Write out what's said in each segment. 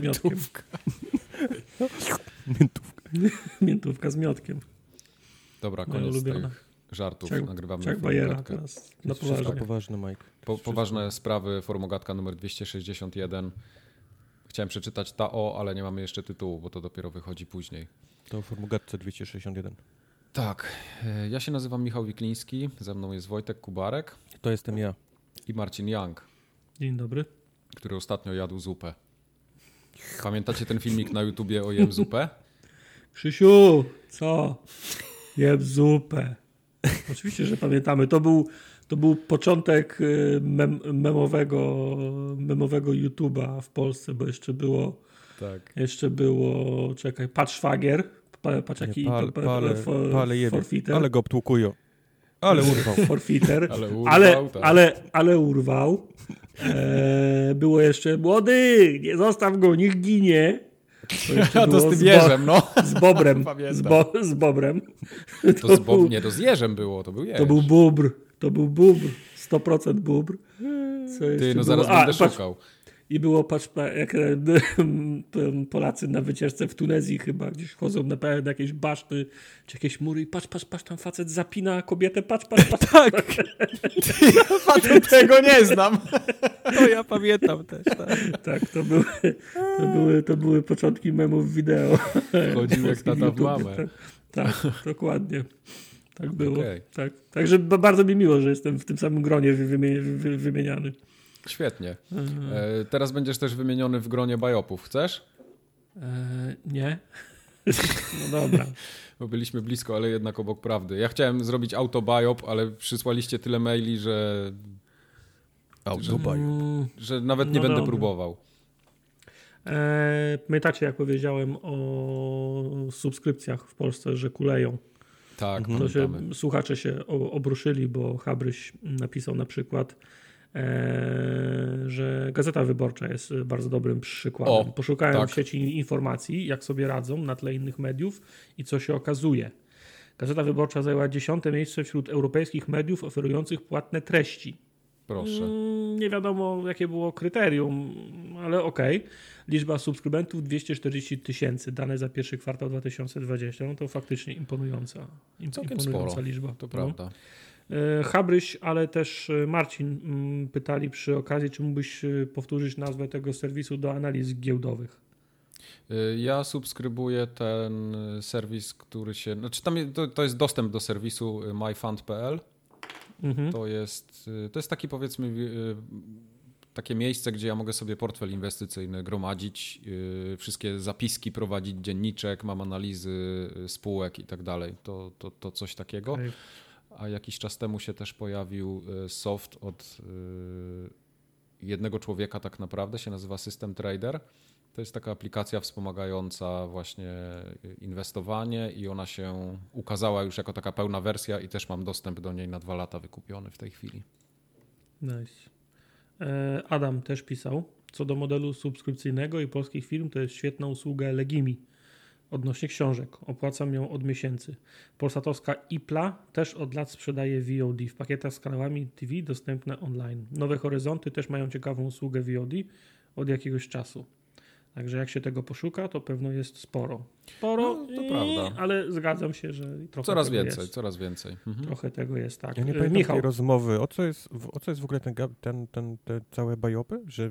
z miotkiem. Miętówka. Miętówka z miotkiem. Dobra, Moja koniec ulubiona. tych żartów. Czak- Nagrywamy Czak Bajera teraz. Na poważnie. poważne, Mike. Po, poważne sprawy, formogatka numer 261. Chciałem przeczytać ta o, ale nie mamy jeszcze tytułu, bo to dopiero wychodzi później. To w Formugatce 261. Tak, e, ja się nazywam Michał Wikliński, ze mną jest Wojtek Kubarek To jestem ja. i Marcin Young, Dzień dobry. który ostatnio jadł zupę. Pamiętacie ten filmik na YouTubie o jem zupę? Krzysiu, co? Jeb zupę. Oczywiście, że pamiętamy. To był, to był początek y, mem, memowego, memowego YouTube'a w Polsce, bo jeszcze było, Tak. jeszcze było, czekaj, patrz szwagier, pa- patrz jaki pal, pa- pale, for- pale jebie. forfeiter. Ale go obtłukują. Ale urwał. Forfeiter. Ale urwał, ale, tak. ale, ale urwał. E, było jeszcze młody, nie zostaw go, niech ginie. To A to było z tym jeżem, no. Z bobrem. Z, bo, z bobrem. To z był- bob... Nie, to z jeżem było, to był jeż. To był bubr. To był bubr. 100% bubr. Co Ty, no było? zaraz A, będę patrz, szukał. I było, patrz, pa- jak e, Polacy na wycieczce w Tunezji chyba gdzieś chodzą na, na jakieś baszty, czy jakieś mury i patrz, patrz, patrz, tam facet zapina kobietę, patrz, patrz, patrz. Tak, Tego nie znam. to ja pamiętam też. Tak. Tak, to były, to były, to były początki memów wideo. Chodził jak tata w mamę. Tak, tak, dokładnie. Tak było. Okej. Tak. Także ba- bardzo mi miło, że jestem w tym samym gronie wy- wymie- wy- wymieniany. Świetnie. Mhm. E, teraz będziesz też wymieniony w gronie bajopów. Chcesz? E, nie? No dobra. Bo byliśmy blisko, ale jednak obok prawdy. Ja chciałem zrobić autobiop, ale przysłaliście tyle maili, że, Autobaj. Mm, że nawet nie No będę dobra. próbował. E, pamiętacie, jak powiedziałem o subskrypcjach w Polsce, że kuleją. Tak, To się, słuchacze się obruszyli, bo Habryś napisał na przykład, że Gazeta Wyborcza jest bardzo dobrym przykładem. O, Poszukałem tak. w sieci informacji, jak sobie radzą na tle innych mediów i co się okazuje. Gazeta Wyborcza zajęła dziesiąte miejsce wśród europejskich mediów oferujących płatne treści. Proszę. Mm, Nie wiadomo, jakie było kryterium, ale okej. Liczba subskrybentów 240 tysięcy, dane za pierwszy kwartał 2020. No to faktycznie imponująca, im- Całkiem imponująca sporo, liczba. To No. prawda. E, Habryś, ale też e, Marcin mm, pytali przy okazji, czy mógłbyś e, powtórzyć nazwę tego serwisu do analiz giełdowych. Ja subskrybuję ten serwis, który się. Znaczy tam to, to jest dostęp do serwisu myfund.pl. Mhm. To jest, to jest taki powiedzmy takie miejsce, gdzie ja mogę sobie portfel inwestycyjny gromadzić, wszystkie zapiski prowadzić, dzienniczek, mam analizy spółek i tak dalej. To, to, to coś takiego. Okej. A jakiś czas temu się też pojawił y, soft od y, jednego człowieka tak naprawdę, się nazywa System Trader. To jest taka aplikacja wspomagająca właśnie y, inwestowanie i ona się ukazała już jako taka pełna wersja i też mam dostęp do niej na dwa lata wykupiony w tej chwili. Nice. E, Adam też pisał, co do modelu subskrypcyjnego i polskich firm, to jest świetna usługa Legimi odnośnie książek. Opłacam ją od miesięcy. Polsatowska IPLA też od lat sprzedaje VOD w pakietach z kanałami TV dostępne online. Nowe Horyzonty też mają ciekawą usługę VOD od jakiegoś czasu. Także jak się tego poszuka, to pewno jest sporo. Sporo, No, to eee, prawda. ale zgadzam się, że trochę Coraz tego więcej, Jest. coraz więcej. Mhm. Trochę tego jest, tak. Ja nie E, pamiętam Michał, tej rozmowy. O co jest, w- o co jest w ogóle ten, ten, ten, te całe bajopy? Że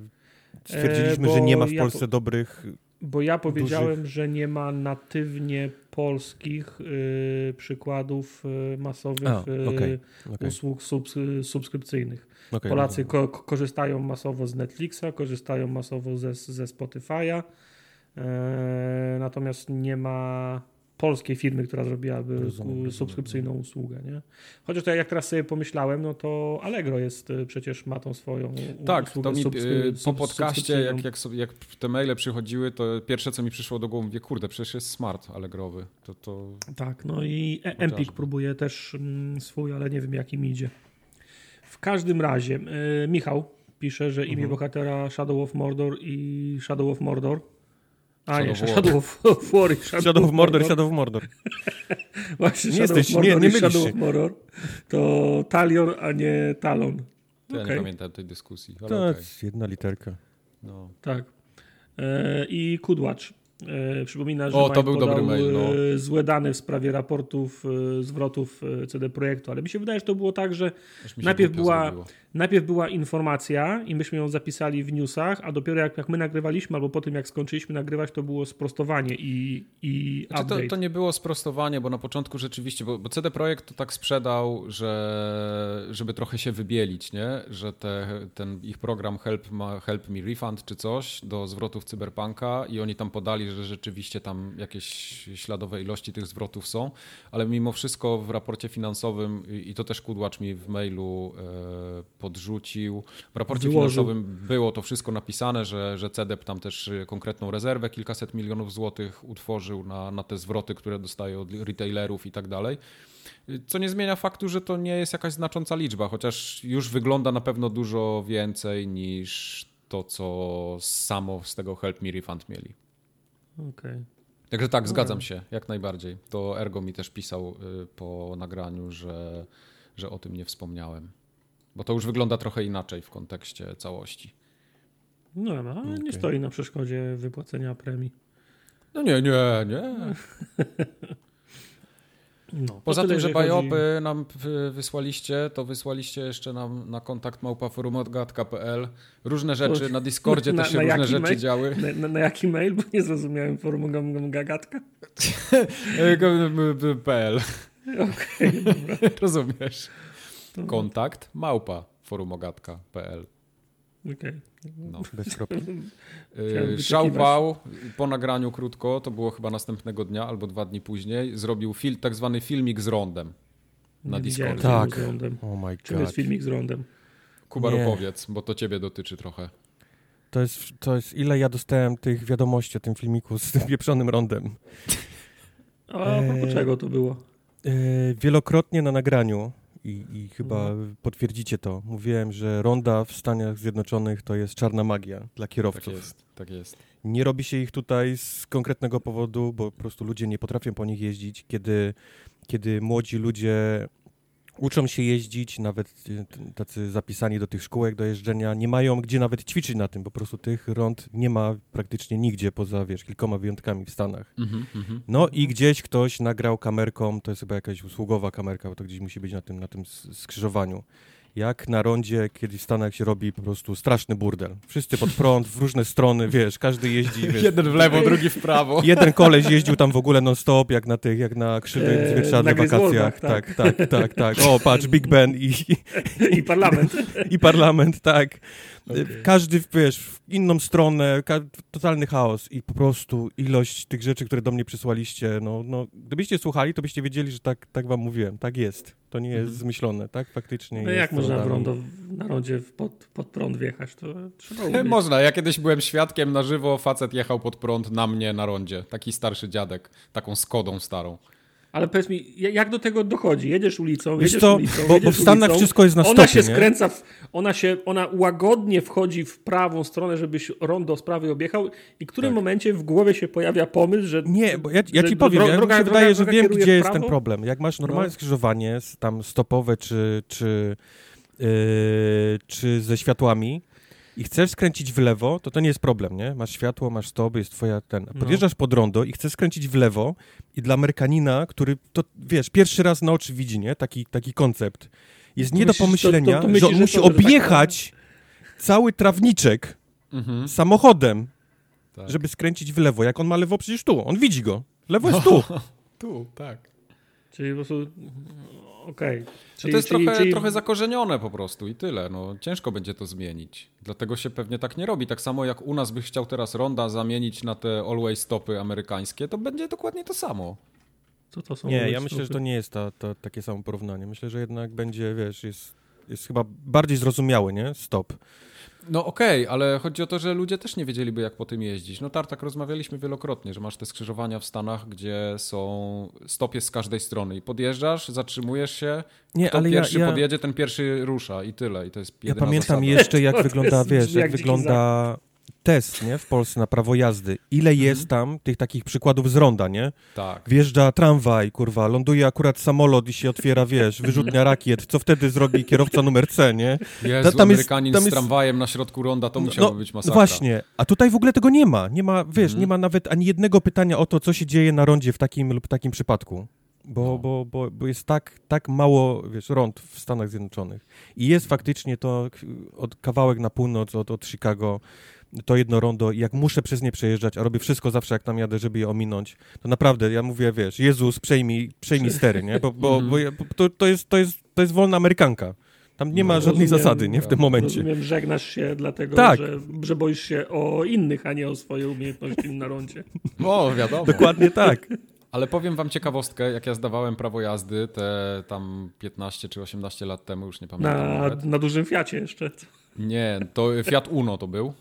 stwierdziliśmy, bo że nie ma w ja Polsce po- dobrych... Bo ja powiedziałem, że nie ma natywnie polskich y, przykładów y, masowych A, y, okej, okej, usług subs, subskrypcyjnych. okej, Polacy ko korzystają masowo z Netflixa, korzystają masowo ze, ze Spotify'a, e, natomiast nie ma polskiej firmy, która zrobiłaby Rozumiem, rozumiem, subskrypcyjną usługę. Nie? Chociaż to jak teraz sobie pomyślałem, no to Allegro jest y, przecież ma tą swoją Tak, usługę to mi subskry- y, po podcaście, jak, jak, jak te maile przychodziły, to pierwsze co mi przyszło do głowy, mówię, kurde, przecież jest smart Allegrowy. To, to Tak, no i E-. Empik próbuje też mm, swój, ale nie wiem jak im idzie. W każdym razie, y, Michał pisze, że imię Mhm. bohatera Shadow of Mordor i Shadow of Mordor. A nie, Shadow of War Shadow, Shadow of Mordor, Shadow of Mordor. Właśnie, Nie Shadow jesteś- of nie- Mordor nie mylisz Shadow of Mordor to Talion, a nie Talon. to ja Okej. nie pamiętam tej dyskusji. Ale To okej. jest jedna literka. no. Tak. e, i Kudłacz. E, przypomina, że O, to Mike był dobry mail, no. e, złe dane w sprawie raportów e, zwrotów CD Projektu, ale mi się wydaje, że to było tak, że Najpierw była- zrobiło. najpierw była informacja i myśmy ją zapisali w newsach, a dopiero jak, jak my nagrywaliśmy, albo po tym jak skończyliśmy nagrywać, to było sprostowanie i, i Znaczy to, update. to nie było sprostowanie, bo na początku rzeczywiście, bo, bo CD Projekt to tak sprzedał, że żeby trochę się wybielić, nie? że te, ten ich program Help, ma, Help Me Refund czy coś do zwrotów Cyberpunka i oni tam podali, że rzeczywiście tam jakieś śladowe ilości tych zwrotów są, ale mimo wszystko w raporcie finansowym i to też Kudłacz mi w mailu e, podrzucił, w raporcie Wyłożył. finansowym było to wszystko napisane, że, że CDEP tam też konkretną rezerwę, kilkaset milionów złotych utworzył na, na te zwroty, które dostaje od retailerów i tak dalej. Co nie zmienia faktu, że to nie jest jakaś znacząca liczba, chociaż już wygląda na pewno dużo więcej niż to, co samo z tego Help Me Refund mieli. Okej. Także tak, zgadzam się, jak najbardziej. To Ergo mi też pisał y, po nagraniu, że, że o tym nie wspomniałem. Bo to już wygląda trochę inaczej w kontekście całości. No, no ale nie Okej. stoi na przeszkodzie wypłacenia premii. No nie, nie, nie. No, Poza tyle, tym, że jeżeli chodzi- bajopy nam wy- wysłaliście, to wysłaliście jeszcze nam na kontakt małpaforumogatka.pl różne rzeczy. Na Discordzie Na- też się na różne rzeczy mail? działy. Na, na, jaki mail? Bo nie zrozumiałem forum gam- gam- gagatka. PL. Dobra. Rozumiesz? Kontakt małpa forumogatka.pl. Okej. No. Bez kropki. Wyczekiwać. Szałpał po nagraniu krótko, to było chyba następnego dnia albo dwa dni później, zrobił fil, tak zwany filmik z rondem na Nie Discordzie. Tak. Z rondem. Oh my Czym jest god. filmik z rondem? Kuba, Nie. opowiedz, bo to ciebie dotyczy trochę. To jest, to jest ile ja dostałem tych wiadomości o tym filmiku z tym pieprzonym rondem. A propos Eee, czego to było? E, wielokrotnie na nagraniu i, i chyba Mhm. potwierdzicie to. Mówiłem, że ronda w Stanach Zjednoczonych to jest czarna magia dla Tak kierowców. jest, tak jest. Nie robi się ich tutaj z konkretnego powodu, bo po prostu ludzie nie potrafią po nich jeździć. Kiedy, kiedy młodzi ludzie uczą się jeździć, nawet y, tacy zapisani do tych szkółek do jeżdżenia, nie mają gdzie nawet ćwiczyć na tym. Po prostu tych rond nie ma praktycznie nigdzie poza, wiesz, kilkoma wyjątkami w Stanach. Mhm, mhm. No i gdzieś ktoś nagrał kamerką, to jest chyba jakaś usługowa kamerka, bo to gdzieś musi być na tym, na tym skrzyżowaniu. Jak na rondzie, kiedy w Stanach się robi po prostu straszny burdel. Wszyscy pod prąd, w różne strony, wiesz, każdy jeździ, wiesz. Jeden w lewo, drugi w prawo. Jeden koleś jeździł tam w ogóle non-stop, jak na tych, jak na krzywym Eee, zwierciadle wakacjach. Gryzwolkach, Tak, tak, tak, tak. O, patrz, Big Ben i, I parlament. i parlament, tak. Okej. Każdy, wiesz, w inną stronę, totalny chaos i po prostu ilość tych rzeczy, które do mnie przysłaliście, no, no gdybyście słuchali, to byście wiedzieli, że tak, tak wam mówiłem, tak jest. To nie jest Mhm. zmyślone, tak faktycznie No jest. jak można rondo, na rondzie pod, pod prąd wjechać? To trzeba umieć. Można. Ja kiedyś byłem świadkiem na żywo, facet jechał pod prąd na mnie na rondzie. Taki starszy dziadek, taką Skodą starą. Ale powiedz mi, ja- jak do tego dochodzi? Jedziesz ulicą, jedziesz co, ulicą, bo, bo jedziesz w Stanach ulicą, wszystko jest na ona stopie, się nie? skręca, w, ona się, ona łagodnie wchodzi w prawą stronę, żebyś rondo z prawej objechał i w którym Tak. momencie w głowie się pojawia pomysł, że Nie, bo ja, ja ci powiem, dro- ja droga- mi się droga- wydaje, że droga wiem, gdzie jest ten problem. Jak masz normalne No. skrzyżowanie, tam stopowe czy, czy, yy, czy ze światłami i chcesz skręcić w lewo, to to nie jest problem, nie? Masz światło, masz stop, jest twoja ten. No. Podjeżdżasz pod rondo i chcesz skręcić w lewo i dla Amerykanina, który to, wiesz, pierwszy raz na oczy widzi, nie? Taki, taki koncept. Jest nie do myślisz, to- pomyślenia, to- to że myślisz, on że musi że tak- objechać cały trawniczek Mhm. samochodem, Tak. żeby skręcić w lewo. Jak on ma lewo przecież tu, on widzi go. Lewo jest tu. Tu, tak. Czyli po prostu. Okej. Czyli- to jest czyli- trochę, czyli- trochę zakorzenione po prostu i tyle. No, ciężko będzie to zmienić. Dlatego się pewnie tak nie robi. Tak samo jak u nas byś chciał teraz ronda zamienić na te always stopy amerykańskie, to będzie dokładnie to samo. Co to są Nie, ja stopy? myślę, że to nie jest ta, ta, takie samo porównanie. Myślę, że jednak będzie, wiesz, jest, jest chyba bardziej zrozumiały, nie? Stop. No okej, ale chodzi o to, że ludzie też nie wiedzieliby, jak po tym jeździć. No Tartak, rozmawialiśmy wielokrotnie, że masz te skrzyżowania w Stanach, gdzie są stop jest z każdej strony i podjeżdżasz, zatrzymujesz się, Nie, kto ale ja, pierwszy ja, podjedzie, ten pierwszy rusza i tyle. I to jest ja pamiętam zasada. jeszcze, jak To wygląda, jest wiesz, jak jak wygląda test, nie, w Polsce na prawo jazdy, ile jest tam tych takich przykładów z ronda, nie? Tak. Wjeżdża tramwaj, kurwa, ląduje akurat samolot i się otwiera, wiesz, wyrzutnia rakiet. Co wtedy zrobi kierowca numer C, nie? Jezu, tam jest- Amerykanin tam z jest- tramwajem na środku ronda, to musiało być masakra. Właśnie, a tutaj w ogóle tego nie ma. Nie ma, wiesz, Mhm. nie ma nawet ani jednego pytania o to, co się dzieje na rondzie w takim lub takim przypadku. Bo, No. bo, bo, bo jest tak, tak mało, wiesz, rond w Stanach Zjednoczonych. I jest faktycznie to od kawałek na północ od, od Chicago, to jedno rondo i jak muszę przez nie przejeżdżać, a robię wszystko zawsze jak tam jadę, żeby je ominąć, to naprawdę, ja mówię, wiesz, Jezus, przejmij, przejmij stery, nie? Bo, bo, Mhm. bo, ja- bo to, to, jest, to, jest, to jest wolna Amerykanka. Tam nie ma No, żadnej rozumiem, zasady, nie? W tym momencie. Rozumiem, żegnasz się dlatego, Tak. że, że boisz się o innych, a nie o swoje umiejętności na rondzie. O, wiadomo. Dokładnie tak. Ale powiem wam ciekawostkę, jak ja zdawałem prawo jazdy te tam 15 czy 18 lat temu, już nie pamiętam Na, na dużym Fiacie jeszcze. Nie, to Fiat Uno to był.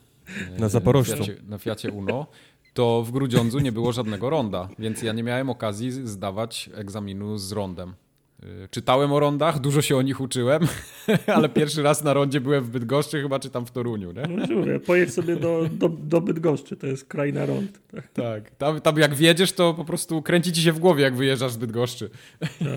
Na Zaporożcu. Na Fiacie, na Fiacie Uno. To w Grudziądzu nie było żadnego ronda, więc ja nie miałem okazji zdawać egzaminu z rondem. Y, Czytałem o rondach, dużo się o nich uczyłem, ale pierwszy raz na rondzie byłem w Bydgoszczy, chyba czy tam w Toruniu, nie? No, mówię, pojedź sobie do, do, do Bydgoszczy, to jest kraina rond. Tak. Tak. Tam, tam jak wjedziesz, to po prostu kręci ci się w głowie, jak wyjeżdżasz z Bydgoszczy.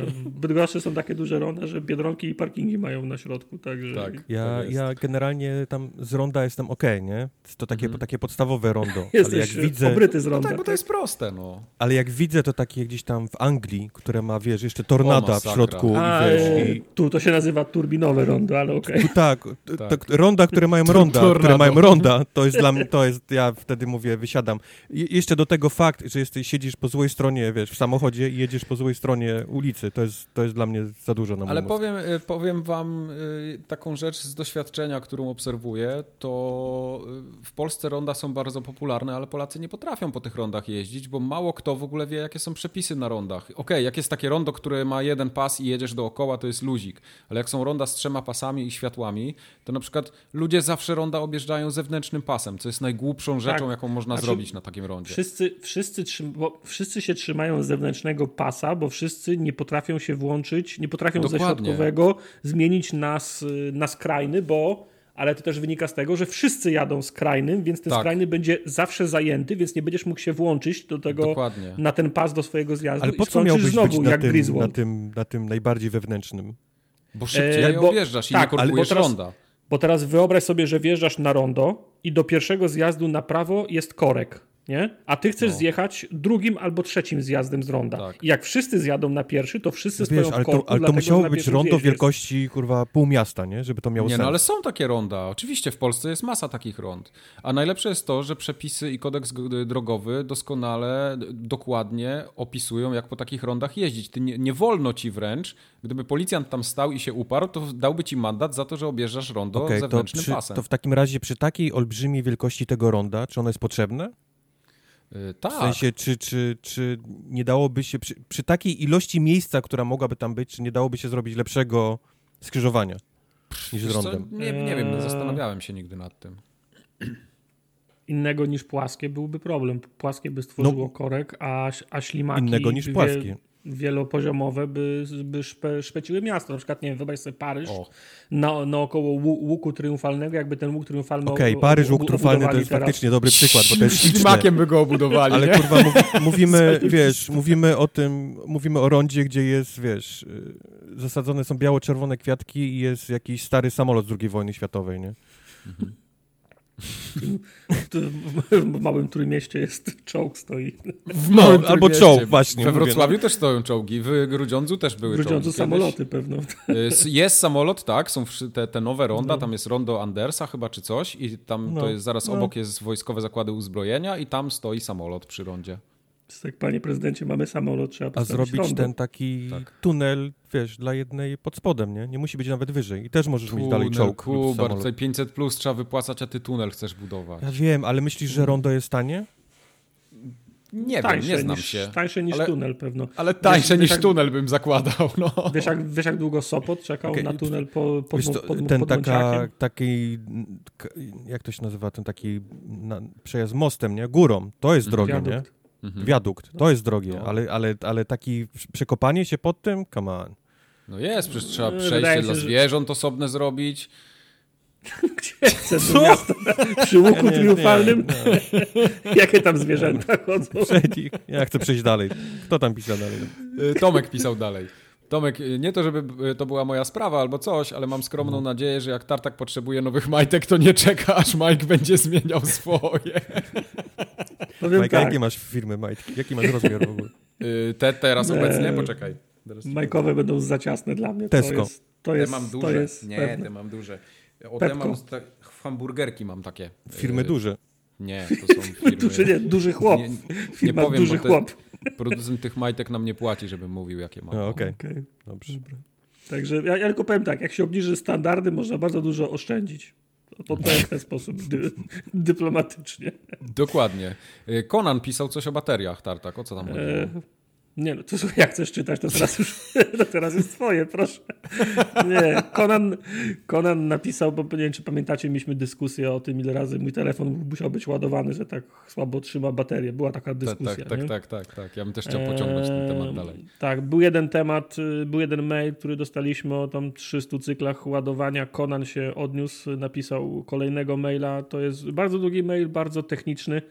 W Bydgoszczy są takie duże ronda, że biedronki i parkingi mają na środku, także... Tak. Ja, Tak ja generalnie tam z ronda jestem okej, nie? To takie, Mhm. takie podstawowe rondo. Ale jak, Jesteś widzę, obryty z No ronda. tak, bo to jest proste, no. ale jak widzę to takie gdzieś tam w Anglii, które ma, wiesz, jeszcze tornada w środku A, i wiesz, e, i, tu to się nazywa turbinowe rondo, ale okej. tu tak, Tak. ronda, które mają ronda, tornado. które mają ronda, to jest dla mnie, to jest, ja wtedy mówię, wysiadam. I jeszcze do tego fakt, że jesteś, siedzisz po złej stronie, wiesz, w samochodzie i jedziesz po złej stronie ulicy, to jest, to jest dla mnie za dużo na Ale mózg. powiem, y, powiem wam y, taką rzecz z doświadczenia, którą obserwuję, to w Polsce ronda są bardzo popularne, ale Polacy nie potrafią po tych rondach jeździć, bo mało kto w ogóle wie, jakie są przepisy na rondach. Okej, jak jest takie rondo, które ma jeden pas i jedziesz dookoła, to jest luzik, ale jak są ronda z trzema pasami i światłami, to na przykład ludzie zawsze ronda objeżdżają zewnętrznym pasem, co jest najgłupszą rzeczą, jaką można Znaczy, zrobić na takim rondzie. Wszyscy, wszyscy, wszyscy się trzymają zewnętrznego pasa, bo wszyscy nie potrafią się włączyć, nie potrafią ze Dokładnie. środkowego zmienić na, s- na skrajny, bo ale to też wynika z tego, że wszyscy jadą skrajnym, więc ten Tak. skrajny będzie zawsze zajęty, więc nie będziesz mógł się włączyć do tego Dokładnie. na ten pas do swojego zjazdu Ale po co miałbyś znowu być na jak tym, na, tym, na tym najbardziej wewnętrznym? Bo szybciej E, bo- objeżdżasz i tak, nie korkujesz teraz- ronda. Bo teraz wyobraź sobie, że wjeżdżasz na rondo i do pierwszego zjazdu na prawo jest korek, nie? A ty chcesz No. zjechać drugim albo trzecim zjazdem z ronda. Tak. I jak wszyscy zjadą na pierwszy, to wszyscy stoją Wiesz, ale w korku, to, ale to musiało być rondo wielkości, kurwa, pół miasta, nie? Żeby to miało Nie, sens. no ale są takie ronda. Oczywiście w Polsce jest masa takich rond. A najlepsze jest to, że przepisy i kodeks drogowy doskonale, dokładnie opisują, jak po takich rondach jeździć. Ty nie, nie wolno ci wręcz, gdyby policjant tam stał i się uparł, to dałby ci mandat za to, że objeżdżasz rondo to, zewnętrznym przy, pasem. to w takim razie przy takiej olbrzymiej wielkości tego ronda, czy ono jest potrzebne? Y, tak. W sensie, czy, czy, czy nie dałoby się, przy, przy takiej ilości miejsca, która mogłaby tam być, czy nie dałoby się zrobić lepszego skrzyżowania niż z Wiesz co, rondem? nie, nie wiem, Eee. zastanawiałem się nigdy nad tym. Innego niż płaskie byłby problem. Płaskie by stworzyło korek, a, a ślimaki No. Innego niż wie- płaskie. Wielopoziomowe by, by szpe, szpeciły miasto. Na przykład, nie wiem, wyobraź sobie Paryż O. na, naokoło łu- łuku triumfalnego, jakby ten łuk triumfalny Okej, o- Paryż, łuk trufalny to jest teraz. faktycznie dobry przykład, bo to jest śliczne. By go obudowali, Ale nie? kurwa, mówi, mówimy, wiesz, mówimy o tym, mówimy o rondzie, gdzie jest, wiesz, y, zasadzone są biało-czerwone kwiatki i jest jakiś stary samolot z II wojny światowej, nie? Tu W małym trójmieście jest czołg stoi. W No, małym albo czołg, właśnie, We mówię, Wrocławiu też stoją czołgi, w Grudziądzu też były W czołgi. Grudziądzu Kiedyś- samoloty pewno. Jest- Jest samolot, tak, są te, te nowe ronda, No. tam jest rondo Andersa chyba czy coś i tam No, to jest zaraz no. obok jest wojskowe zakłady uzbrojenia i tam stoi samolot przy rondzie. Tak, panie prezydencie, mamy samolot, trzeba A zrobić ten taki Tak. tunel, wiesz, dla jednej pod spodem, nie? Nie musi być nawet wyżej. I też możesz mieć dalej Tunel, czołg lub Kubar, tutaj 500 plus trzeba wypłacać, a ty tunel chcesz budować. Ja wiem, ale myślisz, że rondo jest tanie? Nie tańsze wiem, nie znam niż, się. Tańsze niż Ale- tunel pewno. Ale tańsze wiesz, niż jak- tunel bym zakładał, no. Wiesz jak, wiesz jak długo Sopot czekał Okej, na tunel po, pod, Wiesz, to, pod, ten pod taka, taki, jak to się nazywa, ten taki na, przejazd mostem, nie? Górą. To jest drogie, nie? Wiadukt. Mhm. Wiadukt, to jest drogie, No. ale, ale, ale taki przekopanie się pod tym, come on. No jest, przecież trzeba No, przejście wydaje dla się, że- zwierząt osobne zrobić. Gdzie do miasta? Przy łuku Nie, nie, triumfalnym? nie. Jakie tam zwierzęta chodzą? Przejdź. Ja chcę przejść dalej. Kto tam pisał dalej? Y, Tomek pisał dalej. Tomek, y, nie to, żeby y, to była moja sprawa albo coś, ale mam skromną nadzieję, że jak Tartak potrzebuje nowych majtek, to nie czeka, aż Mike będzie zmieniał swoje. Powiem Majka, tak, jakie masz firmy, majtki? Jaki masz rozmiar w ogóle? Y, Te teraz Nie. obecnie? Poczekaj. Teraz majkowe będą za ciasne dla mnie. Tesco. To jest, to Te jest, mam to duże. jest nie, pewne. te mam duże. O, te mam sta- hamburgerki mam takie. Firmy Y, duże. Nie, to są firmy. Duży, nie, duży chłop. Nie, nie powiem, duży bo te- chłop. Producent tych majtek nam nie płaci, żebym mówił, jakie mam. No, okej. Okej. Dobrze. Także ja, ja tylko powiem tak, jak się obniży standardy, można bardzo dużo oszczędzić. To w ten sposób dy, dyplomatycznie. Dokładnie. Conan pisał coś o bateriach, Tartak. O co tam chodziło? Nie no, to słuchaj, jak chcesz czytać, to teraz już to teraz jest twoje, proszę. Nie, Conan, Conan napisał, bo nie wiem, czy pamiętacie, mieliśmy dyskusję o tym, ile razy mój telefon musiał być ładowany, że tak słabo trzyma baterię. Była taka Tak, dyskusja. tak, tak, tak, tak, tak. Ja bym też chciał pociągnąć ten temat dalej. Tak, był jeden temat, y, był jeden mail, który dostaliśmy o tam 300 cyklach ładowania. Conan się odniósł, napisał kolejnego maila. To jest bardzo długi mail, bardzo techniczny.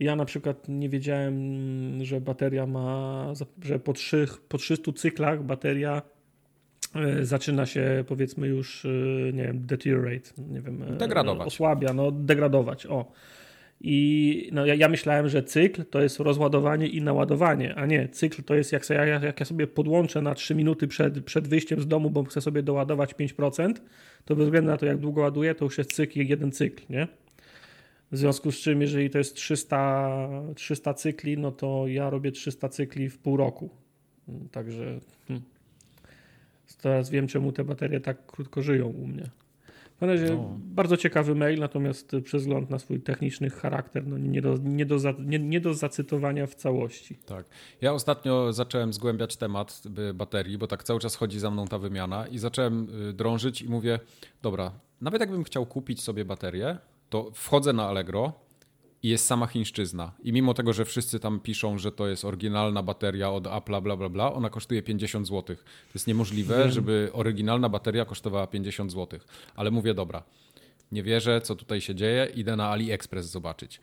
Ja na przykład nie wiedziałem, że bateria ma, że po, trzy, po 300 cyklach bateria e, zaczyna się powiedzmy już, e, nie wiem, deteriorate, nie wiem, e, Degradować. osłabia, no degradować, o. I no, ja, ja myślałem, że cykl to jest rozładowanie i naładowanie, a nie, cykl to jest jak, se- jak, jak ja sobie podłączę na 3 minuty przed, przed wyjściem z domu, bo chcę sobie doładować 5%, to bez względu na to, jak długo ładuję, to już jest cykl, jeden cykl, nie? W związku z czym, jeżeli to jest 300, 300 cykli, no to ja robię 300 cykli w pół roku. Mm, Także hmm. teraz wiem, czemu te baterie tak krótko żyją u mnie. Każdym razie No. bardzo ciekawy mail, natomiast przez wzgląd na swój techniczny charakter, no nie, do, nie, do, za- nie, nie do zacytowania w całości. Tak. Ja ostatnio zacząłem zgłębiać temat y, baterii, bo tak cały czas chodzi za mną ta wymiana i zacząłem y, drążyć i mówię, dobra, nawet jakbym chciał kupić sobie baterię, to wchodzę na Allegro i jest sama chińszczyzna. I mimo tego, że wszyscy tam piszą, że to jest oryginalna bateria od Apple'a, bla, bla, bla, ona kosztuje 50 zł. To jest niemożliwe, żeby oryginalna bateria kosztowała 50 zł. Ale mówię, dobra, nie wierzę, co tutaj się dzieje, idę na AliExpress zobaczyć.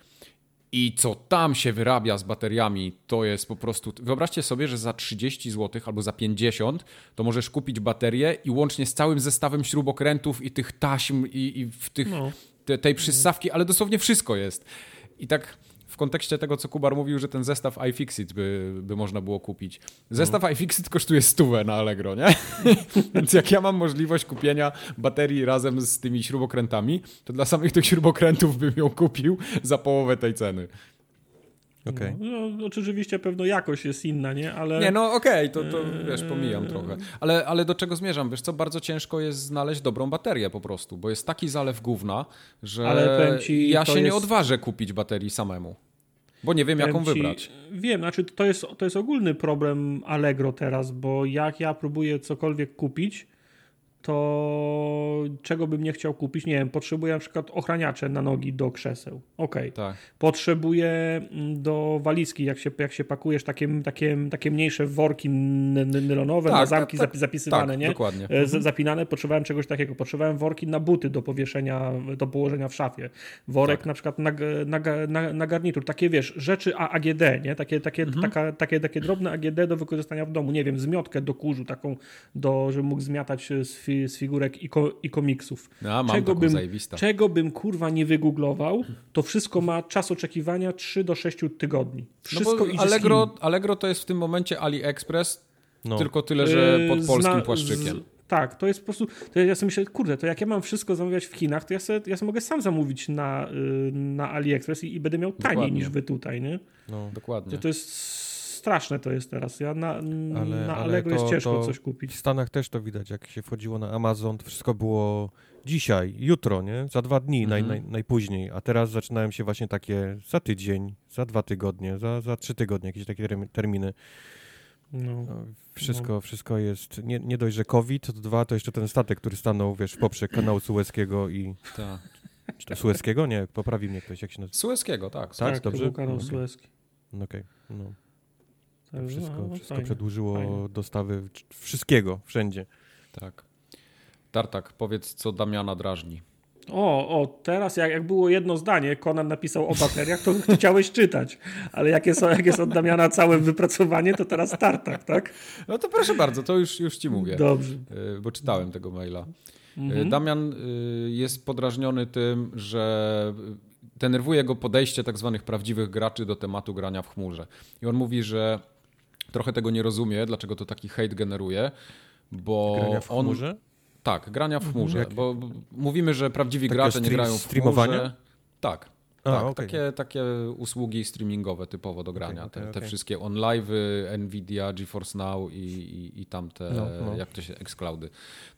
I co tam się wyrabia z bateriami, to jest po prostu. Wyobraźcie sobie, że za 30 zł albo za 50 to możesz kupić baterię i łącznie z całym zestawem śrubokrętów i tych taśm i, i w tych, No. Te, tej przystawki, ale dosłownie wszystko jest. I tak w kontekście tego, co Kubar mówił, że ten zestaw iFixit by, by można było kupić. Zestaw iFixit kosztuje stówę na Allegro, nie? Więc jak ja mam możliwość kupienia baterii razem z tymi śrubokrętami, to dla samych tych śrubokrętów bym ją kupił za połowę tej ceny. Okej. No, no, oczywiście pewno jakość jest inna, nie? Ale Nie, no okej, to, to wiesz, pomijam Eee. trochę. Ale, ale do czego zmierzam? Wiesz co, bardzo ciężko jest znaleźć dobrą baterię po prostu, bo jest taki zalew gówna, że ci, ja się nie jest- odważę kupić baterii samemu. Bo nie wiem, jaką ci, wybrać. Wiem, znaczy to jest, to jest ogólny problem Allegro teraz, bo jak ja próbuję cokolwiek kupić, to czego bym nie chciał kupić? Nie wiem, potrzebuję na przykład ochraniacze na nogi do krzeseł. Okej. Tak. Potrzebuję mm, do walizki, jak się, jak się pakujesz, takie, takie, takie mniejsze worki nylonowe, Tak, na zamki tak, zapi- zapisywane, tak, nie? dokładnie. E, z- Zapinane, potrzebowałem czegoś takiego. Potrzebowałem worki na buty do powieszenia, do położenia w szafie. Worek Tak. na przykład na, na, na, na garnitur. Takie wiesz, rzeczy AGD, nie? Takie, takie, Mhm. taka, takie, takie drobne AGD do wykorzystania w domu. Nie wiem, zmiotkę do kurzu, taką, do, żebym mógł zmiatać z, z figurek i, ko, i komiksów. No, mam czego taką bym, czego bym kurwa nie wygooglował, to wszystko ma czas oczekiwania 3 do 6 tygodni. No Wszystko z Allegro. Allegro to jest w tym momencie AliExpress, No. tylko tyle, że Yy, pod polskim zna- płaszczykiem. Z, tak, to jest po prostu. To ja sobie myślę, kurde, to jak ja mam wszystko zamawiać w Chinach, to ja sobie, ja sobie mogę sam zamówić na, y, na AliExpress i, i będę miał taniej Dokładnie. niż wy tutaj, nie? No. Dokładnie. To, to jest straszne to jest teraz. Ja na, Ale- na ale Allegro to- jest ciężko to coś W kupić. Stanach też to widać, jak się wchodziło na Amazon, to wszystko było dzisiaj, jutro, nie? Za dwa dni naj, Mhm. naj, najpóźniej, a teraz zaczynają się właśnie takie za tydzień, za dwa tygodnie, za, za trzy tygodnie, jakieś takie termi- terminy. No. No, wszystko, wszystko jest, nie, nie dość, że COVID, to dwa, to jeszcze ten statek, który stanął, wiesz, w poprzek kanału Suezkiego i... Tak. Czy to Suezkiego? Nie, poprawi mnie ktoś, jak się nazywa. Suezkiego, tak. Tak, Tak, dobrze? to był kanał Okej. Suezki. No Okej, no. Także, Wszystko, no, wszystko fajnie. przedłużyło fajnie. dostawy wszystkiego, wszędzie. tak. Tartak, powiedz, co Damiana drażni. O, o, teraz jak, jak było jedno zdanie, Conan napisał o bateriach, to chciałeś czytać, ale jak jest, jak jest od Damiana całe wypracowanie, to teraz startup, tak? No to proszę bardzo, to już, już ci mówię. Dobrze. Y, Bo czytałem tego maila. Y, Mhm. Damian y, jest podrażniony tym, że denerwuje go podejście tak zwanych prawdziwych graczy do tematu grania w chmurze. I on mówi, że trochę tego nie rozumie, dlaczego to taki hejt generuje, bo Grania w on... chmurze? Tak, grania w chmurze, Jak- bo mówimy, że prawdziwi Takiego gracze nie grają w chmurze. Tak. A, tak, okej. takie, takie usługi streamingowe typowo do grania. okej, te, te okej. wszystkie onlive'y, Nvidia, GeForce Now i, i, i tamte, No, no. jak to się, xCloudy.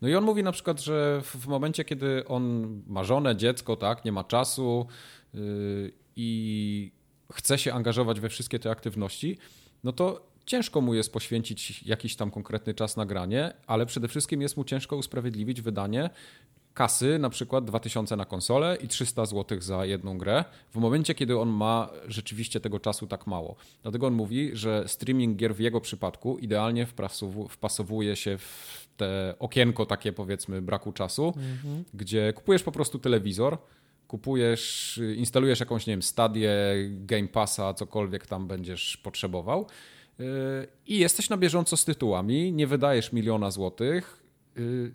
No i on mówi na przykład, że w, w momencie, kiedy on ma żonę, dziecko, tak, nie ma czasu yy, i chce się angażować we wszystkie te aktywności, no to ciężko mu jest poświęcić jakiś tam konkretny czas na granie, ale przede wszystkim jest mu ciężko usprawiedliwić wydanie kasy, na przykład 2000 na konsolę i 300 zł za jedną grę, w momencie, kiedy on ma rzeczywiście tego czasu tak mało. Dlatego on mówi, że streaming gier w jego przypadku idealnie wpasowu- wpasowuje się w te okienko takie powiedzmy braku czasu, gdzie kupujesz po prostu telewizor, kupujesz, instalujesz jakąś, nie wiem, stadię, Game Passa, cokolwiek tam będziesz potrzebował i jesteś na bieżąco z tytułami, nie wydajesz miliona złotych, yy,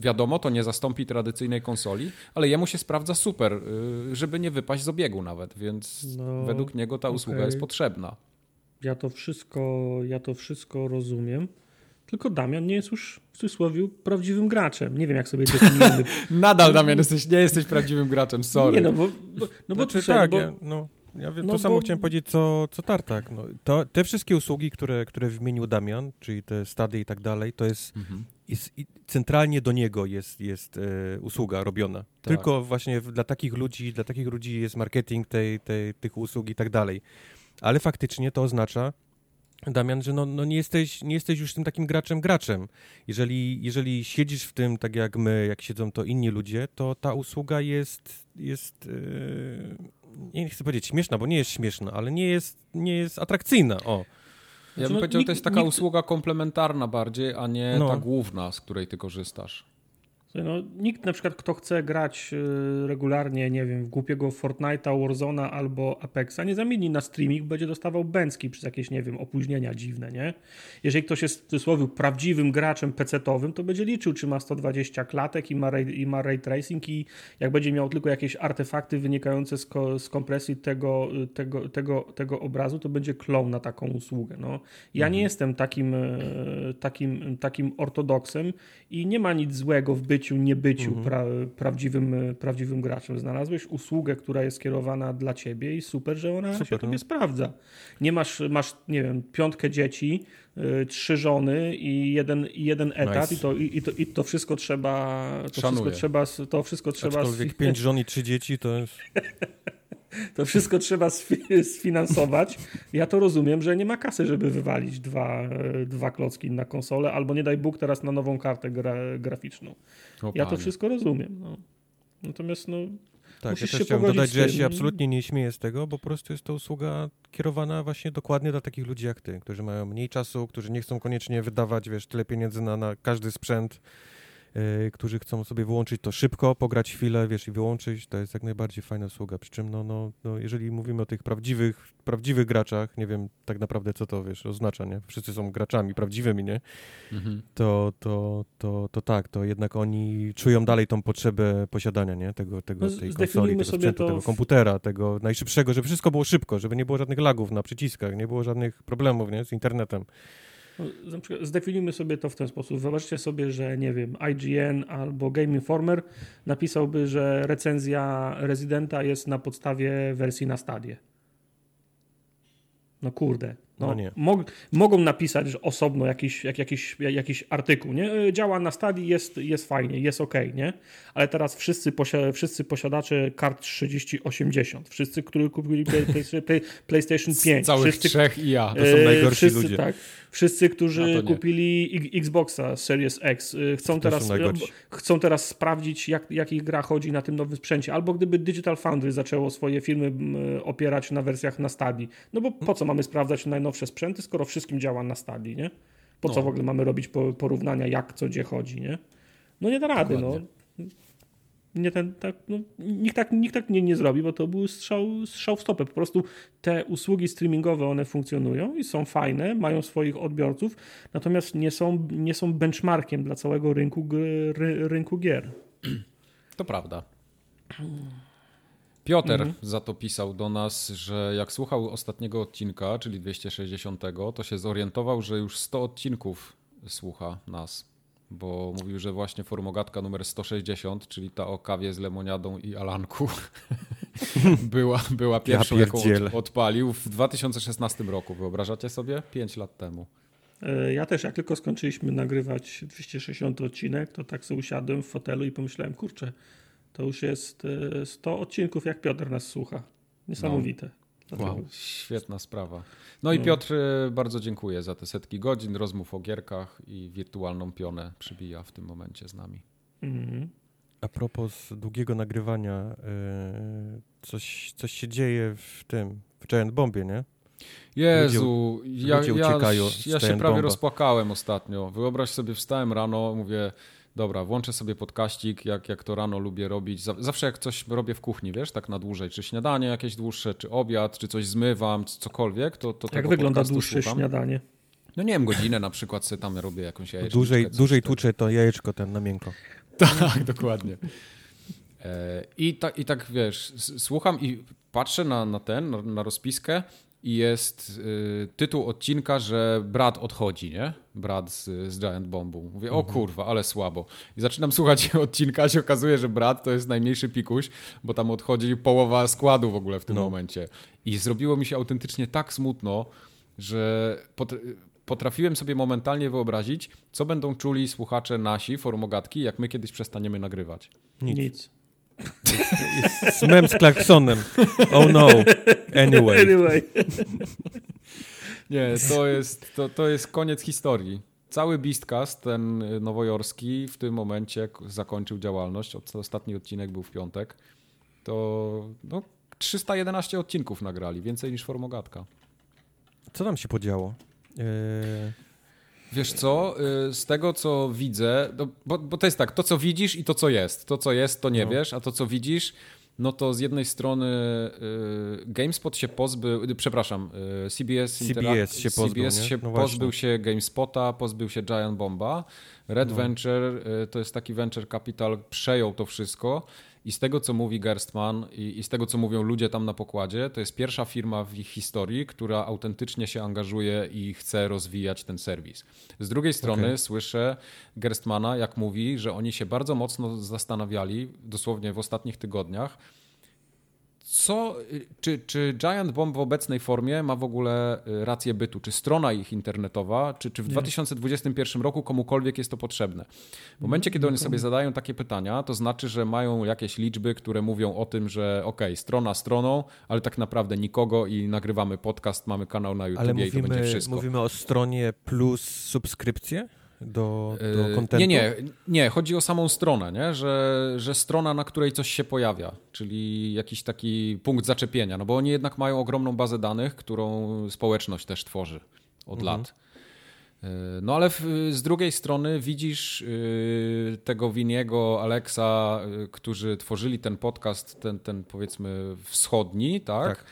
Wiadomo, to nie zastąpi tradycyjnej konsoli, ale jemu się sprawdza super, yy, żeby nie wypaść z obiegu nawet, więc No, według niego ta usługa okej. jest potrzebna. Ja to wszystko, ja to wszystko rozumiem. Tylko Damian nie jest już w cudzysłowie prawdziwym graczem. Nie wiem, jak sobie definiujemy. Nadal, Damian, jesteś, nie jesteś prawdziwym graczem, sorry. Nie, no bo, bo, no bo, Znaczy, tak, bo ja, no, ja wiem, no to samo bo- chciałem powiedzieć, co, co Tartak. No, to, te wszystkie usługi, które, które wymienił Damian, czyli te stady i tak dalej, to jest, Mhm. jest i centralnie do niego jest, jest e, usługa robiona. Tylko właśnie w- dla takich ludzi, dla takich ludzi jest marketing tej, tej, tych usług i tak dalej. Ale faktycznie to oznacza, Damian, że no, no nie, jesteś, nie jesteś już tym takim graczem graczem. Jeżeli, jeżeli siedzisz w tym tak jak my, jak siedzą to inni ludzie, to ta usługa jest, jest yy, nie chcę powiedzieć śmieszna, bo nie jest śmieszna, ale nie jest, nie jest atrakcyjna. O. Ja bym no, powiedział, nikt- to jest taka nikt- usługa komplementarna bardziej, a nie No. ta główna, z której ty korzystasz. No, nikt na przykład, kto chce grać y, regularnie, nie wiem, w głupiego Fortnite'a, Warzona albo Apexa, nie zamieni na streaming, będzie dostawał bęcki przez jakieś, nie wiem, opóźnienia dziwne, nie? Jeżeli ktoś jest w cudzysłowie prawdziwym graczem PC-towym, to będzie liczył, czy ma 120 klatek i ma, ray, i ma ray tracing i jak będzie miał tylko jakieś artefakty wynikające z, ko, z kompresji tego, y, tego, tego, tego obrazu, to będzie klon na taką usługę, no. Ja nie jestem takim, e, takim, takim ortodoksem i nie ma nic złego w byciu, niebyciu pra, prawdziwym, e, prawdziwym graczem. Znalazłeś usługę, która jest skierowana dla ciebie i super, że ona Super, się tobie no. sprawdza. Nie masz, masz, nie wiem, piątkę dzieci, y, trzy żony i jeden, i jeden etat Nice. i, to, i, i, to, i to wszystko trzeba to wszystko Szanuję. trzeba, to wszystko trzeba Aczkolwiek pięć żon i trzy dzieci to jest... to wszystko trzeba sfi- sfinansować. Ja to rozumiem, że nie ma kasy, żeby wywalić dwa, e, dwa klocki na konsolę, albo nie daj Bóg teraz na nową kartę gra, graficzną. O, Ja to wszystko rozumiem. No. Natomiast no, Tak, Musisz ja też chciałem dodać, że ja się absolutnie nie śmieję z tego, bo po prostu jest to usługa kierowana właśnie dokładnie dla takich ludzi jak ty, którzy mają mniej czasu, którzy nie chcą koniecznie wydawać, wiesz, tyle pieniędzy na, na każdy sprzęt, którzy chcą sobie wyłączyć to szybko, pograć chwilę, wiesz, i wyłączyć, to jest jak najbardziej fajna usługa. Przy czym, no, no, no jeżeli mówimy o tych prawdziwych, prawdziwych graczach, nie wiem tak naprawdę, co to, wiesz, oznacza, nie? Wszyscy są graczami prawdziwymi, nie? Mhm. To, to, to, to tak, to jednak oni czują dalej tą potrzebę posiadania, nie? Tego, tego, No, tej konsoli, tego sprzętu, tego komputera, tego najszybszego, żeby wszystko było szybko, żeby nie było żadnych lagów na przyciskach, nie było żadnych problemów, nie? Z internetem. No, zdefiniujmy sobie to w ten sposób. Wyobraźcie sobie, że nie wiem, IGN albo Game Informer napisałby, że recenzja Residenta jest na podstawie wersji na stadie. No kurde. No, No. Mog, mogą napisać że osobno jakiś, jak, jakiś, jak, jakiś artykuł, nie? E, Działa na stadii, jest, jest fajnie, jest ok, nie? Ale teraz wszyscy, posia, wszyscy posiadacze kart 3080, wszyscy, którzy kupili play, play, play, PlayStation 5, Z całych wszyscy, trzech i ja. To są E, najgorsi wszyscy, ludzie. Tak, wszyscy, którzy nie. kupili Xboxa Series X, y, chcą teraz, chcą teraz sprawdzić, jak, jak ich gra chodzi na tym nowym sprzęcie. Albo gdyby Digital Foundry zaczęło swoje firmy m, opierać na wersjach na stadii. No bo po co mamy sprawdzać najnowsze sprzęty, skoro wszystkim działa na stadii, nie? Po co No. w ogóle mamy robić po- porównania, jak co gdzie chodzi, nie? No nie da rady, no. Dokładnie. nie ten, tak, no, nikt tak, nikt tak nie, nie zrobi, bo to był strzał, strzał w stopę. Po prostu te usługi streamingowe, one funkcjonują i są fajne, mają swoich odbiorców, natomiast nie są, nie są benchmarkiem dla całego rynku, ry, rynku gier. To prawda. Piotr mhm. za to pisał do nas, że jak słuchał ostatniego odcinka, czyli 260, to się zorientował, że już 100 odcinków słucha nas bo mówił, że właśnie formogatka numer 160, czyli ta o kawie z lemoniadą i alanku, była, była pierwszą, ja jaką odpalił w 2016 roku. Wyobrażacie sobie? 5 lat temu. E, ja też, jak tylko skończyliśmy nagrywać 260 odcinek, to tak sobie usiadłem w fotelu i pomyślałem, kurczę, to już jest 100 e, odcinków, jak Piotr nas słucha. Niesamowite. No. Wow, świetna sprawa. No i Piotr, e, bardzo dziękuję za te setki godzin rozmów o gierkach i wirtualną pionę przybija w tym momencie z nami. Mhm. A propos długiego nagrywania, e, coś, coś się dzieje w tym, w Giant Bombie, nie? Jezu, ludzie, ja, ludzie ja, ja się prawie bomba. rozpłakałem ostatnio. Wyobraź sobie, wstałem rano, mówię, dobra, włączę sobie podkaścik, jak, jak to rano lubię robić. Zawsze jak coś robię w kuchni, wiesz, tak na dłużej, czy śniadanie jakieś dłuższe, czy obiad, czy coś zmywam, cokolwiek, to, to Jak wygląda dłuższe słucham. śniadanie? No nie wiem, godzinę na przykład sobie tam robię jakąś jajeczkę. Dłużej, dłużej tłuczę to jajeczko ten na miękko. Tak, dokładnie. E, I, ta, I tak, wiesz, słucham i patrzę na, na ten, na, na rozpiskę i jest y, tytuł odcinka, że brat odchodzi, nie? Brat z, z Giant Bombu. Mówię, o mhm. kurwa, ale słabo. I zaczynam słuchać odcinka, się okazuje, że brat to jest najmniejszy pikuś, bo tam odchodzi połowa składu w ogóle w tym no. momencie. I zrobiło mi się autentycznie tak smutno, że potrafiłem sobie momentalnie wyobrazić, co będą czuli słuchacze nasi, formogatki, jak my kiedyś przestaniemy nagrywać. Nic. Nic. Z mem z klaksonem. Oh no. Anyway. anyway. Nie, to jest, to, to jest koniec historii. Cały Beastcast, ten nowojorski, w tym momencie zakończył działalność. Ostatni odcinek był w piątek. To no, 311 odcinków nagrali, więcej niż Formogatka. Co tam się podziało? Yy... Wiesz co, y, z tego co widzę, bo, bo to jest tak, to co widzisz i to co jest. To co jest, to nie no. wiesz, a to co widzisz, no to z jednej strony y, GameSpot się pozbył, y, przepraszam, CBS, CBS się pozbył, CBS się no pozbył się GameSpota, pozbył się Giant Bomba. Red no. Venture to jest taki venture capital, przejął to wszystko i z tego, co mówi Gerstmann i, i, z tego, co mówią ludzie tam na pokładzie, to jest pierwsza firma w ich historii, która autentycznie się angażuje i chce rozwijać ten serwis. Z drugiej strony okay. słyszę Gerstmana, jak mówi, że oni się bardzo mocno zastanawiali, dosłownie w ostatnich tygodniach, co, czy, czy Giant Bomb w obecnej formie ma w ogóle y, rację bytu? Czy strona ich internetowa, czy, czy w Nie. 2021 roku komukolwiek jest to potrzebne? W momencie, kiedy oni sobie zadają takie pytania, to znaczy, że mają jakieś liczby, które mówią o tym, że ok, strona stroną, ale tak naprawdę nikogo i nagrywamy podcast, mamy kanał na YouTube i to będzie wszystko. Mówimy o stronie plus subskrypcje? Do, do kontentu? Nie, nie, nie. Chodzi o samą stronę, nie? Że, że strona, na której coś się pojawia, czyli jakiś taki punkt zaczepienia, no bo oni jednak mają ogromną bazę danych, którą społeczność też tworzy od mhm. lat. No ale w, z drugiej strony widzisz yy, tego Winiego, Alexa, yy, którzy tworzyli ten podcast, ten, ten powiedzmy wschodni, tak? tak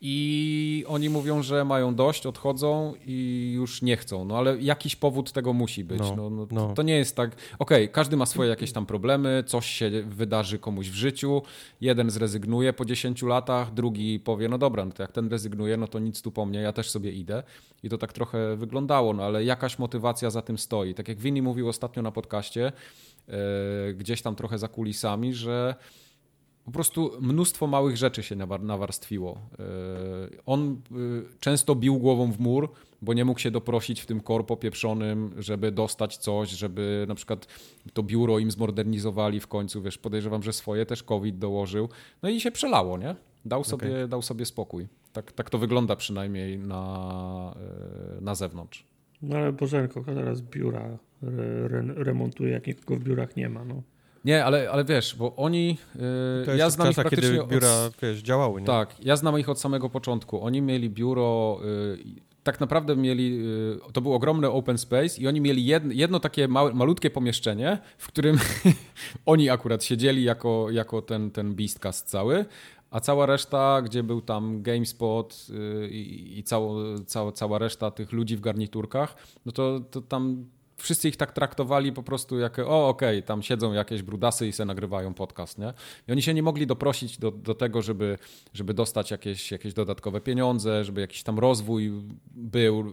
I oni mówią, że mają dość, odchodzą i już nie chcą. No ale jakiś powód tego musi być. No, no, no, no. To, to, nie jest tak. Okej, okay, każdy ma swoje jakieś tam problemy, coś się wydarzy komuś w życiu. Jeden zrezygnuje po 10 latach, drugi powie: No dobra, no to jak ten rezygnuje, no to nic tu po mnie, ja też sobie idę. I to tak trochę wyglądało, no ale jakaś motywacja za tym stoi. Tak jak Winnie mówił ostatnio na podcaście, yy, gdzieś tam trochę za kulisami, że po prostu mnóstwo małych rzeczy się nawarstwiło. E, on e, często bił głową w mur, bo nie mógł się doprosić w tym korpo pieprzonym, żeby dostać coś, żeby na przykład to biuro im zmodernizowali w końcu. Wiesz, podejrzewam, że swoje też COVID dołożył. No i się przelało, nie? Dał sobie, okay. dał sobie spokój. Tak, tak to wygląda przynajmniej na, e, na zewnątrz. No ale Bożenko teraz biura re, remontuje, jak nikogo w biurach nie ma. No. Nie, ale, ale wiesz, bo oni. Yy, ja znam czasach, ich praktycznie. Kiedy biura od, wiesz, działały. Nie? Tak, ja znam ich od samego początku. Oni mieli biuro. Yy, tak naprawdę mieli, y, to był ogromny open space i oni mieli jedno, jedno takie małe, malutkie pomieszczenie, w którym oni akurat siedzieli jako, jako ten, ten Beastcast cały, a cała reszta, gdzie był tam GameSpot y, i, i cało, cała, cała reszta tych ludzi w garniturkach, no to, to tam wszyscy ich tak traktowali po prostu jak, o okej, okay, tam siedzą jakieś brudasy i se nagrywają podcast, nie? I oni się nie mogli doprosić do, do tego, żeby, żeby dostać jakieś, jakieś dodatkowe pieniądze, żeby jakiś tam rozwój był.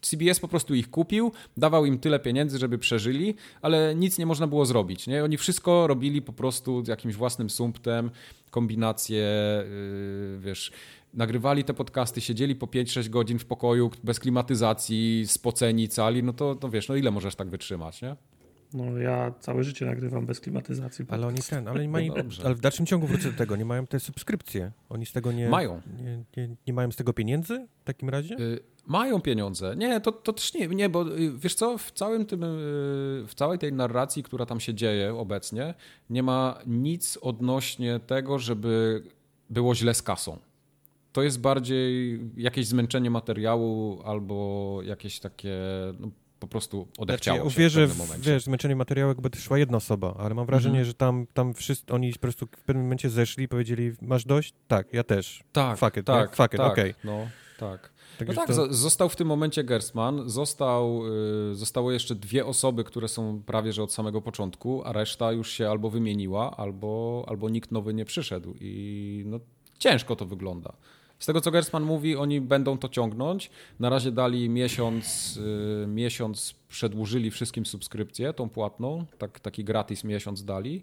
CBS po prostu ich kupił, dawał im tyle pieniędzy, żeby przeżyli, ale nic nie można było zrobić, nie? Oni wszystko robili po prostu jakimś własnym sumptem, kombinacje, yy, wiesz nagrywali te podcasty, siedzieli po 5-6 godzin w pokoju bez klimatyzacji, spoceni cali, no to, to wiesz, no ile możesz tak wytrzymać, nie? No ja całe życie nagrywam bez klimatyzacji. Ale oni ten, ale, nie mają, no ale w dalszym ciągu wrócę do tego, nie mają te subskrypcje. Oni z tego nie... Mają. Nie, nie, nie mają z tego pieniędzy w takim razie? Y mają pieniądze. Nie, to, to też nie, nie, bo y, wiesz co, w całym tym, y w całej tej narracji, która tam się dzieje obecnie, nie ma nic odnośnie tego, żeby było źle z kasą to jest bardziej jakieś zmęczenie materiału albo jakieś takie no, po prostu odechciało znaczy, się uwierzę w w, wiesz, zmęczenie materiału jakby szła jedna osoba, ale mam wrażenie, mm -hmm. że tam, tam wszyscy, oni po prostu w pewnym momencie zeszli i powiedzieli, masz dość? Tak, ja też. Tak, fuck it, tak, fuck it, tak, okej. Okay. No, tak. Tak, no tak to... został w tym momencie Gerstmann, został, y, zostało jeszcze dwie osoby, które są prawie że od samego początku, a reszta już się albo wymieniła, albo, albo nikt nowy nie przyszedł i no, ciężko to wygląda. Z tego co Gersman mówi, oni będą to ciągnąć. Na razie dali miesiąc, y, miesiąc przedłużyli wszystkim subskrypcję, tą płatną, tak, taki gratis miesiąc dali.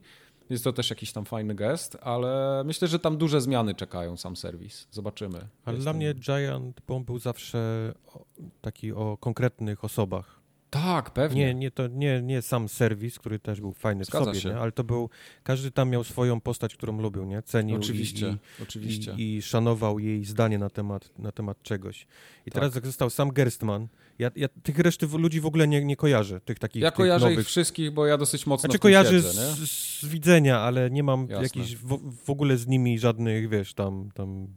Jest to też jakiś tam fajny gest, ale myślę, że tam duże zmiany czekają sam serwis. Zobaczymy. Ale Jestem... dla mnie Giant Bomb był zawsze taki o konkretnych osobach. Tak, pewnie. Nie, nie, to nie, nie sam serwis, który też był fajny Zgadza w sobie, się. Nie? ale to był, każdy tam miał swoją postać, którą lubił, nie? Cenił oczywiście, i, oczywiście. I, i szanował jej zdanie na temat, na temat czegoś. I tak. teraz jak został sam Gerstmann, ja, ja tych reszty ludzi w ogóle nie, nie kojarzę, tych takich Ja kojarzę nowych. ich wszystkich, bo ja dosyć mocno Znaczy kojarzę siedzę, z, z, widzenia, ale nie mam jakichś w, w ogóle z nimi żadnych, wiesz, tam, tam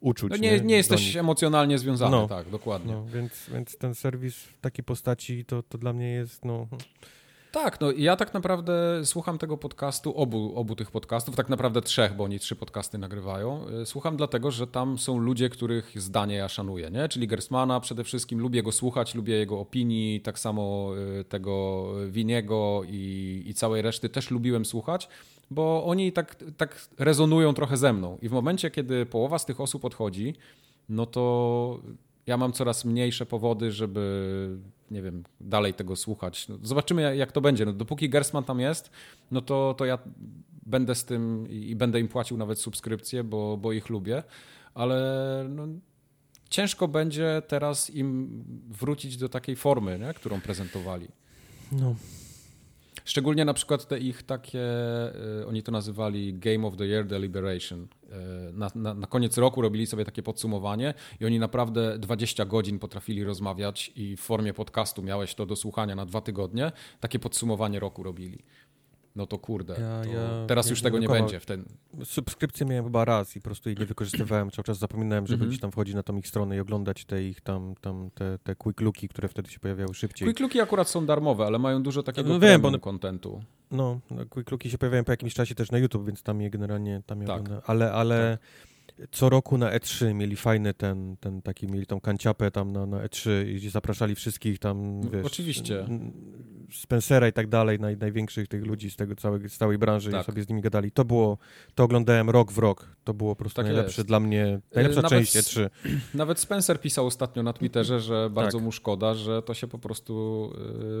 uczuć. No nie, nie, nie jesteś emocjonalnie związany, no. tak, dokładnie. No, więc, więc ten serwis w takiej postaci to, to dla mnie jest, no... Tak, no ja tak naprawdę słucham tego podcastu, obu, obu tych podcastów, tak naprawdę trzech, bo oni trzy podcasty nagrywają. Y, słucham dlatego, że tam są ludzie, których zdanie ja szanuję, nie? Czyli Gersmana przede wszystkim, lubię go słuchać, lubię jego opinii, tak samo y, tego Winiego i, i całej reszty też lubiłem słuchać bo oni tak, tak rezonują trochę ze mną. I w momencie, kiedy połowa z tych osób odchodzi, no to ja mam coraz mniejsze powody, żeby, nie wiem, dalej tego słuchać. No, zobaczymy, jak to będzie. No, dopóki Gersman tam jest, no to, to ja będę z tym i będę im płacił nawet subskrypcję, bo, bo ich lubię, ale no, ciężko będzie teraz im wrócić do takiej formy, nie, którą prezentowali. No, Szczególnie na przykład te ich takie, y, oni to nazywali Game of the Year Deliberation. Y, na, na, na, koniec roku robili sobie takie podsumowanie i oni naprawdę 20 godzin potrafili rozmawiać i w formie podcastu miałeś to do słuchania na dwa tygodnie. Takie podsumowanie roku robili no to kurde, ja, to ja teraz już tego nie będzie. W ten... Subskrypcję miałem chyba raz i po prostu jej nie wykorzystywałem. Cały czas zapominałem, żeby -hmm. gdzieś tam wchodzić na tą ich stronę i oglądać te ich tam, tam te, te quick looki, które wtedy się pojawiały szybciej. Quick looki akurat są darmowe, ale mają dużo takiego no, wiem, bo kontentu. No, no, quick looki się pojawiają po jakimś czasie też na YouTube, więc tam je generalnie tam je tak. oglądam. Ale, ale tak co roku na E3 mieli fajny ten, ten taki, mieli tą kanciapę tam na, na E3 i zapraszali wszystkich tam, wiesz... Oczywiście. Spencera i tak dalej, naj, największych tych ludzi z tego całej, z całej branży tak. i sobie z nimi gadali. To było, to oglądałem rok w rok. To było po prostu tak najlepsze jest. dla mnie, najlepsza nawet, część E3. Nawet Spencer pisał ostatnio na Twitterze, że bardzo tak. mu szkoda, że to się po prostu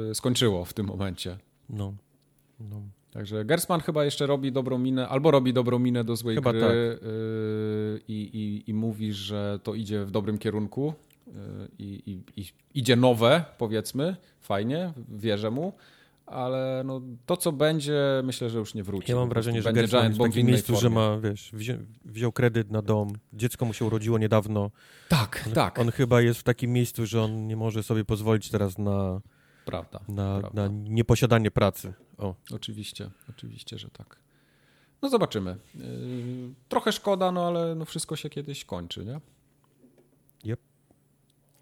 yy, skończyło w tym momencie. No. no. Także Gersman chyba jeszcze robi dobrą minę, albo robi dobrą minę do złej chyba gry tak. yy, i, i, mówi, że to idzie w dobrym kierunku yy, i, i, idzie nowe, powiedzmy, fajnie, wierzę mu, ale no, to, co będzie, myślę, że już nie wróci. Ja mam wrażenie, że Gersman jest w takim miejscu, formie. że ma, wiesz, wzią, wziął kredyt na dom, dziecko mu się urodziło niedawno. Tak, on, tak. On chyba jest w takim miejscu, że on nie może sobie pozwolić teraz na Prawda. Na, prawda. na nieposiadanie pracy. O. Oczywiście, oczywiście, że tak. No zobaczymy. Yy, trochę szkoda, no ale no wszystko się kiedyś kończy, nie? Yep.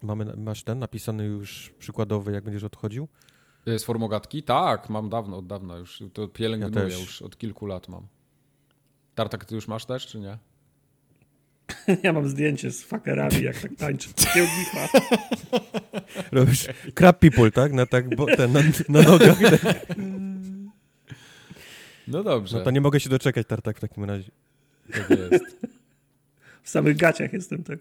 Mamy, masz ten napisany już przykładowy, jak będziesz odchodził? Z formogatki? Tak, mam dawno, od dawna już. To pielęgnuję, Ja już od kilku lat mam. Tartak, ty już masz też, czy nie? Ja mam zdjęcie z fakerami, jak tak tańczę. Gifa. Robisz crab people, tak? Na, tak bo, ten, na, na nogach. No dobrze, No to nie mogę się doczekać, Tartak, w takim razie. tak jest. W samych gaciach jestem tak.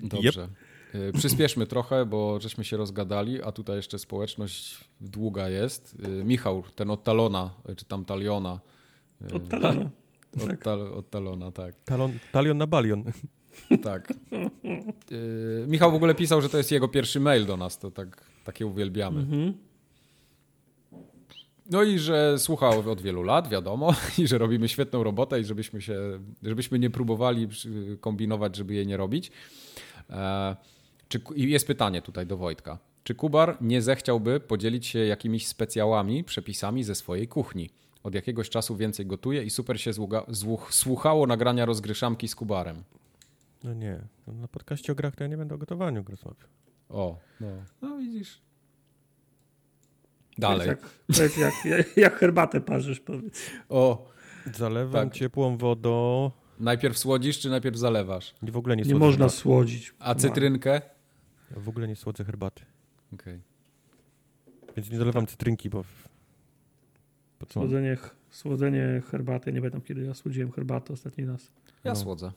Dobrze. Y, Przyspieszmy trochę, bo żeśmy się rozgadali, a tutaj jeszcze społeczność długa jest. Y, Michał, ten od Talona, czy tam Taliona. y, Od talona. Od, tak. tal, od Talona, tak. Talon, talion na balion. tak. Y, Michał w ogóle pisał, że to jest jego pierwszy mail do nas, to tak, takie uwielbiamy. Mhm. No i że słuchał od wielu lat, wiadomo, i że robimy świetną robotę i żebyśmy się, żebyśmy nie próbowali kombinować, żeby jej nie robić. E, czy, I jest pytanie tutaj do Wojtka. Czy Kubar nie zechciałby podzielić się jakimiś specjałami, przepisami ze swojej kuchni? Od jakiegoś czasu więcej gotuje i super się zługa, złuch, słuchało nagrania rozgryszamki z Kubarem. No nie, no na podcaście o grach to ja nie będę o gotowaniu rozmawiał. O, no, no widzisz. To Dalej. jest Jak, to jest jak, jak, herbatę parzysz, powiedz. O, Zalewam Tak. ciepłą wodą najpierw słodzisz, czy najpierw zalewasz? i w ogóle nie Nie słodzę można herbaty. słodzić. A cytrynkę? Ja w ogóle nie słodzę herbaty. Okej. Więc nie dolewam cytrynki, bo... Słodzenie, słodzenie herbaty. Nie pamiętam, kiedy ja słodziłem herbatę ostatni raz. Ja No. słodzę.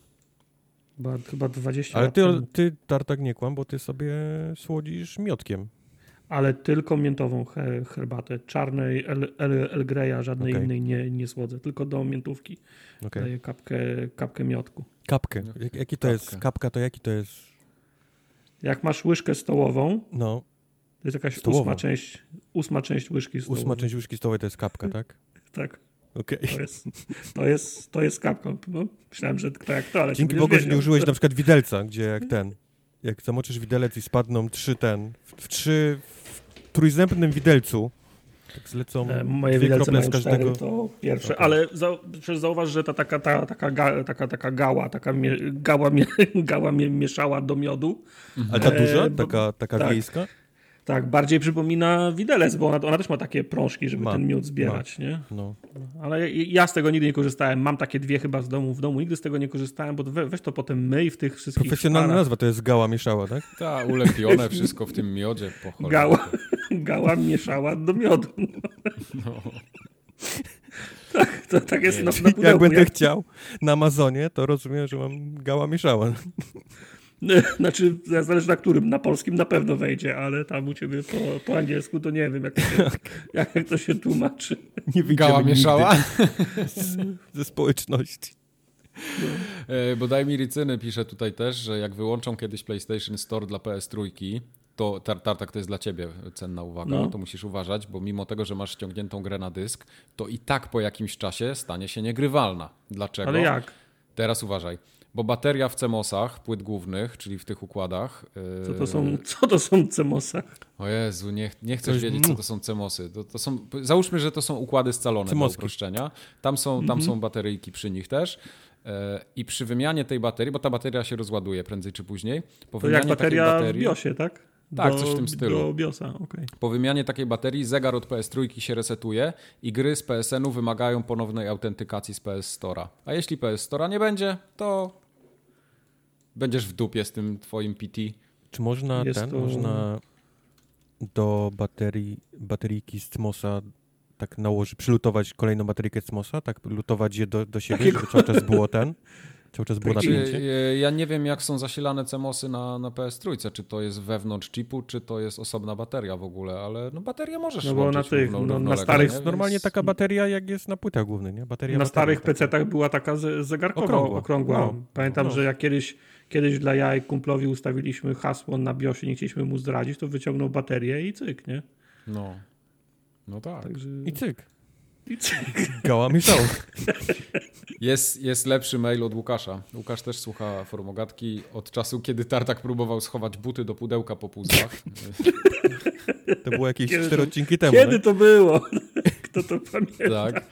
Chyba, chyba 20 Ale lat ty, temu. ty, Tartak, nie kłam, bo ty sobie słodzisz miodkiem. Ale tylko miętową he, herbatę. Czarnej El, El, El Greya, żadnej Okej. innej nie, nie słodzę. Tylko do miętówki Okej. daję kapkę, kapkę miodku. Kapkę. Jak, jaki to jest? Kapkę. Kapka to jaki to jest? Jak masz łyżkę stołową, No, to jest jakaś ósma część, ósma część łyżki stołowej. ósma część łyżki stołowej to jest kapka, tak? Tak, Okej. to jest, to jest, to jest kapką. No, myślałem, że kto jak to, ale Dzięki Bogu, że nie użyłeś na przykład widelca, gdzie jak ten, jak zamoczysz widelec i spadną trzy ten, w, w trzy, w trójzębnym widelcu, tak zlecą E, Moje dwie krople z każdego. cztery, to pierwsze. Okej. Ale za, przecież zauważ, że ta taka, ta, taka, ga, taka, taka gała, taka mie, gała, mie, gała mie, mieszała do miodu. Ale ta E, duża, bo- taka, taka tak. wiejska? Tak, bardziej przypomina widelec, bo ona, ona też ma takie prążki, żeby Ma, ten miód zbierać, nie? No. Ale ja z tego nigdy nie korzystałem. Mam takie dwie chyba z domu w domu. Nigdy z tego nie korzystałem, bo we, weź to potem myj w tych wszystkich Profesjonalna szparach. nazwa to jest gała mieszała, tak? Ta, ulepione wszystko w tym miodzie. Po cholerę. Gała, gała mieszała do miodu. No. Tak, to, tak jest na, na Jak pudełku. będę jak- chciał na Amazonie, to rozumiem, że mam gała mieszała. Znaczy, zależy na którym. Na polskim na pewno wejdzie, ale tam u ciebie po, po angielsku to nie wiem, jak to się, jak, jak to się tłumaczy. Nie Gała mieszała? z- ze społeczności. E, Bo daj mi Ricyny pisze tutaj też, że jak wyłączą kiedyś PlayStation Store dla PS3, to tar Tartak to jest dla ciebie cenna uwaga, No. to musisz uważać, bo mimo tego, że masz ściągniętą grę na dysk, to i tak po jakimś czasie stanie się niegrywalna. Dlaczego? Ale jak? Teraz uważaj. Bo bateria w CMOS-ach, płyt głównych, czyli w tych układach. Co yy, to są, co to są cemosy? O Jezu, nie, nie chcesz wiedzieć, co to są CMOSy. To, to są, załóżmy, że to są układy scalone do Cymoski. uproszczenia. Tam są, tam są bateryjki przy nich też. E, I przy wymianie tej baterii, bo ta bateria się rozładuje prędzej czy później, po To jak bateria takiej w baterii, BIOSie, tak? Tak, coś w tym stylu. Do BIOSa, okej. po wymianie takiej baterii zegar od PS3 się resetuje i gry z PSN-u wymagają ponownej autentykacji z PS Store'a. A jeśli PS Store'a nie będzie, to będziesz w dupie z tym twoim PT. Czy można Jest ten, to- można do baterii, bateryjki z CMOSa tak nałożyć, przylutować kolejną bateryjkę CMOSa, tak lutować je do, do siebie, Takiego- żeby cały czas było ten, cały czas było napięcie. Ja nie wiem, jak są zasilane CMOSy na, na PS3, czy to jest wewnątrz chipu, czy to jest osobna bateria w ogóle, ale no baterię możesz No bo na tych, równo- no, na starych- normalnie taka bateria, jak jest na płytach głównych, nie? Bateria Na baterii, starych taka. PC-tach była taka ze- zegarkowa, Okrągła. okrągła. No. Pamiętam, No. że jak kiedyś, kiedyś dla jaj kumplowi ustawiliśmy hasło na BIOSie, nie chcieliśmy mu zdradzić, to wyciągnął baterię i cyk, nie? No. No tak. Także... I cyk. I cyk. Gała mieszała. Jest, jest lepszy mail od Łukasza. Łukasz też słucha formogatki od czasu, kiedy Tartak próbował schować buty do pudełka po puzzlach. To było jakieś Kiedy cztery odcinki temu. Kiedy nie? to było? Kto to pamięta? tak.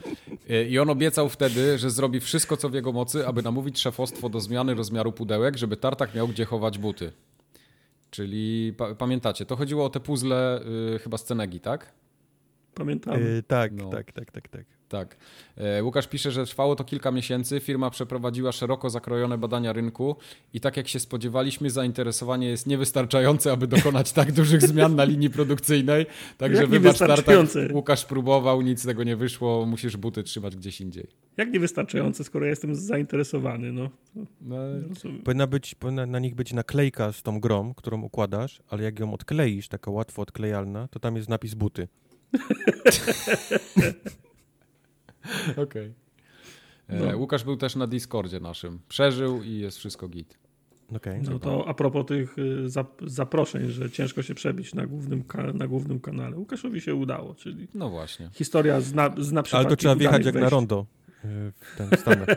E, I on obiecał wtedy, że zrobi wszystko, co w jego mocy, aby namówić szefostwo do zmiany rozmiaru pudełek, żeby Tartak miał gdzie chować buty. Czyli pa pamiętacie, to chodziło o te puzzle y, chyba z Cenegi, tak? Pamiętam. Yy, tak, No. tak, tak, tak, tak. Tak. E, Łukasz pisze, że trwało to kilka miesięcy. Firma przeprowadziła szeroko zakrojone badania rynku i tak jak się spodziewaliśmy, zainteresowanie jest niewystarczające, aby dokonać tak dużych zmian na linii produkcyjnej. Także Jak wybacz niewystarczające? Łukasz próbował, nic z tego nie wyszło, musisz buty trzymać gdzieś indziej. Jak niewystarczające, skoro ja jestem zainteresowany, no. No, Rozumiem. Powinna, być, powinna na nich być naklejka z tą grą, którą układasz, ale jak ją odkleisz, taka łatwo odklejalna, to tam jest napis buty. Okej. E, No. Łukasz był też na Discordzie naszym. Przeżył i jest wszystko git. Okej. No to a propos tych y, zap- zaproszeń, że ciężko się przebić na głównym, ka- na głównym kanale. Łukaszowi się udało, czyli No właśnie. historia zna, zna Ale to trzeba wjechać jak na wejść. rondo yy, w ten Stanach.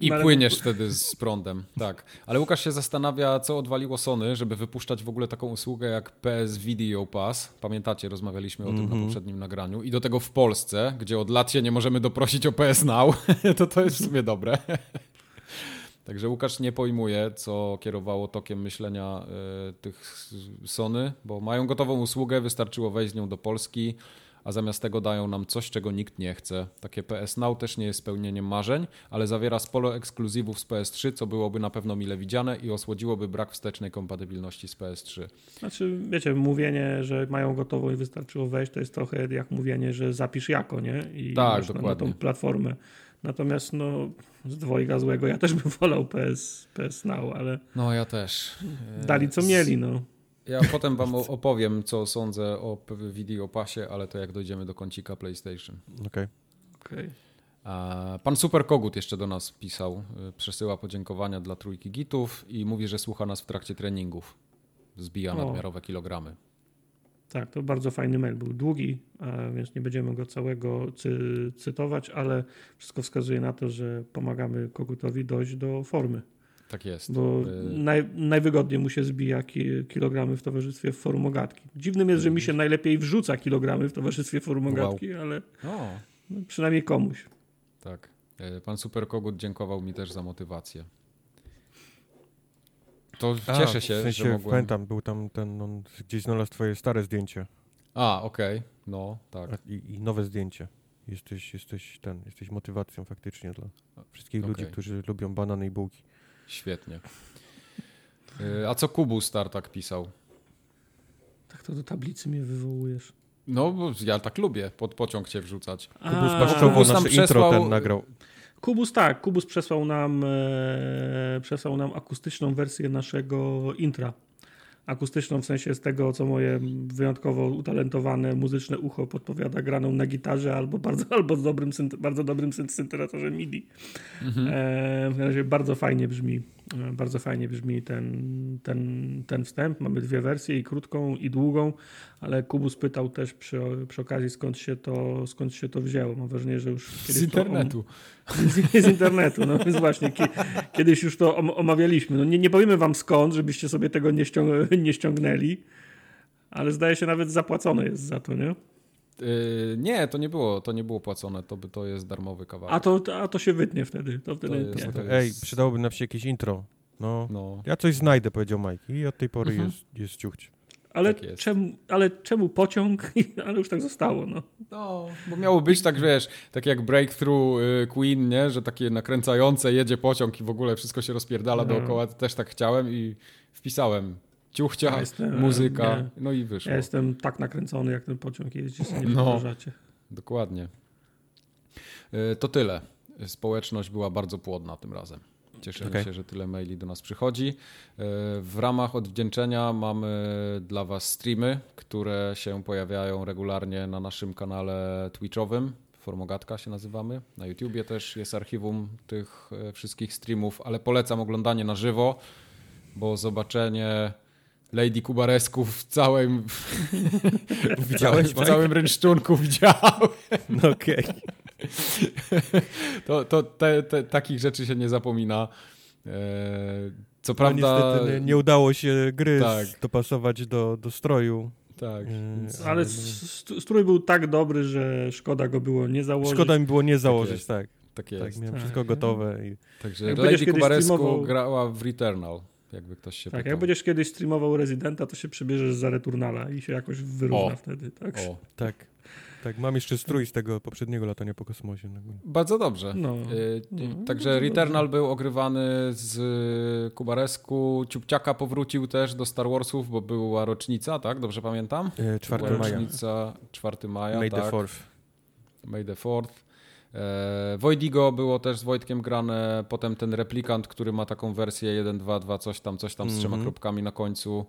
I płyniesz wtedy z prądem, tak. Ale Łukasz się zastanawia, co odwaliło Sony, żeby wypuszczać w ogóle taką usługę jak PS Video Pass. Pamiętacie, rozmawialiśmy o tym na Mhm. poprzednim nagraniu. I do tego w Polsce, gdzie od lat się nie możemy doprosić o PS Now, to to jest w sumie dobre. Także Łukasz nie pojmuje, co kierowało tokiem myślenia y, tych Sony, bo mają gotową usługę, wystarczyło wejść z nią do Polski, a zamiast tego dają nam coś, czego nikt nie chce. Takie PS Now też nie jest spełnieniem marzeń, ale zawiera sporo ekskluzywów z PS3, co byłoby na pewno mile widziane i osłodziłoby brak wstecznej kompatybilności z PS3. Znaczy, wiecie, mówienie, że mają gotową i wystarczyło wejść, to jest trochę jak mówienie, że zapisz jako, nie? I Tak, masz na, dokładnie. tą platformę. Natomiast, no, z dwojga złego, ja też bym wolał PS, PS Now, ale No ja też. Dali co mieli, no. Ja potem wam opowiem, co sądzę o P- Video Passie, ale to jak dojdziemy do kącika PlayStation. Okej. Okej. A Pan Super Kogut jeszcze do nas pisał, y, przesyła podziękowania dla trójki gitów i mówi, że słucha nas w trakcie treningów. Zbija O. nadmiarowe kilogramy. Tak, to bardzo fajny mail. Był długi, więc nie będziemy go całego cy- cytować, ale wszystko wskazuje na to, że pomagamy Kogutowi dojść do formy. Tak jest. Bo Y, naj, najwygodniej mu się zbija ki, kilogramy w towarzystwie formogatki. Dziwnym jest, że mi się najlepiej wrzuca kilogramy w towarzystwie formogatki, ale O, no, przynajmniej komuś. tak. Y, Pan Super Kogut dziękował mi też za motywację. To A, cieszę się, w sensie, że mogłem... pamiętam, był tam ten, on gdzieś znalazł twoje stare zdjęcie A, okej. No, tak. i, i nowe zdjęcie. Jesteś, jesteś ten, jesteś motywacją faktycznie dla wszystkich ludzi, Okej. którzy lubią banany i bułki. Świetnie. Y, A co Kubus Tartak pisał? Tak to do tablicy mnie wywołujesz. No, bo ja tak lubię, pod pociąg cię wrzucać. Kubus A, Paszczowo Kubus nasze intro przesłał- ten nagrał. Kubus tak, Kubus przesłał nam, e, przesłał nam akustyczną wersję naszego intra. Akustyczną w sensie z tego, co moje wyjątkowo utalentowane muzyczne ucho podpowiada graną na gitarze albo bardzo, albo z dobrym, bardzo dobrym syn- syntezatorze MIDI. E, w razie bardzo fajnie brzmi, bardzo fajnie brzmi ten, ten, ten wstęp. Mamy dwie wersje, i krótką, i długą, ale Kubus pytał też przy, przy okazji, skąd się, to, skąd się to wzięło. Mam wrażenie, że już Z internetu. z, z internetu, no więc właśnie, ki, kiedyś już to om, omawialiśmy. No nie, nie powiemy wam skąd, żebyście sobie tego nie, ściąg, nie ściągnęli, ale zdaje się nawet zapłacone jest za to, nie? Y, nie, to nie było, to nie było płacone, to, by- to jest darmowy kawałek. A to, a to się wytnie wtedy. To wtedy To jest- to jest- Ej, przydałoby nam się jakieś intro. No, No, ja coś znajdę, powiedział Mike. I od tej pory Mhm. jest, jest ciuchć. Ale, tak jest. czemu, ale czemu pociąg? ale już tak zostało, no. no, bo miało być tak, wiesz, tak jak Breakthrough y, Queen, nie, że takie nakręcające, jedzie pociąg i w ogóle wszystko się rozpierdala No. dookoła, też tak chciałem i wpisałem ciuchcia, Ja jestem- muzyka, nie. no i wyszło. Ja jestem tak nakręcony, jak ten pociąg jeździ, sobie nie No. wyobrażacie. Dokładnie. Y, To tyle. Społeczność była bardzo płodna tym razem. Cieszymy Okej. się, że tyle maili do nas przychodzi. Y, W ramach odwdzięczenia mamy dla Was streamy, które się pojawiają regularnie na naszym kanale Twitchowym. Formogatka się nazywamy. Na YouTubie też jest archiwum tych e, wszystkich streamów, ale polecam oglądanie na żywo, bo zobaczenie Lady Kubaresku w całym, w całym, w Mike? całym rynszczunku widziałem. No okej. To, to te, te, takich rzeczy się nie zapomina. E, Co No, prawda. niestety nie, nie udało się gry Tak. dopasować do, do stroju. tak. Yy, Ale st- strój był tak dobry, że szkoda go było nie założyć. Szkoda mi było nie założyć, jest. tak. Tak Tak, jest. miałem Tak. wszystko gotowe. I... Także Jak Lady Kubaresku streamował- grała w Returnal. Jakby ktoś się Tak, pytał. jak będziesz kiedyś streamował Residenta, to się przebierzesz za Returnala i się jakoś wyróżna O. wtedy, tak? O, Tak. Tak, mam jeszcze strój z tego poprzedniego latania po kosmosie. No. bardzo dobrze. No. Y, No, Także bardzo Returnal był ogrywany z y, Kubaresku. Ciupciaka powrócił też do Star Warsów, bo była rocznica, tak? Dobrze pamiętam? E, 4 była maja. rocznica 4 maja, May tak. the 4th. May the 4th. E, Wojdigo było też z Wojtkiem grane, potem ten replikant, który ma taką wersję 1, 2, 2, coś tam, coś tam z trzema Mhm. kropkami na końcu.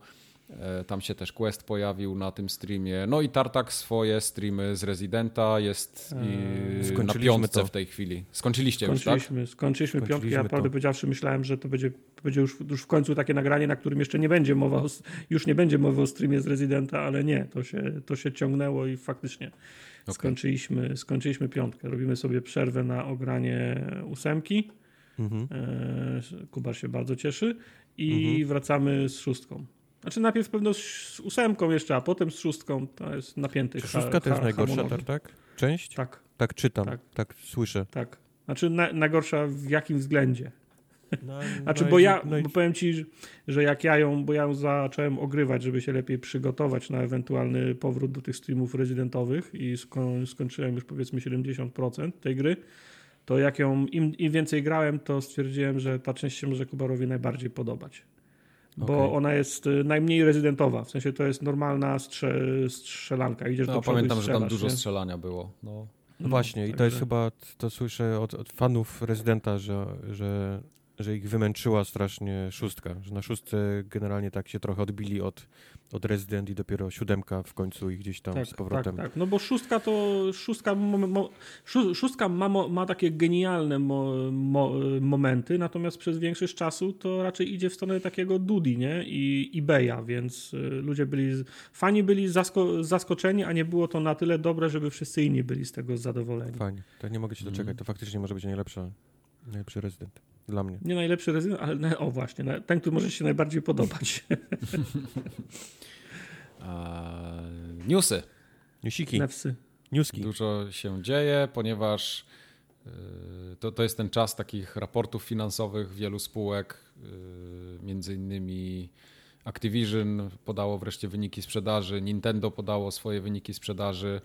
E, Tam się też Quest pojawił na tym streamie. No i Tartak swoje streamy z Residenta jest Eee, na Skończyliśmy piątce to. w tej chwili. Skończyliście już, tak? Skończyliśmy, skończyliśmy piątkę. Ja Skończyliśmy prawdę powiedziawszy myślałem, że to będzie, będzie już, już w końcu takie nagranie, na którym jeszcze nie będzie mowa o, już nie będzie mowy o streamie z Residenta, ale nie, to się, to się ciągnęło i faktycznie Okej. skończyliśmy, skończyliśmy piątkę. Robimy sobie przerwę na ogranie ósemki. Mhm. E, Kuba się bardzo cieszy i Mhm. wracamy z szóstką. Znaczy najpierw pewno z ósemką jeszcze, a potem z szóstką. To jest napięty Czy ha- szóstka to jest ha- najgorsza, tak? Część? Tak, Tak czytam, Tak. tak, słyszę. tak. Znaczy na, najgorsza w jakim względzie? No, Znaczy, no bo i- ja, no i- bo powiem ci, że jak ja ją, bo ja ją zacząłem ogrywać, żeby się lepiej przygotować na ewentualny powrót do tych streamów rezydentowych i sko skończyłem już powiedzmy 70% tej gry, to jak ją, im, im więcej grałem, to stwierdziłem, że ta część się może Kubarowi najbardziej podobać. Bo Okej. ona jest y, najmniej rezydentowa, w sensie to jest normalna strze strzelanka. Idziesz do No, przodu pamiętam, że tam dużo nie? strzelania było. No. No właśnie, i to jest chyba, to słyszę od, od fanów Rezydenta, że, że, że ich wymęczyła strasznie szóstka, że na szóstce generalnie tak się trochę odbili od, od Resident i dopiero siódemka w końcu ich gdzieś tam tak, z powrotem. Tak, tak. No bo szóstka to szóstka, mo, mo, szó- szóstka ma, mo, ma takie genialne mo, mo, momenty, natomiast przez większość czasu to raczej idzie w stronę takiego Dudi, nie? I eBaya, więc y, ludzie byli, fani byli zasko, zaskoczeni, a nie było to na tyle dobre, żeby wszyscy inni byli z tego zadowoleni. Fajnie, to nie mogę się doczekać, Mhm. to faktycznie może być najlepsza, najlepszy Rezydent dla mnie. Nie najlepszy rezydent, ale na- o właśnie, ten, który może się najbardziej podobać. Eee, newsy. Newsiki, Nefsy. newski. Dużo się dzieje, ponieważ yy, to, to jest ten czas takich raportów finansowych wielu spółek, yy, między innymi Activision podało wreszcie wyniki sprzedaży, Nintendo podało swoje wyniki sprzedaży,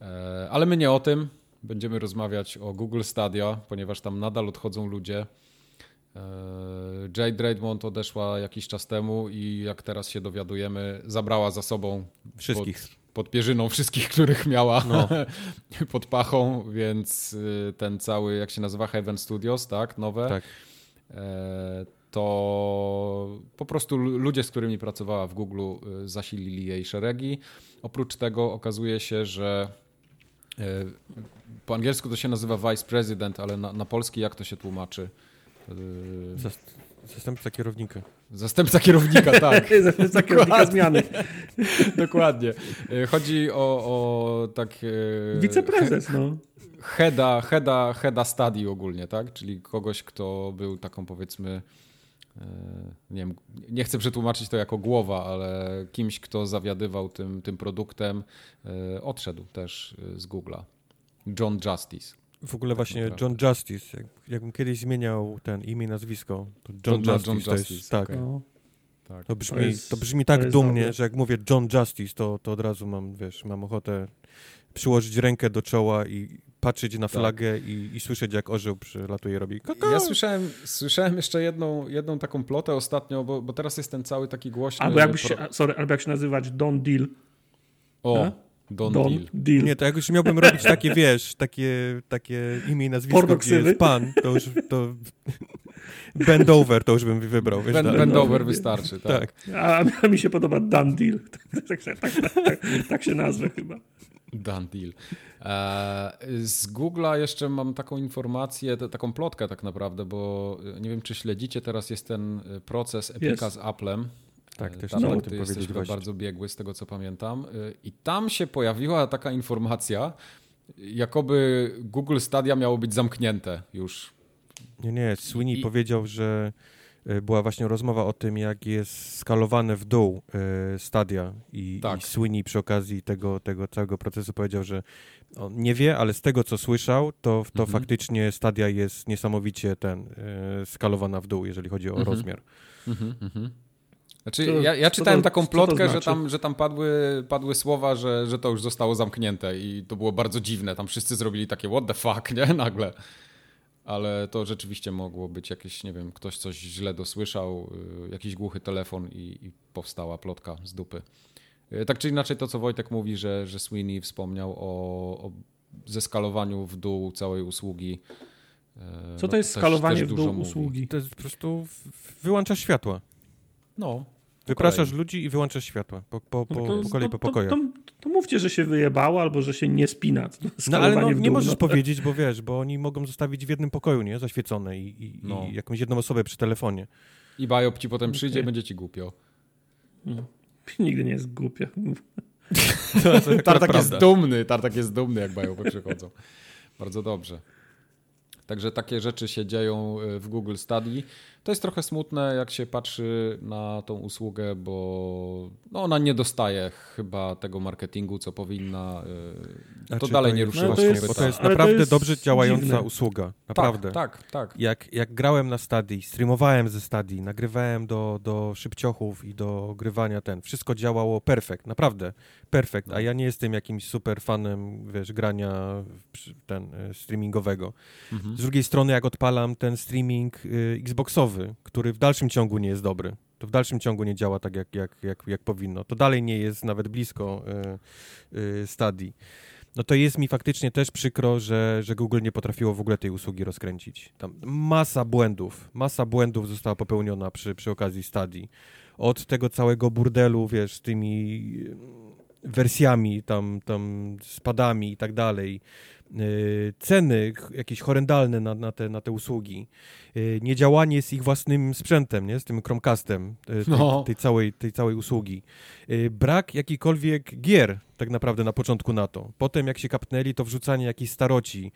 e, ale my nie o tym. Będziemy rozmawiać o Google Stadia, ponieważ tam nadal odchodzą ludzie. E, Jade Raymond odeszła jakiś czas temu i jak teraz się dowiadujemy, zabrała za sobą Wszystkich. Pod, pod pierzyną wszystkich, których miała No. pod pachą, więc y, ten cały, jak się nazywa, Heaven Studios, tak, nowe, Tak. e, to po prostu lu- ludzie, z którymi pracowała w Google, y, zasilili jej szeregi. Oprócz tego okazuje się, że e, po angielsku to się nazywa Vice President, ale na, na polski jak to się tłumaczy? Y, Zast- Zastępca kierownika. Zastępca kierownika, tak. Zastępca kierownika zmiany. Dokładnie. E, Chodzi o, o tak. e, Wiceprezes, no. Heada, heada, heada stadii ogólnie, tak? Czyli kogoś, kto był taką powiedzmy. Nie wiem, nie chcę przetłumaczyć to jako głowa, ale kimś, kto zawiadywał tym, tym produktem, odszedł też z Google'a. John Justice. W ogóle właśnie naprawdę. John Justice, jak, jakbym kiedyś zmieniał ten imię i nazwisko, to John To na Justice John to jest, Justice, tak. no. Tak. To brzmi, To to, jest- brzmi to tak jest dumnie, dobre. że jak mówię John Justice, to, to od razu mam, wiesz, mam ochotę przyłożyć rękę do czoła i patrzeć na Tak. flagę i, i słyszeć, jak orzeł przylatuje i robi koko. Ja słyszałem, słyszałem jeszcze jedną, jedną taką plotę ostatnio, bo, bo teraz jest ten cały taki głośny. Albo jakbyś pro- się, sorry, albo jak się nazywać Don Deal. O, A? Don, Don Deal. Deal. Nie, to jak już miałbym robić takie, wiesz, takie, takie imię i nazwisko, gdzie jest pan, to już to bend over to już bym wybrał, wiesz. Ben, tak. Bendover wystarczy, tak. Tak. A, a mi się podoba Dan Deal. Tak, tak, tak, tak, tak, się nazwę chyba. Done deal. E, z Google'a jeszcze mam taką informację, taką plotkę tak naprawdę, bo nie wiem, czy śledzicie, teraz jest ten e, proces Epica Jest. z Applem. Tak, E, też tam ty jesteś powiedzieć chyba bardzo biegły z tego, co pamiętam. E, I tam się pojawiła taka informacja, jakoby Google Stadia miało być zamknięte już. Nie, nie, Sweeney I- powiedział, że, y, była właśnie rozmowa o tym, jak jest skalowane w dół Stadia i, Tak. i Sweeney przy okazji tego, tego całego procesu powiedział, że on nie wie, ale z tego, co słyszał, to, to Mhm. faktycznie Stadia jest niesamowicie ten, skalowana w dół, jeżeli chodzi o Mhm. rozmiar. Mhm, mhm. Znaczy, Co- ja, ja czytałem to- taką to plotkę, że znaczy? tam, że tam padły, padły słowa, że, że to już zostało zamknięte i to było bardzo dziwne. Tam wszyscy zrobili takie what the fuck, nie? Nagle. Ale to rzeczywiście mogło być jakieś, nie wiem, ktoś coś źle dosłyszał, y, jakiś głuchy telefon i, i powstała plotka z dupy. Y, Tak czy inaczej, to co Wojtek mówi, że, że Sweeney wspomniał o, o zeskalowaniu w dół całej usługi. y, Co no to jest też- skalowanie też w dół mówi. usługi? To jest po prostu w- wyłączasz światła. No. Wypraszasz kolei. ludzi i wyłączasz światła. Po, po, po, No to- po kolei, po to, to, pokojach. to, to mówcie, że się wyjebało albo że się nie spina. No ale no, nie możesz no. powiedzieć, bo wiesz, bo oni mogą zostawić w jednym pokoju, nie? Zaświecone i, i, No. i jakąś jedną osobę przy telefonie. I Bajop ci potem przyjdzie Okej. i będzie ci głupio. Nigdy nie jest głupia. Tartak jest dumny, Tartak jest dumny, jak Bajopy przychodzą. Bardzo dobrze. Także takie rzeczy się dzieją y, w Google Study. To jest trochę smutne, jak się patrzy na tą usługę, bo no ona nie dostaje chyba tego marketingu, co powinna. To Znaczy, dalej to nie ruszyło No, to się jest- to jest Ale to naprawdę jest dobrze działająca dziwne. usługa. Naprawdę. Tak, tak, tak. Jak, jak grałem na Stadii, streamowałem ze Stadii, nagrywałem do, do szybciochów i do grywania ten, wszystko działało perfekt, naprawdę perfekt, No. a ja nie jestem jakimś super fanem, wiesz, grania ten e, streamingowego. Mhm. Z drugiej strony, jak odpalam ten streaming y, Xboxowy, który w dalszym ciągu nie jest dobry, to w dalszym ciągu nie działa tak, jak, jak, jak, jak powinno. To dalej nie jest nawet blisko y, y, Stadii. No to jest mi faktycznie też przykro, że, że Google nie potrafiło w ogóle tej usługi rozkręcić. Tam masa błędów, masa błędów została popełniona przy, przy okazji Stadii. Od tego całego burdelu, wiesz, z tymi y, wersjami, tam, tam spadami i tak dalej. Y, Ceny jakieś horrendalne na, na, te, na te usługi. Y, Niedziałanie z ich własnym sprzętem, nie? z tym Chromecastem, y, tej, No. tej, całej, tej całej usługi. Brak jakichkolwiek gier tak naprawdę na początku na to. Potem jak się kapnęli, to wrzucanie jakichś staroci.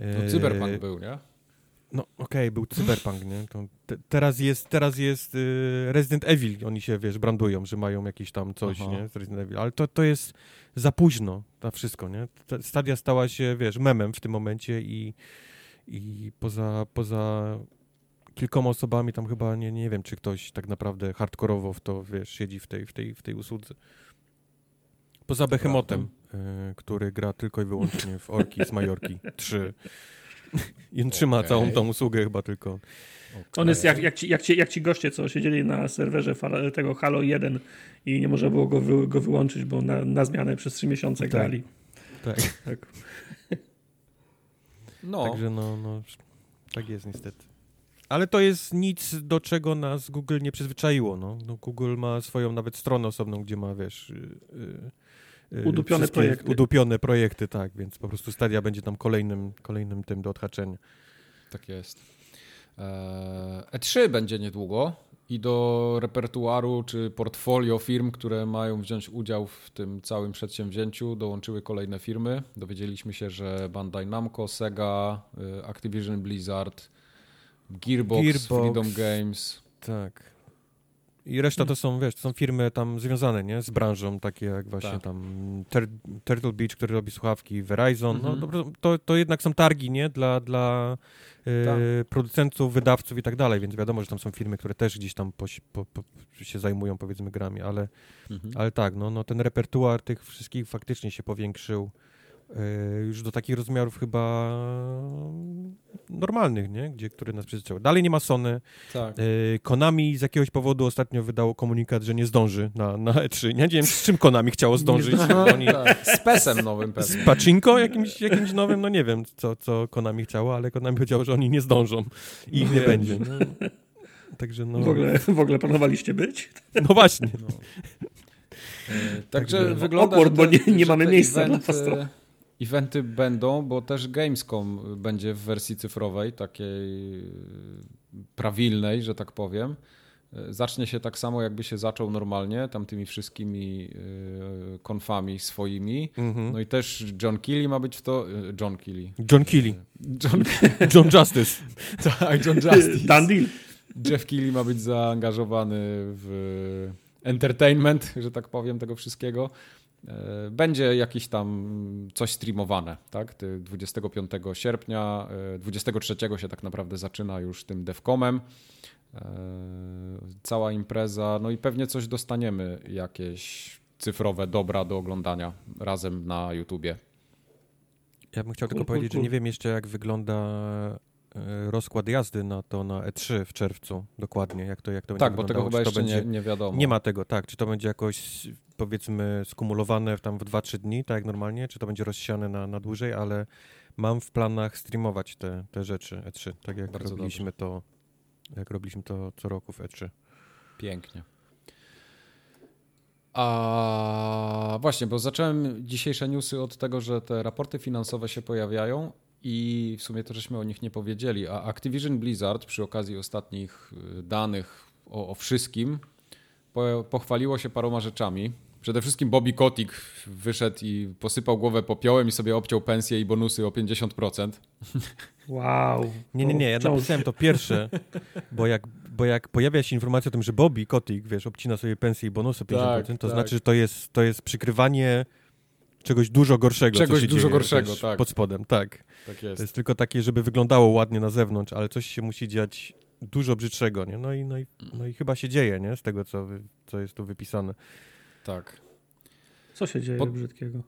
No, Y, cyberpunk był, nie? No okej, był Cyberpunk, nie? Te, teraz jest, teraz jest y, Resident Evil, oni się, wiesz, brandują, że mają jakieś tam coś, Aha. nie? Z Resident Evil, ale to, to jest za późno na wszystko, nie? Ta Stadia stała się, wiesz, memem w tym momencie i, i poza, poza kilkoma osobami tam chyba, nie, nie wiem, czy ktoś tak naprawdę hardkorowo w to, wiesz, siedzi w tej, w tej, w tej usłudze. Poza Behemotem, y, który gra tylko i wyłącznie w Orki z Majorki 3. I on trzyma Okej. całą tą usługę chyba tylko. On jest jak, jak, ci, jak, ci, jak ci goście, co siedzieli na serwerze tego Halo 1 i nie można było go, wy, go wyłączyć, bo na, na zmianę przez 3 miesiące Tak. grali. Tak. Tak. No, Także no, no, tak jest niestety. Ale to jest nic, do czego nas Google nie przyzwyczaiło. No. No, Google ma swoją nawet stronę osobną, gdzie ma, wiesz... Yy, yy, Udupione wszystkie projekty. Udupione projekty, tak, więc po prostu Stadia będzie tam kolejnym, kolejnym tym do odhaczenia. tak jest. Eee, E3 będzie niedługo i do repertuaru czy portfolio firm, które mają wziąć udział w tym całym przedsięwzięciu, dołączyły kolejne firmy. Dowiedzieliśmy się, że Bandai Namco, Sega, y, Activision Blizzard, Gearbox, Gearbox. Freedom Games. Tak. I reszta to są, wiesz, to są firmy tam związane, nie? Z branżą, takie jak właśnie Tak. tam Tur- Turtle Beach, który robi słuchawki, Verizon, Mhm. no to, to jednak są targi, nie? Dla, dla e, Tak. producentów, wydawców i tak dalej, więc wiadomo, że tam są firmy, które też gdzieś tam poś, po, po, się zajmują, powiedzmy, grami, ale, Mhm. ale tak, no, no ten repertuar tych wszystkich faktycznie się powiększył już do takich rozmiarów chyba normalnych, nie? Gdzie, które nas przyzwyczaiły. Dalej nie ma Sony, Tak. E, Konami z jakiegoś powodu ostatnio wydało komunikat, że nie zdąży na, na E3. Nie wiem, z czym Konami chciało zdążyć. Oni Tak. Z PESem nowym pewnie. z Pachinko jakimś, jakimś nowym, no nie wiem, co, co Konami chciało, ale Konami powiedziało, że oni nie zdążą i ich nie Nie. będzie. No. Także no, W, ogóle, w ogóle planowaliście być? no właśnie. No. E, Także Także wygląda, awkward, że bo nie- nie że mamy miejsca dla eventy- was trochę. Eventy będą, bo też Gamescom będzie w wersji cyfrowej, takiej prawilnej, że tak powiem. Zacznie się tak samo, jakby się zaczął normalnie, tam tymi wszystkimi e, konfami swoimi. Mhm. No i też John Kelly ma być w to. e, John Kelly. John Kelly, John, John Justice. tak, John Justice. Dan deal. Jeff Keighley ma być zaangażowany w entertainment, że tak powiem, tego wszystkiego. E, będzie jakieś tam coś streamowane, tak? 25 sierpnia, 23 e, się tak naprawdę zaczyna już tym devcomem. E, cała impreza, no i pewnie coś dostaniemy, jakieś cyfrowe dobra do oglądania razem na YouTubie. Ja bym chciał tylko powiedzieć, że nie wiem jeszcze jak wygląda rozkład jazdy na to na E3 w czerwcu dokładnie, jak to, jak to tak, będzie bo tego chyba jeszcze będzie... nie, nie wiadomo. Nie ma tego, tak. Czy to będzie jakoś powiedzmy skumulowane tam w 2-3 dni, tak jak normalnie, czy to będzie rozsiane na, na dłużej, ale mam w planach streamować te, te rzeczy E3, tak jak Bardzo robiliśmy dobrze. to jak robiliśmy to co roku w E3. Pięknie. A właśnie, bo zacząłem dzisiejsze newsy od tego, że te raporty finansowe się pojawiają i w sumie to żeśmy o nich nie powiedzieli, a Activision Blizzard przy okazji ostatnich y, danych o, o wszystkim po, pochwaliło się paroma rzeczami. Przede wszystkim Bobby Kotick wyszedł i posypał głowę popiołem i sobie obciął pensję i bonusy o 50%. Wow. Nie, nie, nie, ja napisałem to pierwsze, bo jak, bo jak pojawia się informacja o tym, że Bobby Kotick, wiesz, obcina sobie pensję i bonusy o 50%, tak, to tak. znaczy, że to jest, to jest przykrywanie czegoś dużo gorszego. Czegoś dużo dzieje, gorszego, tak. Pod spodem, tak. tak jest. To jest tylko takie, żeby wyglądało ładnie na zewnątrz, ale coś się musi dziać dużo brzydszego, nie? No i, no i, no i chyba się dzieje, nie? Z tego, co, co jest tu wypisane. Tak. Co się dzieje Pod... brzydkiego?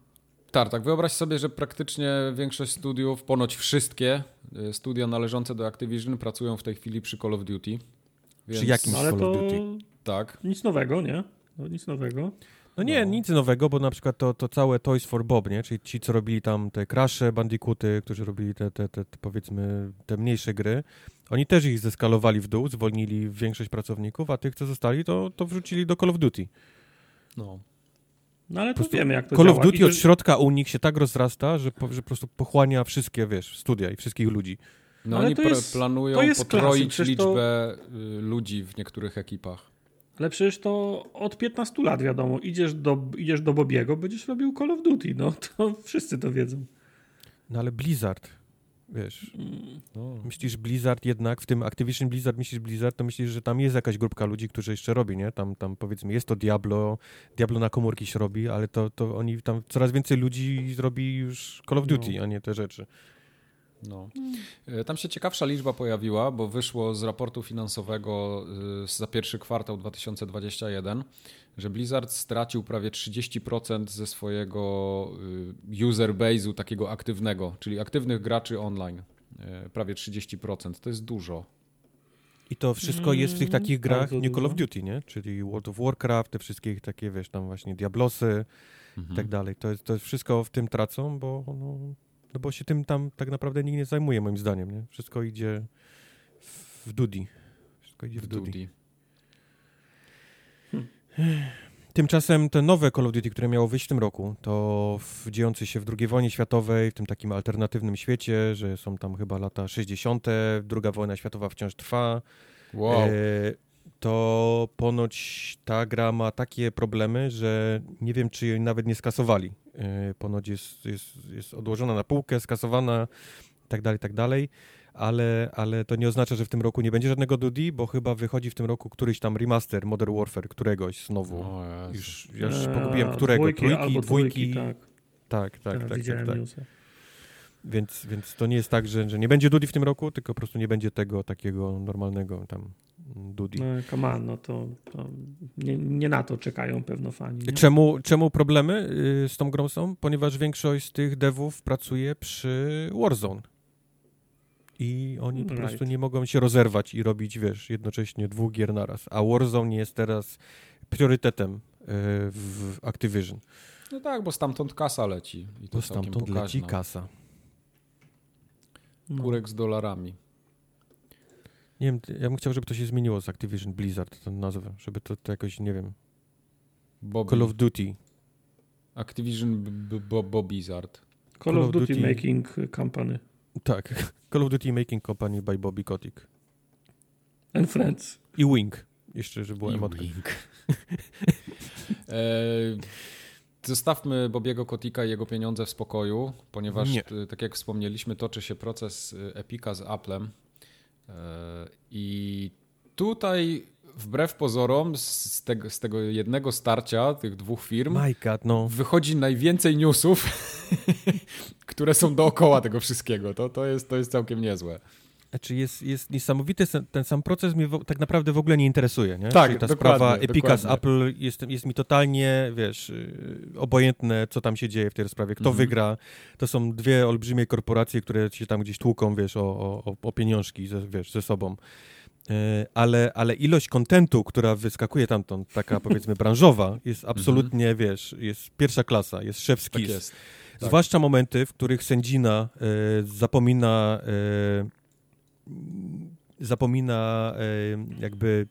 Tak, tak. Wyobraź sobie, że praktycznie większość studiów, ponoć wszystkie y, studia należące do Activision pracują w tej chwili przy Call of Duty. Więc... Przy jakimś Ale Call of Duty? Tak. Nic nowego, nie? No, nic nowego. No nie, no. nic nowego, bo na przykład to, to całe Toys for Bob, nie? Czyli ci, co robili tam te Crashe, Bandicooty, którzy robili te, te, te, te, powiedzmy te mniejsze gry, oni też ich zeskalowali w dół, zwolnili większość pracowników, a tych, co zostali, to, to wrzucili do Call of Duty. No. No ale to wiemy, jak to Call działa. of Duty od środka u nich się tak rozrasta, że po, że po prostu pochłania wszystkie, wiesz, studia i wszystkich ludzi. No ale oni jest, planują potroić liczbę to... Y, ludzi w niektórych ekipach. Ale przecież to od 15 lat wiadomo, idziesz do, idziesz do Bobiego, będziesz robił Call of Duty, no to wszyscy to wiedzą. No ale Blizzard, wiesz, no. myślisz Blizzard jednak, w tym Activision Blizzard, myślisz Blizzard, to myślisz, że tam jest jakaś grupka ludzi, którzy jeszcze robi, nie? Tam, tam powiedzmy jest to Diablo, Diablo na komórki się robi, ale to, to oni tam coraz więcej ludzi zrobi już Call of Duty, no. a nie te rzeczy. No. E, tam się ciekawsza liczba pojawiła, bo wyszło z raportu finansowego e, za pierwszy kwartał 2021, że Blizzard stracił prawie 30% ze swojego e, user base'u takiego aktywnego, czyli aktywnych graczy online. Prawie 30%. To jest dużo. I to wszystko jest w tych takich mm, grach nie Call of Duty, nie? Czyli World of Warcraft, te wszystkie takie, wiesz, tam właśnie Diablosy i mhm. tak dalej. To jest, to jest wszystko w tym tracą, bo no, no bo się tym tam tak naprawdę nikt nie zajmuje, moim zdaniem, nie? Wszystko idzie w Dudi. Wszystko idzie w, w Dudi. Dudi. Hmm. Tymczasem te nowe Call of Duty, które miało wyjść w tym roku, to w, dziejący się w II wojnie światowej, w tym takim alternatywnym świecie, że są tam chyba lata 60., druga wojna światowa wciąż trwa. Wow. E, to ponoć ta gra ma takie problemy, że nie wiem, czy jej nawet nie skasowali. E, ponoć jest, jest, jest odłożona na półkę, skasowana tak dalej, tak dalej, ale, ale to nie oznacza, że w tym roku nie będzie żadnego Dudi, bo chyba wychodzi w tym roku któryś tam remaster Modern Warfare, któregoś znowu. już, już eee, pogubiłem którego, dwójki, trójki, dwójki. tak. Tak, tak, tak, tak, tak. Więc, więc to nie jest tak, że, że nie będzie Dudi w tym roku, tylko po prostu nie będzie tego takiego normalnego tam Dudi. No, come on, no to, to nie, nie, na to czekają pewno fani. Czemu, czemu problemy y, z tą grą są? Ponieważ większość z tych devów pracuje przy Warzone. I oni po right. prostu nie mogą się rozerwać i robić, wiesz, jednocześnie dwóch gier naraz. A Warzone jest teraz priorytetem y, w Activision. No tak, bo stamtąd kasa leci. I to bo stamtąd pokaźna. leci kasa. Kurek z dolarami. Nie wiem, ja bym chciał, żeby to się zmieniło z Activision Blizzard, tę nazwę, żeby to, to jakoś, nie wiem, Bobby. Call of Duty. Activision Bob Blizzard. Call, Call of, Duty, Duty, Making Company. Tak, Call of Duty Making Company by Bobby Kotick. And Friends. I Wing, jeszcze, żeby była emotka. Wing. e, zostawmy Bobiego Kotika i jego pieniądze w spokoju, ponieważ, Nie. tak jak wspomnieliśmy, toczy się proces Epika z Applem E, I tutaj wbrew pozorom z tego, z tego jednego starcia tych dwóch firm God, no. wychodzi najwięcej newsów, które są dookoła tego wszystkiego. To, to, jest, to jest całkiem niezłe. Znaczy jest, jest niesamowity, ten, sam proces mnie tak naprawdę w ogóle nie interesuje, nie? Tak, Czyli ta sprawa Epica z. Apple jest, jest mi totalnie, wiesz, yy, obojętne, co tam się dzieje w tej rozprawie, kto Mhm. wygra. To są dwie olbrzymie korporacje, które się tam gdzieś tłuką, wiesz, o, o, o pieniążki, ze, wiesz, ze sobą. Yy, Ale, ale ilość kontentu, która wyskakuje tamtąd, taka powiedzmy branżowa, jest absolutnie, wiesz, jest pierwsza klasa, jest Mhm. Tak jest. Tak. Zwłaszcza momenty, w których sędzina e, zapomina e, zapomina e, jakby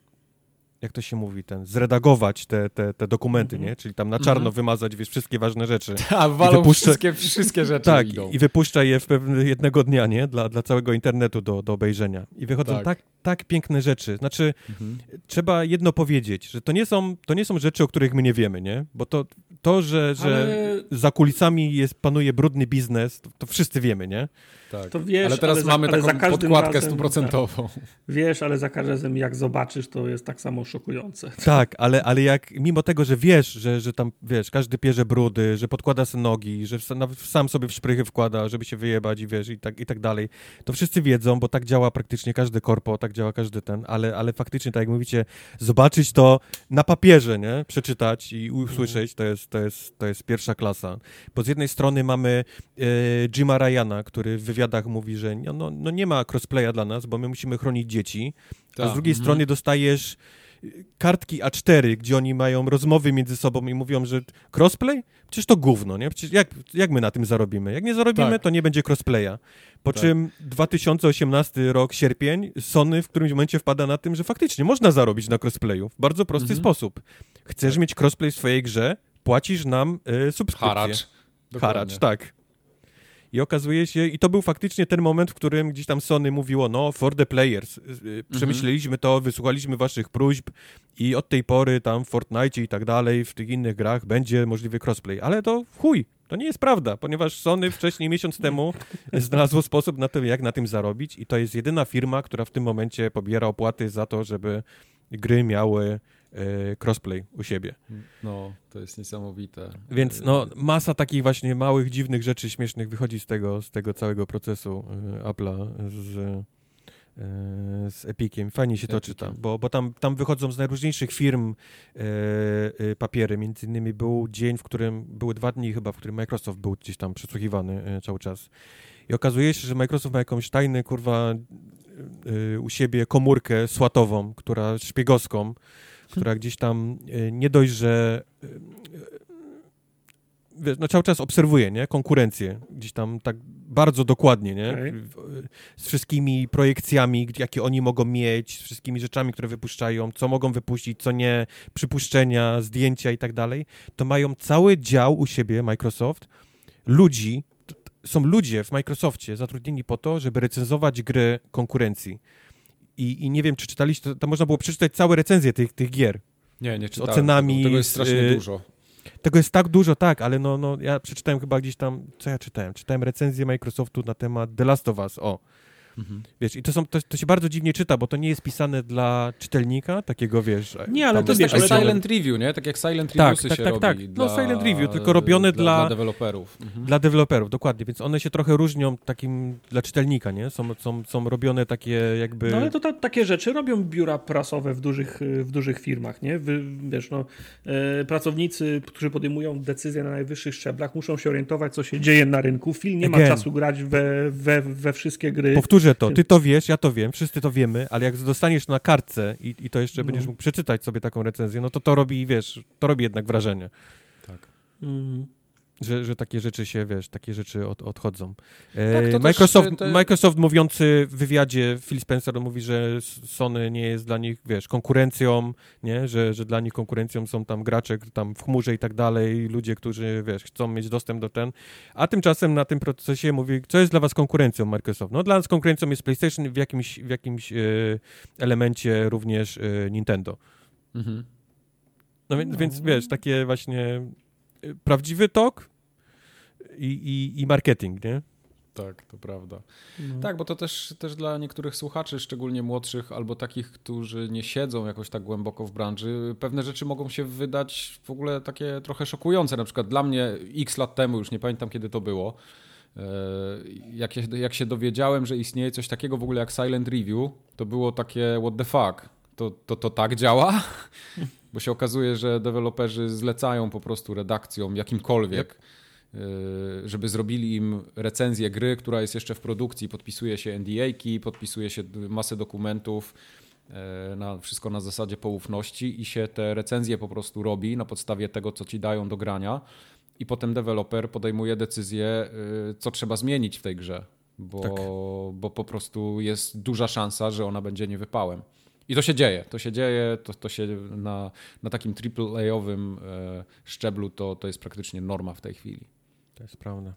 jak to się mówi, ten, zredagować te, te, te dokumenty, Mhm. nie? Czyli tam na czarno Mhm. wymazać, wiesz, wszystkie ważne rzeczy. A walą wypuszcza- wszystkie, wszystkie rzeczy Tak, idą. i wypuszcza je w pewne jednego dnia, nie? Dla, dla całego internetu do, do obejrzenia. I wychodzą Tak. tak. tak, piękne rzeczy. Znaczy, Mhm. trzeba jedno powiedzieć, że to nie są, to nie są rzeczy, o których my nie wiemy, nie? Bo to, to że, że Ale za kulisami jest, panuje brudny biznes, to, to wszyscy wiemy, nie? Tak. to wiesz, ale teraz ale za- mamy ale taką podkładkę razem- stuprocentową. wiesz, ale za każdym razem jak zobaczysz, to jest tak samo szokujące. Tak, ale, ale jak mimo tego, że wiesz, że, że tam, wiesz, każdy pierze brudy, że podkłada sobie nogi, że sam- nawet sam sobie w szprychy wkłada, żeby się wyjebać i wiesz, i tak, i tak dalej, to wszyscy wiedzą, bo tak działa praktycznie każdy korpo, tak działa każdy ten, ale, ale faktycznie, tak jak mówicie, zobaczyć to na papierze, nie? Przeczytać i usłyszeć, to jest, to jest, to jest pierwsza klasa. Bo z jednej strony mamy e, Jima Ryana, który w wywiadach mówi, że no, no, no nie ma crossplaya dla nas, bo my musimy chronić dzieci, a Tak. z drugiej Mhm. strony dostajesz y, kartki A4, gdzie oni mają rozmowy między sobą i mówią, że crossplay? Przecież to gówno, nie? Przecież jak, jak my na tym zarobimy? Jak nie zarobimy, Tak. to nie będzie crossplaya. Po Tak. czym 2018 rok, sierpień, Sony w którymś momencie wpada na tym, że faktycznie można zarobić na crossplayu w bardzo prosty Mhm. sposób. Chcesz Tak. mieć crossplay w swojej grze, płacisz nam y, subskrypcję. Haracz. Dokładnie. Haracz, tak. I okazuje się, i to był faktycznie ten moment, w którym gdzieś tam Sony mówiło, no, for the players. Y, y, Przemyśleliśmy to, wysłuchaliśmy waszych próśb i od tej pory tam w Fortnite i tak dalej, w tych innych grach będzie możliwy crossplay. Ale to chuj, to nie jest prawda, ponieważ Sony wcześniej, miesiąc temu, znalazło sposób na to, jak na tym zarobić i to jest jedyna firma, która w tym momencie pobiera opłaty za to, żeby gry miały crossplay u siebie. No, to jest niesamowite. Więc no, masa takich właśnie małych, dziwnych rzeczy śmiesznych wychodzi z tego, z tego całego procesu y, Apple'a z, z Epiciem. Fajnie się to Epiciem. czyta, bo, bo tam, tam wychodzą z najróżniejszych firm y, papiery. Między innymi był dzień, w którym, były dwa dni chyba, w którym Microsoft był gdzieś tam przesłuchiwany cały czas. I okazuje się, że Microsoft ma jakąś tajny, kurwa, u siebie komórkę słatową, która szpiegowską, która gdzieś tam y, nie dość, że y, wiesz, no cały czas obserwuje, nie? Konkurencję. Gdzieś tam tak bardzo dokładnie, nie? W- Z wszystkimi projekcjami, jakie oni mogą mieć, z wszystkimi rzeczami, które wypuszczają, co mogą wypuścić, co nie, przypuszczenia, zdjęcia i tak dalej. To mają cały dział u siebie, Microsoft, ludzi, są ludzie w Microsoftie zatrudnieni po to, żeby recenzować gry konkurencji. I, I nie wiem, czy czytaliście, to, to można było przeczytać całe recenzje tych, tych gier. Nie, nie czytałem. ocenami, Tego, jest z, strasznie y, dużo. Tego jest tak dużo, tak, ale no, no ja przeczytałem chyba gdzieś tam, co ja czytałem? Czytałem recenzję Microsoftu na temat The Last of Us, o. Mhm. Wiesz, i to, są, to, to się bardzo dziwnie czyta, bo to nie jest pisane dla czytelnika, takiego, wiesz... Nie, ale tam to To wiesz, jest takie ale silent review, nie? Tak jak silent Tak, reviewsy tak, się tak, robi tak. No, Dla, silent review, tylko robione dla- dla deweloperów. Mhm. Dla deweloperów, dokładnie, więc one się trochę różnią takim dla czytelnika, nie? Są, są, są robione takie jakby... No ale to ta, takie rzeczy robią biura prasowe w dużych, w dużych firmach, nie? Wy, wiesz, no, e, pracownicy, którzy podejmują decyzje na najwyższych szczeblach, muszą się orientować, co się dzieje na rynku. Film nie ma Again. czasu grać we, we, we wszystkie gry. Powtórzę to, ty to wiesz, ja to wiem, wszyscy to wiemy, ale jak dostaniesz na kartce i, i to jeszcze No. będziesz mógł przeczytać sobie taką recenzję, no to to robi, wiesz, to robi jednak wrażenie. Tak. Mm. Że, że takie rzeczy się, wiesz, takie rzeczy od, odchodzą. Tak, E, to też, Microsoft, te- Microsoft mówiący w wywiadzie, Phil Spencer mówi, że Sony nie jest dla nich, wiesz, konkurencją, nie? Że, że dla nich konkurencją są tam gracze tam w chmurze i tak dalej, ludzie, którzy, wiesz, chcą mieć dostęp do ten, a tymczasem na tym procesie mówi, co jest dla was konkurencją Microsoft? No dla nas konkurencją jest PlayStation, w jakimś, w jakimś e, elemencie również e, Nintendo. Mhm. No więc, No. więc wiesz, takie właśnie prawdziwy tok i, i, i marketing, nie? Tak, to prawda. No. Tak, bo to też, też dla niektórych słuchaczy, szczególnie młodszych, albo takich, którzy nie siedzą jakoś tak głęboko w branży, pewne rzeczy mogą się wydać w ogóle takie trochę szokujące. Na przykład dla mnie x lat temu, już nie pamiętam kiedy to było, e, jak, się, jak się dowiedziałem, że istnieje coś takiego w ogóle jak silent review, to było takie what the fuck. To, to, to tak działa? Bo się okazuje, że deweloperzy zlecają po prostu redakcjom jakimkolwiek, y, żeby zrobili im recenzję gry, która jest jeszcze w produkcji, podpisuje się NDA-ki, podpisuje się masę dokumentów, y, na, wszystko na zasadzie poufności i się te recenzje po prostu robi na podstawie tego, co ci dają do grania i potem deweloper podejmuje decyzję, y, co trzeba zmienić w tej grze, bo, Tak. bo po prostu jest duża szansa, że ona będzie niewypałem. I to się dzieje, to się dzieje, to, to się na, na takim AAA-owym e, szczeblu to, to jest praktycznie norma w tej chwili. To jest prawda.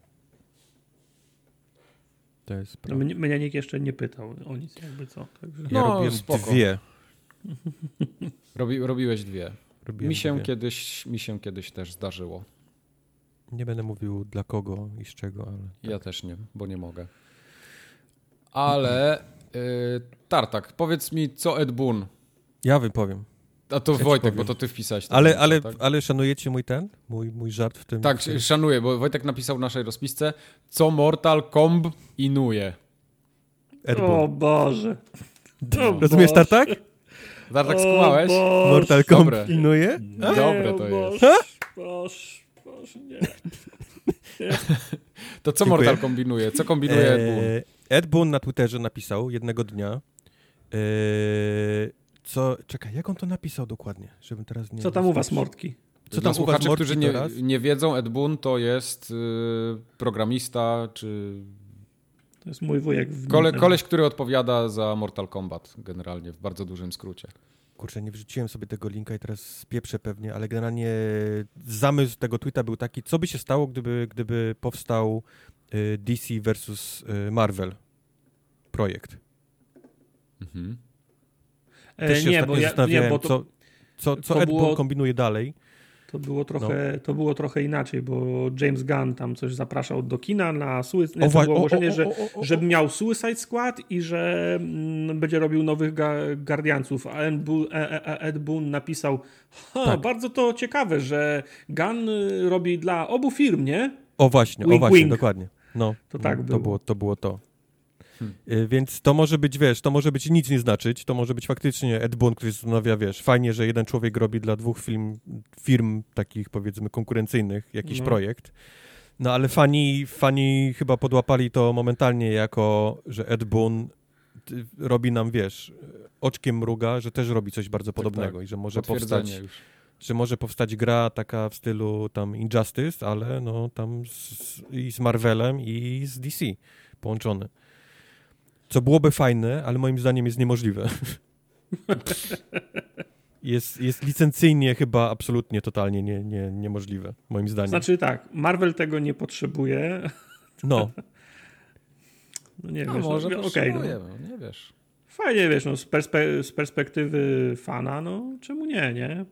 To jest No, prawda. mnie, mnie nikt jeszcze nie pytał o nic, jakby co. Także... Ja No, robiłem spoko. dwie. Robi, robiłeś dwie. Robiłem Mi się, dwie. kiedyś, mi się kiedyś też zdarzyło. Nie będę mówił dla kogo i z czego, ale... Ja też nie, bo nie mogę. Ale Tartak, powiedz mi, co Ed Boon? Ja wypowiem. A to Ja Wojtek, bo to ty wpisałeś. Ale, zdjęcie, ale, tak? ale szanujecie mój ten? Mój, mój żart w tym? Tak, w tym- szanuję, bo Wojtek napisał w naszej rozpisce, co Mortal Komb inuje. Ed O Boon. Boże. O Rozumiesz, Boże. Tartak? Tartak, O skumałeś? Boże. Mortal Dobre. Kombat inuje? Nie, Dobre to o jest. Boże, Boże, Boże, nie. To co Dziękuję. Mortal kombinuje? Co kombinuje Ed Boon? Ed Boon na Twitterze napisał jednego dnia, eee, co, czekaj, jak on to napisał dokładnie, żebym teraz nie... Co tam u was, mordki? Co tam u was, słuchaczy, którzy nie, nie wiedzą, Ed Boon to jest y, programista, czy To jest mój wujek. W kole, koleś, który odpowiada za Mortal Kombat generalnie, w bardzo dużym skrócie. Kurczę, nie wrzuciłem sobie tego linka i teraz spieprzę pewnie, ale generalnie zamysł tego tweeta był taki, co by się stało, gdyby, gdyby powstał DC versus y, Marvel projekt. Mhm. Też E, się nie, bo ja, zastanawiałem, nie, bo to, co, co, co to Ed było- Boon kombinuje dalej. to, było trochę, to było trochę inaczej, bo James Gunn tam coś zapraszał do kina na Suicide, O, wa- było o, o, ogłoszenie, o, że, o, o, o. że miał Suicide Squad i że mm, będzie robił nowych ga Guardiansów, a Ed Boon, e, e, Ed Boon napisał Tak. bardzo to ciekawe, że Gunn y, robi dla obu firm, nie? O właśnie, o Wink, właśnie, wink. dokładnie. No, To tak no, było. to było. To było to. Hmm. Y, Więc to może być, wiesz, to może być nic nie znaczyć, to może być faktycznie Ed Boon, który zastanawia, wiesz, fajnie, że jeden człowiek robi dla dwóch film, firm takich powiedzmy konkurencyjnych jakiś No. projekt. No ale fani, fani chyba podłapali to momentalnie jako, że Ed Boon ty- robi nam, wiesz, oczkiem mruga, że też robi coś bardzo podobnego tak. i że może powstać już. Że może powstać gra taka w stylu tam Injustice, ale no tam z, i z Marvelem i z DC połączone. Co byłoby fajne, ale moim zdaniem jest niemożliwe. jest, jest licencyjnie chyba absolutnie, totalnie nie, nie, niemożliwe, moim zdaniem. Znaczy tak, Marvel tego nie potrzebuje. No, No nie No, wiesz, może no, no, okej, no. nie wiesz. Fajnie, wiesz, no, z, perspe z perspektywy fana, no czemu nie, nie?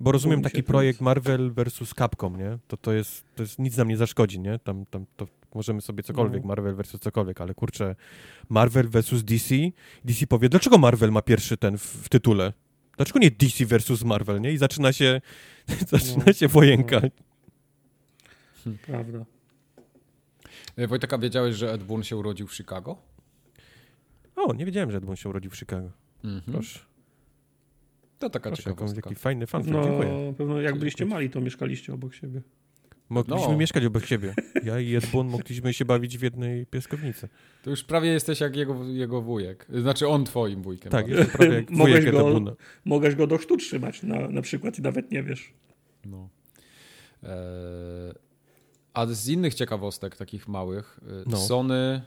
Bo rozumiem taki projekt nic. Marvel versus Capcom, nie? To, to, jest, to jest nic nam nie zaszkodzi, nie? Tam, tam to możemy sobie cokolwiek, No. Marvel versus cokolwiek, ale kurczę, Marvel versus DC, DC powie, dlaczego Marvel ma pierwszy ten w, w tytule? Dlaczego nie DC versus Marvel, nie? I zaczyna się, zaczyna No. się wojenka. Prawda. E, Wojtek, a wiedziałeś, że Ed Boon się urodził w Chicago? O, nie wiedziałem, że Edmund się urodził w Chicago. Mhm. Proszę, To taka proszę jaką, ciekawostka. jaki fajny fan, No, dziękuję. pewno jak byliście mali, to mieszkaliście obok siebie. Mogliśmy No. mieszkać obok siebie. Ja i Edmund mogliśmy się bawić w jednej piaskownicy. To już prawie jesteś jak jego, jego wujek. Znaczy on twoim wujkiem. Tak, jestem prawie jak Mogłeś wujek go- Edmunda. Mogłeś go do chrztu trzymać na, na przykład i nawet nie wiesz. No. Eee, a z innych ciekawostek, takich małych, e, No. Sony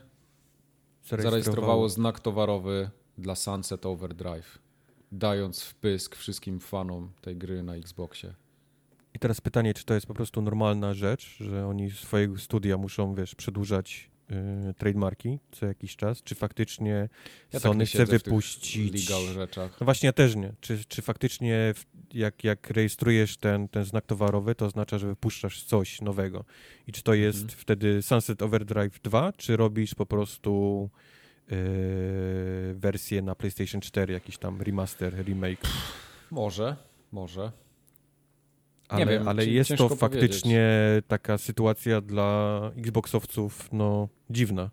zarejestrowało znak towarowy dla Sunset Overdrive, dając wpysk wszystkim fanom tej gry na Xboxie. I teraz pytanie, czy to jest po prostu normalna rzecz, że oni swojego studia muszą, wiesz, przedłużać y, trademarki co jakiś czas, czy faktycznie Ja tak Sony nie chce wypuścić... legal rzeczach. No właśnie ja też nie. Czy, czy faktycznie jak, jak rejestrujesz ten, ten znak towarowy, to oznacza, że wypuszczasz coś nowego. I czy to jest Mhm. wtedy Sunset Overdrive 2, czy robisz po prostu yy, wersję na PlayStation 4, jakiś tam remaster, remake. Może, może. Ale, wiem, ale jest to faktycznie taka sytuacja dla Xboxowców no dziwna.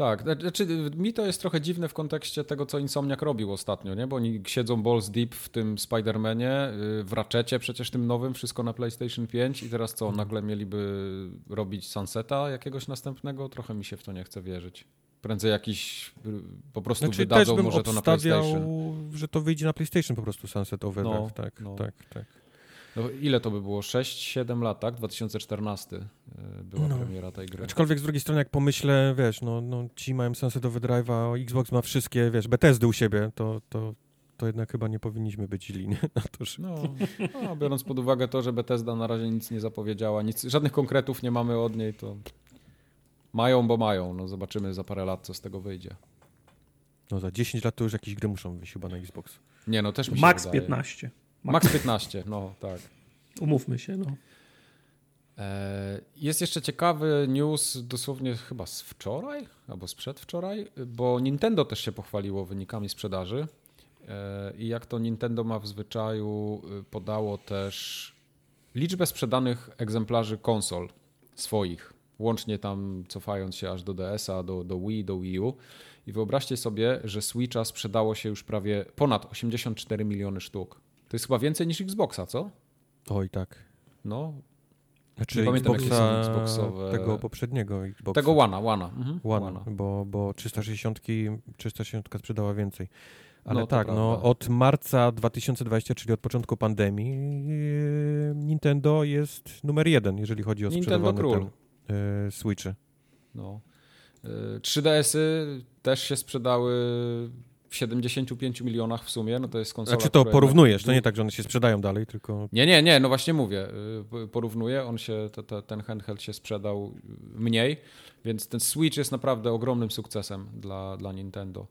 Tak, znaczy mi to jest trochę dziwne w kontekście tego, co Insomniak robił ostatnio, nie? Bo oni siedzą balls deep w tym Spider-Manie, y, w Ratchetie przecież tym nowym, wszystko na PlayStation 5 i teraz co, nagle mieliby robić Sunseta jakiegoś następnego? Trochę mi się w to nie chce wierzyć. Prędzej jakiś y, po prostu Znaczy wydadzą może to na PlayStation. że to wyjdzie na PlayStation po prostu Sunset Overdrive. No, tak, no. tak, tak. No, ile to by było? 6-7 lat, tak? 2014 y, była No. premiera tej gry. Aczkolwiek z drugiej strony, jak pomyślę, wiesz, no, no ci mają Sunset Overdrive, a Xbox ma wszystkie, wiesz, Bethesdy u siebie, to, to, to jednak chyba nie powinniśmy być źli nie? na to, że... No, no, biorąc pod uwagę to, że Bethesda na razie nic nie zapowiedziała, nic, żadnych konkretów nie mamy od niej, to mają, bo mają. No, zobaczymy za parę lat, co z tego wyjdzie. No za 10 lat to już jakieś gry muszą wyjść chyba na Xbox. Nie, no też mi się Max wydaje. 15. Max 15, no tak. Umówmy się, no. E, Jest jeszcze ciekawy news, dosłownie chyba z wczoraj albo z przedwczoraj, bo Nintendo też się pochwaliło wynikami sprzedaży. E, I jak to Nintendo ma w zwyczaju, y, podało też liczbę sprzedanych egzemplarzy konsol swoich, łącznie tam cofając się aż do DS-a, do, do Wii, do Wii U. I wyobraźcie sobie, że Switcha sprzedało się już prawie ponad 84 miliony sztuk. To jest chyba więcej niż Xboxa, co? Oj, tak. No, Znaczy Nie pamiętam, jakie Xboxa, są Xboxowe- tego poprzedniego Xboxa. tego Łana, Łana. Mhm. Łana. bo, bo 360, 360 sprzedała więcej. Ale No, tak, no od marca 2020, czyli od początku pandemii, Nintendo jest numer jeden, jeżeli chodzi o Nintendo sprzedawane król. ten, yy, Switchy. No. Y, 3DS-y też się sprzedały w 75 milionach w sumie, no to jest konsola, Znaczy to porównujesz, to nie tak, że one się sprzedają dalej, tylko Nie, nie, nie, no właśnie mówię, y, porównuję, on się, te, te, ten handheld się sprzedał mniej, więc ten Switch jest naprawdę ogromnym sukcesem dla, dla Nintendo.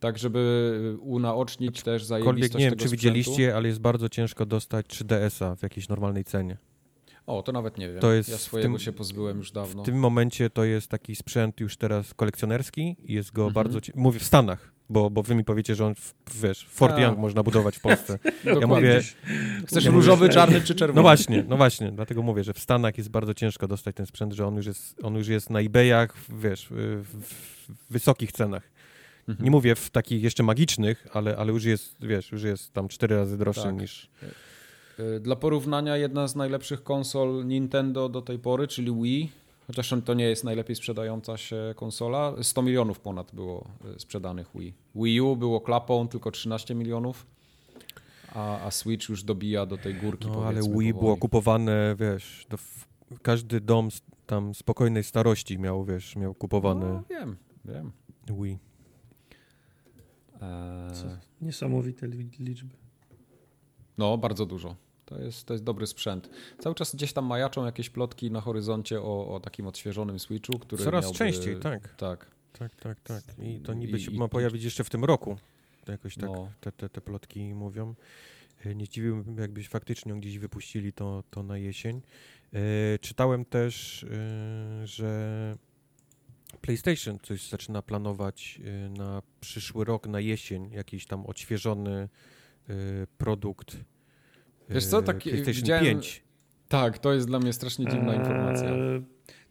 Tak, żeby unaocznić też zajebistość nie wiem, czy sprzętu. widzieliście, ale jest bardzo ciężko dostać 3DS-a w jakiejś normalnej cenie. O, to nawet nie wiem. To jest ja swojego tym- się pozbyłem już dawno. W tym momencie to jest taki sprzęt już teraz kolekcjonerski i jest go Mhm. bardzo... Mówię w Stanach, bo, bo wy mi powiecie, że on, wiesz, Fort Tak. Young można budować w Polsce. Dokładnie. mówię- Chcesz ja mówię, różowy, że- czarny czy czerwony? No właśnie, no właśnie, dlatego mówię, że w Stanach jest bardzo ciężko dostać ten sprzęt, że on już jest, on już jest na eBayach, wiesz, w, w wysokich cenach. Mhm. Nie mówię w takich jeszcze magicznych, ale, ale już jest, wiesz, już jest tam cztery razy droższy Tak. niż... Y, Dla porównania jedna z najlepszych konsol Nintendo do tej pory, czyli Wii, chociaż to nie jest najlepiej sprzedająca się konsola, 100 milionów ponad było y, sprzedanych Wii. Wii U było klapą tylko 13 milionów, a, a Switch już dobija do tej górki No ale Wii było powoli. kupowane, wiesz, do, każdy dom z, tam spokojnej starości miał, wiesz, miał kupowane No, wiem, wiem. Wii. Eee, Co? Niesamowite li- liczby. No, bardzo dużo. To jest, to jest dobry sprzęt. Cały czas gdzieś tam majaczą jakieś plotki na horyzoncie o, o takim odświeżonym Switchu, który Coraz miałby... częściej, tak. Tak. Tak, tak, tak. I to niby I- się i- ma pojawić jeszcze w tym roku. To jakoś tak No. te, te, te plotki mówią. E, Nie zdziwiłbym, jakbyś faktycznie ją gdzieś wypuścili to, to na jesień. E, czytałem też, e, że PlayStation coś zaczyna planować e, na przyszły rok, na jesień, jakiś tam odświeżony produkt. Wiesz co, tak, PlayStation widziałem- 5. Tak, to jest dla mnie strasznie dziwna Eee, informacja.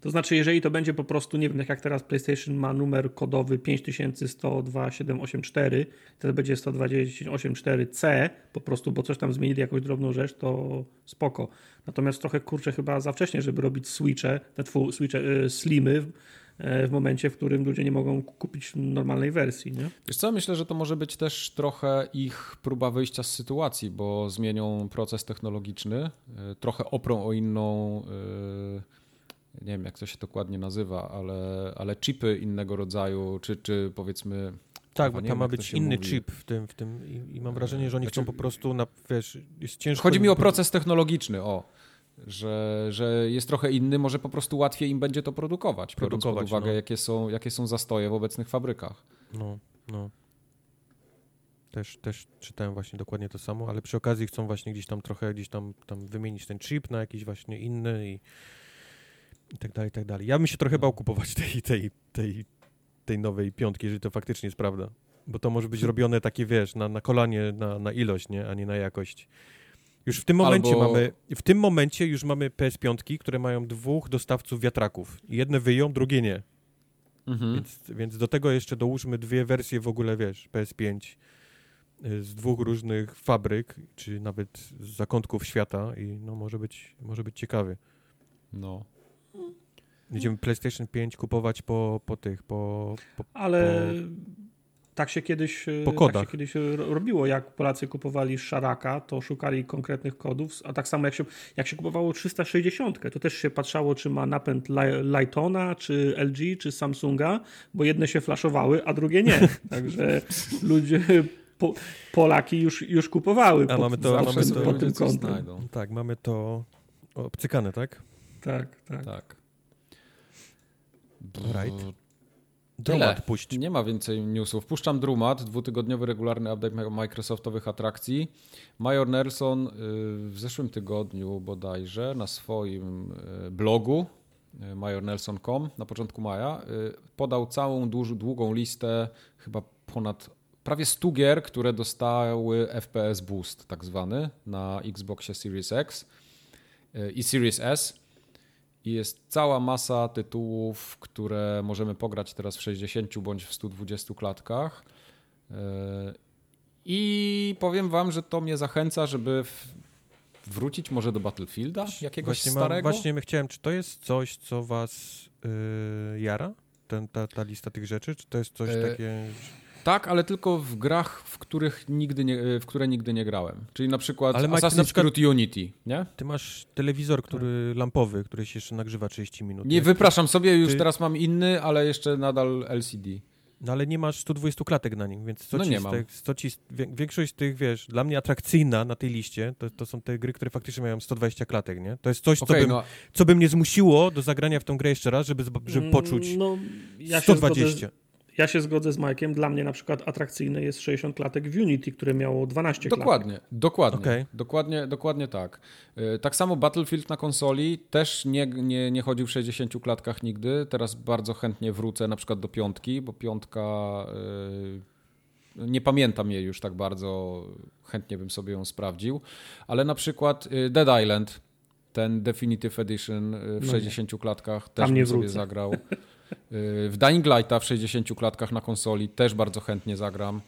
To znaczy, jeżeli to będzie po prostu, nie wiem, tak jak teraz PlayStation ma numer kodowy 5102.784, to będzie 128.4C, po prostu, bo coś tam zmienili, jakąś drobną rzecz, to spoko. Natomiast trochę kurczę chyba za wcześnie, żeby robić switche, te tfu, switche, y, slimy w, e, w momencie, w którym ludzie nie mogą kupić normalnej wersji, nie? Wiesz co, myślę, że to może być też trochę ich próba wyjścia z sytuacji, bo zmienią proces technologiczny, y, trochę oprą o inną, y, nie wiem jak to się dokładnie nazywa, ale, ale chipy innego rodzaju, czy, czy powiedzmy... Tak, bo tam ma być inny mówi. chip w tym, w tym i, i mam wrażenie, że oni Znaczy- chcą po prostu, na, wiesz, jest ciężko... Chodzi mi o proces technologiczny, o. że, że jest trochę inny, może po prostu łatwiej im będzie to produkować, biorąc pod Produkować, uwagę, no. jakie, są, jakie są zastoje w obecnych fabrykach. No, no. Też, też czytałem właśnie dokładnie to samo, ale przy okazji chcą właśnie gdzieś tam trochę gdzieś tam, tam wymienić ten chip na jakiś właśnie inny i, i tak dalej, i tak dalej. Ja bym się trochę bał kupować tej, tej, tej, tej nowej piątki, jeżeli to faktycznie jest prawda. Bo to może być robione takie, wiesz, na, na kolanie, na, na ilość, nie? a nie na jakość. Już w tym momencie Albo- mamy, w tym momencie już mamy PS5, które mają dwóch dostawców wiatraków. Jedne wyją, drugie nie. Mhm. Więc, więc do tego jeszcze dołóżmy dwie wersje w ogóle, wiesz, PS5 y, z dwóch różnych fabryk, czy nawet z zakątków świata i no może być, może być ciekawy. No. Będziemy PlayStation 5 kupować po, po tych, po, po Ale tak się kiedyś, e, tak się kiedyś ro- robiło, jak Polacy kupowali Szaraka, to szukali konkretnych kodów, a tak samo jak się, jak się kupowało 360, to też się patrzało, czy ma napęd Li- Lightona, czy LG, czy Samsunga, bo jedne się flashowały, a drugie nie. Także ludzie, po, Polaki już, już kupowały A pod, mamy to- mamy to- pod tym kątem. znajdą. Tak, mamy to obcykane, tak? Tak, tak. Tak. Right. Tyle. Dramat puść. Nie ma więcej newsów. Puszczam Drumat, dwutygodniowy regularny update Microsoftowych atrakcji. Major Nelson y, w zeszłym tygodniu bodajże na swoim y, blogu y, majornelson.com na początku maja podał całą duż, długą listę, chyba ponad prawie 100 gier, które dostały FPS Boost tak zwany na Xboxie Series X i Series S. I jest cała masa tytułów, które możemy pograć teraz w 60 bądź w 120 klatkach. Yy, I powiem wam, że to mnie zachęca, żeby wrócić może do Battlefielda jakiegoś Właśnie, mam, starego. właśnie my chciałem, czy to jest coś, co was y, jara? Ten, ta, ta lista tych rzeczy? Czy to jest coś E, takie... Tak, ale tylko w grach, w których nigdy nie, w które nigdy nie grałem. Czyli na przykład Ale Assassin's na przykład- Creed Unity, nie? Ty masz telewizor, który lampowy, który się jeszcze nagrzewa 30 minut. Nie wypraszam sobie, już ty- teraz mam inny, ale jeszcze nadal LCD. No ale nie masz 120 klatek na nim, więc co No ci nie z mam. tych, co ci, większość tych, wiesz, dla mnie atrakcyjna na tej liście, to, to są te gry, które faktycznie mają 120 klatek, nie? To jest coś, co, Okej, bym, no, co by mnie zmusiło do zagrania w tą grę jeszcze raz, żeby, żeby poczuć No, ja się 120. Zgodzę, ja się zgodzę z Majkiem. Dla mnie na przykład atrakcyjne jest 60 klatek w Unity, które miało 12 klatek. Dokładnie, dokładnie, Okej. dokładnie, dokładnie tak. Y, Tak samo Battlefield na konsoli też nie, nie, nie chodził w 60 klatkach nigdy. Teraz bardzo chętnie wrócę na przykład do piątki, bo piątka y, nie pamiętam jej już tak bardzo, chętnie bym sobie ją sprawdził, ale na przykład y, Dead Island, ten Definitive Edition w No nie. 60 klatkach też Tam bym nie sobie zagrał. Y, W Dying Lighta w 60 klatkach na konsoli też bardzo chętnie zagram.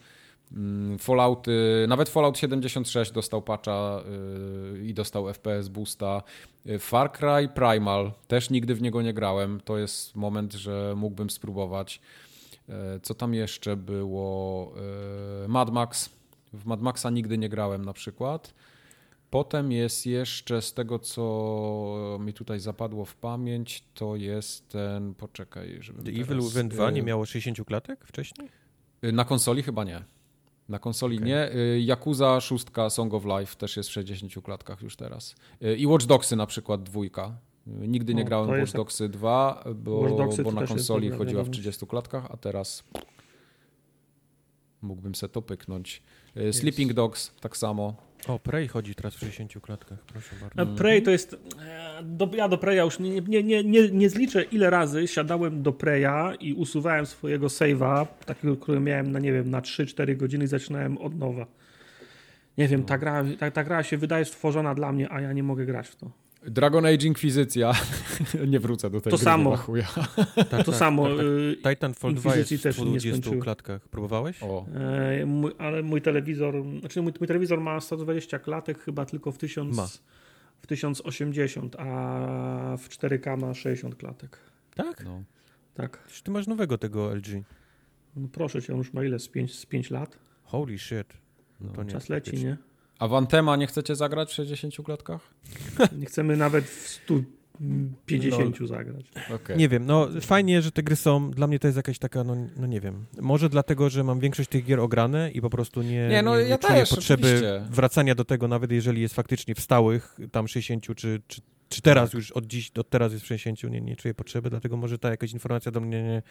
Mm, Fallouty, nawet Fallout 76 dostał patcha yy, i dostał FPS boosta. Yy, Far Cry Primal też nigdy w niego nie grałem. To jest moment, że mógłbym spróbować. Co tam jeszcze było? Mad Max. W Mad Maxa nigdy nie grałem na przykład. Potem jest jeszcze z tego, co mi tutaj zapadło w pamięć, to jest ten, poczekaj, żebym The teraz, Evil Within 2 nie yy, miało 60 klatek wcześniej? Y, Na konsoli chyba nie. Na konsoli Okej. nie. Y, Yakuza 6 Song of Life też jest w 60 klatkach już teraz. Y, I Watch Dogsy na przykład dwójka. Y, Nigdy nie O, grałem w Watch jest- Dogsy 2, bo, Watch Dogsy bo na konsoli chodziła w wiadomość. 30 klatkach, a teraz mógłbym se to pyknąć. Y, Sleeping Dogs tak samo. O, Prey chodzi teraz w 60 klatkach, proszę bardzo. A Prey to jest. e, Do, ja do Preya już nie, nie, nie, nie, nie zliczę, ile razy siadałem do Preya i usuwałem swojego save'a, takiego, który miałem na nie wiem, na 3-4 godziny i zaczynałem od nowa. Nie wiem, ta gra, ta, ta gra się wydaje stworzona dla mnie, a ja nie mogę grać w to. Dragon Age Inkwizycja. nie wrócę do tej To gry, samo. chuja. Tak, To tak, samo. tak, tak. y, Titanfall 2 jest w też 120 skończyłem. klatkach. Próbowałeś? O, E, mój, ale mój telewizor, znaczy mój, mój telewizor ma 120 klatek, chyba tylko w 1000, Ma. w 1080, a w 4K ma 60 klatek. Tak? no. Tak. Przecież ty masz nowego tego LG. No proszę cię, on już ma ile? Z 5, z 5 lat? Holy shit. No to nie, Czas leci, nie? A w Antema nie chcecie zagrać w 60 klatkach? Nie chcemy nawet w 150 zagrać. Okay. Nie wiem, no fajnie, że te gry są. Dla mnie to jest jakaś taka, no, no nie wiem. Może dlatego, że mam większość tych gier ograne i po prostu nie, Nie, no nie, ja czuję też, potrzeby oczywiście. wracania do tego, nawet jeżeli jest faktycznie w stałych, tam 60 czy, czy Czy teraz Tak. już od dziś, od teraz jest w 60, nie, nie czuję potrzeby, dlatego może ta jakaś informacja do mnie nie,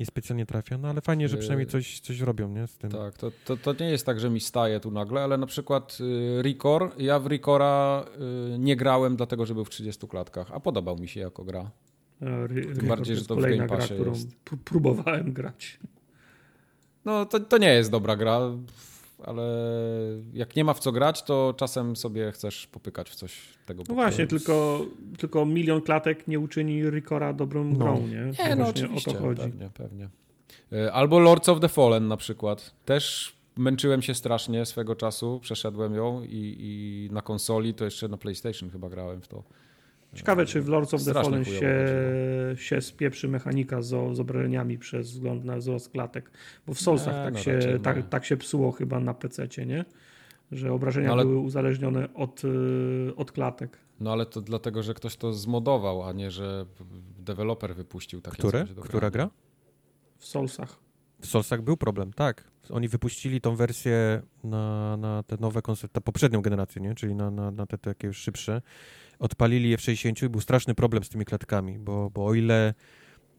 nie specjalnie trafia, no ale fajnie, że Yy, przynajmniej coś, coś robią, nie, z tym. Tak, to, to, to nie jest tak, że mi staje tu nagle, ale na przykład y, Ricor, ja w Ricora y, nie grałem dlatego, że był w 30 klatkach, a podobał mi się jako gra. E, Tym bardziej, że to w kolejna Game gra, Passie którą jest. próbowałem grać. No to, to nie jest dobra gra, ale jak nie ma w co grać, to czasem sobie chcesz popykać w coś tego. No właśnie, tylko, tylko milion klatek nie uczyni Ricora dobrą No. grą, nie? Nie, To no właśnie oczywiście, o to chodzi. pewnie, pewnie. Y, Albo Lords of the Fallen na przykład. Też męczyłem się strasznie swego czasu, przeszedłem ją i, i na konsoli, to jeszcze na PlayStation chyba grałem w to. Ciekawe, czy w Lords of the Fallen się, się spieprzy mechanika z, z obroniami przez wzgląd na wzrost klatek. Bo w Soulsach Nie, tak, no się, tak, tak się psuło chyba na PC, nie? Że obrażenia No ale- były uzależnione od, y, od klatek. No ale to dlatego, że ktoś to zmodował, a nie, że deweloper wypuścił takie Które? Która gra? W Soulsach. W Soulsach był problem, tak. Oni wypuścili tą wersję na, na te nowe konsole, tę poprzednią generację, nie? czyli na, na, na te takie już szybsze. Odpalili je w 60 i był straszny problem z tymi klatkami, bo, bo o ile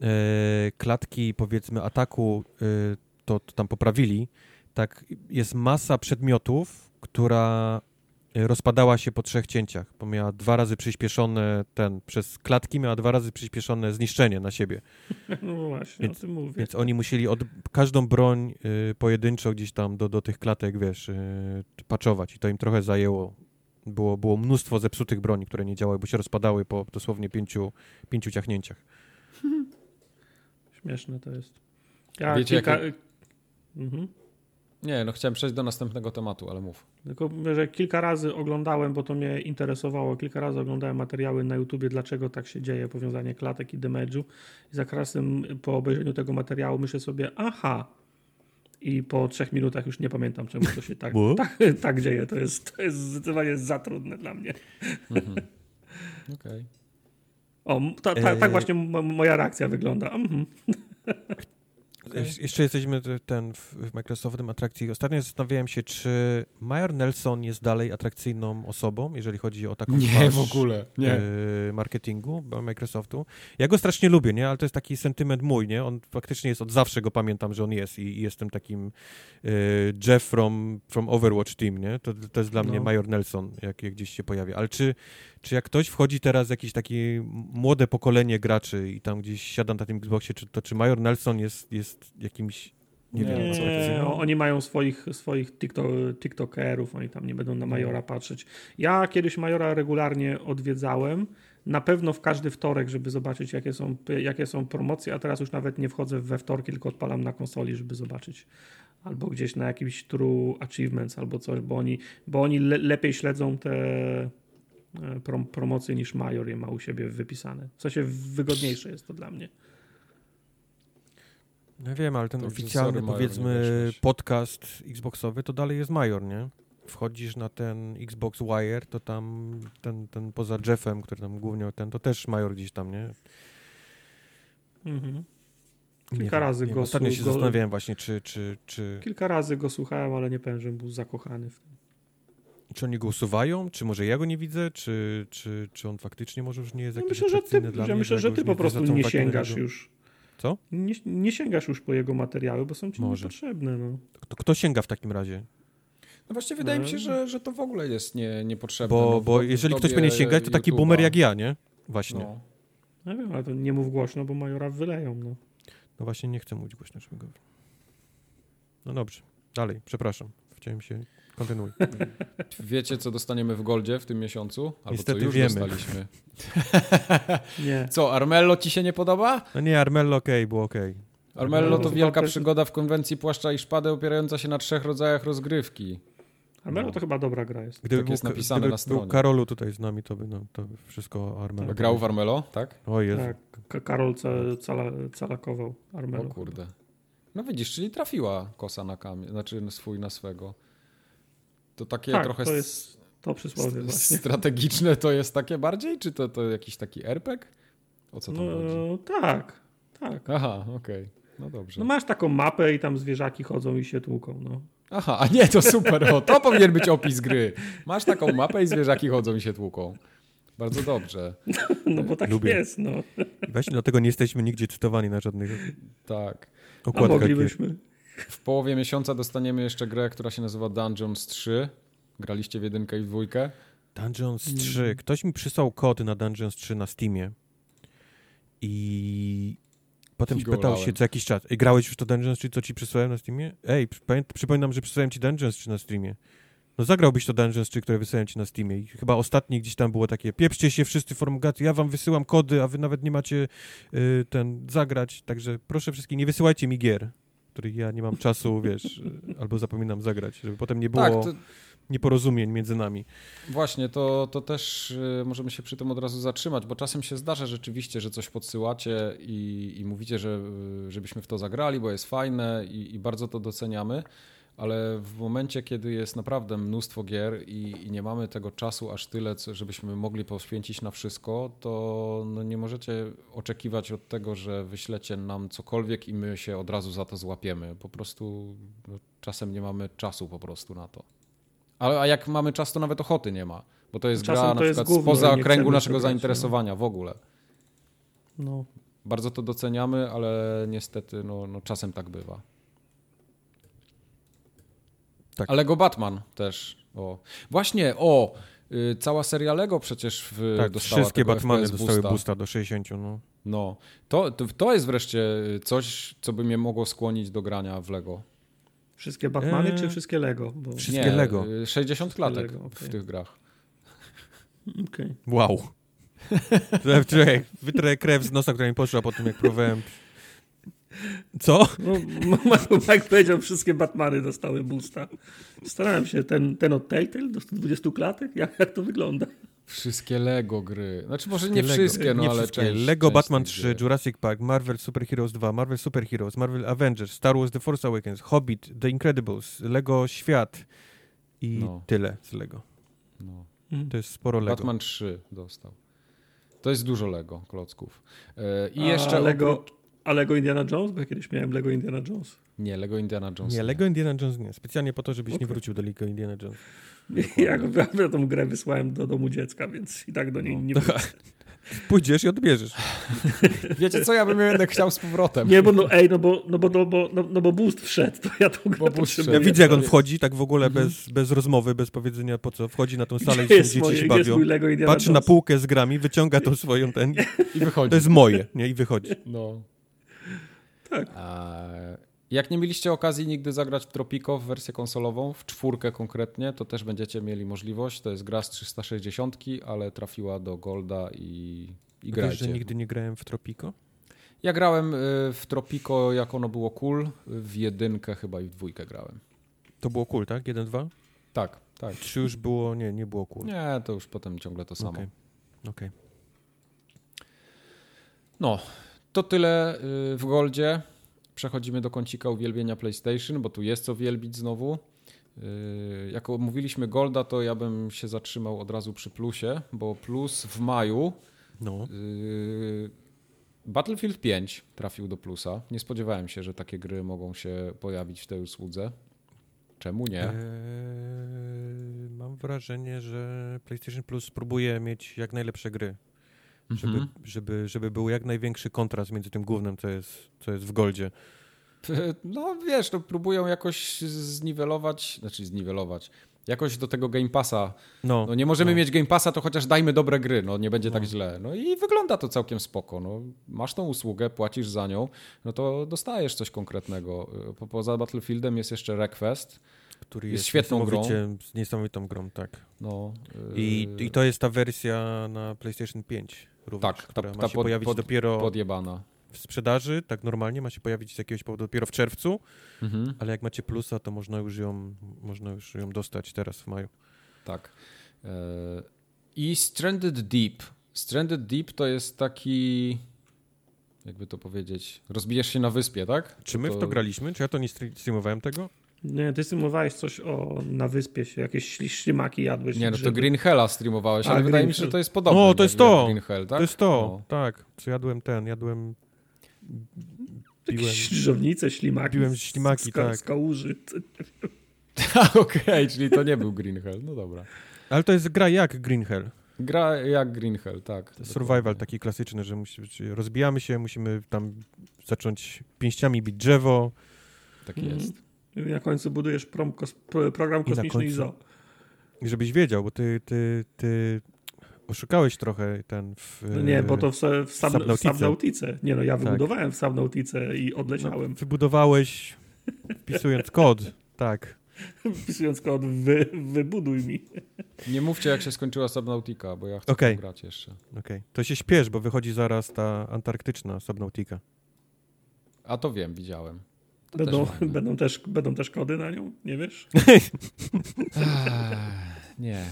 e, klatki powiedzmy ataku e, to, to tam poprawili, tak jest masa przedmiotów, która rozpadała się po trzech cięciach, bo miała dwa razy przyspieszone ten, przez klatki miała dwa razy przyspieszone zniszczenie na siebie. No właśnie, Więc- o tym mówię. Więc oni musieli od, każdą broń y, pojedynczo gdzieś tam do, do tych klatek, wiesz, y, patchować i to im trochę zajęło. Było, było mnóstwo zepsutych broni, które nie działały, bo się rozpadały po dosłownie pięciu, pięciu ciachnięciach. Śmieszne to jest. Ja Wiecie, kilka... jakie- Mhm. Nie, no chciałem przejść do następnego tematu, ale mów. Tylko że kilka razy oglądałem, bo to mnie interesowało, kilka razy oglądałem materiały na YouTubie, dlaczego tak się dzieje, powiązanie klatek i damage'u. I za każdym po obejrzeniu tego materiału myślę sobie, aha. I po trzech minutach już nie pamiętam, czemu to się tak, tak, tak dzieje. To jest, to jest zdecydowanie za trudne dla mnie. Okej. O, ta, ta, Eee. tak właśnie moja reakcja wygląda. Mhm. Jesz- Jeszcze jesteśmy ten w, w Microsoftowym atrakcji. Ostatnio zastanawiałem się, czy Major Nelson jest dalej atrakcyjną osobą, jeżeli chodzi o taką Nie, w ogóle, nie. e, marketingu Microsoftu. Ja go strasznie lubię, nie? Ale to jest taki sentyment mój, nie? On faktycznie jest od zawsze go pamiętam, że on jest i, i jestem takim e, Jeff from, from Overwatch Team, nie? To, to jest dla mnie No. Major Nelson, jak, jak gdzieś się pojawia. Ale czy, czy jak ktoś wchodzi teraz jakieś takie młode pokolenie graczy i tam gdzieś siada na tym Xboxie, czy, to czy Major Nelson jest, jest jakimś nie, Nie, wiem, co. Nie, o- oni mają swoich, swoich TikTok, TikTokerów, oni tam nie będą na Majora patrzeć. Ja kiedyś Majora regularnie odwiedzałem, na pewno w każdy wtorek, żeby zobaczyć, jakie są, jakie są promocje, a teraz już nawet nie wchodzę we wtorki, tylko odpalam na konsoli, żeby zobaczyć. Albo gdzieś na jakimś True Achievements albo coś, bo oni, bo oni le, lepiej śledzą te e, prom, promocje niż Major je ma u siebie wypisane. W sensie wygodniejsze jest to dla mnie. No wiem, ale ten oficjalny, powiedzmy, nie podcast Xboxowy to dalej jest Major, nie? Wchodzisz na ten Xbox Wire, to tam ten, ten poza Jeffem, który tam głównie ten, to też Major gdzieś tam, nie? Mhm. Nie Kilka wiem, razy nie go Ostatnio się go- zastanawiałem właśnie, czy, czy, czy, Kilka razy go słuchałem, ale nie powiem, że był zakochany w tym. czy oni go usuwają, czy może ja go nie widzę, czy, czy, czy on faktycznie może już nie jest Ja jakiś myślę, że ty, dla ja mnie, myślę, że ty po prostu nie sięgasz już. Co? Nie, nie sięgasz już po jego materiały, bo są ci Może. niepotrzebne. No. To kto sięga w takim razie? No właśnie wydaje mi się, No. że, że to w ogóle jest nie, niepotrzebne. Bo, no, w bo jeżeli w ktoś będzie sięgać, to taki YouTube'a. boomer jak ja, nie? Właśnie. No. No. Ja wiem, ale to nie mów głośno, bo majora wyleją. No. no właśnie nie chcę mówić głośno, żeby go... No dobrze, dalej, przepraszam. Chciałem się... Kontynuuj. Wiecie, co dostaniemy w Goldzie w tym miesiącu? Albo Niestety co już wiemy. dostaliśmy. Nie. Co, Armello ci się nie podoba? No nie, Armello okej, było okej. Armello No, to wielka przygoda w konwencji płaszcza i szpady opierająca się na trzech rodzajach rozgrywki. Armelo No. to chyba dobra gra jest. Gdyby Tak jest był, napisane gdyby na stronie. był Karolu tutaj z nami, to by no, to wszystko o Armello. Grał w Armello, tak? O Jezu. Tak, Karol ca- cala, calakował O Armelo. kurde. No widzisz, czyli trafiła kosa na kamień, znaczy swój na swego. To takie Tak, trochę to jest to przysłowie właśnie. strategiczne to jest takie bardziej, czy to, to jakiś taki RPG? O co chodzi? No tak, tak. Aha, okej. No dobrze. No masz taką mapę i tam zwierzaki chodzą i się tłuką. No. Aha, a nie, to super, o, to powinien być opis gry. Masz taką mapę i zwierzaki chodzą i się tłuką. Bardzo dobrze. No bo tak Lubię. jest, no. Właśnie dlatego nie jesteśmy nigdzie cytowani na żadnych Tak. A okładkach. moglibyśmy. W połowie miesiąca dostaniemy jeszcze grę, która się nazywa Dungeons 3. Graliście w jedynkę i w dwójkę? Dungeons Mm. 3. Ktoś mi przysłał kod na Dungeons 3 na Steamie. I potem go pytał się co jakiś czas. Ej, grałeś już to Dungeons 3, co ci przysłałem na Steamie? Ej, przypominam, że przysłałem ci Dungeons 3 na Steamie. No zagrałbyś to Dungeons 3, które wysłałem ci na Steamie. I chyba ostatni gdzieś tam było takie, pieprzcie się wszyscy formogaty, ja wam wysyłam kody, a wy nawet nie macie y, ten zagrać, także proszę wszystkich, nie wysyłajcie mi gier, których ja nie mam czasu, wiesz, albo zapominam zagrać, żeby potem nie było Tak, to, nieporozumień między nami. Właśnie, to, to też y, możemy się przy tym od razu zatrzymać, bo czasem się zdarza rzeczywiście, że coś podsyłacie i, i mówicie, że, y, żebyśmy w to zagrali, bo jest fajne i, i bardzo to doceniamy, ale w momencie, kiedy jest naprawdę mnóstwo gier i, i nie mamy tego czasu aż tyle, co, żebyśmy mogli poświęcić na wszystko, to no nie możecie oczekiwać od tego, że wyślecie nam cokolwiek i my się od razu za to złapiemy. Po prostu no, czasem nie mamy czasu po prostu na to. A, a jak mamy czas, to nawet ochoty nie ma, bo to jest Czasem gra to na jest przykład gówno spoza kręgu naszego grać, no. zainteresowania w ogóle. No. Bardzo to doceniamy, ale niestety no, no czasem tak bywa. Tak. A Lego Batman też. O. Właśnie, o! Y, cała seria Lego przecież w, Tak, dostała wszystkie Batmany FPS dostały boosta. boosta do 60, no. No, to, to, to jest wreszcie coś, co by mnie mogło skłonić do grania w Lego. Wszystkie Batmany Eee. czy wszystkie Lego? Bo... Wszystkie Nie, Lego. y, 60 klatek Lego, w okej. tych grach. Okej. Wow. Wytrę krew z nosa, która mi poszła po tym, jak próbowałem... Co? No, jak powiedział, wszystkie Batmany dostały boosta. Starałem się, ten, ten od Telltale do 120 klatek? Jak, jak to wygląda? Wszystkie Lego gry. Znaczy może nie Lego. wszystkie, no nie ale wszystkie. część, Lego część Batman tych 3, gier. Jurassic Park, Marvel Super Heroes 2, Marvel Super Heroes, Marvel Avengers, Star Wars The Force Awakens, Hobbit, The Incredibles, Lego Świat i No. tyle z Lego. No. To jest sporo Lego. Batman 3 dostał. To jest dużo Lego klocków. E, I A jeszcze Lego, oprócz... a Lego Indiana Jones? Bo ja kiedyś miałem Lego Indiana Jones. Nie, Lego Indiana Jones. Nie, Lego Indiana Jones nie. Specjalnie po to, żebyś nie Okej. wrócił do Lego Indiana Jones. Ja, ja tą grę wysłałem do domu dziecka, więc i tak do niej No. nie wrócę. Pójdziesz i odbierzesz. Wiecie co, ja bym jednak chciał z powrotem. Nie, bo no ej, no bo, no bo, no bo, no, no bo boost wszedł, to ja tą grę Bo potrzebuję. Ja widzę, jak on wchodzi, tak w ogóle bez, bez rozmowy, bez powiedzenia po co. Wchodzi na tą salę i Gdzie się jest, dzieci moje, się bawią. Patrzy na półkę z grami, wyciąga tą swoją ten. I wychodzi. To jest moje, nie? I wychodzi. No. Tak. Jak nie mieliście okazji nigdy zagrać w Tropico w wersję konsolową, w czwórkę konkretnie, to też będziecie mieli możliwość. To jest gra z 360, ale trafiła do Golda i, i Wiesz, grajcie. że nigdy nie grałem w Tropico? Ja grałem y, w Tropico, jak ono było cool, w jedynkę chyba i w dwójkę grałem. To było cool, tak? 1-2? Tak, tak. Czy już było? Nie, nie było cool. Nie, to już potem ciągle to samo. Okej. Okej. No, to tyle y, w Goldzie. Przechodzimy do kącika uwielbienia PlayStation, bo tu jest co wielbić znowu. Y, Jak omówiliśmy Golda, to ja bym się zatrzymał od razu przy plusie, bo plus w maju No. y, Battlefield 5 trafił do plusa. Nie spodziewałem się, że takie gry mogą się pojawić w tej usłudze. Czemu nie? Eee, mam wrażenie, że PlayStation Plus próbuje mieć jak najlepsze gry. Żeby, Mhm. żeby, żeby był jak największy kontrast między tym głównym, co jest, co jest w Goldzie. No wiesz, to próbują jakoś zniwelować, znaczy zniwelować, jakoś do tego Game Passa. No, No nie możemy no. mieć Game Passa, to chociaż dajmy dobre gry, no nie będzie tak No. źle. No i wygląda to całkiem spoko. No, masz tą usługę, płacisz za nią, no to dostajesz coś konkretnego. Po, poza Battlefieldem jest jeszcze Request. który jest jest, świetną grą. z niesamowitą grą, tak. No, I, yy, I to jest ta wersja na PlayStation 5 również, Tak, ta- ma się pod- pojawić pod- dopiero podjebana. w sprzedaży, tak normalnie, ma się pojawić z jakiegoś powodu dopiero w czerwcu, Mhm. ale jak macie plusa, to można już ją, można już ją dostać teraz w maju. Tak. E, I Stranded Deep. Stranded Deep to jest taki. Jakby to powiedzieć. Rozbijesz się na wyspie, tak? Czy my w to graliśmy? Czy ja to nie stre- streamowałem tego? Nie, ty streamowałeś coś o na wyspie się, jakieś śli- ślimaki jadłeś. Nie, no to. Green Hella streamowałeś, A, ale wydaje Green mi się, że to jest podobne. O, to jest to! Green Hell, tak? To jest to, No. tak. Co jadłem ten, jadłem... Biłem, Jakieś Krzyżownice, ślimaki. Biłem z- ślimaki, z, ka- tak. Z kałuży. Okej, czyli to nie był Green Hell. No dobra. ale to jest gra jak Green Hell. Gra jak Green Hell, tak. Survival dokładnie. taki klasyczny, że musi, rozbijamy się, musimy tam zacząć pięściami bić drzewo. Tak Mhm. jest. Na końcu budujesz prom, kos, pro- program kosmiczny i końcu- zo. I żebyś wiedział, bo ty, ty, ty oszukałeś trochę ten w... No nie, bo to w, w, sub, w Subnautice. Subnautice. Nie no, ja Tak. wybudowałem w Subnautice i no, odleciałem, wybudowałeś wpisując kod, tak. wpisując kod wy, wybuduj mi. Nie mówcie, jak się skończyła Subnautica, bo ja chcę okay. grać jeszcze. Okej, to się śpiesz, bo wychodzi zaraz ta antarktyczna Subnautica. A to wiem, widziałem. To Będą, też będą, też, będą też kody na nią, nie wiesz? Nie.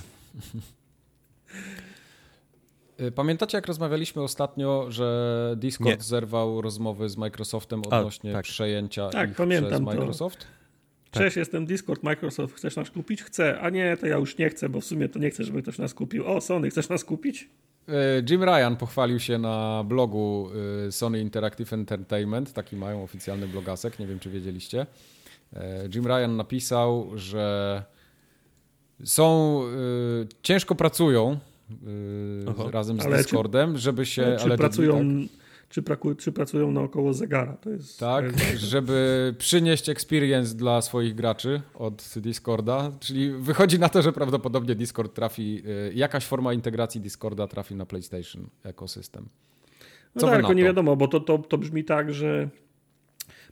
Y, Pamiętacie, jak rozmawialiśmy ostatnio, że Discord Nie. zerwał rozmowy z Microsoftem A, odnośnie tak. przejęcia Tak, ich pamiętam przez to. Microsoft? Tak. Cześć, jestem Discord, Microsoft, chcesz nas kupić? Chcę, a nie, to ja już nie chcę, bo w sumie to nie chcę, żeby ktoś nas kupił. O, Sony, chcesz nas kupić? Y, Jim Ryan pochwalił się na blogu y, Sony Interactive Entertainment, taki mają oficjalny blogasek, nie wiem czy wiedzieliście. Y, Jim Ryan napisał, że są, ciężko pracują Aha. razem z Ale Discordem, żeby się... czy, ale- pracują, tak. Czy, praku, czy pracują naokoło zegara? To jest, Tak, to jest żeby przynieść experience dla swoich graczy od Discorda, czyli wychodzi na to, że prawdopodobnie Discord trafi, y, jakaś forma integracji Discorda trafi na PlayStation ekosystem. No Co wy tak, tylko nie wiadomo, bo to, to, to brzmi tak, że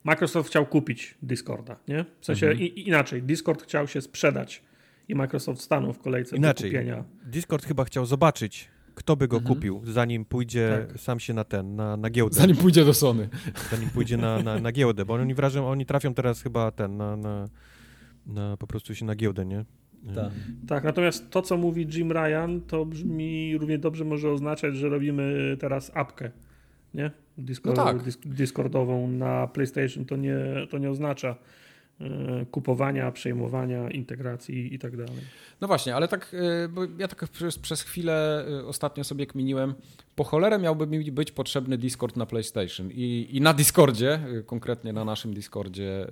Microsoft chciał kupić Discorda, nie? W sensie Mhm. i, inaczej, Discord chciał się sprzedać i Microsoft stanął w kolejce Inaczej. do kupienia. Discord chyba chciał zobaczyć, kto by go Mhm. kupił, zanim pójdzie Tak. sam się na ten, na, na giełdę. Zanim pójdzie do Sony. zanim pójdzie na, na, na giełdę, bo oni wrażą, oni trafią teraz chyba ten, na, na, na po prostu się na giełdę, nie? Tak, natomiast to, co mówi Jim Ryan, to brzmi równie dobrze może oznaczać, że robimy teraz apkę, nie? Discord, No tak. dis- Discordową na PlayStation. To nie, to nie oznacza kupowania, przejmowania, integracji i tak dalej. No właśnie, ale tak, y, bo ja tak przez, przez chwilę y, ostatnio sobie kminiłem, po cholerę miałby mi być potrzebny Discord na PlayStation i, i na Discordzie, konkretnie na naszym Discordzie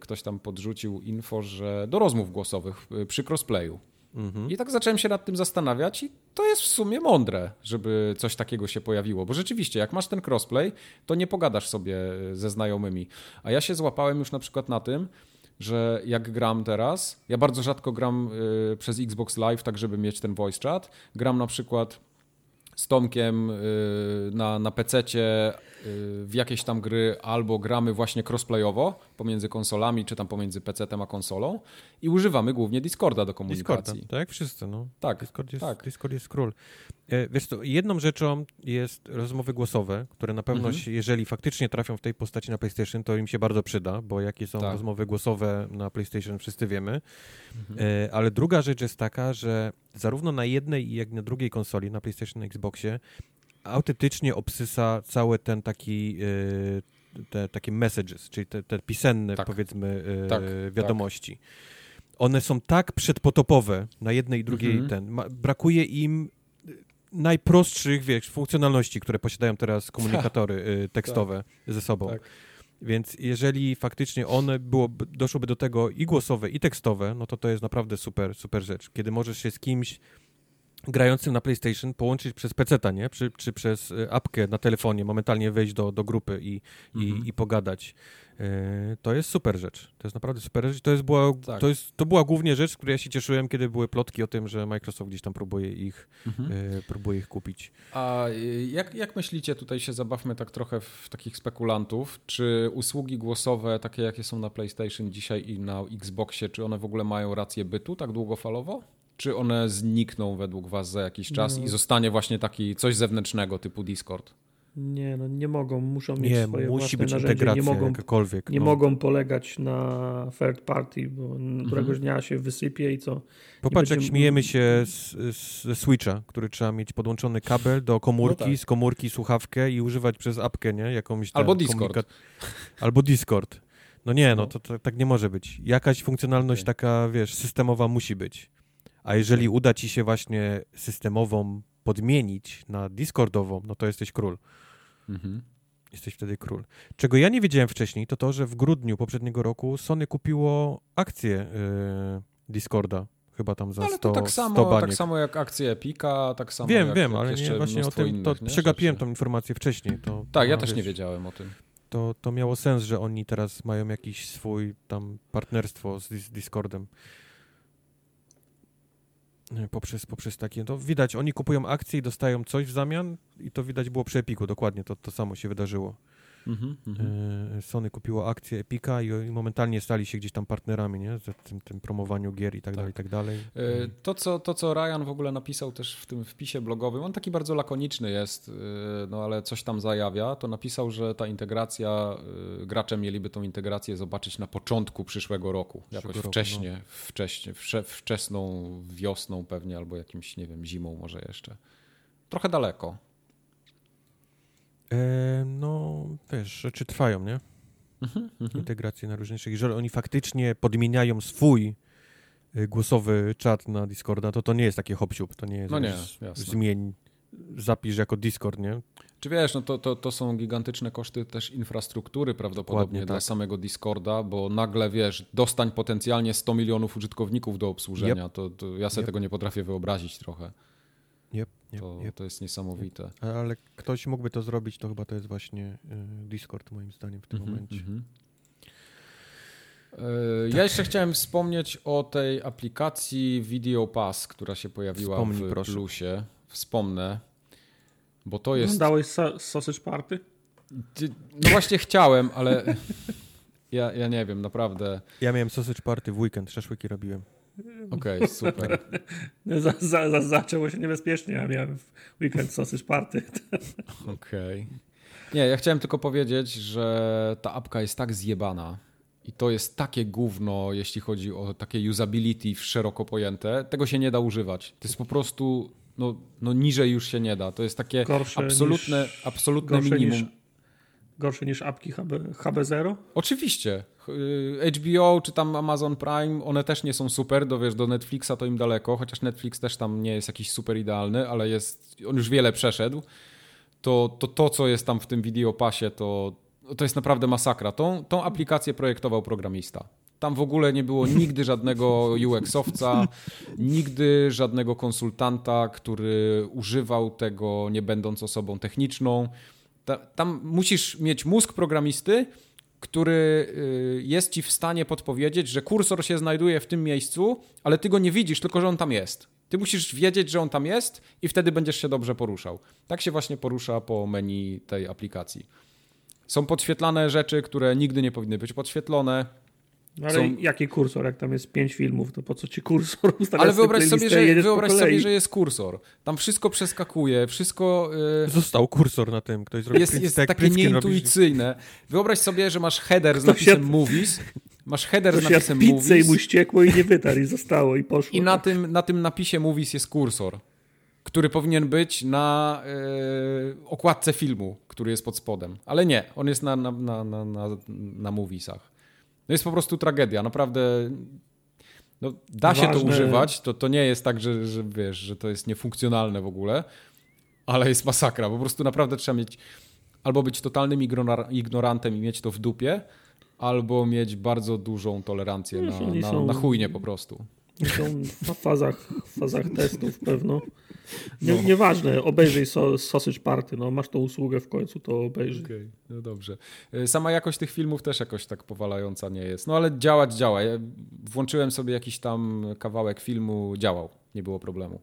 ktoś tam podrzucił info, że do rozmów głosowych przy crossplayu. Mhm. I tak zacząłem się nad tym zastanawiać i to jest w sumie mądre, żeby coś takiego się pojawiło, bo rzeczywiście jak masz ten crossplay, to nie pogadasz sobie y, ze znajomymi. A ja się złapałem już na przykład na tym, że jak gram teraz, ja bardzo rzadko gram y, przez Xbox Live, tak żeby mieć ten voice chat. Gram na przykład z Tomkiem y, na, na y, w jakieś tam gry, albo gramy właśnie crossplayowo pomiędzy konsolami, czy tam pomiędzy PC-tem a konsolą i używamy głównie Discorda do Discorda, komunikacji. tak jak wszyscy, no. Tak, Discord jest, tak. Discord jest król. E, wiesz co, jedną rzeczą jest rozmowy głosowe, które na pewno, Mhm. jeżeli faktycznie trafią w tej postaci na PlayStation, to im się bardzo przyda, bo jakie są Tak. rozmowy głosowe na PlayStation, wszyscy wiemy. Mhm. E, ale druga rzecz jest taka, że zarówno na jednej, jak i na drugiej konsoli, na PlayStation, na Xboxie, autentycznie obsysa cały ten taki e, te takie messages, czyli te, te pisenne, Tak. powiedzmy, e, Tak, wiadomości. One są tak przedpotopowe na jednej i drugiej Mhm. ten. Ma, brakuje im y, najprostszych, wiesz, funkcjonalności, które posiadają teraz komunikatory y, tekstowe ze sobą. Tak. Więc jeżeli faktycznie one byłoby, doszłoby do tego i głosowe, i tekstowe, no to to jest naprawdę super, super rzecz. Kiedy możesz się z kimś grającym na PlayStation połączyć przez PC, nie? Czy, czy przez y, apkę na telefonie, momentalnie wejść do, do grupy i, Mhm. i, i pogadać. Y, To jest super rzecz. To jest naprawdę super rzecz. To, jest była, Tak. to, jest, to była głównie rzecz, z której ja się cieszyłem, kiedy były plotki o tym, że Microsoft gdzieś tam próbuje ich, Mhm. y, próbuje ich kupić. A jak, jak myślicie, tutaj się zabawmy tak trochę w takich spekulantów, czy usługi głosowe, takie jakie są na PlayStation dzisiaj i na Xboxie, czy one w ogóle mają rację bytu tak długofalowo? Czy one znikną według was za jakiś czas No. i zostanie właśnie taki coś zewnętrznego typu Discord? Nie, no nie mogą, muszą mieć Nie, swoje musi własne być narzędzie, integracja nie mogą, jakakolwiek. nie no. mogą polegać na third party, bo Mhm. któregoś dnia się wysypie i co? Popatrz, jak będzie- śmiejemy się ze Switcha, który trzeba mieć podłączony kabel do komórki, No tak. z komórki słuchawkę i używać przez apkę, nie? Jakąś Albo Discord. komunikat- Albo Discord. No nie, no No. to, to tak nie może być. Jakaś funkcjonalność Okej. taka, wiesz, systemowa musi być. A jeżeli uda ci się właśnie systemową podmienić na Discordową, no to jesteś król. Mhm. Jesteś wtedy król. Czego ja nie wiedziałem wcześniej, to to, że w grudniu poprzedniego roku Sony kupiło akcję yy, Discorda chyba tam za Ale 100, to tak 100 samo, tak samo jak akcje Epika, tak samo wiem, jak, wiem, jak ale jeszcze nie, właśnie o tym, to innych, nie? przegapiłem tą informację wcześniej. To, Tak, ja a, też nie wiesz, wiedziałem o tym. To, to miało sens, że oni teraz mają jakiś swój tam partnerstwo z, z Discordem. Nie, Poprzez, poprzez takie, to widać, oni kupują akcje i dostają coś w zamian i to widać było przy Epiku, dokładnie, to, to samo się wydarzyło. Mhm. E, Sony kupiło akcje Epika i, i momentalnie stali się gdzieś tam partnerami, nie, w tym, tym promowaniu gier i tak, Tak. dalej, i tak dalej. E, To co, to, co Ryan w ogóle napisał też w tym wpisie blogowym, on taki bardzo lakoniczny jest, e, no ale coś tam zajawia, to napisał, że ta integracja, gracze mieliby tą integrację zobaczyć na początku przyszłego roku, jakoś roku, no. wcześnie, wcześnie, wcze, wczesną wiosną pewnie, albo jakimś, nie wiem, zimą może jeszcze. Trochę daleko. Wiesz, rzeczy trwają, nie? Mhm, Integracje na różniejszych. Jeżeli oni faktycznie podmieniają swój y, głosowy czat na Discorda, to to nie jest takie hop to nie jest No nie, zmień, zapisz jako Discord, nie? Czy wiesz, no to, to, to są gigantyczne koszty też infrastruktury prawdopodobnie Dokładnie dla tak. samego Discorda, bo nagle wiesz, dostań potencjalnie 100 milionów użytkowników do obsłużenia, to, to ja sobie Yep. tego nie potrafię wyobrazić trochę. Yep, yep, To, yep. to jest niesamowite. Ale ktoś mógłby to zrobić, to chyba to jest właśnie y, Discord moim zdaniem w tym Mhm, momencie. mhm. E, Ja jeszcze chciałem wspomnieć o tej aplikacji Video Pass, która się pojawiła Wspomnij, w proszę. Plusie. Wspomnę, bo to jest... Oglądałeś sa- Sausage Party? Ty- No właśnie chciałem, ale ja, ja nie wiem, naprawdę. Ja miałem sausage party w weekend, szaszłyki robiłem. Okej, super. Za, za, za, zaczęło się niebezpiecznie, ja miałem weekend Sausage Party. Okej. Nie, ja chciałem tylko powiedzieć, że ta apka jest tak zjebana i to jest takie gówno, jeśli chodzi o takie usability szeroko pojęte. Tego się nie da używać. To jest po prostu, no, no niżej już się nie da. To jest takie Gorsze absolutne, niż- absolutne minimum. niż, gorsze niż apki HB, HB0? Oczywiście. Y, HBO czy tam Amazon Prime, one też nie są super, do, wiesz, do Netflixa to im daleko, chociaż Netflix też tam nie jest jakiś super idealny, ale jest, on już wiele przeszedł. To to, to co jest tam w tym Videopassie, to, to jest naprawdę masakra. Tą, tą aplikację projektował programista. Tam w ogóle nie było nigdy żadnego UX-owca, nigdy żadnego konsultanta, który używał tego nie będąc osobą techniczną. Ta, tam musisz mieć mózg programisty, który y, jest ci w stanie podpowiedzieć, że kursor się znajduje w tym miejscu, ale ty go nie widzisz, tylko że on tam jest. Ty musisz wiedzieć, że on tam jest i wtedy będziesz się dobrze poruszał. Tak się właśnie porusza po menu tej aplikacji. Są podświetlane rzeczy, które nigdy nie powinny być podświetlone. Ale Są- jaki kursor? Jak tam jest pięć filmów, to po co ci kursor? Ustawiasz Ale wyobraź sobie, że, wyobraź sobie, że jest kursor. Tam wszystko przeskakuje, wszystko y, Został kursor na tym, ktoś zrobił jest, print, jest tak takie screen robisz. nieintuicyjne. Wyobraź sobie, że masz header z napisem movies, masz header z Ktoś jadł napisem pizzę movies i mu ściekło i nie wytarł i zostało i poszło. i na tym, na tym napisie movies jest kursor, który powinien być na e, okładce filmu, który jest pod spodem. Ale nie, on jest na, na, na, na, na, na moviesach. No jest po prostu tragedia, naprawdę... No, da się to Ważne- używać, to, to nie jest tak, że, że wiesz, że to jest niefunkcjonalne w ogóle, ale jest masakra. Po prostu naprawdę trzeba mieć albo być totalnym ignora- ignorantem i mieć to w dupie, albo mieć bardzo dużą tolerancję na, na, na chujnie po prostu. Są w fazach, w fazach testów pewno. Nie, No. Nieważne, obejrzyj so, Sausage Party, no masz tą usługę w końcu, to obejrzyj. Okej, no dobrze. E, Sama jakość tych filmów też jakoś tak powalająca nie jest. No ale działać działa. Ja włączyłem sobie jakiś tam kawałek filmu, działał. Nie było problemu.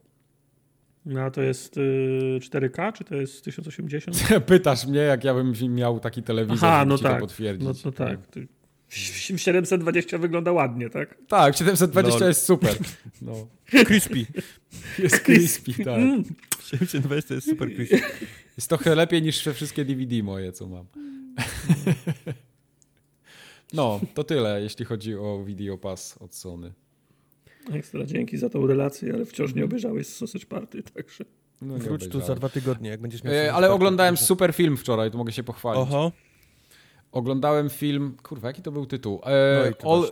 No a to jest y, 4K, czy to jest 1080? Pytasz mnie, jak ja bym miał taki telewizor, Aha, żeby no tak. to potwierdzić. No, no tak. Ty- 720 wygląda ładnie, tak? Tak, 720 Lol. jest super. No. Crispy. Jest crispy, tak. Mm. 720 jest super crispy. Jest trochę lepiej niż wszystkie DVD moje, co mam. No, to tyle, jeśli chodzi o Video Pass od Sony. Ekstra, dzięki za tą relację, ale wciąż nie obejrzałeś Sausage Party, także... No, Wróć tu za dwa tygodnie, jak będziesz miał... E, Ale oglądałem super film wczoraj, to mogę się pochwalić. Oho. Oglądałem film, kurwa, jaki to był tytuł? E, No All.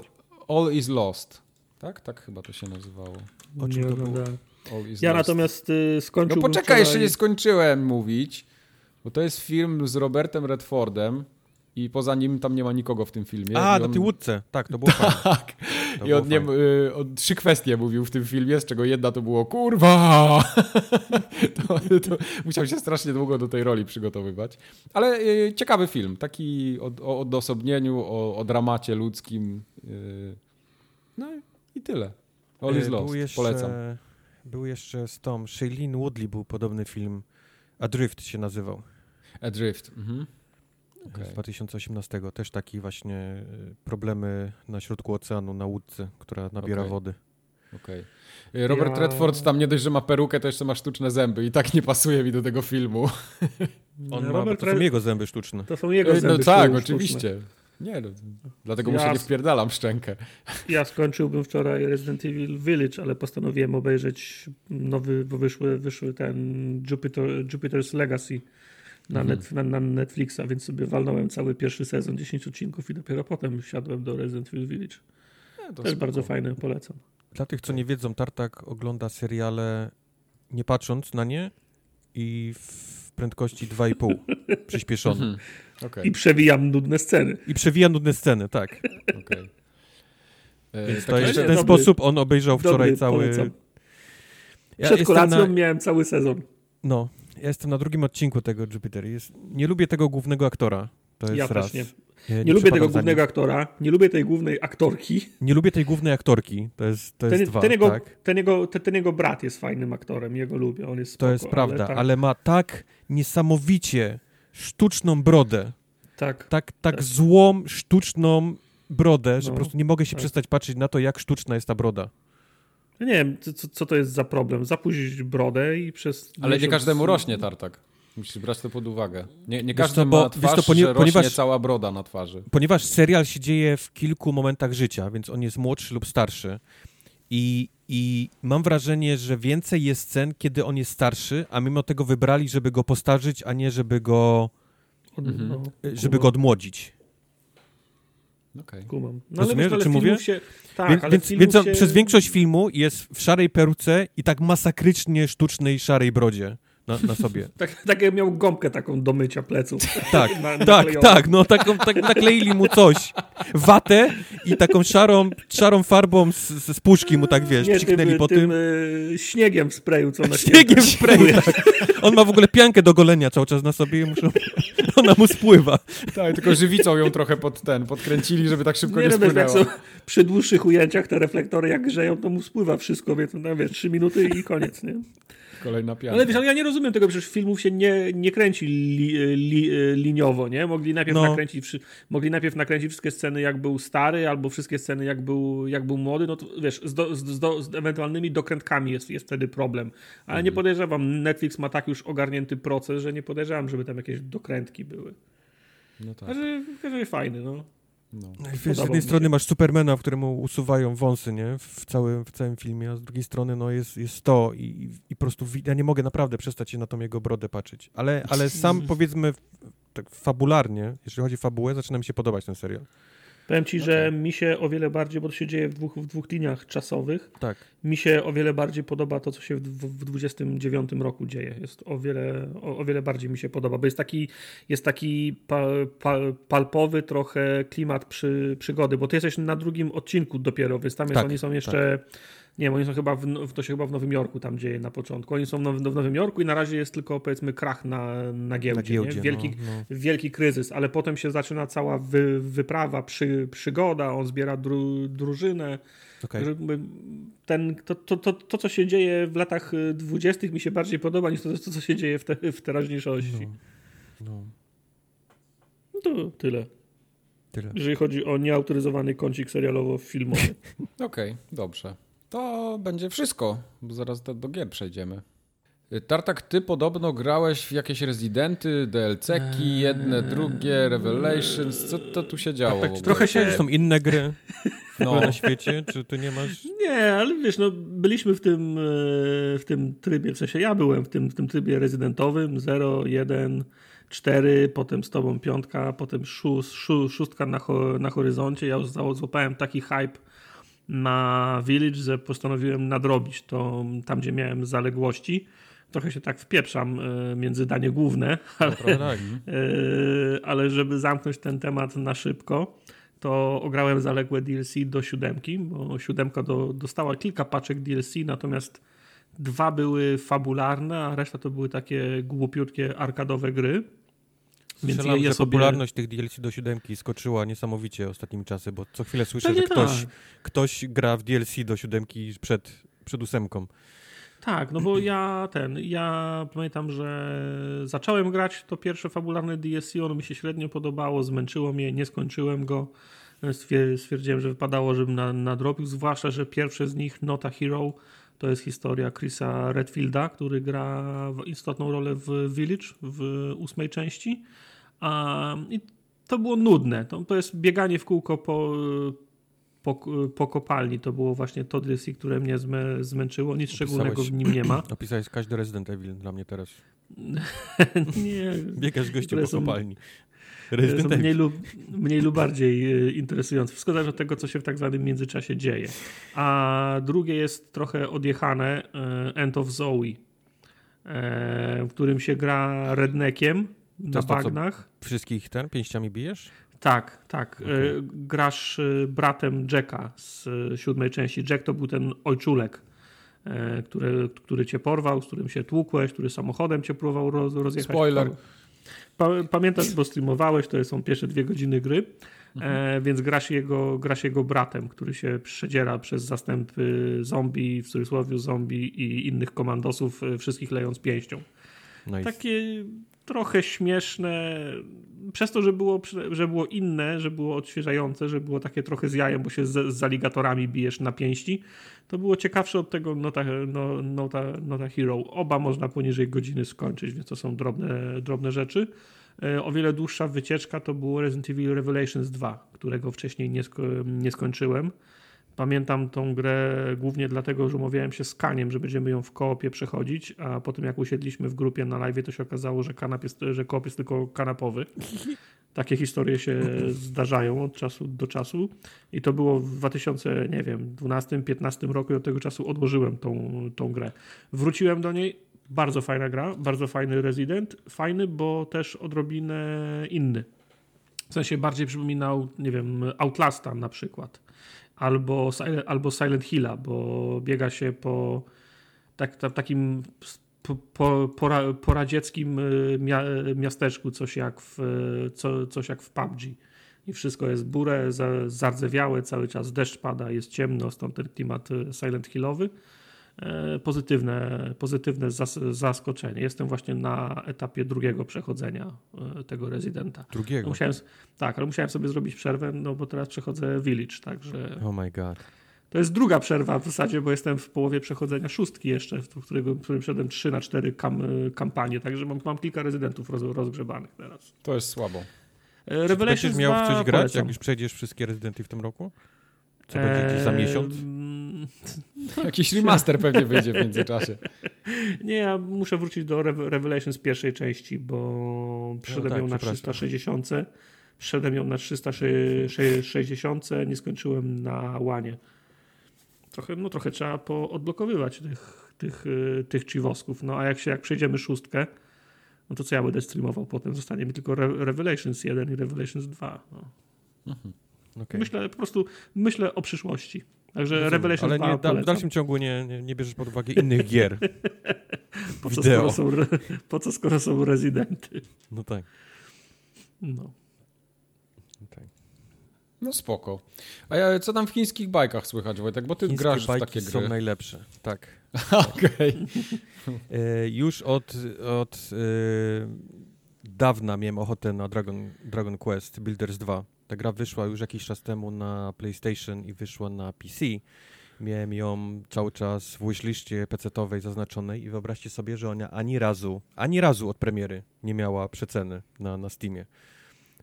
All is Lost. Tak? Tak chyba to się nazywało. O czym nie to było? oglądałem. All is Ja Lost. natomiast y, No skończyłbym poczekaj, wczoraj... jeszcze nie skończyłem mówić, bo to jest film z Robertem Redfordem i poza nim tam nie ma nikogo w tym filmie. A, I na on- tej łódce. Tak, to było. Tak. To I on, nie, y, on trzy kwestie mówił w tym filmie, z czego jedna to było kurwa. to, to musiał się strasznie długo do tej roli przygotowywać. Ale y, ciekawy film, taki o, o odosobnieniu, o, o dramacie ludzkim. y, no i tyle. All is E, Lost, jeszcze, polecam. Był jeszcze z Tom, Shailene Woodley był podobny film, Adrift się nazywał, Adrift. Mhm. Okej. z 2018. Też taki właśnie e, problemy na środku oceanu, na łódce, która nabiera Okej. wody. Okej. Y, Robert Ja- Redford tam nie dość, że ma perukę, to jeszcze ma sztuczne zęby i tak nie pasuje mi do tego filmu. On ma, Robert to są Red- jego zęby sztuczne. To są jego no zęby tak, sztuczne. oczywiście. Nie, no, dlatego Ja mu się nie wpierdalam szczękę. Ja skończyłbym wczoraj Resident Evil Village, ale postanowiłem obejrzeć nowy, bo wyszły, wyszły ten Jupiter, Jupiter's Legacy na, Mhm. net, na, na Netflixa, więc sobie walnąłem cały pierwszy sezon, 10 odcinków i dopiero potem siadłem do Resident Evil Village. Nie, to Też spoko. bardzo fajne, polecam. Dla tych, co nie wiedzą, Tartak ogląda seriale nie patrząc na nie i w prędkości 2,5 przyspieszony. Mhm. Okej, I przewijam nudne sceny. I przewija nudne sceny, tak. okej. E, Więc tak to jest, w ten dobry- sposób on obejrzał wczoraj dobry, cały... polecam. Ja Przed kolacją na, miałem cały sezon. No, ja jestem na drugim odcinku tego Jupiter. Jest, nie lubię tego głównego aktora. To jest Ja raz. też nie. Nie, Nie, lubię tego głównego aktora, nie lubię tej głównej aktorki. Nie lubię tej głównej aktorki. To jest, to jest Ten, dwa, ten, jego, tak? ten, jego, ten, ten jego brat jest fajnym aktorem, jego lubię, on jest To spoko, jest prawda, tak, ale ma tak niesamowicie sztuczną brodę, tak. tak, tak Tak. złą, sztuczną brodę, że No, po prostu nie mogę się tak. przestać patrzeć na to, jak sztuczna jest ta broda. Ja Nie wiem, co, co- to jest za problem. Zapuścić brodę i przez. Ale nie miesiąc- każdemu rośnie tartak. Musisz brać to pod uwagę. Nie, nie każdy co, bo- ma twarz, co, ponie- że rośnie ponieważ- cała broda na twarzy. Ponieważ serial się dzieje w kilku momentach życia, więc on jest młodszy lub starszy. I, I mam wrażenie, że więcej jest scen, kiedy on jest starszy, a mimo tego wybrali, żeby go postarzyć, a nie żeby go, Mhm. no, żeby go odmłodzić. Okej. Kumam. No, Rozumiesz, wiesz, czym filmów mówię? Się, tak, więc ale więc, więc on się... przez większość filmu jest w szarej peruce i tak masakrycznie sztucznej szarej brodzie na, na sobie. Tak, tak jak miał gąbkę taką do mycia pleców. Tak, Na- tak, tak, no taką, tak nakleili mu coś. Watę i taką szarą, szarą farbą z, z z puszki mu tak, wiesz, Nie, tym, po tym tym. y, śniegiem w sprayu, co na Śniegiem w sprayu, tak. On ma w ogóle piankę do golenia cały czas na sobie i muszą... Ona mu spływa. Tak, tylko żywicą ją trochę pod ten, podkręcili, żeby tak szybko nie, Nie, no, spłynęła. są przy dłższych ujęciach te reflektory jak grzeją, to mu spływa wszystko, więc no, wiesz, trzy minuty i koniec, nie? Kolejna pianka. Ale wiesz, ale ja nie rozumiem tego, przecież filmów się nie, nie kręci li, li, liniowo, nie? Mogli najpierw, No. nakręcić, mogli najpierw nakręcić wszystkie sceny jak był stary, albo wszystkie sceny jak był, jak był młody, no to wiesz, z, do, z, z, do, z ewentualnymi dokrętkami jest, jest wtedy problem. Ale nie podejrzewam, Netflix ma tak już ogarnięty proces, że nie podejrzewam, żeby tam jakieś dokrętki były. No tak. Ale że fajny, no. No. No wiesz, z jednej strony masz Supermana, w któremu usuwają wąsy, nie? W całym, w całym filmie, a z drugiej strony no jest, jest to i, i, po prostu ja nie mogę naprawdę przestać się na tą jego brodę patrzeć. Ale, ale sam powiedzmy tak fabularnie, jeżeli chodzi o fabułę, zaczyna mi się podobać ten serial. Powiem ci, że Okej. mi się o wiele bardziej, bo to się dzieje w dwóch, w dwóch liniach czasowych, Tak. mi się o wiele bardziej podoba to, co się w, w, w 29 roku dzieje. Jest o wiele, o, o wiele bardziej mi się podoba, bo jest taki, jest taki pa, pa, palpowy trochę klimat przy, przygody, bo ty jesteś na drugim odcinku dopiero, więc tam jest, Tak, oni są jeszcze, nie oni są chyba, w, w- to się chyba w Nowym Jorku tam dzieje na początku. Oni są w, Now- w Nowym Jorku i na razie jest tylko powiedzmy krach na, na giełdzie, Na giełdzie. nie? Wielki, no, no. wielki kryzys, ale potem się zaczyna cała wy, wyprawa, przy, przygoda, on zbiera dru, drużynę. Jakby Ten, to, to, to, to, co się dzieje w latach dwudziestych mi się bardziej podoba niż to, to co się dzieje w, te, w teraźniejszości. No, no, No to tyle, tyle. jeżeli chodzi o nieautoryzowany kącik serialowo-filmowy. Okej, dobrze. To będzie wszystko, bo zaraz do, do gier przejdziemy. Tartak, ty podobno grałeś w jakieś rezydenty, DLC-ki, jedne, drugie, Revelations. Co to tu się działo? Tak, ogóle? trochę się- Są inne gry No, na świecie? Czy ty nie masz... Nie, ale wiesz, no, byliśmy w tym, e, w tym trybie, w sensie ja byłem w tym, w tym trybie rezydentowym 0, 1, 4, potem z tobą piątka, potem szóst, szó, szóstka na, ho, na horyzoncie. Ja już złapałem taki hype na Village, że postanowiłem nadrobić to tam, gdzie miałem zaległości. Trochę się tak wpieprzam e, między danie główne, ale, e, ale żeby zamknąć ten temat na szybko, to ograłem zaległe DLC do siódemki, bo siódemka do, dostała kilka paczek DLC, natomiast dwa były fabularne, a reszta to były takie głupiutkie arkadowe gry. Więc Strzelam, że sobie... popularność tych DLC do siódemki skoczyła niesamowicie ostatnimi czasy, bo co chwilę słyszę, Pewnie że ktoś, tak. ktoś gra w DLC do siódemki przed, przed ósemką. Tak, no bo ja ten, ja pamiętam, że zacząłem grać to pierwsze fabularne DLC, ono mi się średnio podobało, zmęczyło mnie, nie skończyłem go. Stwierdziłem, że wypadało, żebym na, nadrobił, zwłaszcza, że pierwsze z nich, Nota Hero, to jest historia Chrisa Redfielda, który gra istotną rolę w Village w ósmej części. I to było nudne. To, to jest bieganie w kółko po, po, po kopalni. To było właśnie to DLC, które mnie zmę, zmęczyło. Nic szczególnego w nim nie ma. Opisałeś każdy Resident Evil dla mnie teraz. nie. Biegasz gościu po kopalni. Resident mniej lub, mniej lub bardziej e, interesujące. Wszystko zależy od tego, co się w tak zwanym międzyczasie dzieje. A drugie jest trochę odjechane e, End of Zoe, e, w którym się gra redneckiem na bagnach. Wszystkich ten pięściami bijesz? Tak, tak. Okay. Grasz bratem Jacka z siódmej części. Jack to był ten ojczulek, który, który cię porwał, z którym się tłukłeś, który samochodem cię próbował roz, rozjechać. Spoiler. Pamiętasz, bo streamowałeś, to są pierwsze dwie godziny gry, mhm. e, więc grasz jego, grasz jego bratem, który się przedziera przez zastępy zombie, w cudzysłowie zombie i innych komandosów, wszystkich lejąc pięścią. Nice. Takie trochę śmieszne, przez to, że było, że było inne, że było odświeżające, że było takie trochę z jajem, bo się z, z aligatorami bijesz na pięści, to było ciekawsze od tego Nota, no, Nota, Nota Hero. Oba można poniżej godziny skończyć, więc to są drobne, drobne rzeczy. E, o wiele dłuższa wycieczka to było Resident Evil Revelations 2, którego wcześniej nie, sko nie skończyłem. Pamiętam tą grę głównie dlatego, że umawiałem się z Kaniem, że będziemy ją w koopie przechodzić, a potem jak usiedliśmy w grupie na live, to się okazało, że, kanap jest, że koop jest tylko kanapowy. Takie historie się zdarzają od czasu do czasu i to było w 2012-2015 roku i od tego czasu odłożyłem tą, tą grę. Wróciłem do niej, bardzo fajna gra, bardzo fajny Resident, fajny, bo też odrobinę inny. W sensie bardziej przypominał, nie wiem, Outlasta na przykład albo, albo Silent Hilla, bo biega się po tak, tak, takim po, po, pora, poradzieckim y, miasteczku, coś jak, w, co, coś jak w PUBG. I wszystko jest burę, zardzewiałe, cały czas deszcz pada, jest ciemno, stąd ten klimat y, Silent Hillowy. E, pozytywne, pozytywne zaskoczenie. Jestem właśnie na etapie drugiego przechodzenia e, tego rezydenta. Drugiego? No musiałem, tak, ale musiałem sobie zrobić przerwę, no bo teraz przechodzę Village, także... Oh my god. To jest druga przerwa w zasadzie, bo jestem w połowie przechodzenia szóstki jeszcze, w którego, w którym szedłem 3 na 4 kam, kampanie, także mam, mam kilka rezydentów roz, rozgrzebanych teraz. To jest słabo. E, Revelations będziesz miał w coś grać, polecam. jak już przejdziesz wszystkie rezydenty w tym roku? Co będzie za miesiąc? Jakiś remaster pewnie wyjdzie w międzyczasie. Nie, ja muszę wrócić do Revelations pierwszej części, bo przyszedłem no tak, ją na 360. Przyszedłem ją na 360, nie skończyłem na łanie. Trochę, no trochę trzeba odblokowywać tych, tych, tych chiwosków. No a jak się jak przejdziemy szóstkę, no to co ja będę streamował potem? Zostanie mi tylko Revelations 1 i Revelations 2. No. Mhm. Okay. Myślę po prostu myślę o przyszłości. Także Rozumiem, Revelation Ale 2 nie, w dalszym ciągu nie, nie, nie, bierzesz pod uwagę innych gier. po, co, skoro są, po co skoro są rezydenty? No tak. No. Okay. No spoko. A ja, co tam w chińskich bajkach słychać, Wojtek? Bo ty Chińskie grasz w takie gry. są najlepsze, tak. Okej. Okay. E, już od, od e, dawna miałem ochotę na Dragon, Dragon Quest Builders 2 ta gra wyszła już jakiś czas temu na PlayStation i wyszła na PC. Miałem ją cały czas w wishliście PC-owej zaznaczonej i wyobraźcie sobie, że ona ani razu, ani razu od premiery nie miała przeceny na, na Steamie.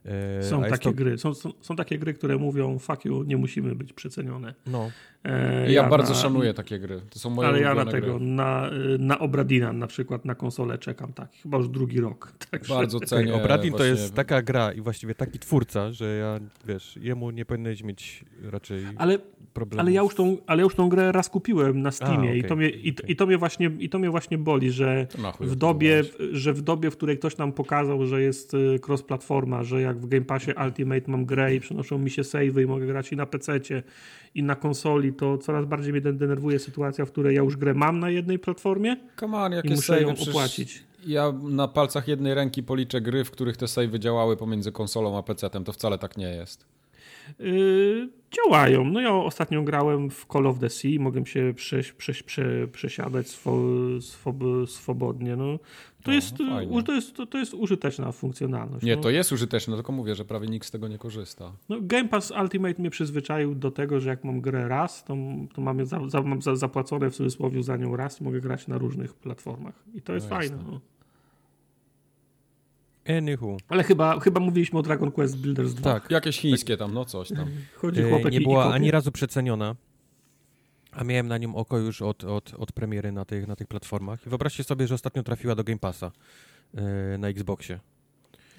E, są takie to... gry, są, są, są, takie gry, które mówią fuck you, nie musimy być przecenione. No. E, ja, ja, bardzo na, szanuję takie gry. To są moje Ale ja na tego, gry. na, na Obradina na przykład na konsolę czekam, tak, chyba już drugi rok. Także... Bardzo cenię. Obradin właśnie... to jest taka gra i właściwie taki twórca, że ja, wiesz, jemu nie powinieneś mieć raczej Ale problemów. Ale ja już tą, ale ja już tą grę raz kupiłem na Steamie A, i, okej, to mnie, i, okej. i, to mnie właśnie, i to mnie właśnie boli, że w dobie, że w dobie, w której ktoś nam pokazał, że jest y, cross-platforma, że jak w Game Passie Ultimate mam grę i przenoszą mi się savey i mogę grać i na PC-cie i na konsoli, to coraz bardziej mnie den- denerwuje sytuacja, w której ja już grę mam na jednej platformie Come on, i jakie muszę ją opłacić. Ja na palcach jednej ręki policzę gry, w których te savey działały pomiędzy konsolą a PC-tem. To wcale tak nie jest. Yy, działają. No ja ostatnio grałem w Call of the Sea, mogłem się prze, prze, prze, przesiadać swo, swob, swobodnie. No, to, jest, no u, to, jest, to, to jest użyteczna funkcjonalność. Nie, no. to jest użyteczne, tylko mówię, że prawie nikt z tego nie korzysta. No, Game Pass Ultimate mnie przyzwyczaił do tego, że jak mam grę raz, to, to mam, za, za, mam za, zapłacone w cudzysłowie za nią raz i mogę grać na różnych platformach. I to jest No fajne. Anywho. Ale chyba, chyba mówiliśmy o Dragon Quest Builders 2. Tak. Jakieś chińskie tam, no coś tam. Chodzi E, chłopek nie i- i była kopie. ani razu przeceniona, a miałem na nią oko już od, od, od premiery na tych, na tych platformach. I wyobraźcie sobie, że ostatnio trafiła do Game Passa e, na Xboxie.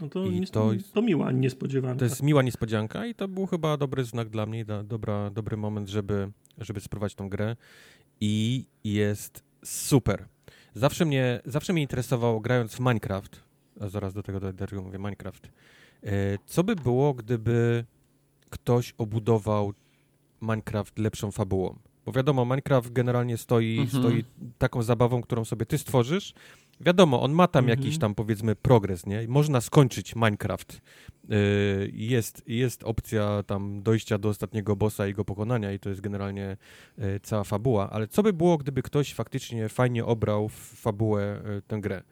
No to, i nie, to to, miła niespodziewanka. To jest miła niespodzianka i to był chyba dobry znak dla mnie, da, dobra, dobry moment, żeby, żeby spróbować tą grę. I jest super. Zawsze mnie, zawsze mnie interesowało, grając w Minecraft, a zaraz do tego, dlaczego mówię Minecraft, e, co by było, gdyby ktoś obudował Minecraft lepszą fabułą? Bo wiadomo, Minecraft generalnie stoi, Mhm. stoi taką zabawą, którą sobie ty stworzysz. Wiadomo, on ma tam Mhm. jakiś tam powiedzmy progres, nie? Można skończyć Minecraft. Yy, Jest, jest opcja tam dojścia do ostatniego bossa i go pokonania i to jest generalnie yy, cała fabuła, ale co by było, gdyby ktoś faktycznie fajnie obrał w fabułę tę grę?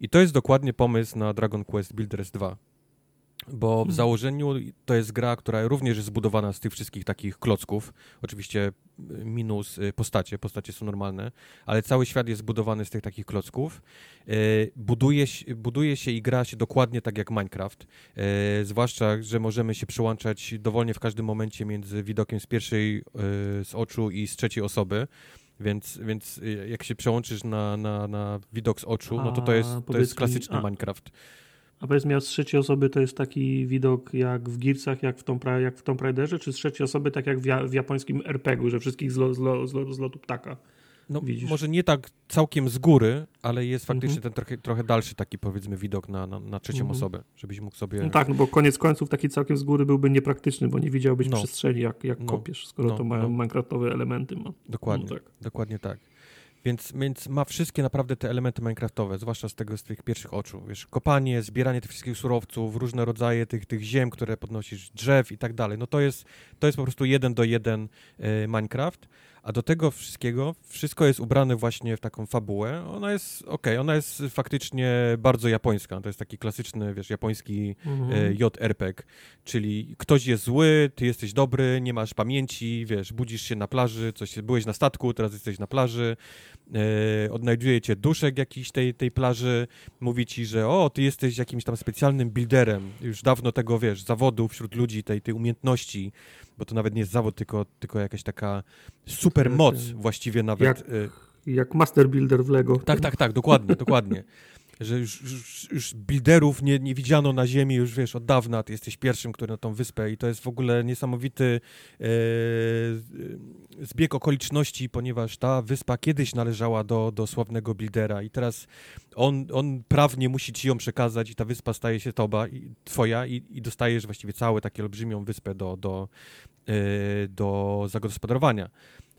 I to jest dokładnie pomysł na Dragon Quest Builders 2. Bo w Hmm. założeniu to jest gra, która również jest zbudowana z tych wszystkich takich klocków. Oczywiście y, minus y, postacie, postacie są normalne, ale cały świat jest zbudowany z tych takich klocków. Y, Buduje, się- buduje się i gra się dokładnie tak jak Minecraft. Zwłaszcza, że możemy się przełączać dowolnie w każdym momencie między widokiem z pierwszej z oczu i z trzeciej osoby. Więc, więc y, jak się przełączysz na, na, na widok z oczu, no to to jest, to jest klasyczny a- Minecraft. A powiedz mi, a z trzeciej osoby to jest taki widok jak w Gearsach, jak w Tomb, jak w Tomb Raiderze, czy z trzeciej osoby tak jak w, ja, w japońskim RPG-u, że wszystkich z, lo, z, lo, z, lo, z lotu ptaka? No, Widzisz. może nie tak całkiem z góry, ale jest faktycznie Mhm. ten trochę, trochę dalszy taki powiedzmy widok na, na, na trzecią Mhm. osobę, żebyś mógł sobie... No tak, no bo koniec końców taki całkiem z góry byłby niepraktyczny, bo nie widziałbyś No. przestrzeni, jak, jak No. kopiesz, skoro No, to mają no. minecraftowe elementy. Ma. Dokładnie, No tak. dokładnie tak. Więc, więc ma wszystkie naprawdę te elementy minecraftowe, zwłaszcza z tego, z tych pierwszych oczu. Wiesz, kopanie, zbieranie tych wszystkich surowców, różne rodzaje tych, tych ziem, które podnosisz, drzew i tak dalej. No to jest, to jest po prostu jeden do jeden e, Minecraft, a do tego wszystkiego, wszystko jest ubrane właśnie w taką fabułę. Ona jest, okej, ona jest faktycznie bardzo japońska. To jest taki klasyczny, wiesz, japoński Mhm. e, JRPG, czyli ktoś jest zły, ty jesteś dobry, nie masz pamięci, wiesz, budzisz się na plaży, coś, byłeś na statku, teraz jesteś na plaży, e, odnajduje cię duszek jakiś tej, tej plaży, mówi ci, że o, ty jesteś jakimś tam specjalnym builderem, już dawno tego, wiesz, zawodu wśród ludzi, tej, tej umiejętności, bo to nawet nie jest zawód, tylko, tylko jakaś taka super moc właściwie nawet. Jak- e, Jak Master Builder w Lego. tak, tak, tak, dokładnie, dokładnie. Że już, już, już builderów nie, nie widziano na ziemi już, wiesz, od dawna. Ty jesteś pierwszym, który na tą wyspę i to jest w ogóle niesamowity e, zbieg okoliczności, ponieważ ta wyspa kiedyś należała do, do sławnego buildera i teraz on, on prawnie musi ci ją przekazać i ta wyspa staje się toba, i, twoja i, i dostajesz właściwie całą taką olbrzymią wyspę do, do, e, do zagospodarowania.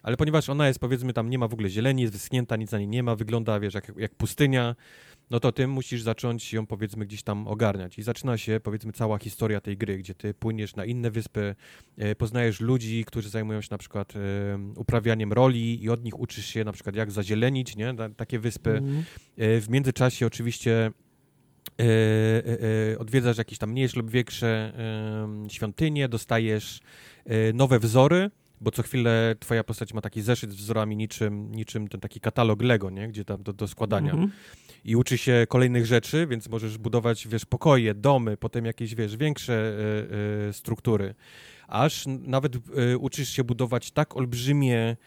Ale ponieważ ona jest, powiedzmy, tam nie ma w ogóle zieleni, jest wyschnięta, nic na niej nie ma, wygląda, wiesz, jak, jak pustynia, no to ty musisz zacząć ją, powiedzmy, gdzieś tam ogarniać. I zaczyna się, powiedzmy, cała historia tej gry, gdzie ty płyniesz na inne wyspy, e, poznajesz ludzi, którzy zajmują się na przykład e, uprawianiem roli i od nich uczysz się na przykład jak zazielenić, nie, Ta- takie wyspy. Mhm. E, W międzyczasie oczywiście odwiedzasz jakieś tam mniejsze lub większe świątynie, dostajesz nowe wzory, bo co chwilę twoja postać ma taki zeszyt z wzorami niczym, niczym ten taki katalog Lego, nie? gdzie tam do, do składania. Mhm. I uczy się kolejnych rzeczy, więc możesz budować, wiesz, pokoje, domy, potem jakieś, wiesz, większe e, e, struktury. Aż nawet e, uczysz się budować tak olbrzymie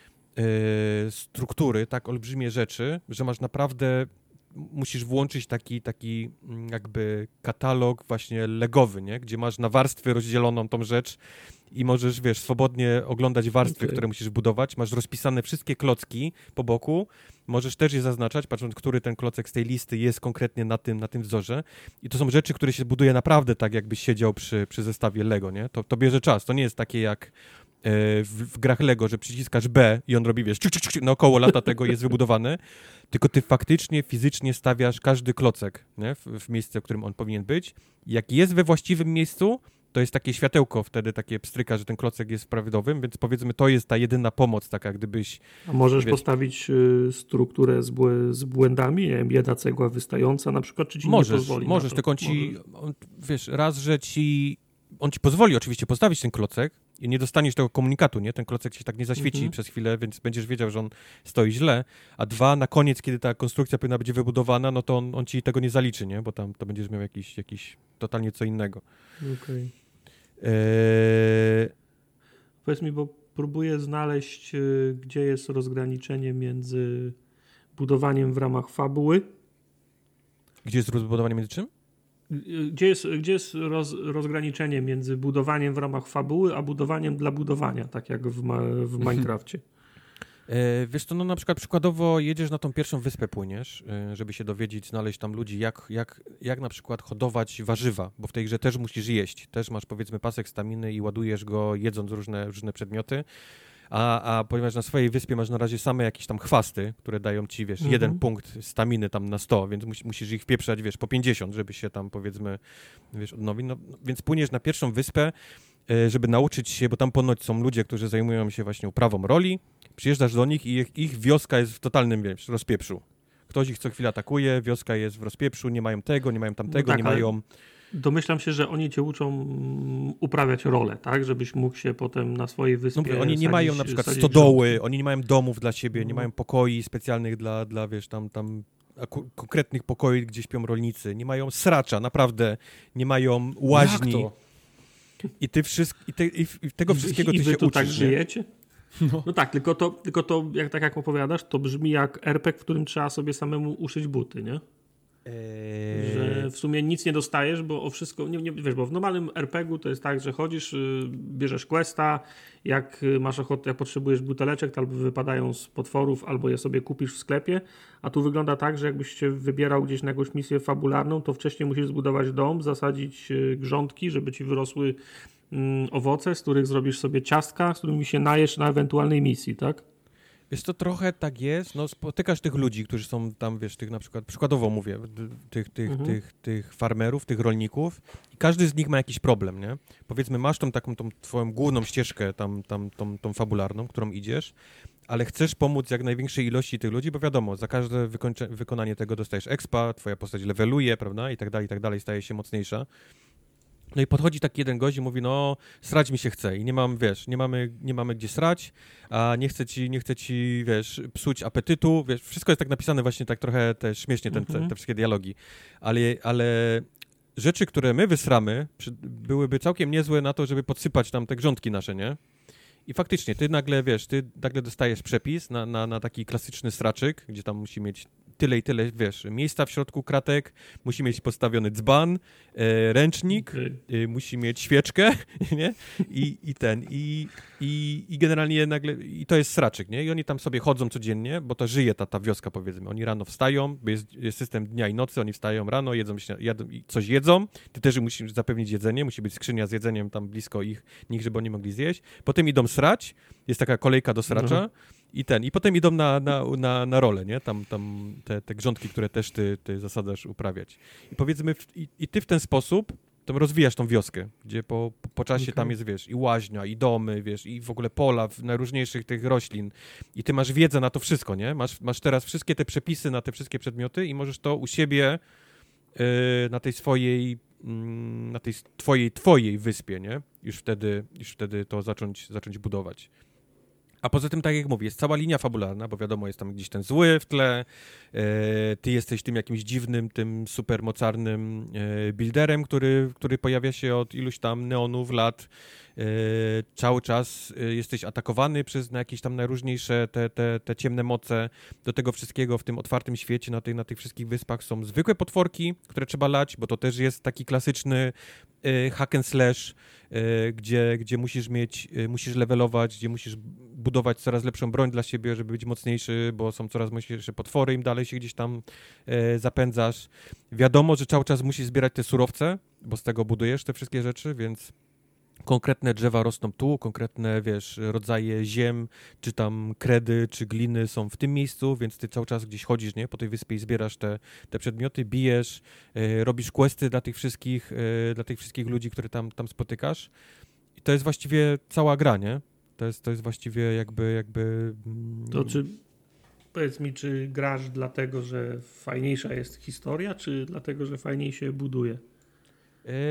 struktury, tak olbrzymie rzeczy, że masz naprawdę musisz włączyć taki, taki mm, jakby katalog właśnie legowy, nie? gdzie masz na warstwy rozdzieloną tą rzecz i możesz, wiesz, swobodnie oglądać warstwy, Okej. które musisz budować. Masz rozpisane wszystkie klocki po boku. Możesz też je zaznaczać, patrząc, który ten klocek z tej listy jest konkretnie na tym, na tym wzorze. I to są rzeczy, które się buduje naprawdę tak, jakbyś siedział przy, przy zestawie Lego, nie? To, to bierze czas. To nie jest takie jak w, w grach Lego, że przyciskasz B i on robi, wiesz, ciuk, ciuk, ciuk, naokoło lata tego jest wybudowany, tylko ty faktycznie, fizycznie stawiasz każdy klocek nie? W, w miejsce, w którym on powinien być. Jak jest we właściwym miejscu, to jest takie światełko wtedy, takie pstryka, że ten klocek jest prawidłowym, więc powiedzmy, to jest ta jedyna pomoc, taka gdybyś... A możesz Wiesz- postawić y, strukturę z, z błędami, nie wiem, jedna cegła wystająca na przykład, czy ci nie możesz, pozwoli na możesz, tylko on ci, on, wiesz, raz, że ci, on ci pozwoli oczywiście postawić ten klocek i nie dostaniesz tego komunikatu, nie? Ten klocek się tak nie zaświeci Mhm. przez chwilę, więc będziesz wiedział, że on stoi źle, a dwa, na koniec, kiedy ta konstrukcja powinna być wybudowana, no to on, on ci tego nie zaliczy, nie? Bo tam to będziesz miał jakiś, jakiś totalnie co innego. Okej. Eee, Powiedz mi, bo próbuję znaleźć, y, gdzie jest rozgraniczenie między budowaniem w ramach fabuły. gdzie jest rozbudowanie między czym? Gdzie jest, gdzie jest roz, rozgraniczenie między budowaniem w ramach fabuły, a budowaniem dla budowania, tak jak w, ma, w Minecrafcie? E, wiesz to no na przykład przykładowo jedziesz na tą pierwszą wyspę, płyniesz, e, żeby się dowiedzieć, znaleźć tam ludzi, jak, jak, jak na przykład hodować warzywa, bo w tej grze też musisz jeść. Też masz powiedzmy pasek staminy i ładujesz go jedząc różne, różne przedmioty. A, a ponieważ na swojej wyspie masz na razie same jakieś tam chwasty, które dają ci, wiesz, Mhm. jeden punkt staminy tam na 100, więc musi, musisz ich wpieprzać, wiesz, po 50, żeby się tam powiedzmy, wiesz, odnowić. No, więc płyniesz na pierwszą wyspę, e, żeby nauczyć się, bo tam ponoć są ludzie, którzy zajmują się właśnie uprawą roli, przyjeżdżasz do nich i ich, ich wioska jest w totalnym, wiesz, rozpieprzu. Ktoś ich co chwilę atakuje, wioska jest w rozpieprzu, nie mają tego, nie mają tamtego, tak, nie ale- mają... Domyślam się, że oni cię uczą mm, uprawiać rolę, tak? Żebyś mógł się potem na swojej No, wyspie mówię, oni nie sadzić- mają na przykład stodoły, grządki. oni nie mają domów dla siebie, nie Mhm. mają pokoi specjalnych dla, dla wiesz, tam, tam konkretnych pokoi, gdzie śpią rolnicy, nie mają sracza, naprawdę, nie mają łaźni. Jak to? I ty wszystk i, ty, i, i tego I- wszystkiego i ty wy się tu uczysz. tak nie? żyjecie? No. No tak, tylko to, tylko to jak, tak jak opowiadasz, to brzmi jak RPG, w którym trzeba sobie samemu uszyć buty, nie? Eee, Że w sumie nic nie dostajesz, bo o wszystko, nie, nie, wiesz, bo w normalnym RPG-u to jest tak, że chodzisz, y, bierzesz questa, jak y, masz ochotę, jak potrzebujesz buteleczek, to albo wypadają z potworów, albo je sobie kupisz w sklepie, a tu wygląda tak, że jakbyś się wybierał gdzieś na jakąś misję fabularną, to wcześniej musisz zbudować dom, zasadzić y, grządki, żeby ci wyrosły mm, owoce, z których zrobisz sobie ciastka, z którymi się najesz na ewentualnej misji, tak? Wiesz, to trochę tak jest, no spotykasz tych ludzi, którzy są tam, wiesz, tych na przykład, przykładowo mówię, tych, tych, Mhm. tych, tych farmerów, tych rolników i każdy z nich ma jakiś problem, nie? Powiedzmy, masz tą taką tą twoją główną ścieżkę, tam, tam, tą, tą fabularną, którą idziesz, ale chcesz pomóc jak największej ilości tych ludzi, bo wiadomo, za każde wykonanie tego dostajesz expa, twoja postać leveluje, prawda, i tak dalej, i tak dalej, staje się mocniejsza. No i podchodzi taki jeden gość i mówi, no srać mi się chce i nie mam, wiesz, nie mamy, nie mamy gdzie srać, a nie chcę ci, nie chcę ci, wiesz, psuć apetytu, wiesz, wszystko jest tak napisane właśnie tak trochę też śmiesznie, ten, te, Mhm. te wszystkie dialogi, ale, ale rzeczy, które my wysramy, przy, byłyby całkiem niezłe na to, żeby podsypać tam te grządki nasze, nie? I faktycznie, ty nagle, wiesz, ty nagle dostajesz przepis na, na, na taki klasyczny straczyk, gdzie tam musi mieć tyle i tyle, wiesz, miejsca w środku kratek, musi mieć postawiony dzban, e, ręcznik, y, musi mieć świeczkę, nie? I, i ten, i, i, i generalnie nagle, i to jest sraczyk, nie? I oni tam sobie chodzą codziennie, bo to żyje ta, ta wioska, powiedzmy. Oni rano wstają, bo jest, jest system dnia i nocy, oni wstają rano, jedzą, jadą, coś jedzą, ty też musisz zapewnić jedzenie, musi być skrzynia z jedzeniem tam blisko ich, nich, żeby oni mogli zjeść. Potem idą srać, jest taka kolejka do sracza, Mhm. I ten, i potem idą na, na, na, na rolę, nie? Tam, tam te, te grządki, które też ty, ty zasadzasz uprawiać. I powiedzmy, w, i, i ty w ten sposób tam rozwijasz tą wioskę, gdzie po, po, czasie Okej. tam jest, wiesz, i łaźnia, i domy, wiesz, i w ogóle pola w najróżniejszych tych roślin. I ty masz wiedzę na to wszystko, nie? Masz, masz teraz wszystkie te przepisy na te wszystkie przedmioty i możesz to u siebie yy, na tej swojej, mm, na tej twojej, twojej wyspie, nie? Już wtedy, już wtedy to zacząć, zacząć budować. A poza tym, tak jak mówię, jest cała linia fabularna, bo wiadomo, jest tam gdzieś ten zły w tle, e, ty jesteś tym jakimś dziwnym, tym supermocarnym e, builderem, który, który pojawia się od iluś tam neonów lat, cały czas jesteś atakowany przez na jakieś tam najróżniejsze te, te, te ciemne moce. Do tego wszystkiego w tym otwartym świecie, na, tej, na tych wszystkich wyspach są zwykłe potworki, które trzeba lać, bo to też jest taki klasyczny hack and slash, gdzie, gdzie musisz mieć, musisz levelować, gdzie musisz budować coraz lepszą broń dla siebie, żeby być mocniejszy, bo są coraz mocniejsze potwory, im dalej się gdzieś tam zapędzasz. Wiadomo, że cały czas musisz zbierać te surowce, bo z tego budujesz te wszystkie rzeczy, więc konkretne drzewa rosną tu, konkretne, wiesz, rodzaje ziem, czy tam kredy, czy gliny są w tym miejscu, więc ty cały czas gdzieś chodzisz, nie, po tej wyspie i zbierasz te, te przedmioty, bijesz, e, robisz questy dla tych wszystkich, e, dla tych wszystkich ludzi, które tam, tam spotykasz. I to jest właściwie cała gra, nie? To jest, to jest właściwie jakby, jakby... Mm, to czy, powiedz mi, czy grasz dlatego, że fajniejsza jest historia, czy dlatego, że fajniej się buduje?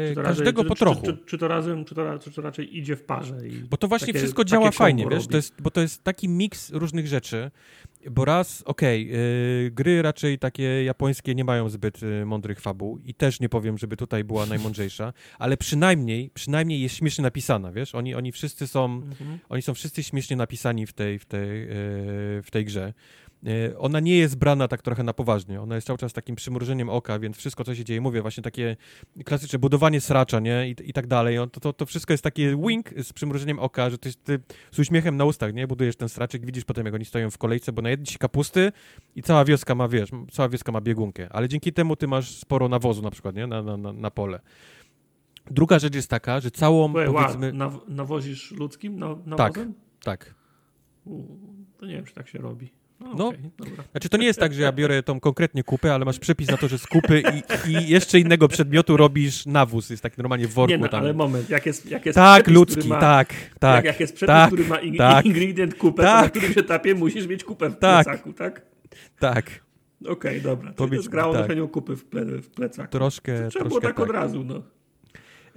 Yy, każdego raczej, po trochu. Czy, czy, czy, to razem, czy to, czy to raczej idzie w parze? bo to właśnie takie, wszystko działa fajnie, wiesz, to jest, bo to jest taki miks różnych rzeczy, bo raz, okej, okay, yy, gry raczej takie japońskie nie mają zbyt yy, mądrych fabuł i też nie powiem, żeby tutaj była najmądrzejsza, ale przynajmniej, przynajmniej jest śmiesznie napisana, wiesz, oni, oni wszyscy są, mhm. oni są wszyscy śmiesznie napisani w tej, w tej, yy, w tej grze. E, ona nie jest brana tak trochę na poważnie. Ona jest cały czas takim przymrużeniem oka, więc wszystko, co się dzieje, mówię, właśnie takie klasyczne budowanie sracza, nie? I, i tak dalej. To, to, to wszystko jest takie wink z przymrużeniem oka, że ty, ty z uśmiechem na ustach, nie? Budujesz ten straczek, widzisz potem, jak oni stoją w kolejce, bo najedli się kapusty i cała wioska ma, wiesz, cała wioska ma biegunkę. Ale dzięki temu ty masz sporo nawozu na przykład, nie? Na, na, na, na pole. Druga rzecz jest taka, że całą, Wait, powiedzmy... nawozisz ludzkim na, nawozem? Tak, tak. U, to nie wiem, czy tak się robi. No, no znaczy to nie jest tak, że ja biorę tą konkretnie kupę, ale masz przepis na to, że z kupy i, i jeszcze innego przedmiotu robisz nawóz, jest tak normalnie w worku. Nie, no, tam. ale moment, jak jest, jak jest Tak, przepis, ludzki, ma, tak, tak. Jak, jak jest przepis, tak, który ma in, tak, ingredient kupę, tak, to na którymś etapie musisz mieć kupę w tak, plecaku, tak? Tak. Okej, okay, dobra. To, to jest gra o tak. noszeniu kupy w, ple, w plecaku. Troszkę, Trzeba troszkę było tak, tak od razu, no.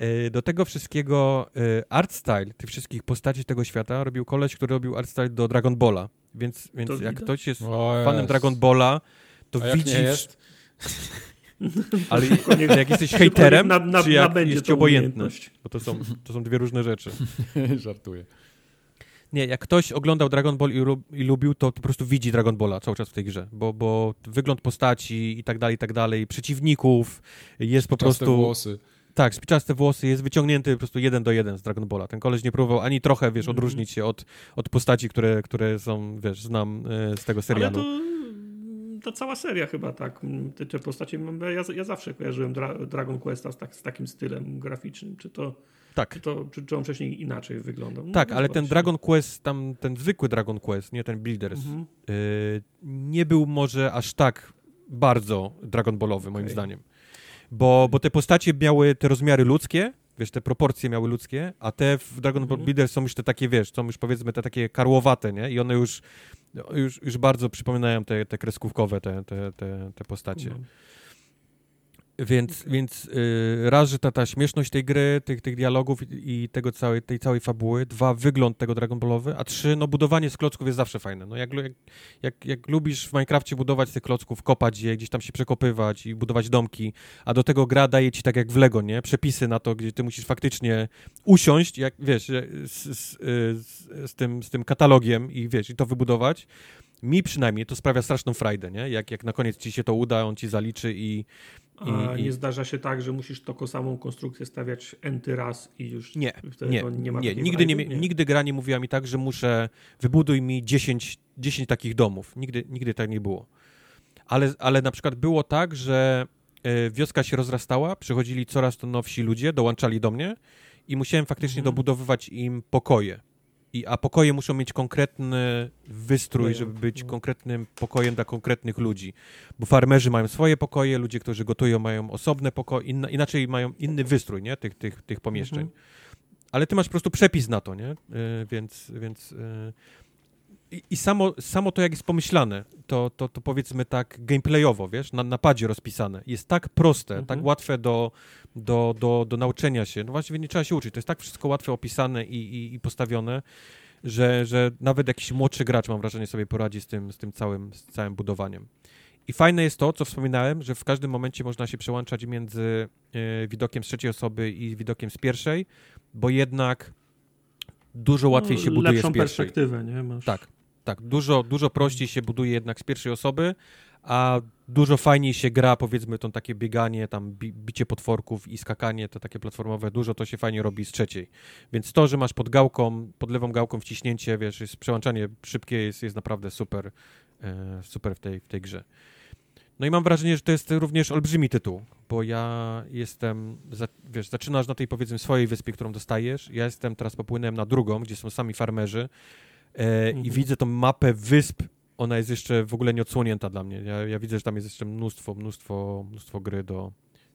E, do tego wszystkiego e, art style tych wszystkich postaci tego świata robił koleś, który robił art style do Dragon Balla. Więc, więc jak widać. ktoś jest o fanem jest. Dragon Balla, to A widzisz... jest? Ale jak jesteś hejterem, na, na, czy jak jest ci obojętne? Bo to są, to są dwie różne rzeczy. Żartuję. Nie, jak ktoś oglądał Dragon Ball i, i, lubił, to po prostu widzi Dragon Balla cały czas w tej grze, bo, bo wygląd postaci i tak dalej, i tak dalej, przeciwników jest po prostu... włosy. Tak, spiczaste włosy, jest wyciągnięty po prostu jeden do jeden z Dragon Balla. Ten koleś nie próbował ani trochę, wiesz, mhm. odróżnić się od, od postaci, które, które są, wiesz, znam e, z tego serialu. Ale to ta cała seria chyba tak, te, te postacie, ja, ja zawsze kojarzyłem Dra Dragon Questa z, tak, z takim stylem graficznym, czy to tak. Czy, to, czy, czy on wcześniej inaczej wyglądał? No, tak, ale ten Dragon Quest, tam ten zwykły Dragon Quest, nie ten Builders, mhm. y, nie był może aż tak bardzo Dragon Ballowy, moim okay. zdaniem bo, bo te postacie miały te rozmiary ludzkie, wiesz, te proporcje miały ludzkie, a te w Dragon Ball mm -hmm. są już te takie, wiesz, są już powiedzmy te takie karłowate, nie? I one już, już, już bardzo przypominają te, te kreskówkowe, te, te, te, te postacie. Więc, więc yy, raz, że ta, ta śmieszność tej gry, tych, tych dialogów i, i tego całej, tej całej fabuły, dwa, wygląd tego Dragon Ballowy, a trzy, no budowanie z klocków jest zawsze fajne. No jak, jak, jak, jak lubisz w Minecrafcie budować tych klocków, kopać je, gdzieś tam się przekopywać i budować domki, a do tego gra daje ci tak jak w Lego, nie? Przepisy na to, gdzie ty musisz faktycznie usiąść, jak wiesz, z, z, z, z tym, z tym katalogiem i wiesz, i to wybudować, mi przynajmniej to sprawia straszną frajdę, nie? Jak, jak na koniec ci się to uda, on ci zaliczy i, a I, nie zdarza się tak, że musisz taką samą konstrukcję stawiać enty raz i już nie, nie, nie, nie. Nigdy, nie, nigdy gra nie mówiła mi tak, że muszę wybuduj mi 10, 10 takich domów. Nigdy, nigdy tak nie było. Ale, ale na przykład było tak, że e, wioska się rozrastała, przychodzili coraz to nowsi ludzie, dołączali do mnie i musiałem faktycznie mhm. dobudowywać im pokoje. I, a pokoje muszą mieć konkretny wystrój, żeby być konkretnym pokojem dla konkretnych ludzi. Bo farmerzy mają swoje pokoje, ludzie, którzy gotują, mają osobne pokoje, inna, inaczej mają inny wystrój nie? Tych, tych, tych pomieszczeń. Mhm. Ale ty masz po prostu przepis na to, nie? Yy, więc więc yy, i, samo, samo to, jak jest pomyślane, to, to, to powiedzmy tak gameplayowo, wiesz, na napadzie rozpisane, jest tak proste, mhm. tak łatwe do, do, do, do nauczenia się. No właściwie nie trzeba się uczyć, to jest tak wszystko łatwe opisane i, i, i postawione, że, że nawet jakiś młodszy gracz, mam wrażenie, sobie poradzi z tym, z tym całym, z całym budowaniem. I fajne jest to, co wspominałem, że w każdym momencie można się przełączać między y, widokiem z trzeciej osoby i widokiem z pierwszej, bo jednak dużo łatwiej no, się buduje z pierwszej. perspektywę, nie? Masz... Tak, tak. Dużo, dużo prościej się buduje jednak z pierwszej osoby, a dużo fajniej się gra, powiedzmy, to takie bieganie, tam bi bicie potworków i skakanie, to takie platformowe, dużo to się fajnie robi z trzeciej. Więc to, że masz pod gałką, pod lewą gałką wciśnięcie, wiesz, jest przełączanie szybkie, jest, jest naprawdę super, e, super w tej, w tej grze. No i mam wrażenie, że to jest również olbrzymi tytuł, bo ja jestem, za, wiesz, zaczynasz na tej powiedzmy swojej wyspie, którą dostajesz, ja jestem, teraz popłynąłem na drugą, gdzie są sami farmerzy Mhm. i widzę tą mapę wysp, ona jest jeszcze w ogóle nieodsłonięta dla mnie. Ja, ja widzę, że tam jest jeszcze mnóstwo, mnóstwo, mnóstwo gry do,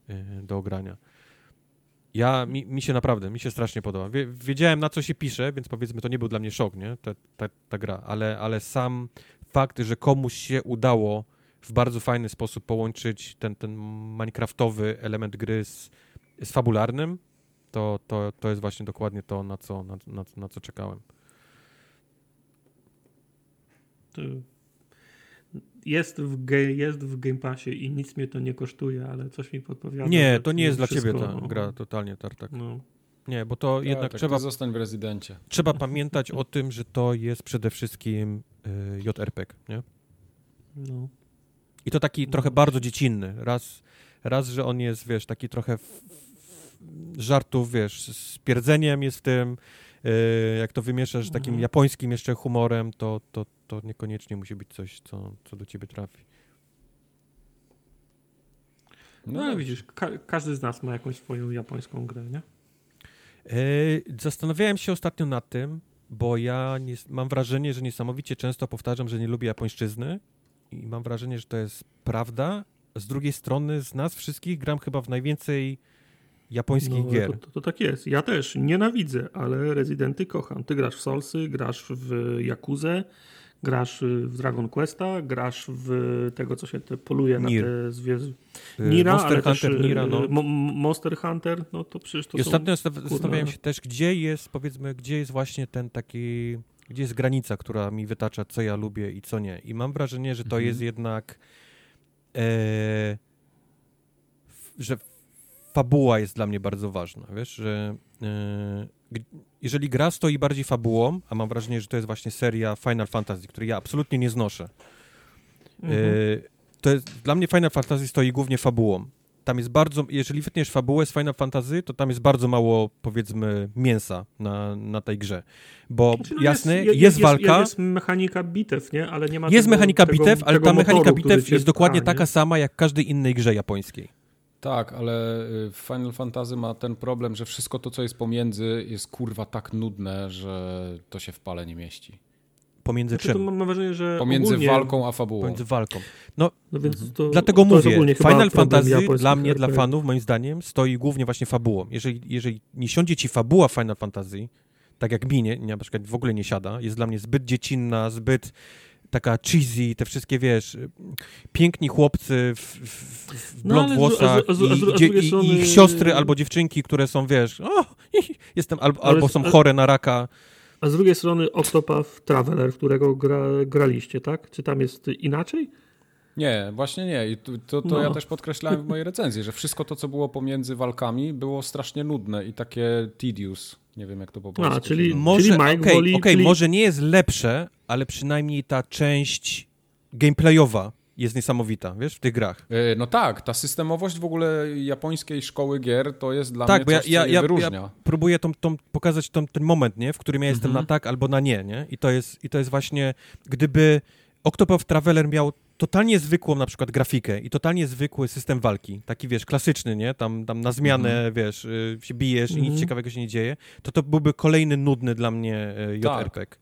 e, do ogrania. Ja, mi, mi się naprawdę, mi się strasznie podoba. Wie, wiedziałem, na co się pisze, więc powiedzmy, to nie był dla mnie szok, nie, ta, ta, ta gra, ale, ale sam fakt, że komuś się udało w bardzo fajny sposób połączyć ten, ten minecraftowy element gry z, z fabularnym, to, to, to jest właśnie dokładnie to, na co, na, na, na co czekałem. To jest, w jest w Game Passie i nic mnie to nie kosztuje, ale coś mi podpowiada. Nie, to nie jest dla ciebie ta gra totalnie, Tartak. No. Nie, bo to jednak tak, trzeba, zostań w rezydencie. trzeba pamiętać o tym, że to jest przede wszystkim y, JRPG, nie? No. I to taki trochę bardzo dziecinny. Raz, raz, że on jest, wiesz, taki trochę f, f, żartów, wiesz, z pierdzeniem jest w tym, y, jak to wymieszasz z takim Mhm. japońskim jeszcze humorem, to, to, to niekoniecznie musi być coś, co, co do ciebie trafi. No, ale widzisz, ka- każdy z nas ma jakąś swoją japońską grę, nie? Y, zastanawiałem się ostatnio nad tym, bo ja nie, mam wrażenie, że niesamowicie często powtarzam, że nie lubię japońszczyzny i mam wrażenie, że to jest prawda. Z drugiej strony z nas wszystkich gram chyba w najwięcej japońskich No, gier. to, to, to tak jest. Ja też nienawidzę, ale Rezydenty kocham. Ty grasz w Soulsy, grasz w Jakuzę, grasz w Dragon Questa, grasz w tego, co się te poluje na te zwierzę. Y, Nira, Monster Hunter, też, Nira, no. Mo- Monster Hunter, no to przecież to I są... ostatnio zasta- zastanawiałem kurwa. się też, gdzie jest, powiedzmy, gdzie jest właśnie ten taki, gdzie jest granica, która mi wytacza, co ja lubię i co nie. I mam wrażenie, że to Mhm. jest jednak, e, że fabuła jest dla mnie bardzo ważna, wiesz, że e, jeżeli gra stoi bardziej fabułą, a mam wrażenie, że to jest właśnie seria Final Fantasy, której ja absolutnie nie znoszę, Mhm. E, to jest, dla mnie Final Fantasy stoi głównie fabułą. Tam jest bardzo, jeżeli wytniesz fabułę z Final Fantasy, to tam jest bardzo mało, powiedzmy, mięsa na, na tej grze. Bo Znaczy, no jasne, jest, je- jest, walka, Jest, mechanika bitew, nie? Ale nie ma jest tego, mechanika tego, bitew, ale ta mechanika bitew jest dokładnie taka sama jak w każdej innej grze japońskiej. Tak, ale y, Final Fantasy ma ten problem, że wszystko to, co jest pomiędzy, jest kurwa tak nudne, że to się w pale nie mieści. Pomiędzy Znaczy, to czym? mam, mam wrażenie, że Pomiędzy ogólnie, walką a fabułą. Pomiędzy walką. No, No więc to, dlatego to mówię, Final Fantasy japońskich dla mnie, dla fanów, moim zdaniem, stoi głównie właśnie fabułą. Jeżeli, jeżeli nie siądzie ci fabuła Final Fantasy, tak jak mi nie, nie, na przykład w ogóle nie siada, jest dla mnie zbyt dziecinna, zbyt taka cheesy, te wszystkie, wiesz, piękni chłopcy w, w, w No, blond z- włosach z- z- i, i, strony- i ich siostry albo dziewczynki, które są, wiesz, o, jestem, albo, Ale albo są chore na raka. A z drugiej strony Octopath Traveler, którego gra, graliście, tak? Czy tam jest inaczej? Nie, właśnie nie. I to, to, to No. ja też podkreślałem w mojej recenzji, że wszystko to, co było pomiędzy walkami, było strasznie nudne i takie tedious. Nie wiem, jak to po polsku. czyli- się nazywa. Może, Mike okej, woli- czyli- może nie jest lepsze, ale przynajmniej ta część gameplayowa jest niesamowita, wiesz, w tych grach. Y, No tak, ta systemowość w ogóle japońskiej szkoły gier to jest dla Tak, mnie bo ja- coś, ja- ja- wyróżnia. Próbuję tą, tą, pokazać tą, ten moment, nie, w którym ja jestem Mhm. na tak albo na nie, nie? I to jest, i to jest właśnie, gdyby Octopath Traveler miał totalnie zwykłą na przykład grafikę i totalnie zwykły system walki, taki wiesz, klasyczny, nie? Tam, tam na zmianę, wiesz, y, się bijesz i nic Mhm. ciekawego się nie dzieje, to to byłby kolejny nudny dla mnie y, Tak. JRPG.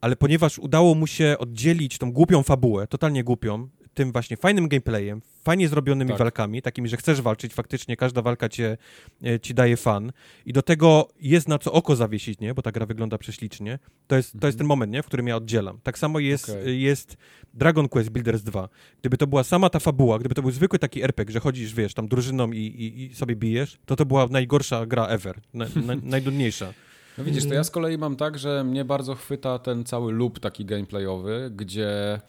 Ale ponieważ udało mu się oddzielić tą głupią fabułę, totalnie głupią, tym właśnie fajnym gameplayem, fajnie zrobionymi Tak. walkami, takimi, że chcesz walczyć, faktycznie każda walka cię, e, ci daje fan i do tego jest na co oko zawiesić, nie? Bo ta gra wygląda prześlicznie. To jest, to Mhm. jest ten moment, nie? W którym ja oddzielam. Tak samo jest, Okej. jest Dragon Quest Builders 2. Gdyby to była sama ta fabuła, gdyby to był zwykły taki RPG, że chodzisz, wiesz, tam drużyną i, i, i sobie bijesz, to to była najgorsza gra ever. Na, na, najdudniejsza. No widzisz, to Mhm. ja z kolei mam tak, że mnie bardzo chwyta ten cały loop taki gameplayowy, gdzie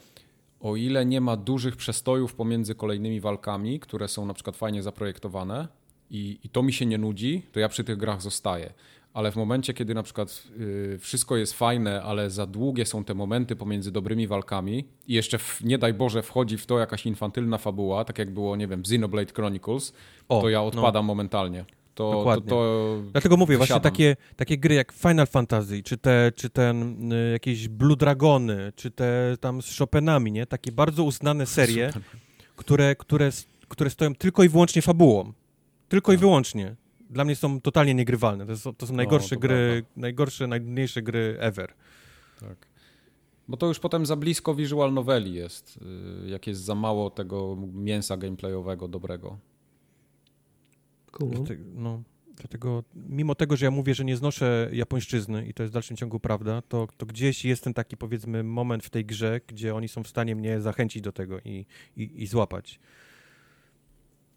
o ile nie ma dużych przestojów pomiędzy kolejnymi walkami, które są na przykład fajnie zaprojektowane i, i to mi się nie nudzi, to ja przy tych grach zostaję. ale w momencie, kiedy na przykład y, wszystko jest fajne, ale za długie są te momenty pomiędzy dobrymi walkami i jeszcze w, nie daj Boże wchodzi w to jakaś infantylna fabuła, tak jak było, nie wiem, w Xenoblade Chronicles, O, to ja no. odpadam momentalnie. To, to, Dokładnie. to Dlatego mówię, właśnie takie, takie gry jak Final Fantasy, czy te, czy ten y, jakieś Blue Dragony, czy te tam z Chopinami, nie? Takie bardzo uznane serie, które, które, które stoją tylko i wyłącznie fabułą. Tylko i Tak. wyłącznie. Dla mnie są totalnie niegrywalne. To, są- to są najgorsze to gry, najgorsze, najnudniejsze gry ever. Tak. Bo to już potem za blisko visual noveli jest, y, jak jest za mało tego mięsa gameplayowego dobrego. Cool. No, dlatego, mimo tego, że ja mówię, że nie znoszę japońszczyzny i to jest w dalszym ciągu prawda, to, to gdzieś jest ten taki, powiedzmy, moment w tej grze, gdzie oni są w stanie mnie zachęcić do tego i, i, i złapać.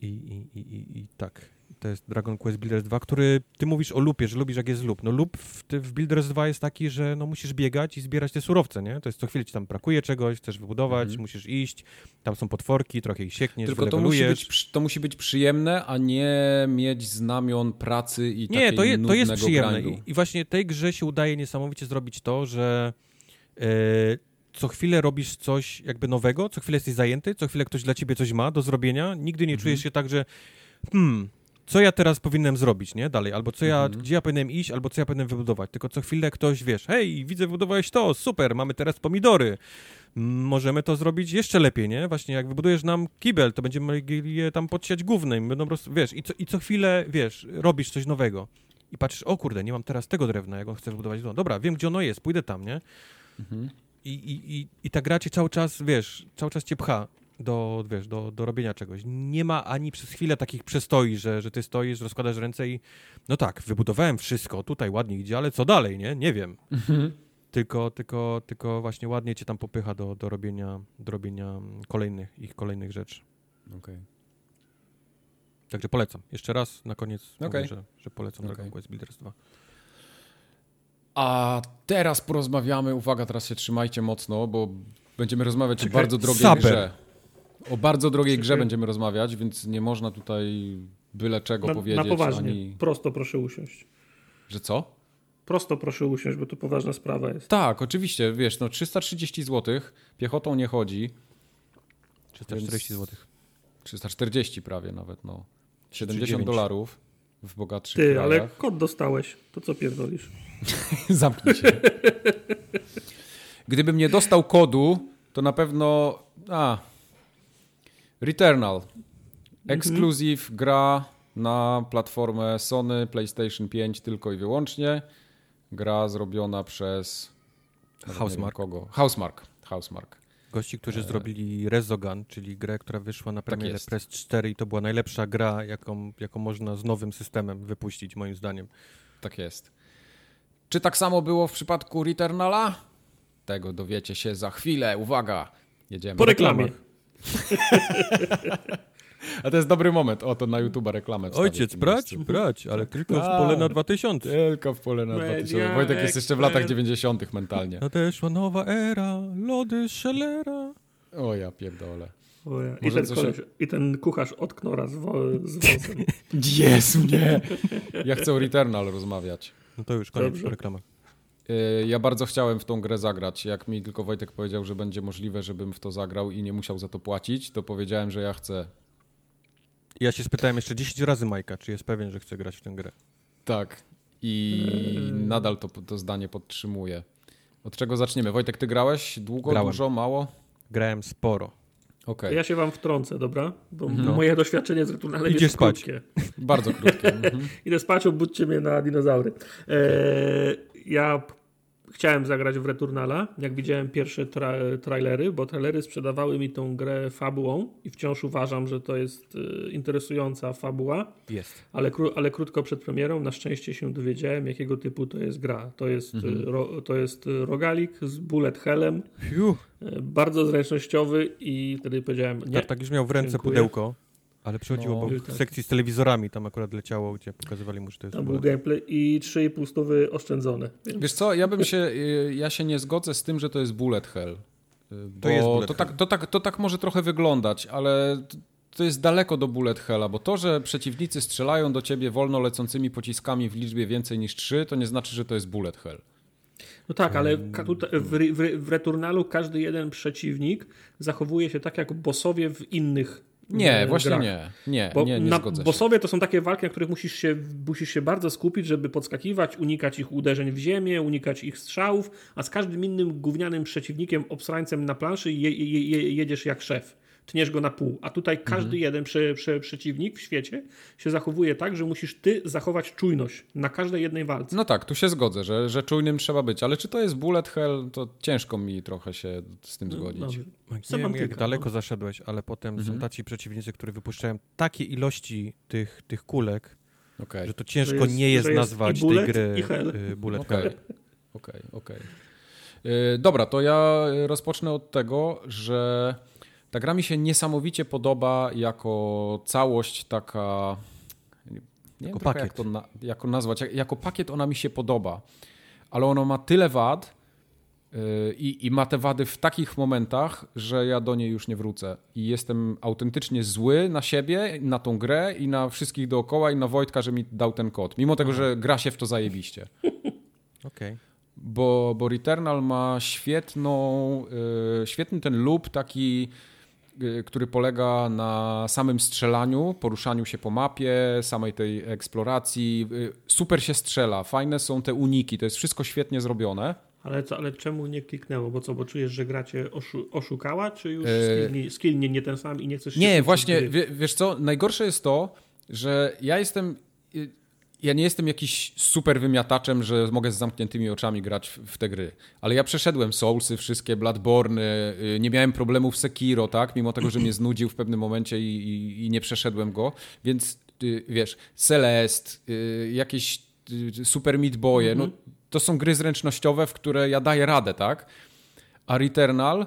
I, i, i, i, I tak. To jest Dragon Quest Builders 2, który ty mówisz o lupie, że lubisz jak jest lup. No lup w, w Builders 2 jest taki, że no musisz biegać i zbierać te surowce, nie? To jest co chwilę ci tam brakuje czegoś, chcesz wybudować, Mhm. musisz iść, tam są potworki, trochę ich siekniesz, Tylko to musi, być, to musi być przyjemne, a nie mieć znamion pracy i Nie, to, je, to jest przyjemne. I, I właśnie tej grze się udaje niesamowicie zrobić to, że e, co chwilę robisz coś jakby nowego, co chwilę jesteś zajęty, co chwilę ktoś dla ciebie coś ma do zrobienia. Nigdy nie Mhm. czujesz się tak, że hmm, co ja teraz powinienem zrobić, nie? Dalej. Albo co ja, Mhm. gdzie ja powinienem iść, albo co ja powinienem wybudować. Tylko co chwilę ktoś, wiesz, hej, widzę, wybudowałeś to, super, mamy teraz pomidory. Możemy to zrobić jeszcze lepiej, nie? Właśnie jak wybudujesz nam kibel, to będziemy mogli je tam podsiać głównym, będą po prostu, wiesz, i co, i co chwilę, wiesz, robisz coś nowego. I patrzysz, o kurde, nie mam teraz tego drewna, jak on chce wybudować dom. Dobra, wiem, gdzie ono jest, pójdę tam, nie? Mhm. I, i, i, i ta gra cię cały czas, wiesz, cały czas cię pcha do, wiesz, do, do robienia czegoś. Nie ma ani przez chwilę takich przestoi, że, że ty stoisz, rozkładasz ręce i no tak, wybudowałem wszystko, tutaj ładnie idzie, ale co dalej, nie? Nie wiem. Tylko, tylko, tylko właśnie ładnie cię tam popycha do, do, robienia, do robienia kolejnych, ich kolejnych rzeczy. Okej. Także polecam. Jeszcze raz na koniec Okej. mówię, że, że polecam Okej. Dragon Quest Builders 2. A teraz porozmawiamy, uwaga, teraz się trzymajcie mocno, bo będziemy rozmawiać o Czekaj, bardzo drogiej saber. grze. O bardzo drogiej grze będziemy rozmawiać, więc nie można tutaj byle czego Na, powiedzieć. na poważnie. Ani... Prosto proszę usiąść. Że co? Prosto proszę usiąść, bo to poważna sprawa jest. Tak, oczywiście, wiesz, no 330 zł, piechotą nie chodzi, 340 Więc- zł. 340 prawie nawet, no. 70 39. dolarów w bogatszych Ty, ale krajach. kod dostałeś. To co pierdolisz? Zamknij się. Gdybym nie dostał kodu, to na pewno... A. Returnal. Exclusive gra na platformę Sony, PlayStation 5 tylko i wyłącznie. Gra zrobiona przez... Housemarque. Kogo? Housemark. Housemark. Gości, którzy zrobili Rezogun, czyli grę, która wyszła na premierę jest. Press 4 i to była najlepsza gra, jaką, jaką można z nowym systemem wypuścić, moim zdaniem. Tak jest. Czy tak samo było w przypadku Returnala? Tego dowiecie się za chwilę. Uwaga! Jedziemy. Po reklamie. A to jest dobry moment. O, to na YouTube'a reklamę Ojciec, brać, miejscu. brać, ale tylko w Tak. pole na 2000. Tylko w pole na Media 2000. Wojtek jest jeszcze w latach Expert. 90. mentalnie. Nadeszła nowa era, lody Schellera. O ja pierdolę. O ja. I, ten coś- koleś, I ten kucharz od Knora z, wo, z wąsem. Jest mnie! Ja chcę o Returnal rozmawiać. No to już koniec Dobrze. Ja bardzo chciałem w tą grę zagrać. Jak mi tylko Wojtek powiedział, że będzie możliwe, żebym w to zagrał i nie musiał za to płacić, to powiedziałem, że ja chcę. Ja się spytałem jeszcze 10 razy Majka, czy jest pewien, że chce grać w tę grę. Tak. I nadal to, to zdanie podtrzymuję. Od czego zaczniemy? Wojtek, ty grałeś długo, Grałem. dużo, mało? Grałem sporo. Okej, Ja się wam wtrącę, dobra? Bo Mhm. moje doświadczenie z Returnalem Idziesz jest spać. krótkie. bardzo krótkie. Mhm. Idę spać, obudźcie mnie na dinozaury. Eee, ja chciałem zagrać w Returnala, jak widziałem pierwsze tra trailery, bo trailery sprzedawały mi tą grę fabułą i wciąż uważam, że to jest e, interesująca fabuła, Jest. ale, kró- ale krótko przed premierą na szczęście się dowiedziałem, jakiego typu to jest gra. To jest, e, ro to jest e, rogalik z bullet hellem, Fiu. bardzo zręcznościowy i wtedy powiedziałem, nie, Tartak już miał w ręce Dziękuję. pudełko, ale przychodził No, obok tak. sekcji z telewizorami, tam akurat leciało, gdzie pokazywali mu, że to jest tam był gameplay i 3,5 stówy oszczędzone. Więc Wiesz co, ja bym się, y, ja się nie zgodzę z tym, że to jest bullet hell. Y, Bo jest bullet to, hell. tak, to, tak, to tak może trochę wyglądać, ale to jest daleko do bullet hella, bo to, że przeciwnicy strzelają do ciebie wolno lecącymi pociskami w liczbie więcej niż trzy, to nie znaczy, że to jest bullet hell. No tak, ale w, w, w Returnalu każdy jeden przeciwnik zachowuje się tak jak bossowie w innych Nie, właśnie grach. nie. Nie, Bo nie, nie na się. bossowie to są takie walki, na których musisz się, musisz się bardzo skupić, żeby podskakiwać, unikać ich uderzeń w ziemię, unikać ich strzałów, a z każdym innym gównianym przeciwnikiem, obsrańcem na planszy je, je, je, jedziesz jak szef. Tniesz go na pół. A tutaj każdy Mhm. jeden prze, prze, przeciwnik w świecie się zachowuje tak, że musisz ty zachować czujność na każdej jednej walce. No tak, tu się zgodzę, że, że czujnym trzeba być, ale czy to jest bullet hell, to ciężko mi trochę się z tym zgodzić. Dobrze. Nie wiem, jak daleko no. zaszedłeś, ale potem Mhm. są tacy przeciwnicy, którzy wypuszczają takie ilości tych, tych kulek, Okej, że to ciężko Że jest- nie jest jest nazwać bullet, tej gry y, bullet okej, hell. okej, okej. Yy, Dobra, to ja rozpocznę od tego, że ta gra mi się niesamowicie podoba jako całość taka... Nie wiem Jako jak pakiet. to na, jako nazwać. Jak- Jako pakiet ona mi się podoba, ale ono ma tyle wad yy, i, ma te wady w takich momentach, że ja do niej już nie wrócę. I jestem autentycznie zły na siebie, na tą grę i na wszystkich dookoła i na Wojtka, że mi dał ten kod. Mimo tego, że gra się w to zajebiście Okej. bo, bo Returnal ma świetną, y, świetny ten loop taki, który polega na samym strzelaniu, poruszaniu się po mapie, samej tej eksploracji. Y, super się strzela, fajne są te uniki, to jest wszystko świetnie zrobione. Ale, co, ale czemu nie kliknęło? Bo co, bo czujesz, że gra cię oszu, oszukała, czy już skill, nie, ten sam i nie chcesz Nie, właśnie, wiesz co, najgorsze jest to, że ja jestem... Ja nie jestem jakiś super wymiataczem, że mogę z zamkniętymi oczami grać w, w te gry. Ale ja przeszedłem Soulsy, wszystkie Bloodborne, y, nie miałem problemów Sekiro, tak? Mimo tego, że mnie znudził w pewnym momencie i, i, i nie przeszedłem go. Więc y, wiesz, Celest, y, jakieś Super Meat Boye, no to są gry zręcznościowe, w które ja daję radę, tak? A Returnal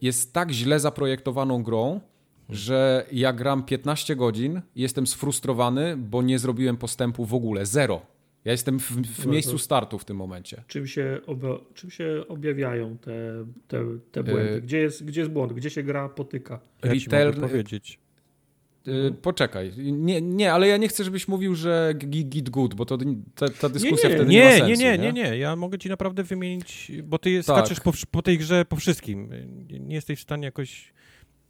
jest tak źle zaprojektowaną grą, że ja gram 15 godzin i jestem sfrustrowany, bo nie zrobiłem postępu w ogóle. Zero. Ja jestem w, w miejscu startu w tym momencie. Czym się, obja- czym się objawiają te, te, te błędy? E, Gdzie jest, gdzie jest błąd? Gdzie się gra potyka? Ja ci Return- mogę powiedzieć. Y, poczekaj. Nie, nie, ale ja nie chcę, żebyś mówił, że git, good, bo to ta, ta dyskusja nie. wtedy nie, ma Nie, sensu. nie, nie, nie, nie. Ja mogę ci naprawdę wymienić, bo ty Tak. skaczesz po, po tej grze po wszystkim. Nie- Nie jesteś w stanie jakoś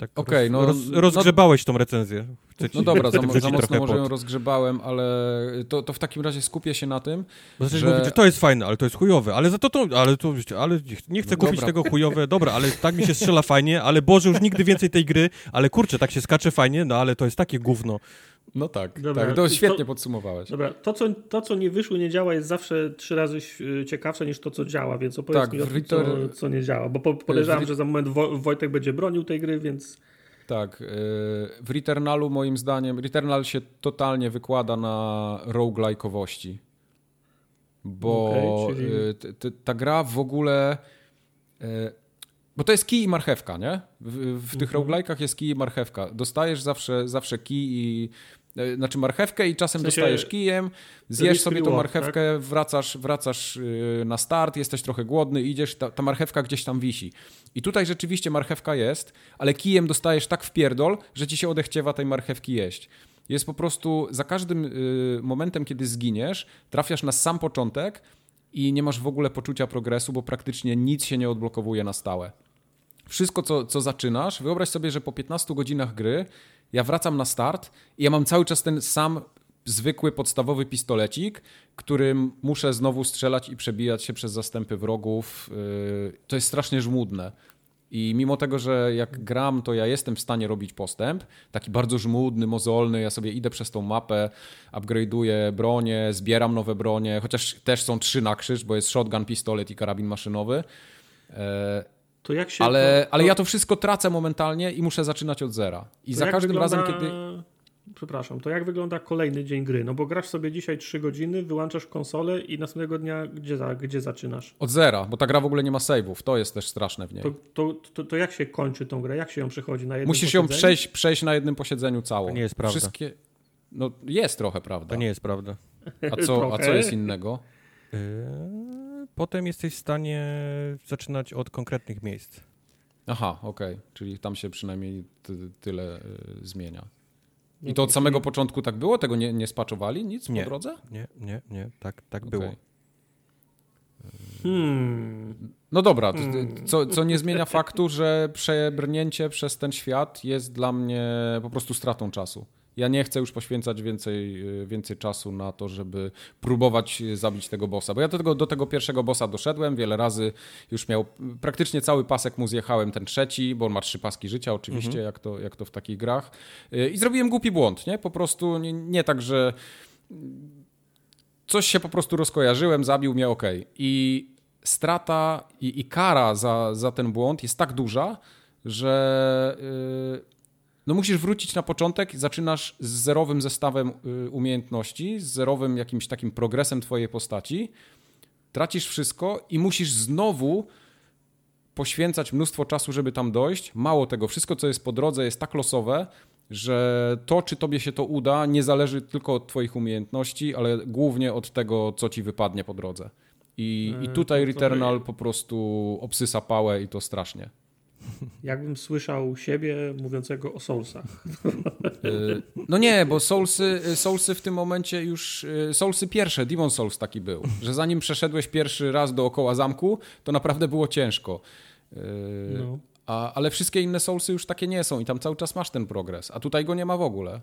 tak Okej, roz, no- roz, no- rozgrzebałeś tą recenzję. Chcę No dobra, za, za mocno może ją rozgrzebałem, ale to, to w takim razie skupię się na tym. Że- mówić, że to jest fajne, ale to jest chujowe, ale za to to, ale to, ale nie chcę No kupić dobra. tego chujowe, dobra, ale tak mi się strzela fajnie, ale Boże, już nigdy więcej tej gry, ale kurczę, tak się skacze fajnie, no ale to jest takie gówno. No tak, Dobra, tak to to- świetnie podsumowałeś. Dobra, to co, to co nie wyszło, nie działa jest zawsze trzy razy y, ciekawsze niż to, co działa, więc opowiedz Tak, mi o co, co nie działa, bo po, podejrzewam, że za moment Wo- Wojtek będzie bronił tej gry, więc Tak, yy, w Returnalu moim zdaniem, Returnal się totalnie wykłada na roguelike'owości. Bo Okej, czyli- t- t- ta gra w ogóle... yy, Bo to jest kij i marchewka, nie? W, w tych Mhm. roguelike'ach jest kij i marchewka. Dostajesz zawsze, zawsze kij i... yy, Znaczy marchewkę i czasem W sensie dostajesz kijem, zjesz sobie tą marchewkę, wracasz, wracasz yy, na start, jesteś trochę głodny, idziesz, ta, ta marchewka gdzieś tam wisi. I tutaj rzeczywiście marchewka jest, ale kijem dostajesz tak w pierdol, że ci się odechciewa tej marchewki jeść. Jest po prostu za każdym y, momentem, kiedy zginiesz, trafiasz na sam początek i nie masz w ogóle poczucia progresu, bo praktycznie nic się nie odblokowuje na stałe. Wszystko, co, co zaczynasz, wyobraź sobie, że po 15 godzinach gry ja wracam na start i ja mam cały czas ten sam zwykły, podstawowy pistolecik, którym muszę znowu strzelać i przebijać się przez zastępy wrogów. Yy, To jest strasznie żmudne. I mimo tego, że jak gram, to ja jestem w stanie robić postęp, taki bardzo żmudny, mozolny, ja sobie idę przez tą mapę, upgrade'uję bronię, zbieram nowe bronie, chociaż też są trzy na krzyż, bo jest shotgun, pistolet i karabin maszynowy. To jak się... ale, to, ale ja to wszystko tracę momentalnie i muszę zaczynać od zera. I to za każdym wygląda- razem, kiedy... Przepraszam, to jak wygląda kolejny dzień gry? No bo grasz sobie dzisiaj 3 godziny, wyłączasz konsolę i następnego dnia gdzie, za, gdzie zaczynasz? Od zera, bo ta gra w ogóle nie ma save'ów. To jest też straszne w niej. To, to, to, to jak się kończy tą grę? Jak się ją przechodzi na jednym Musisz ją posiedzeniu? przejść, przejść na jednym posiedzeniu całą. To nie jest prawda. Wszystkie... No jest trochę, prawda. To nie jest prawda. A co, a co jest innego? Potem jesteś w stanie zaczynać od konkretnych miejsc. Aha, okej, czyli tam się przynajmniej ty, tyle y, zmienia. I to od samego początku tak było? Tego nie, nie spaczowali? Nic Nie. po drodze? Nie, nie, nie, tak, tak Okej. było. Hmm. No dobra, to- Hmm. co, co nie zmienia faktu, że przebrnięcie przez ten świat jest dla mnie po prostu stratą czasu. Ja nie chcę już poświęcać więcej, y, więcej czasu na to, żeby próbować zabić tego bossa. Bo ja do tego, do tego pierwszego bossa doszedłem wiele razy. Już miał praktycznie cały pasek mu zjechałem, ten trzeci, bo on ma trzy paski życia oczywiście, jak, to, jak to w takich grach. Y, I zrobiłem głupi błąd, nie? Po prostu nie, nie tak, że coś się po prostu rozkojarzyłem, zabił mnie, ok. I strata i, i kara za, za ten błąd jest tak duża, że yy, no musisz wrócić na początek, zaczynasz z zerowym zestawem yy, umiejętności, z zerowym jakimś takim progresem twojej postaci, tracisz wszystko i musisz znowu poświęcać mnóstwo czasu, żeby tam dojść. Mało tego, wszystko, co jest po drodze, jest tak losowe, że to, czy tobie się to uda, nie zależy tylko od twoich umiejętności, ale głównie od tego, co ci wypadnie po drodze. I, i E, tutaj Returnal po prostu obsysa pałę i to strasznie. Jakbym słyszał siebie mówiącego o Soulsach. Y, No nie, bo Soulsy, Soulsy w tym momencie już. y, Soulsy pierwsze, Demon Souls taki był, że zanim przeszedłeś pierwszy raz dookoła zamku, to naprawdę było ciężko. Y, No. A, ale wszystkie inne Soulsy już takie nie są i tam cały czas masz ten progres, a tutaj go nie ma w ogóle.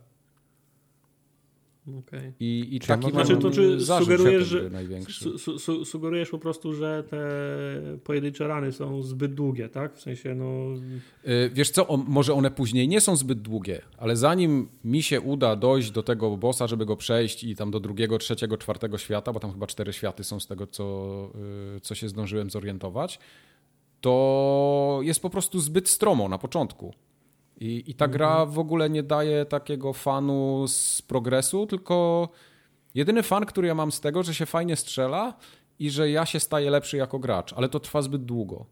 Okej. I, i taki Znaczy, to czy sugerujesz, że największy. su, su, su, sugerujesz po prostu, że te pojedyncze rany są zbyt długie, tak? W sensie, no... Y, Wiesz co, o, może one później nie są zbyt długie, ale zanim mi się uda dojść do tego bossa, żeby go przejść i tam do drugiego, trzeciego, czwartego świata, bo tam chyba cztery światy są z tego, co, y, co się zdążyłem zorientować, to jest po prostu zbyt stromo na początku. I, I ta gra w ogóle nie daje takiego fanu z progresu, tylko jedyny fan, który ja mam z tego, że się fajnie strzela i że ja się staję lepszy jako gracz, ale to trwa zbyt długo.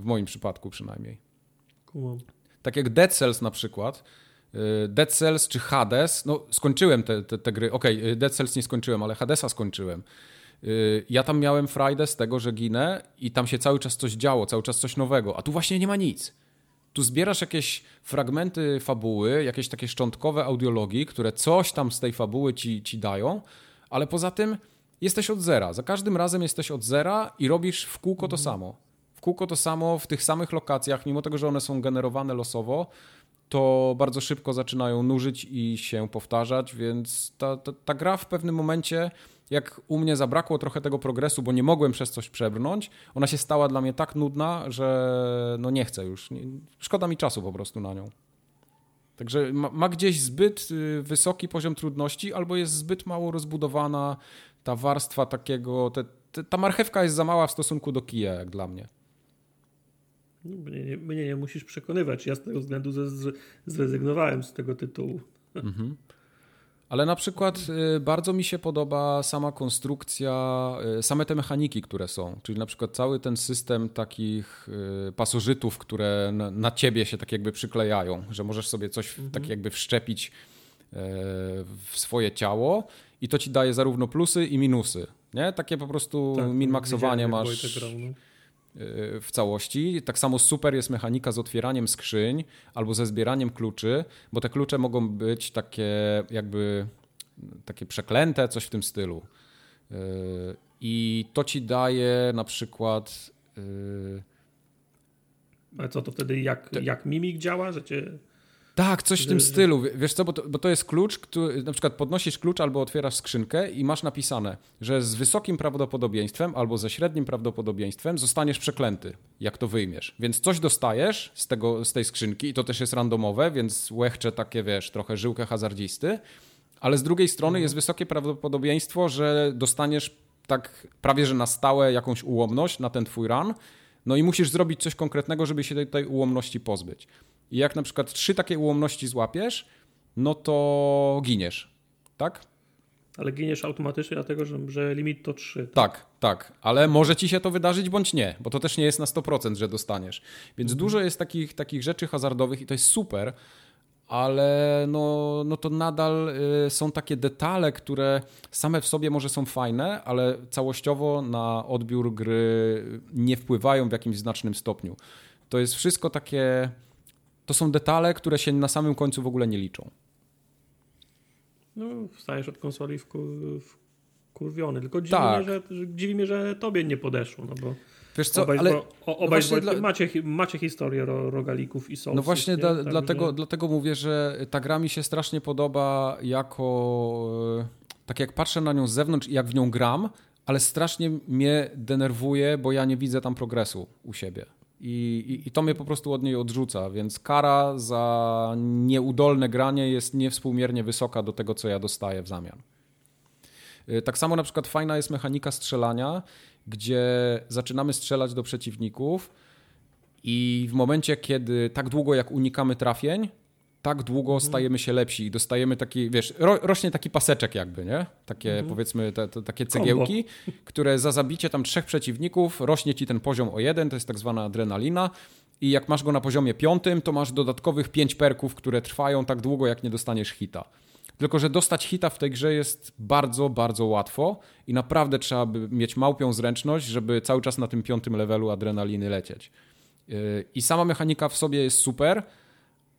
W moim przypadku przynajmniej. Kumam. Tak jak Dead Cells na przykład. y, Dead Cells czy Hades, no skończyłem te, te, te gry. Okej, y, Dead Cells nie skończyłem, ale Hadesa skończyłem. Y, Ja tam miałem frajdę z tego, że ginę i tam się cały czas coś działo, cały czas coś nowego, a tu właśnie nie ma nic. Tu zbierasz jakieś fragmenty fabuły, jakieś takie szczątkowe audiologii, które coś tam z tej fabuły ci, ci dają, ale poza tym jesteś od zera. Za każdym razem jesteś od zera i robisz w kółko to samo. W kółko to samo, w tych samych lokacjach, mimo tego, że one są generowane losowo, to bardzo szybko zaczynają nużyć i się powtarzać, więc ta, ta, ta gra w pewnym momencie, jak u mnie zabrakło trochę tego progresu, bo nie mogłem przez coś przebrnąć, ona się stała dla mnie tak nudna, że no nie chcę już. Szkoda mi czasu po prostu na nią. Także ma, ma gdzieś zbyt y, wysoki poziom trudności, albo jest zbyt mało rozbudowana ta warstwa takiego. Te, te, ta marchewka jest za mała w stosunku do kija, jak dla mnie. Mnie nie, mnie nie musisz przekonywać. Ja z tego względu zrezygnowałem z tego tytułu. Ale na przykład y, bardzo mi się podoba sama konstrukcja, y, same te mechaniki, które są. Czyli na przykład cały ten system takich y, pasożytów, które na, ciebie się tak jakby przyklejają, że możesz sobie coś w- tak jakby wszczepić y, w swoje ciało i to ci daje zarówno plusy i minusy. Nie? Takie po prostu Tak, min-maksowanie masz Wojtek no. y, w całości. Tak samo super jest mechanika z otwieraniem skrzyń albo ze zbieraniem kluczy, bo te klucze mogą być takie jakby takie przeklęte, coś w tym stylu. Y, I to ci daje na przykład y, Ale co to wtedy, jak, jak mimik działa, że cię... Tak, coś w tym stylu. Wiesz co, bo to, bo to jest klucz, który, na przykład podnosisz klucz albo otwierasz skrzynkę i masz napisane, że z wysokim prawdopodobieństwem albo ze średnim prawdopodobieństwem zostaniesz przeklęty, jak to wyjmiesz. Więc coś dostajesz z, tego, z tej skrzynki i to też jest randomowe, więc łechcze takie, wiesz, trochę żyłkę hazardzisty, ale z drugiej strony jest wysokie prawdopodobieństwo, że dostaniesz tak prawie, że na stałe jakąś ułomność na ten twój run, no i musisz zrobić coś konkretnego, żeby się tej, tej ułomności pozbyć. I jak na przykład trzy takie ułomności złapiesz, no to giniesz. Tak? Ale giniesz automatycznie, dlatego że, że limit to 3. Tak, tak. Ale może ci się to wydarzyć bądź nie, bo to też nie jest na 100%, że dostaniesz. Więc dużo jest takich, takich rzeczy hazardowych i to jest super, ale no, no to nadal y, są takie detale, które same w sobie może są fajne, ale całościowo na odbiór gry nie wpływają w jakimś znacznym stopniu. to jest wszystko takie. To są detale, które się na samym końcu w ogóle nie liczą. No, wstajesz od konsoli w, w kurwiony. Tylko dziwi, Tak. mnie, że, że, dziwi mnie, że tobie nie podeszło, no bo Wiesz co, obaj, ale bo, obaj Wojtkiem dla- macie, macie historię ro, rogalików i soulsów. No właśnie dla, Także- dlatego, dlatego mówię, że ta gra mi się strasznie podoba jako... e, Tak jak patrzę na nią z zewnątrz i jak w nią gram, ale strasznie mnie denerwuje, bo ja nie widzę tam progresu u siebie. I, i, I to mnie po prostu od niej odrzuca, więc kara za nieudolne granie jest niewspółmiernie wysoka do tego, co ja dostaję w zamian. Y, Tak samo na przykład fajna jest mechanika strzelania, gdzie zaczynamy strzelać do przeciwników i w momencie, kiedy tak długo jak unikamy trafień, tak długo stajemy się lepsi i dostajemy taki, wiesz, ro, rośnie taki paseczek jakby, nie? Takie powiedzmy, te, te, takie cegiełki, które za zabicie tam trzech przeciwników rośnie ci ten poziom o jeden, to jest tak zwana adrenalina i jak masz go na poziomie piątym, to masz dodatkowych pięć perków, które trwają tak długo, jak nie dostaniesz hita. Tylko, że dostać hita w tej grze jest bardzo, bardzo łatwo i naprawdę trzeba by mieć małpią zręczność, żeby cały czas na tym piątym levelu adrenaliny lecieć. Yy, I sama mechanika w sobie jest super,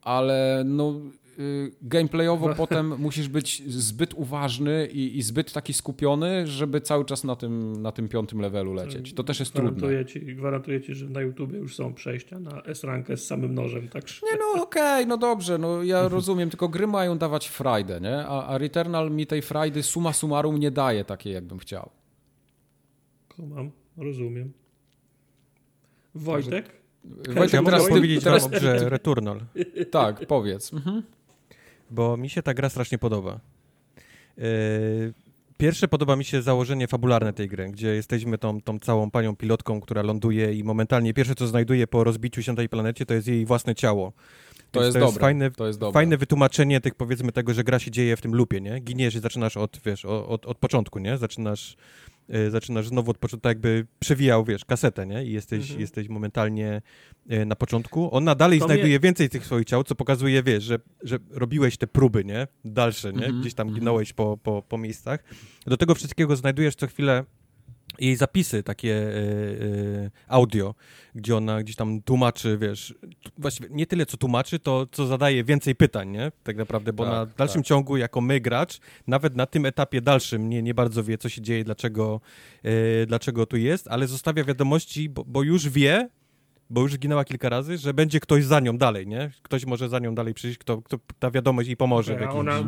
ale no, yy, gameplayowo potem musisz być zbyt uważny i, i zbyt taki skupiony, żeby cały czas na tym, na tym piątym levelu lecieć. To też jest trudne. Gwarantuję ci, gwarantuję ci, że na YouTubie już są przejścia na S-rankę z samym nożem, także... Nie no, okej, no dobrze, no ja rozumiem, tylko gry mają dawać frajdę, nie? A, a Returnal mi tej frajdy summa summarum nie daje takiej, jakbym chciał. Kumam, rozumiem. Wojtek? Wojtek, Ja mogę teraz ty, powiedzieć teraz, wam o grze Returnal, Tak, powiedz. Mhm. bo mi się ta gra strasznie podoba. Yy, Pierwsze podoba mi się założenie fabularne tej gry, gdzie jesteśmy tą, tą całą panią pilotką, która ląduje i momentalnie pierwsze, co znajduje po rozbiciu się na tej planecie, to jest jej własne ciało. To Więc jest dobre. fajne, to jest dobre. fajne wytłumaczenie tych, powiedzmy, tego, że gra się dzieje w tym lupie, nie? Giniesz i zaczynasz od, wiesz, o- od, od początku, nie? Zaczynasz, zaczynasz znowu od początku, tak jakby przewijał, wiesz, kasetę, nie? I jesteś, Mhm. jesteś momentalnie y, na początku. Ona dalej To znajduje mnie- więcej tych swoich ciał, co pokazuje, wiesz, że, że robiłeś te próby, nie? Dalsze, nie? Mhm, Gdzieś tam mhm. ginąłeś po, po, po miejscach. Do tego wszystkiego znajdujesz co chwilę jej zapisy, takie y, y, audio, gdzie ona gdzieś tam tłumaczy, wiesz, właściwie nie tyle co tłumaczy, to co zadaje więcej pytań, nie? Tak naprawdę, bo Tak, na dalszym tak. ciągu, jako my gracz, nawet na tym etapie dalszym nie, nie bardzo wie, co się dzieje, dlaczego, y, dlaczego tu jest, ale zostawia wiadomości, bo, bo już wie, bo już ginęła kilka razy, że będzie ktoś za nią dalej, nie? Ktoś może za nią dalej przyjść, kto, kto ta wiadomość jej pomoże. w A jakimś... ona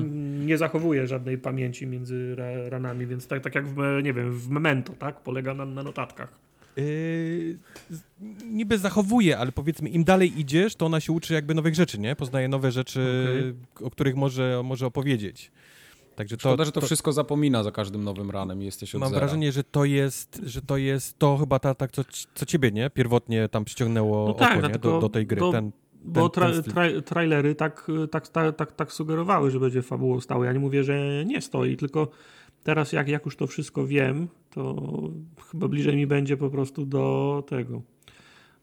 nie zachowuje żadnej pamięci między ra- ranami, więc tak, tak jak w, nie wiem, w Memento, tak? Polega na, na notatkach. Yy, niby zachowuje, ale powiedzmy, im dalej idziesz, to ona się uczy jakby nowych rzeczy, nie? Poznaje nowe rzeczy, o których może, może opowiedzieć. Także to, Szkoda, że to, wszystko zapomina za każdym nowym ranem i jesteś od mam zera. wrażenie, że to jest, że to jest to chyba ta, tak, co, co ciebie, nie? Pierwotnie tam przyciągnęło No oko, tak, nie? dlatego- Do, do tej gry. bo- Ten, Bo tra- tra- trailery tak, tak, tak, tak, tak sugerowały, że będzie fabułą stało. Ja nie mówię, że nie stoi, tylko teraz jak, jak już to wszystko wiem, to chyba bliżej mi będzie po prostu do tego,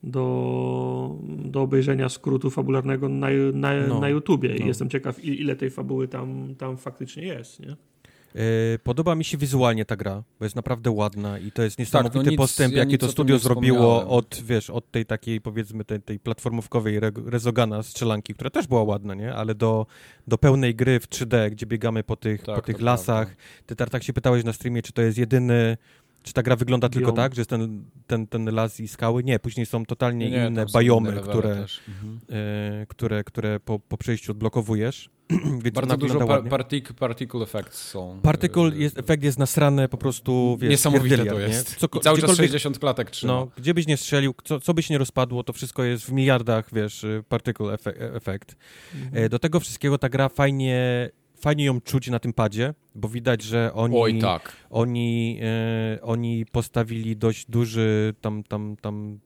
do, do obejrzenia skrótu fabularnego na, na, No, na YouTubie. I no. jestem ciekaw, i- ile tej fabuły tam, tam faktycznie jest, nie? Yy, podoba mi się wizualnie ta gra, bo jest naprawdę ładna i to jest niesamowity no nic- postęp, ja jaki to studio zrobiło od, wiesz, od tej takiej, powiedzmy, tej, tej platformówkowej re Rezogana strzelanki, która też była ładna, nie? Ale do, do pełnej gry w 3D, gdzie biegamy po tych, Tak, po tych to lasach. prawda. Ty Tartak się pytałeś na streamie, czy to jest jedyny, czy ta gra wygląda tylko Biom. tak, że jest ten, ten, ten las i skały? Nie, później są totalnie Nie, inne bajomy, inne które. Mhm. e, które, które po, po przejściu odblokowujesz. Więc Bardzo dużo par partic particle effects są. Particle, Yy, jest, efekt jest nasrany po prostu, wiesz, Niesamowite to nie? jest. Co, I cały czas gdziekolwiek- 60 klatek trzyma. No, gdzie byś nie strzelił, co, co byś nie rozpadło, to wszystko jest w miliardach, wiesz, y, particle efekt. Mhm. E, Do tego wszystkiego ta gra fajnie, fajnie ją czuć na tym padzie, bo widać, że oni, Oj tak. oni, e, oni postawili dość duży, tam, tam, tam,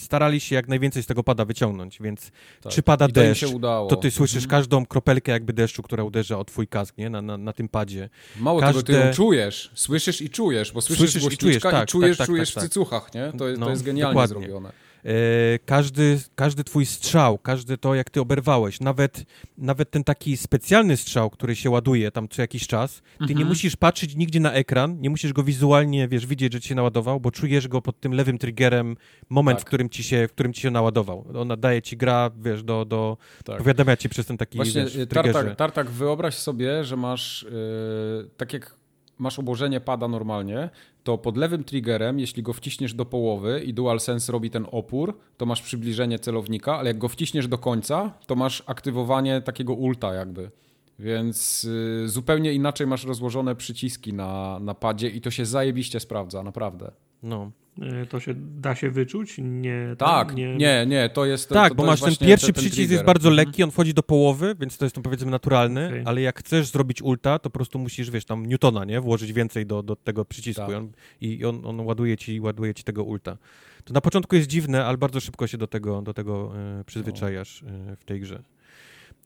starali się jak najwięcej z tego pada wyciągnąć, więc tak. czy pada to deszcz, to ty słyszysz Mhm. każdą kropelkę jakby deszczu, która uderza o twój kask, nie? Na, na, na tym padzie. Mało każde- tego, ty ją czujesz. Słyszysz i czujesz, bo słyszysz, Słyszysz i czujesz, i tak, czujesz, tak, tak, czujesz tak, w cycuchach, nie? To jest, No, to jest genialnie dokładnie. zrobione. Każdy, każdy twój strzał, każdy to, jak ty oberwałeś, nawet, nawet ten taki specjalny strzał, który się ładuje tam co jakiś czas, ty Mhm. nie musisz patrzeć nigdzie na ekran, nie musisz go wizualnie, wiesz, widzieć, że ci się naładował, bo czujesz go pod tym lewym triggerem moment, Tak. w, którym ci się, w którym ci się naładował. Ona daje ci gra, wiesz, do, do Tak. powiadamia ci przez ten taki, Właśnie wiesz, triggerze. tartak, tartak, wyobraź sobie, że masz yy, tak jak masz obłożenie pada normalnie, to pod lewym triggerem, jeśli go wciśniesz do połowy i DualSense robi ten opór, to masz przybliżenie celownika, ale jak go wciśniesz do końca, to masz aktywowanie takiego ulta jakby. Więc y, zupełnie inaczej masz rozłożone przyciski na, na padzie i to się zajebiście sprawdza, naprawdę. No. E, To się da się wyczuć? Nie. Tak, nie, nie, to jest Tak, to, bo to masz ten pierwszy ten- ten przycisk jest bardzo Mhm. lekki, on wchodzi do połowy, więc to jest to powiedzmy naturalne, Okej. ale jak chcesz zrobić ulta, to po prostu musisz, wiesz, tam Newtona, nie? Włożyć więcej do, do tego przycisku Tak. i, on, i on, on ładuje, ci, ładuje ci tego ulta. To na początku jest dziwne, ale bardzo szybko się do tego, do tego e, przyzwyczajasz e, w tej grze.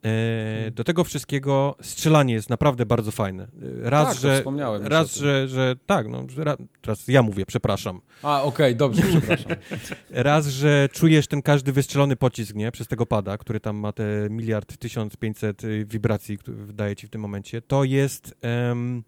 E, do tego wszystkiego strzelanie jest naprawdę bardzo fajne. E, Raz, Tak, że, raz że, że tak, no, ra, teraz ja mówię, przepraszam. A, okej, dobrze, przepraszam. Raz, że czujesz ten każdy wystrzelony pocisk, nie? Przez tego pada, który tam ma te miliard 1500 y, wibracji, które wydaje ci w tym momencie. To jest, em,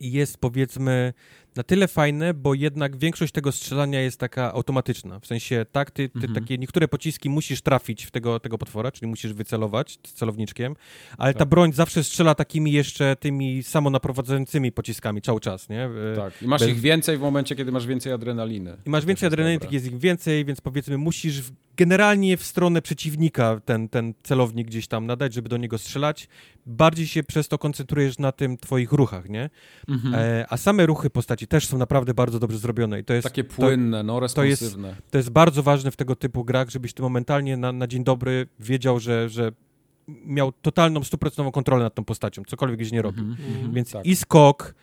jest powiedzmy na tyle fajne, bo jednak większość tego strzelania jest taka automatyczna. W sensie tak, ty, ty Mhm. takie niektóre pociski musisz trafić w tego, tego potwora, czyli musisz wycelować z celowniczkiem, ale ta Tak. broń zawsze strzela takimi jeszcze tymi samonaprowadzającymi pociskami cały czas, nie? Tak, i masz Bez- ich więcej w momencie, kiedy masz więcej adrenaliny. i masz więcej jest adrenaliny, dobre. tych jest ich więcej, więc powiedzmy musisz generalnie w stronę przeciwnika ten, ten celownik gdzieś tam nadać, żeby do niego strzelać. Bardziej się przez to koncentrujesz na tym twoich ruchach, nie? Mhm. E, a same ruchy postaci też są naprawdę bardzo dobrze zrobione i to jest, Takie to, płynne, no, to jest- responsywne. to jest bardzo ważne w tego typu grach, żebyś ty momentalnie na, na dzień dobry wiedział, że, że miał totalną, stuprocentową kontrolę nad tą postacią, cokolwiek gdzieś nie robi. Mhm. Mhm. Więc Tak. i skok,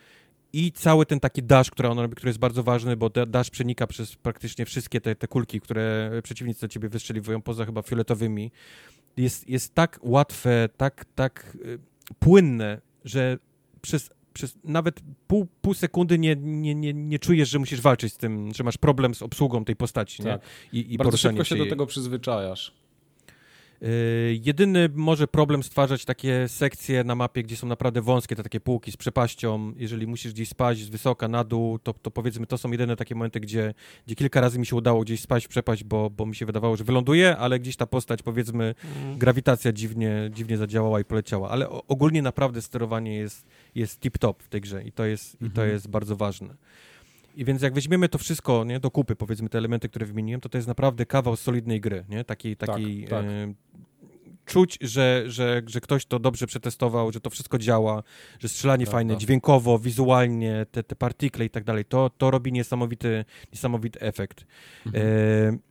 i cały ten taki dash, który on robi, który jest bardzo ważny, bo da- dash przenika przez praktycznie wszystkie te, te kulki, które przeciwnicy do ciebie wystrzeliwują, poza chyba fioletowymi. Jest, jest tak łatwe, tak, tak y, płynne, że przez, przez nawet pół, pół sekundy nie, nie, nie, nie czujesz, że musisz walczyć z tym, że masz problem z obsługą tej postaci, nie? Tak. I, i Bardzo szybko się do jej. tego przyzwyczajasz. Y, Jedyny może problem stwarzać takie sekcje na mapie, gdzie są naprawdę wąskie, te takie półki z przepaścią. Jeżeli musisz gdzieś spaść z wysoka na dół, to, to powiedzmy, to są jedyne takie momenty, gdzie, gdzie kilka razy mi się udało gdzieś spaść w przepaść, bo, bo mi się wydawało, że wyląduje, ale gdzieś ta postać, powiedzmy, Mhm. grawitacja dziwnie, dziwnie zadziałała i poleciała. Ale ogólnie naprawdę sterowanie jest, jest tip-top w tej grze i to jest, i to Mhm. jest bardzo ważne. I więc jak weźmiemy to wszystko nie, do kupy, powiedzmy te elementy, które wymieniłem, to to jest naprawdę kawał solidnej gry, nie? Takiej, takiej tak. e, czuć, że, że, że ktoś to dobrze przetestował, że to wszystko działa, że strzelanie Prawda. fajne, dźwiękowo, wizualnie, te, te partikle i tak dalej, to, to robi niesamowity, niesamowity efekt. Mhm. E,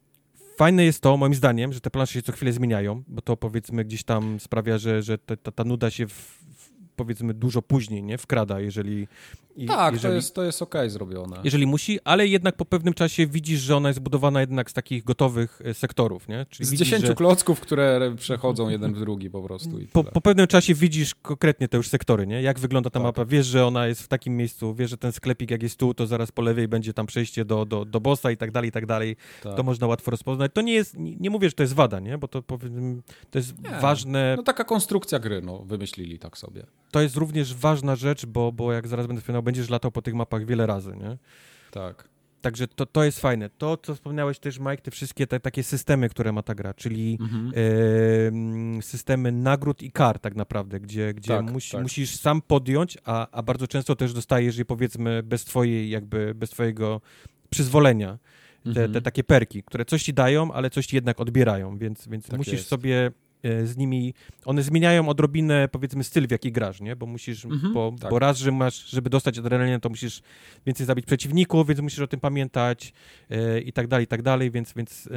Fajne jest to, moim zdaniem, że te plansze się co chwilę zmieniają, bo to powiedzmy gdzieś tam sprawia, że, że ta, ta, nuda się w, powiedzmy dużo później, nie? Wkrada, jeżeli... i- Tak, jeżeli, to jest, to jest okej zrobione. jeżeli musi, ale jednak po pewnym czasie widzisz, że ona jest budowana jednak z takich gotowych e, sektorów, nie? Czyli Z widzisz, 10 że klocków, które przechodzą jeden w drugi po prostu. Po, po pewnym czasie widzisz konkretnie te już sektory, nie? Jak wygląda ta Tak. mapa, wiesz, że ona jest w takim miejscu, wiesz, że ten sklepik jak jest tu, to zaraz po lewej będzie tam przejście do, do, do bossa i tak dalej, i tak dalej. tak. To można łatwo rozpoznać. To nie jest, nie, nie mówię, że to jest wada, nie? Bo to to jest Nie. ważne, No taka konstrukcja gry, no, wymyślili tak sobie. To jest również ważna rzecz, bo, bo jak zaraz będę wspominał, będziesz latał po tych mapach wiele razy, nie? Tak. Także to, to jest fajne. To, co wspomniałeś też, Mike, te wszystkie te takie systemy, które ma ta gra, czyli Mhm. em, systemy nagród i kar tak naprawdę, gdzie, gdzie Tak, musi, tak. musisz sam podjąć, a, a bardzo często też dostajesz je powiedzmy bez twojej jakby, bez twojego przyzwolenia. Te, Mhm. te takie perki, które coś ci dają, ale coś ci jednak odbierają, więc, więc Tak musisz jest. sobie e, z nimi, one zmieniają odrobinę powiedzmy styl, w jaki grasz, nie? Bo musisz, Mhm, bo, tak. bo raz, że masz, żeby dostać adrenalinę, to musisz więcej zabić przeciwników, więc musisz o tym pamiętać e, i tak dalej, i tak dalej, więc, więc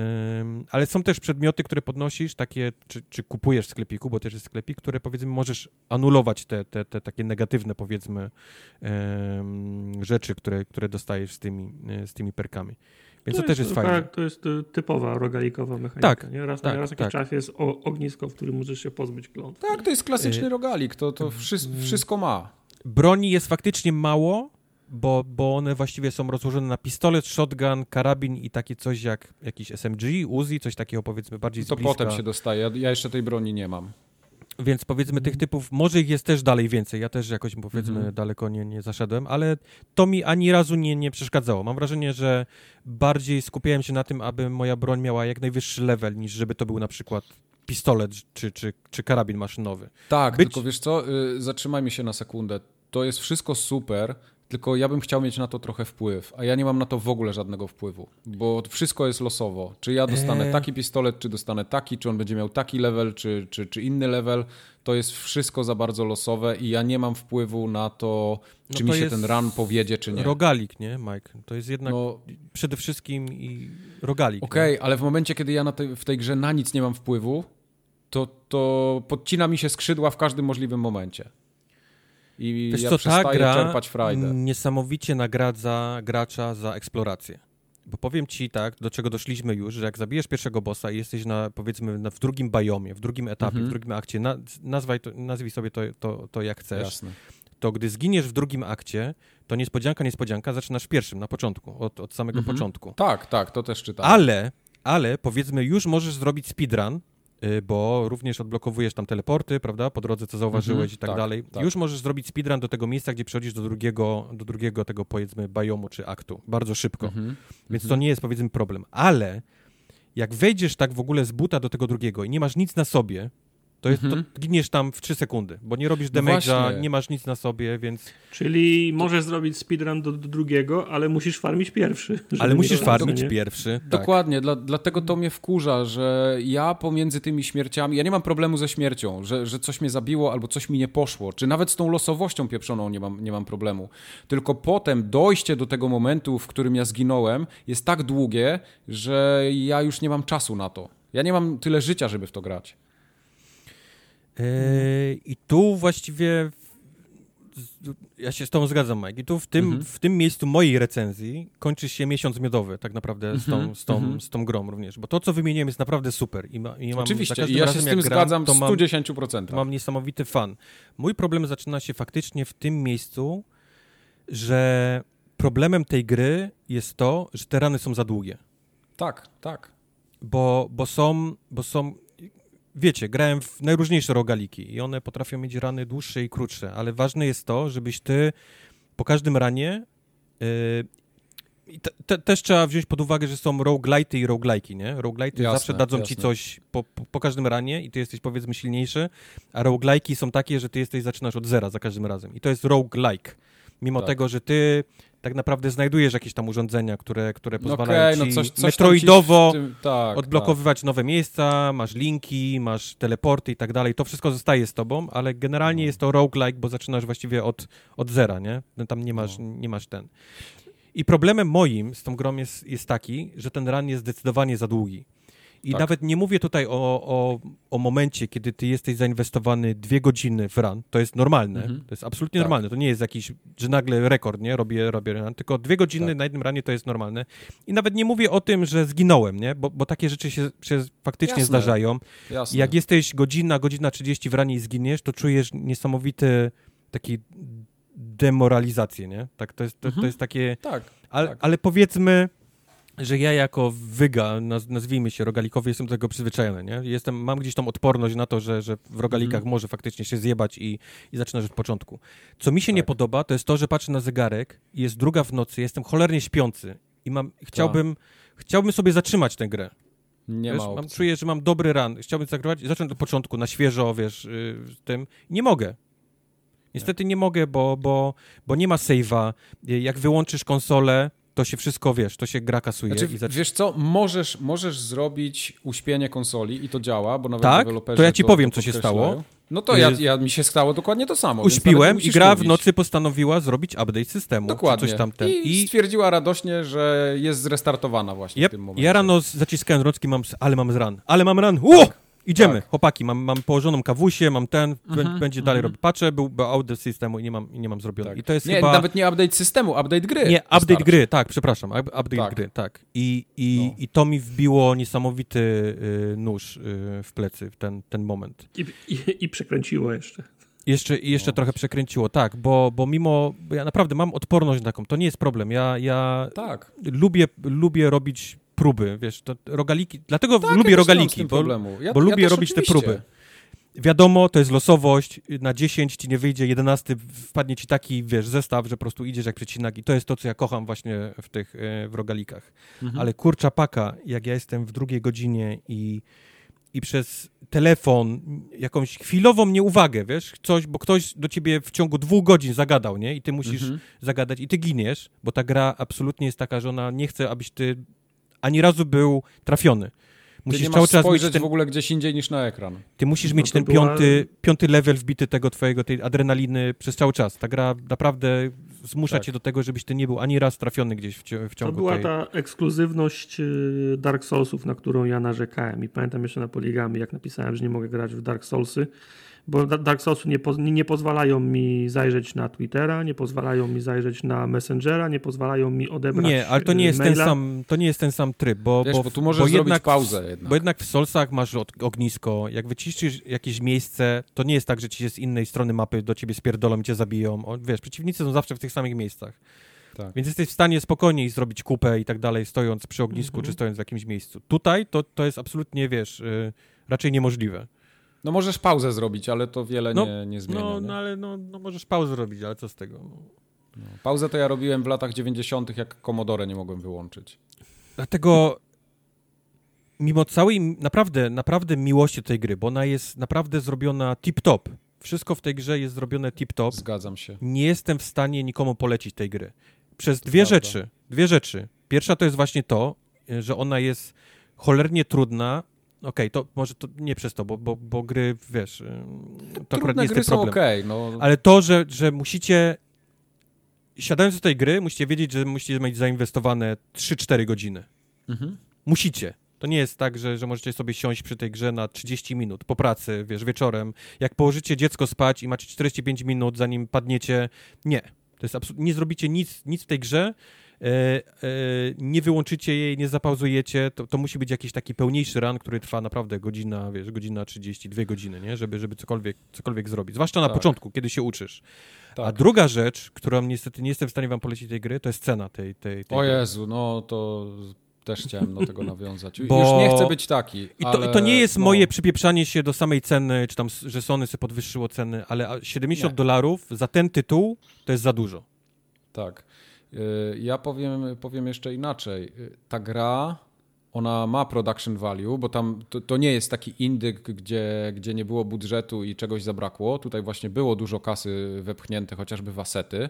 ale są też przedmioty, które podnosisz, takie, czy, czy kupujesz w sklepiku, bo też jest sklepik, które powiedzmy możesz anulować te, te, te takie negatywne powiedzmy rzeczy, które, które dostajesz z tymi, e, z tymi perkami. Więc to, też jest fajne. tak, To jest y, typowa rogalikowa mechanika. Tak, nie? Raz tak, na raz jakiś tak. czas jest ognisko, w którym możesz się pozbyć klątw. Tak, to jest klasyczny Y, rogalik, to, to wszy- wszystko ma. Broni jest faktycznie mało, bo, bo one właściwie są rozłożone na pistolet, shotgun, karabin i takie coś jak jakiś SMG, Uzi, coś takiego powiedzmy bardziej z To bliska. potem się dostaje. Ja jeszcze tej broni nie mam. Więc powiedzmy tych typów, może ich jest też dalej więcej, ja też jakoś powiedzmy Mhm. daleko nie, nie zaszedłem, ale to mi ani razu nie, nie przeszkadzało. Mam wrażenie, że bardziej skupiałem się na tym, aby moja broń miała jak najwyższy level, niż żeby to był na przykład pistolet czy, czy, czy karabin maszynowy. Tak, Być- tylko wiesz co, y, zatrzymajmy się na sekundę. To jest wszystko super, tylko ja bym chciał mieć na to trochę wpływ, a ja nie mam na to w ogóle żadnego wpływu, bo wszystko jest losowo. Czy ja dostanę Eee. taki pistolet, czy dostanę taki, czy on będzie miał taki level, czy, czy, czy inny level, to jest wszystko za bardzo losowe i ja nie mam wpływu na to, No czy to mi się ten run powiedzie, czy nie. Rogalik, nie, Mike? To jest jednak No, przede wszystkim i rogalik. Okej, ale w momencie, kiedy ja na tej, w tej grze na nic nie mam wpływu, to, to podcina mi się skrzydła w każdym możliwym momencie. I Wiesz ja co, ta gra czerpać frajdę. niesamowicie nagradza gracza za eksplorację. Bo powiem ci tak, do czego doszliśmy już, że jak zabijesz pierwszego bossa i jesteś na, powiedzmy, na, w drugim biomie, w drugim etapie, Mhm. w drugim akcie, na, nazwaj to, nazwij sobie to, to, to jak chcesz, Jasne. to gdy zginiesz w drugim akcie, to niespodzianka, niespodzianka, zaczynasz pierwszym, na początku, od, od samego Mhm. początku. Tak, tak, to też czytałem. Ale, ale powiedzmy, już możesz zrobić speedrun, bo również odblokowujesz tam teleporty, prawda, po drodze, co zauważyłeś Mhm, i tak, tak, dalej. tak. Już możesz zrobić speedrun do tego miejsca, gdzie przechodzisz do drugiego, do drugiego tego, powiedzmy, biomu czy aktu. Bardzo szybko. Mhm. Więc to nie jest, powiedzmy, problem. Ale jak wejdziesz tak w ogóle z buta do tego drugiego i nie masz nic na sobie, to, jest, Mhm. to giniesz tam w 3 sekundy, bo nie robisz No damage'a, nie masz nic na sobie, więc... Czyli możesz zrobić speedrun do, do drugiego, ale musisz farmić pierwszy. Ale musisz farmić nie? pierwszy. Tak. Dokładnie, dla, dlatego to mnie wkurza, że ja pomiędzy tymi śmierciami, ja nie mam problemu ze śmiercią, że, że coś mnie zabiło albo coś mi nie poszło, czy nawet z tą losowością pieprzoną nie mam, nie mam problemu. Tylko potem dojście do tego momentu, w którym ja zginąłem, jest tak długie, że ja już nie mam czasu na to. Ja nie mam tyle życia, żeby w to grać. Eee, I tu właściwie ja się z tobą zgadzam, Mike. I tu w tym, Mhm. w tym miejscu mojej recenzji kończy się miesiąc miodowy tak naprawdę z tą, Mhm, z tą, mhm. z tą grą również. Bo to, co wymieniłem jest naprawdę super. I, ma, i mam, Oczywiście, i ja się z tym gram, zgadzam mam, 110%. to mam niesamowity fan. Mój problem zaczyna się faktycznie w tym miejscu, że problemem tej gry jest to, że te rany są za długie. Tak, tak. bo, bo są, bo są, wiecie, grałem w najróżniejsze rogaliki i one potrafią mieć rany dłuższe i krótsze, ale ważne jest to, żebyś ty po każdym ranie yy, te, te, też trzeba wziąć pod uwagę, że są roguelite'y i roguelike'i, nie? Roguelite'y Jasne, zawsze dadzą ci jasne. coś po, po, po każdym ranie i ty jesteś powiedzmy silniejszy, a roguelike'i są takie, że ty jesteś, zaczynasz od zera za każdym razem i to jest roguelike. Mimo Tak. tego, że ty tak naprawdę znajdujesz jakieś tam urządzenia, które, które No pozwalają okej, ci no coś, coś metroidowo ci tym, tak, odblokowywać nowe miejsca, masz linki, masz teleporty i tak dalej. To wszystko zostaje z tobą, ale generalnie No. jest to roguelike, bo zaczynasz właściwie od, od zera, nie? No Tam nie masz, No. nie masz ten. I problemem moim z tą grą jest, jest taki, że ten run jest zdecydowanie za długi. I Tak. nawet nie mówię tutaj o, o, o momencie, kiedy ty jesteś zainwestowany dwie godziny w run. To jest normalne. Mhm. To jest absolutnie Tak. normalne. To nie jest jakiś, że nagle rekord, nie? Robię, robię run. Tylko dwie godziny Tak. na jednym ranie to jest normalne. I nawet nie mówię o tym, że zginąłem, nie? Bo, bo takie rzeczy się, się faktycznie Jasne. zdarzają. Jasne. Jak jesteś godzina, godzina 30 w ranie i zginiesz, to czujesz niesamowity taki demoralizację, nie? Tak, to jest, to, to Mhm. jest takie... Tak. Ale, Tak. ale powiedzmy, że ja jako wyga, naz, nazwijmy się rogalikowy, jestem do tego przyzwyczajony, nie? Jestem, mam gdzieś tą odporność na to, że, że w rogalikach Mhm. może faktycznie się zjebać i, i zaczynasz od początku. Co mi się nie Tak. podoba, to jest to, że patrzę na zegarek i jest druga w nocy, jestem cholernie śpiący i mam, chciałbym, chciałbym sobie zatrzymać tę grę. Nie wiesz, ma mam, czuję, że mam dobry ran, chciałbym zagrywać, zacząć od początku, na świeżo, wiesz, yy, tym. Nie mogę. Niestety nie mogę, bo, bo, bo nie ma save'a. Jak wyłączysz konsolę, to się wszystko, wiesz, to się gra kasuje. Znaczy, i zaczyna... wiesz co, możesz, możesz zrobić uśpienie konsoli i to działa, bo nawet Tak? deweloperzy To ja ci powiem, co się stało. No to ja, ja, mi się stało dokładnie to samo. Uśpiłem i gra w mówić. nocy postanowiła zrobić update systemu. Dokładnie. Coś tam ten. I, I stwierdziła radośnie, że jest zrestartowana właśnie Jep, w tym momencie. ja rano zaciskałem rączki, mam, ale mam z ran, ale mam ran, Ło! Idziemy, Tak. chłopaki, mam, mam położoną kawusię, mam ten, b- Mhm, będzie dalej robić. Patrzę, był, był update systemu i nie mam, i nie mam zrobiony. Tak. I to jest nie, chyba... nawet nie update systemu, update gry. Nie, update gry, tak, przepraszam, up- update Tak. gry, tak. I, i, No. I to mi wbiło niesamowity y, nóż y, w plecy w ten, ten moment. I, i, I przekręciło jeszcze. Jeszcze, i jeszcze No. trochę przekręciło, tak, bo, bo mimo, bo ja naprawdę mam odporność na taką, to nie jest problem, ja, ja Tak. lubię, lubię robić próby, wiesz, to rogaliki, dlatego tak lubię rogaliki, bo. Ja, bo ja lubię robić te oczywiście. próby. Wiadomo, to jest losowość, na 10 ci nie wyjdzie, 11 wpadnie ci taki, wiesz, zestaw, że po prostu idziesz jak przecinak i to jest to, co ja kocham właśnie w tych, e, w rogalikach. Mhm. Ale kurcza paka, jak ja jestem w drugiej godzinie i, i przez telefon, jakąś chwilową nieuwagę, wiesz, coś, bo ktoś do ciebie w ciągu dwóch godzin zagadał, nie? I ty musisz Mhm. zagadać i ty giniesz, bo ta gra absolutnie jest taka, że ona nie chce, abyś ty ani razu był trafiony. Ty Musisz nie cały czas mieć spojrzeć ten, w ogóle gdzieś indziej niż na ekran. ty musisz No mieć ten była- piąty, piąty level wbity tego twojego, tej adrenaliny przez cały czas. Ta gra naprawdę zmusza Tak. cię do tego, żebyś ty nie był ani raz trafiony gdzieś w, w To ciągu była tej... ta ekskluzywność y, Dark Soulsów, na którą ja narzekałem. I pamiętam jeszcze na poligami, jak napisałem, że nie mogę grać w Dark Soulsy, bo Da- Dark Soulsy nie, poz nie nie pozwalają mi zajrzeć na Twittera, nie pozwalają mi zajrzeć na Messengera, nie pozwalają mi odebrać Nie, ale to nie y, jest ten sam, to nie jest ten sam tryb, bo, Wiesz, bo, bo tu możesz zrobić jednak, pauzę jednak. Bo jednak w Solsach masz od- ognisko, jak wyciszysz jakieś miejsce, to nie jest tak, że ci się z innej strony mapy do ciebie spierdolą i cię zabiją. O, wiesz, przeciwnicy są zawsze w tych samych miejscach. Tak. Więc jesteś w stanie spokojniej zrobić kupę i tak dalej, stojąc przy ognisku, Mhm. czy stojąc w jakimś miejscu. Tutaj to, to jest absolutnie, wiesz, y, raczej niemożliwe. No możesz pauzę zrobić, ale to wiele No, nie, nie zmienia. No, nie? no ale no, no możesz pauzę robić, ale co z tego? No. Pauzę to ja robiłem w latach 90., jak Commodore nie mogłem wyłączyć. Dlatego mimo całej naprawdę, naprawdę miłości tej gry, bo ona jest naprawdę zrobiona tip-top. Wszystko w tej grze jest zrobione tip-top. Zgadzam się. Nie jestem w stanie nikomu polecić tej gry. Przez dwie prawda. rzeczy. Dwie rzeczy. Pierwsza to jest właśnie to, że ona jest cholernie trudna. Okej, to może to nie przez to, bo, bo, bo gry, wiesz, ym, to akurat nie jest gry ten problem. okej, no. Ale to, że, że musicie, siadając do tej gry, musicie wiedzieć, że musicie mieć zainwestowane 3-4 godziny. Mhm. Musicie. To nie jest tak, że, że możecie sobie siąść przy tej grze na 30 minut po pracy, wiesz, wieczorem. Jak położycie dziecko spać i macie 45 minut, zanim padniecie, nie. To jest absolutnie, nie zrobicie nic, nic w tej grze, nie wyłączycie jej, nie zapauzujecie, to, to musi być jakiś taki pełniejszy run, który trwa naprawdę godzina, wiesz, godzina 30, dwie godziny, nie? Żeby, żeby cokolwiek, cokolwiek zrobić. Zwłaszcza na Tak. początku, kiedy się uczysz. A Tak. druga rzecz, którą niestety nie jestem w stanie wam polecić tej gry, to jest cena tej, tej, tej O gry. Jezu, no to też chciałem do tego nawiązać. Bo- Już nie chcę być taki. I to, ale, to nie jest no, moje przypieprzanie się do samej ceny, czy tam, że Sony sobie podwyższyło ceny, ale a 70 Nie. dolarów za ten tytuł to jest za dużo. Tak. Y, Ja powiem, powiem jeszcze inaczej. Y, Ta gra, ona ma production value, bo tam to, to nie jest taki indyk, gdzie, gdzie nie było budżetu i czegoś zabrakło. Tutaj właśnie było dużo kasy wepchnięte, chociażby w asety,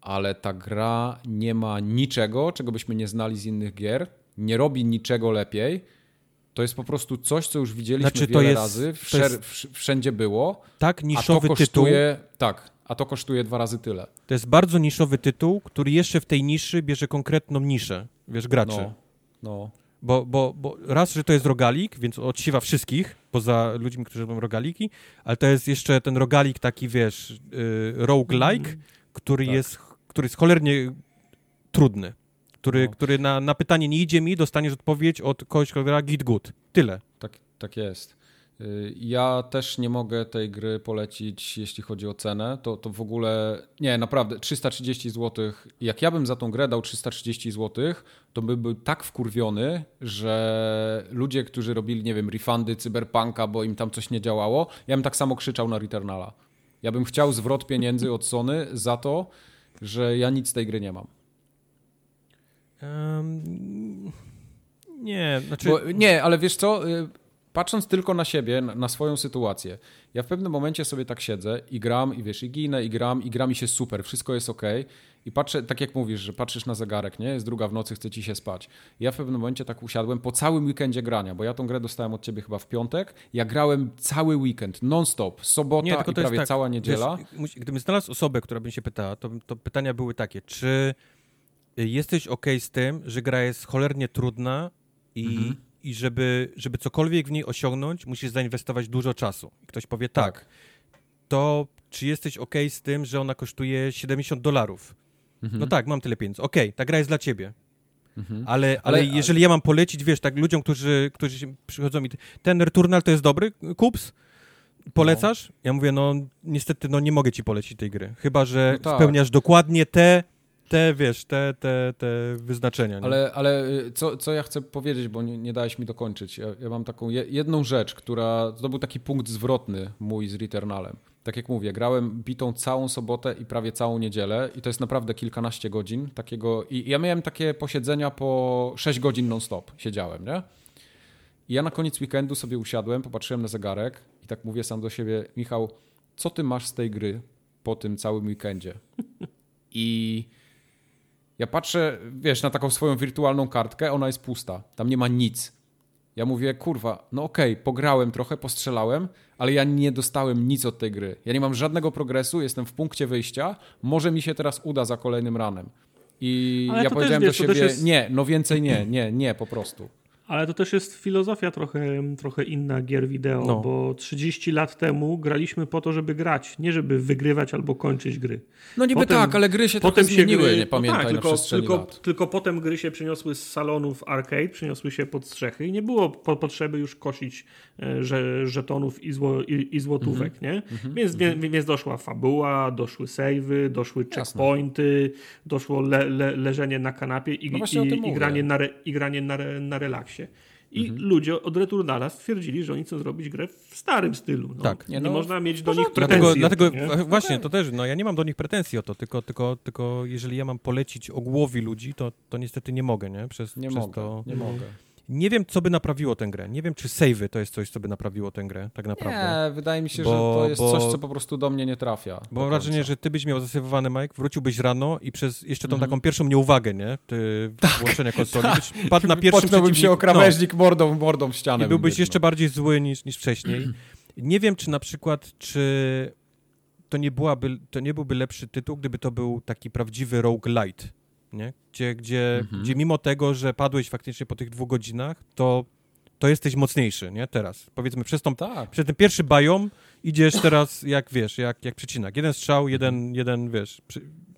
ale ta gra nie ma niczego, czego byśmy nie znali z innych gier. Nie robi niczego lepiej. To jest po prostu coś, co już widzieliśmy Znaczy, wiele jest- razy, to wszer- jest- wsz- wszędzie było, Tak a to niszowy tytuł, kosztuje, tak, a to kosztuje dwa razy tyle. to jest bardzo niszowy tytuł, który jeszcze w tej niszy bierze konkretną niszę, wiesz, graczy. No, no. Bo, bo, bo raz, że to jest rogalik, więc odsiewa wszystkich, poza ludźmi, którzy robią rogaliki, ale to jest jeszcze ten rogalik taki, wiesz, y, roguelike, który, Tak. jest, który jest cholernie trudny. Który, No. który na, na pytanie nie idzie mi, dostaniesz odpowiedź od kogoś, kto gra git good. Tyle. Tak, tak jest. Y, Ja też nie mogę tej gry polecić, jeśli chodzi o cenę. To, to w ogóle. Nie, naprawdę, 330 zł. Jak ja bym za tą grę dał 330 zł, to bym był tak wkurwiony, że ludzie, którzy robili, nie wiem, refundy cyberpunka, bo im tam coś nie działało, ja bym tak samo krzyczał na Returnala. Ja bym chciał zwrot pieniędzy od Sony za to, że ja nic z tej gry nie mam. Em, nie, znaczy... Bo, nie, ale wiesz co? Patrząc tylko na siebie, na, swoją sytuację, ja w pewnym momencie sobie tak siedzę i gram, i wiesz, i ginę, i gram, i gra mi się super, wszystko jest ok. I patrzę, tak jak mówisz, że patrzysz na zegarek, nie? Jest druga w nocy, chce ci się spać. Ja w pewnym momencie tak usiadłem po całym weekendzie grania, bo ja tą grę dostałem od ciebie chyba w piątek. Ja grałem cały weekend, non-stop, sobota Nie, i prawie tak, cała niedziela. Wiesz, gdybym znalazł osobę, która by się pytała, to, to pytania były takie, czy jesteś ok z tym, że gra jest cholernie trudna i, Mhm. I żeby, żeby cokolwiek w niej osiągnąć, musisz zainwestować dużo czasu. Ktoś powie tak, Tak. to czy jesteś ok z tym, że ona kosztuje 70 dolarów? Mhm. No tak, mam tyle pieniędzy. Okej, ta gra jest dla ciebie. Mhm. Ale, ale, Ale- jeżeli ja mam polecić, wiesz, tak ludziom, którzy, którzy przychodzą i ten Returnal to jest dobry, Kups? polecasz? Ja mówię, no niestety, no nie mogę ci polecić tej gry. Chyba, że No tak. spełniasz dokładnie te, te, wiesz, te, te, te wyznaczenia. Nie? Ale, ale y, co, co ja chcę powiedzieć, bo nie, nie dałeś mi dokończyć. Ja, ja mam taką je, jedną rzecz, która. To był taki punkt zwrotny mój z Returnalem. Tak jak mówię, grałem bitą całą sobotę i prawie całą niedzielę, i to jest naprawdę kilkanaście godzin takiego. I ja miałem takie posiedzenia po 6 godzin non-stop. Siedziałem, nie? I ja na koniec weekendu sobie usiadłem, popatrzyłem na zegarek i tak mówię sam do siebie, Michał, co ty masz z tej gry po tym całym weekendzie? I ja patrzę, wiesz, na taką swoją wirtualną kartkę, ona jest pusta, tam nie ma nic. Ja mówię, kurwa, no okej, pograłem trochę, postrzelałem, ale ja nie dostałem nic od tej gry. Ja nie mam żadnego progresu, jestem w punkcie wyjścia, może mi się teraz uda za kolejnym ranem. I Ale ja powiedziałem wiesz, do siebie, jest- nie, no więcej nie, nie, nie, po prostu. Ale to też jest filozofia trochę, trochę inna gier wideo, No. bo 30 lat temu graliśmy po to, żeby grać, nie żeby wygrywać albo kończyć gry. No niby Potem- tak, ale gry się trochę zmieniły, nie pamiętaj, no tak, tylko, tylko, lat. tylko potem gry się przeniosły z salonów arcade, przeniosły się pod strzechy i nie było po, potrzeby już kosić e, że, żetonów i, zło, i, i złotówek, Mhm. nie? Więc, wie- więc doszła fabuła, doszły savey, doszły Jasne. checkpointy, doszło le, le, leżenie na kanapie i, No i, i granie, na, re, i granie na, re, na relaksie. I Mhm. ludzie od Returnala stwierdzili, że oni chcą zrobić grę w starym stylu. No. Tak. Nie, Nie, no, można mieć do nich pretensji. Dlatego, o to, dlatego właśnie, to też, no ja nie mam do nich pretensji o to, tylko, tylko, tylko jeżeli ja mam polecić ogłowi ludzi, to, to niestety nie mogę, nie? Przez, Nie przez mogę, to... nie mogę. Nie wiem, co by naprawiło tę grę. Nie wiem, czy savey to jest coś, co by naprawiło tę grę, tak naprawdę. Nie, wydaje mi się, Bo- że to jest bo- coś, co po prostu do mnie nie trafia. Bo wrażenie, że ty byś miał zasejwowane, Mike, wróciłbyś rano i przez jeszcze tą Mhm. taką pierwszą nieuwagę, nie? Ty, włączenia konsoli, byś padł na pierwszym Tak. Potknąłbym się o krawężnik mordą, mordą w ścianę. No, I byłbyś jeszcze biegł, bardziej zły niż, niż wcześniej. Nie wiem, czy na przykład, czy to nie, byłaby, to nie byłby lepszy tytuł, gdyby to był taki prawdziwy roguelite, nie? Gdzie, gdzie, Mhm. gdzie mimo tego, że padłeś faktycznie po tych dwóch godzinach, to, to jesteś mocniejszy, nie? Teraz. Powiedzmy, przez, tą. Tak. przez ten pierwszy biom idziesz teraz, jak wiesz, jak, jak przecinak. Jeden strzał, jeden, jeden wiesz,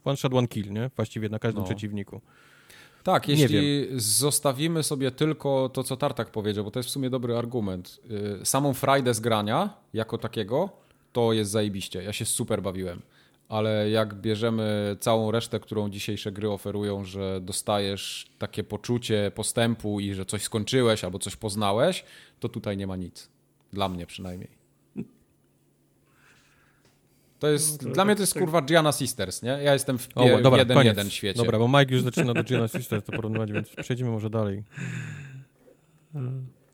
one shot, one kill, nie? Właściwie na każdym No. przeciwniku. Tak, jeśli zostawimy sobie tylko to, co Tartak powiedział, bo to jest w sumie dobry argument. y, Samą frajdę z grania jako takiego, to jest zajebiście. Ja się super bawiłem. Ale jak bierzemy całą resztę, którą dzisiejsze gry oferują, że dostajesz takie poczucie postępu i że coś skończyłeś albo coś poznałeś, to tutaj nie ma nic. Dla mnie przynajmniej. To jest, No to dla tak- mnie to jest tak- kurwa Gianna Sisters, nie? Ja jestem w, O, pie- w dobra, jeden, koniec. jeden świecie. Dobra, bo Mike już zaczyna do Gianna Sisters to porównywać, więc przejdziemy może dalej.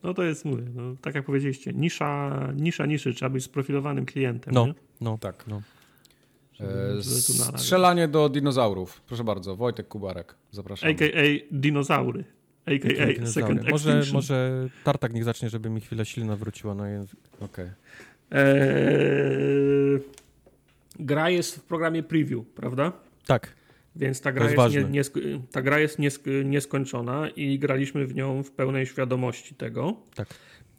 No to jest, mówię, no, tak jak powiedzieliście, nisza, nisza niszy, trzeba być sprofilowanym klientem. No, nie? no, Tak. no. E, Żeby tu narażać. Strzelanie do dinozaurów. Proszę bardzo, Wojtek Kubarek. Zapraszam. AKA dinozaury. AKA Dinozaury. Second Może, Extinction. może Tartak niech zacznie, żeby mi chwilę silna wróciła na język. Okej. Eee, gra jest w programie preview, prawda? Tak, Więc ta gra jest jest, nie, niesk- ta gra jest niesk- nieskończona i graliśmy w nią w pełnej świadomości tego. Tak.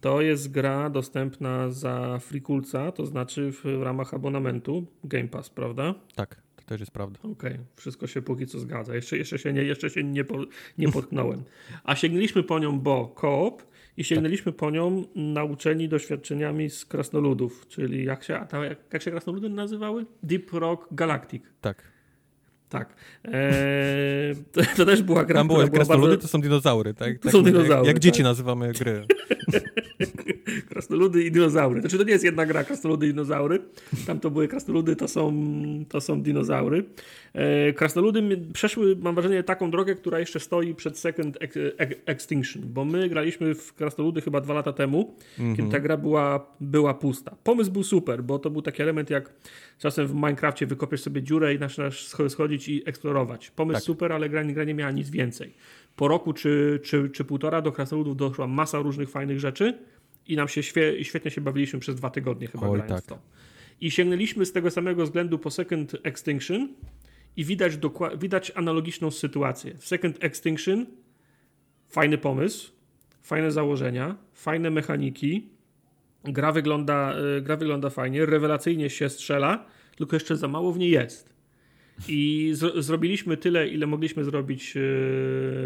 To jest gra dostępna za Freekulca, to znaczy w, ramach abonamentu Game Pass, prawda? tak, to też jest prawda. Okej, wszystko się póki co zgadza. Jeszcze, jeszcze się, nie, jeszcze się nie, po, nie potknąłem. A sięgnęliśmy po nią, bo koop i sięgnęliśmy po nią nauczeni doświadczeniami z krasnoludów, czyli jak się, jak, jak się krasnoludy nazywały? Deep Rock Galactic. Tak. Tak. Eee, to, to też była gra, Tam która była krasnoludy, bardzo... to są dinozaury, tak? To tak są jak- dinozaury, Jak, tak. dzieci nazywamy gry. Krasnoludy i dinozaury. Znaczy to nie jest jedna gra Krasnoludy i dinozaury. Tam to były krasnoludy, to są, to są dinozaury. E, krasnoludy przeszły, mam wrażenie, taką drogę, która jeszcze stoi przed Second ex, ex, Extinction, bo my graliśmy w krasnoludy chyba dwa lata temu, kiedy ta gra była, była pusta. Pomysł był super, bo to był taki element jak czasem w Minecrafcie wykopiesz sobie dziurę i zaczynasz scho- schodzić i eksplorować. Pomysł Tak. super, ale gra, gra nie miała nic więcej. Po roku czy, czy, czy półtora do krasnoludów doszła masa różnych fajnych rzeczy i nam się świe, świetnie się bawiliśmy przez dwa tygodnie chyba Oj, grając tak. w to. I sięgnęliśmy z tego samego względu po Second Extinction i widać, dokła- widać analogiczną sytuację. W Second Extinction fajny pomysł, fajne założenia, fajne mechaniki, gra wygląda, y, gra wygląda fajnie, rewelacyjnie się strzela, tylko jeszcze za mało w niej jest. I zrobiliśmy tyle, ile mogliśmy zrobić e,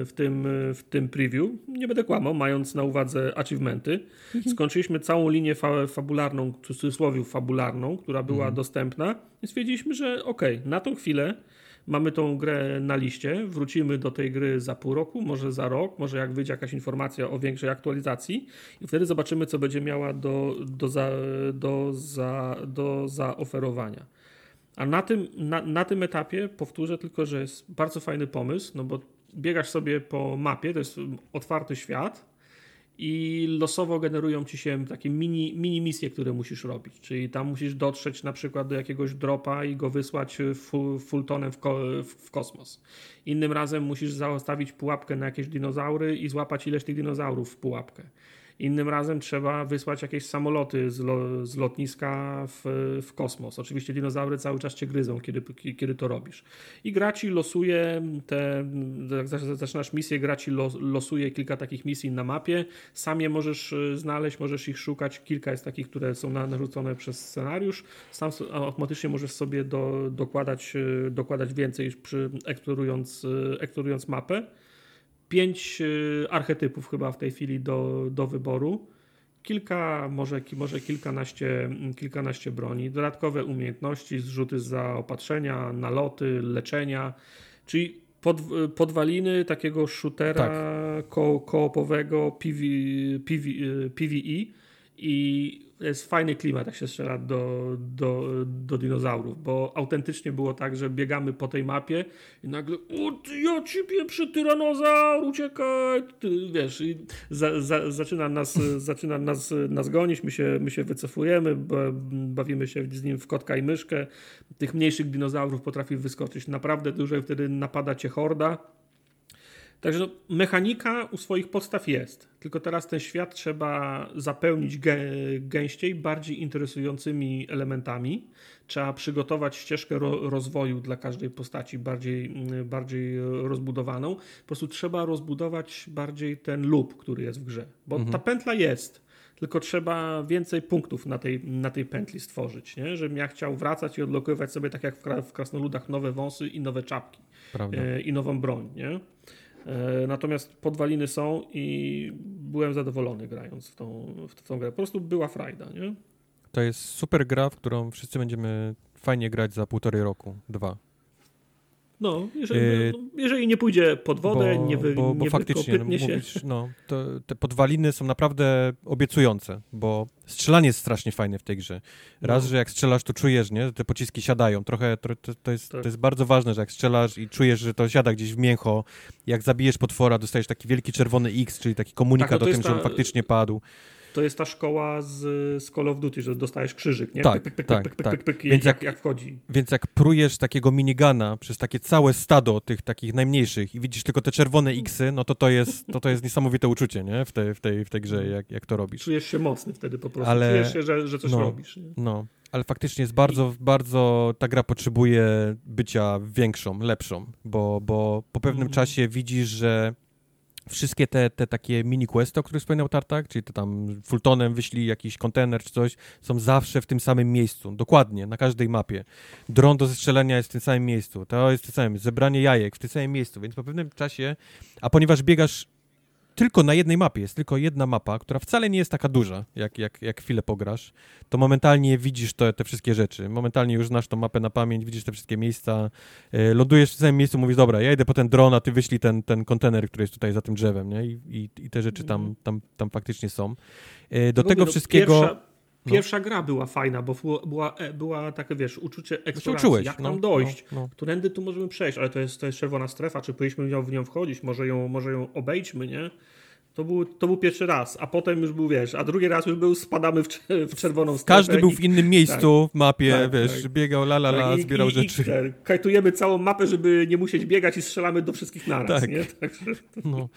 w tym, w tym preview. Nie będę kłamał, mając na uwadze achievementy. Mhm. Skończyliśmy całą linię fa fabularną, w cudzysłowie fabularną, która była mhm. dostępna i stwierdziliśmy, że okej, okay, na tą chwilę mamy tą grę na liście, wrócimy do tej gry za pół roku, może za rok, może jak wyjdzie jakaś informacja o większej aktualizacji i wtedy zobaczymy, co będzie miała do, do, za, do, za, do zaoferowania. A na tym, na, na tym etapie powtórzę tylko, że jest bardzo fajny pomysł, no bo biegasz sobie po mapie, to jest otwarty świat, i losowo generują ci się takie mini, mini misje, które musisz robić. Czyli tam musisz dotrzeć na przykład do jakiegoś dropa i go wysłać full, fulltonem w, ko, w, kosmos. Innym razem musisz zastawić pułapkę na jakieś dinozaury i złapać ileś tych dinozaurów w pułapkę. Innym razem trzeba wysłać jakieś samoloty z, lo, z lotniska w, w, kosmos. Oczywiście dinozaury cały czas cię gryzą, kiedy, kiedy to robisz. I gra ci losuje te, jak zaczynasz misję, gra ci losuje kilka takich misji na mapie. Sam je możesz e, znaleźć, możesz ich szukać. Kilka jest takich, które są narzucone przez scenariusz. Sam automatycznie możesz sobie do, dokładać, e, dokładać więcej przy, eksplorując, e, eksplorując mapę pięć y, archetypów chyba w tej chwili do, do wyboru. Kilka, może, może kilkanaście, kilkanaście broni, dodatkowe umiejętności, zrzuty za opatrzenia, naloty, leczenia, czyli pod, podwaliny takiego shootera tak. ko, koopowego PV, PV, PVE i jest fajny klimat, jak się strzela do, do, do dinozaurów, bo autentycznie było tak, że biegamy po tej mapie i nagle o, ja ciebie przy tyranozaur, uciekaj, ty, wiesz, i za, za, zaczyna, nas, zaczyna nas, nas gonić, my się, my się wycofujemy, bawimy się z nim w kotka i myszkę, tych mniejszych dinozaurów potrafi wyskoczyć. Naprawdę dużo i wtedy napada cię horda, Także no, mechanika u swoich podstaw jest, tylko teraz ten świat trzeba zapełnić gę gęściej, bardziej interesującymi elementami. Trzeba przygotować ścieżkę ro rozwoju dla każdej postaci bardziej, mm, bardziej rozbudowaną. Po prostu trzeba rozbudować bardziej ten loop, który jest w grze, bo mhm. ta pętla jest. Tylko trzeba więcej punktów na tej, na tej pętli stworzyć, nie? żebym ja chciał wracać i odlokowywać sobie tak jak w, krasnoludach nowe wąsy i nowe czapki e, i nową broń. Nie? E, natomiast podwaliny są i byłem zadowolony grając w tą, w tą grę. Po prostu była frajda, nie? To jest super gra, w którą wszyscy będziemy fajnie grać za półtorej roku, dwa. No, jeżeli, yy, jeżeli nie pójdzie pod wodę, bo, nie, wy, bo, bo nie faktycznie, no, się. Mówisz, no, to, te podwaliny są naprawdę obiecujące, bo strzelanie jest strasznie fajne w tej grze. Raz, no. że jak strzelasz, to czujesz, nie, że te pociski siadają. Trochę to, to, jest, tak. to jest bardzo ważne, że jak strzelasz i czujesz, że to siada gdzieś w mięcho, jak zabijesz potwora, dostajesz taki wielki czerwony X, czyli taki komunikat tak, no o tym, ta... że on faktycznie padł to jest ta szkoła z, z Call of Duty, że dostajesz krzyżyk, nie? Tak, pyk, pyk, tak, pyk, tak. Pyk, więc jak, jak wchodzi. Więc jak prujesz takiego minigana przez takie całe stado tych takich najmniejszych i widzisz tylko te czerwone X-y, no to to jest, to to jest niesamowite uczucie, nie? W tej, w tej, w tej grze, jak, jak to robisz. Czujesz się mocny wtedy po prostu, Ale, czujesz się, że, że coś no, robisz. Nie? No, ale faktycznie jest bardzo, bardzo, ta gra potrzebuje bycia większą, lepszą, bo, bo po pewnym mm. czasie widzisz, że wszystkie te, te takie mini questy, o których wspominał Tartak, czyli to tam Fultonem wyślij jakiś kontener czy coś, są zawsze w tym samym miejscu, dokładnie, na każdej mapie. Dron do zestrzelenia jest w tym samym miejscu, to jest w tym samym, zebranie jajek w tym samym miejscu, więc po pewnym czasie, a ponieważ biegasz tylko na jednej mapie, jest tylko jedna mapa, która wcale nie jest taka duża, jak, jak, jak chwilę pograsz, to momentalnie widzisz te, te wszystkie rzeczy. Momentalnie już znasz tą mapę na pamięć, widzisz te wszystkie miejsca, lądujesz w samym miejscu, mówisz, dobra, ja idę po ten dron, a ty wyślij ten, ten kontener, który jest tutaj za tym drzewem, nie? I, i, i te rzeczy tam, mhm. tam, tam faktycznie są. E, do tego no, wszystkiego... Pierwsza... No. Pierwsza gra była fajna, bo była, e, była takie, wiesz, uczucie eksploracji, Uczułeś, jak tam no, dojść, no, no. którędy tu możemy przejść, ale to jest, to jest czerwona strefa, czy powinniśmy w nią wchodzić, może ją, może ją obejdźmy, nie? To był, to był pierwszy raz, a potem już był, wiesz, a drugi raz już był, spadamy w, w czerwoną stronę. Każdy był w innym miejscu tak, w mapie, tak, wiesz, tak. biegał la la la, tak, zbierał i, rzeczy. I, i kajtujemy całą mapę, żeby nie musieć biegać i strzelamy do wszystkich naraz, tak. nie? Także... No,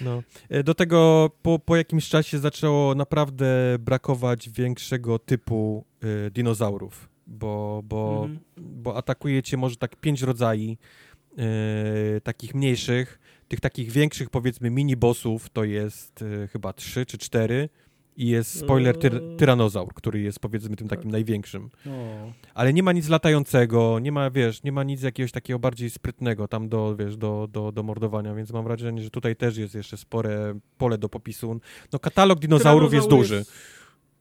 no. E, do tego po, po jakimś czasie zaczęło naprawdę brakować większego typu y, dinozaurów, bo, bo, mhm. bo atakuje cię może tak pięć rodzajów y, takich mniejszych, tych takich większych, powiedzmy, mini-bossów to jest y, chyba trzy czy cztery I jest spoiler tyr No. tyranozaur, który jest powiedzmy tym Tak. takim największym. O, Ale nie ma nic latającego, nie ma, wiesz, nie ma nic jakiegoś takiego bardziej sprytnego tam do, wiesz, do, do, do mordowania, więc mam wrażenie, że tutaj też jest jeszcze spore pole do popisu. No katalog dinozaurów jest duży.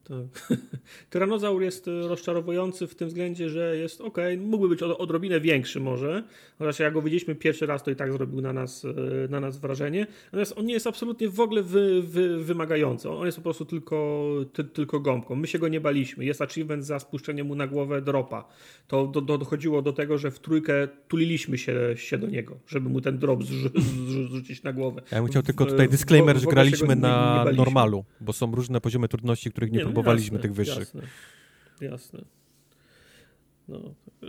Tak. Tyranozaur jest e, rozczarowujący w tym względzie, że jest ok, mógłby być od- odrobinę większy może, chociaż jak go widzieliśmy pierwszy raz, to i tak zrobił na nas, e, na nas wrażenie. Natomiast on nie jest absolutnie w ogóle wy, wy, wymagający. On jest po prostu tylko, ty, tylko gąbką. My się go nie baliśmy. Jest achievement za spuszczenie mu na głowę dropa. To do, do, dochodziło do tego, że w trójkę tuliliśmy się, się do niego, żeby mu ten drop zrzu, zrzu, zrzucić na głowę. Ja bym chciał tylko W- tutaj w- disclaimer, w że ogóle się graliśmy nie- nie na baliśmy. normalu, bo są różne poziomy trudności, których nie, no próbowaliśmy jasne, tych wyższych. Jasne, jasne. No,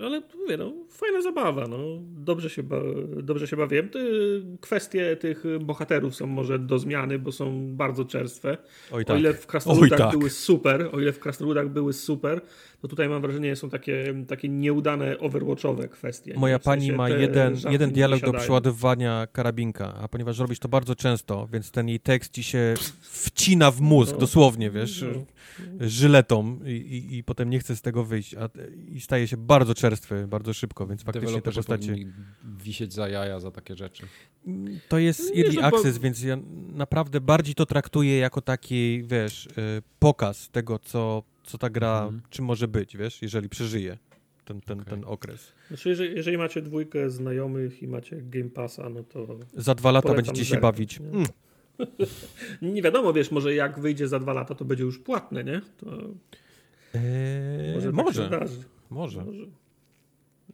ale mówię, no, fajna zabawa, no. Dobrze się, ba dobrze się bawiłem. Ty, kwestie tych bohaterów są może do zmiany, bo są bardzo czerstwe. Oj O tak. ile w Krasnoludach Oj, tak. były super, o ile w Krasnoludach były super, to tutaj mam wrażenie, są takie, takie nieudane overwatchowe kwestie. Moja W sensie pani ma jeden, jeden nie dialog do przeładowywania karabinka, a ponieważ robisz to bardzo często, więc ten jej tekst ci się wcina w mózg, No. dosłownie, wiesz, No. żyletą i, i, i potem nie chce z tego wyjść, a, i staje się bardzo czerstwy, bardzo szybko, więc faktycznie te postacie... wisieć za jaja za takie rzeczy. To jest Nie, early no bo- access, więc ja naprawdę bardziej to traktuję jako taki, wiesz, y, pokaz tego, co, co ta gra, Mhm. czym może być, wiesz, jeżeli przeżyje ten, ten, Okej. ten okres. Znaczy, jeżeli, jeżeli macie dwójkę znajomych i macie Game Passa, no to Za dwa lata będziecie się bawić. nie? Mm. nie wiadomo, wiesz, może jak wyjdzie za dwa lata, to będzie już płatne, nie? To Eee, może, może, tak się zdarzy. może. Może.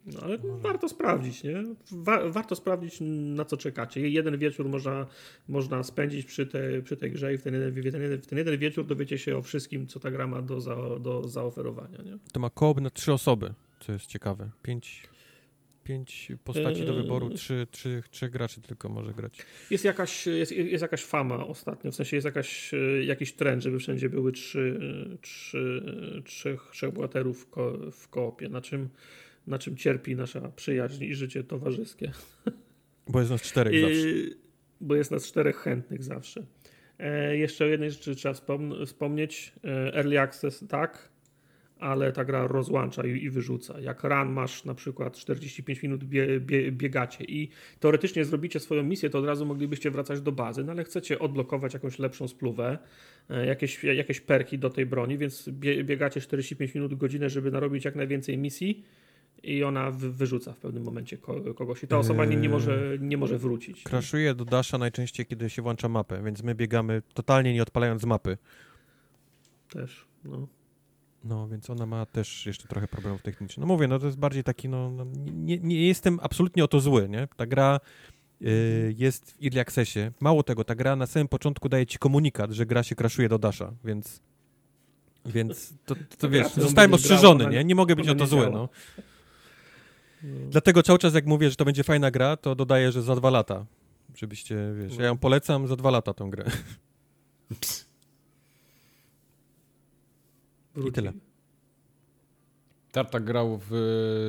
No, ale warto sprawdzić, nie? Wa warto sprawdzić, na co czekacie. Jeden wieczór można, można spędzić przy, te, przy tej grze i w ten, jeden, w, ten jeden, w ten jeden wieczór dowiecie się o wszystkim, co ta gra ma do, za, do zaoferowania, nie? To ma koop na trzy osoby, co jest ciekawe. Pięć, pięć postaci do Eee. wyboru, trzy, trzy, trzech graczy tylko może grać. Jest jakaś, jest, jest jakaś fama ostatnio, w sensie jest jakaś, e, jakiś trend, żeby wszędzie były trzy, e, trzy, e, trzech, trzech bohaterów w koopie, na czym, na czym cierpi nasza przyjaźń i życie towarzyskie. Bo jest nas czterech zawsze. Bo jest nas czterech chętnych zawsze. E, jeszcze o jednej rzeczy trzeba wspom- wspomnieć. E, early access tak, ale ta gra rozłącza i, i wyrzuca. Jak run masz na przykład 45 minut bie, bie, biegacie i teoretycznie zrobicie swoją misję, to od razu moglibyście wracać do bazy, no ale chcecie odblokować jakąś lepszą spluwę, e, jakieś, jakieś perki do tej broni, więc bie, biegacie 45 minut, godzinę, żeby narobić jak najwięcej misji i ona wy, wyrzuca w pewnym momencie ko, kogoś i ta osoba nie, nie, może, nie może wrócić. Crashuje do Dasha najczęściej, kiedy się włącza mapę, więc my biegamy totalnie nie odpalając mapy. Też, no. No, więc ona ma też jeszcze trochę problemów technicznych. No mówię, no to jest bardziej taki, no, no nie, nie jestem absolutnie o to zły, nie? Ta gra y, jest w Early Accessie. Mało tego, ta gra na samym początku daje ci komunikat, że gra się crashuje do Dasha, więc więc to, to, to wiesz, zostałem ostrzeżony, nie? Nie mogę być o to zły, no. No. Dlatego cały czas jak mówię, że to będzie fajna gra, to dodaję, że za dwa lata. Żebyście, wiesz, ja ją polecam za dwa lata tą grę. Wróci. tyle. Tartak grał w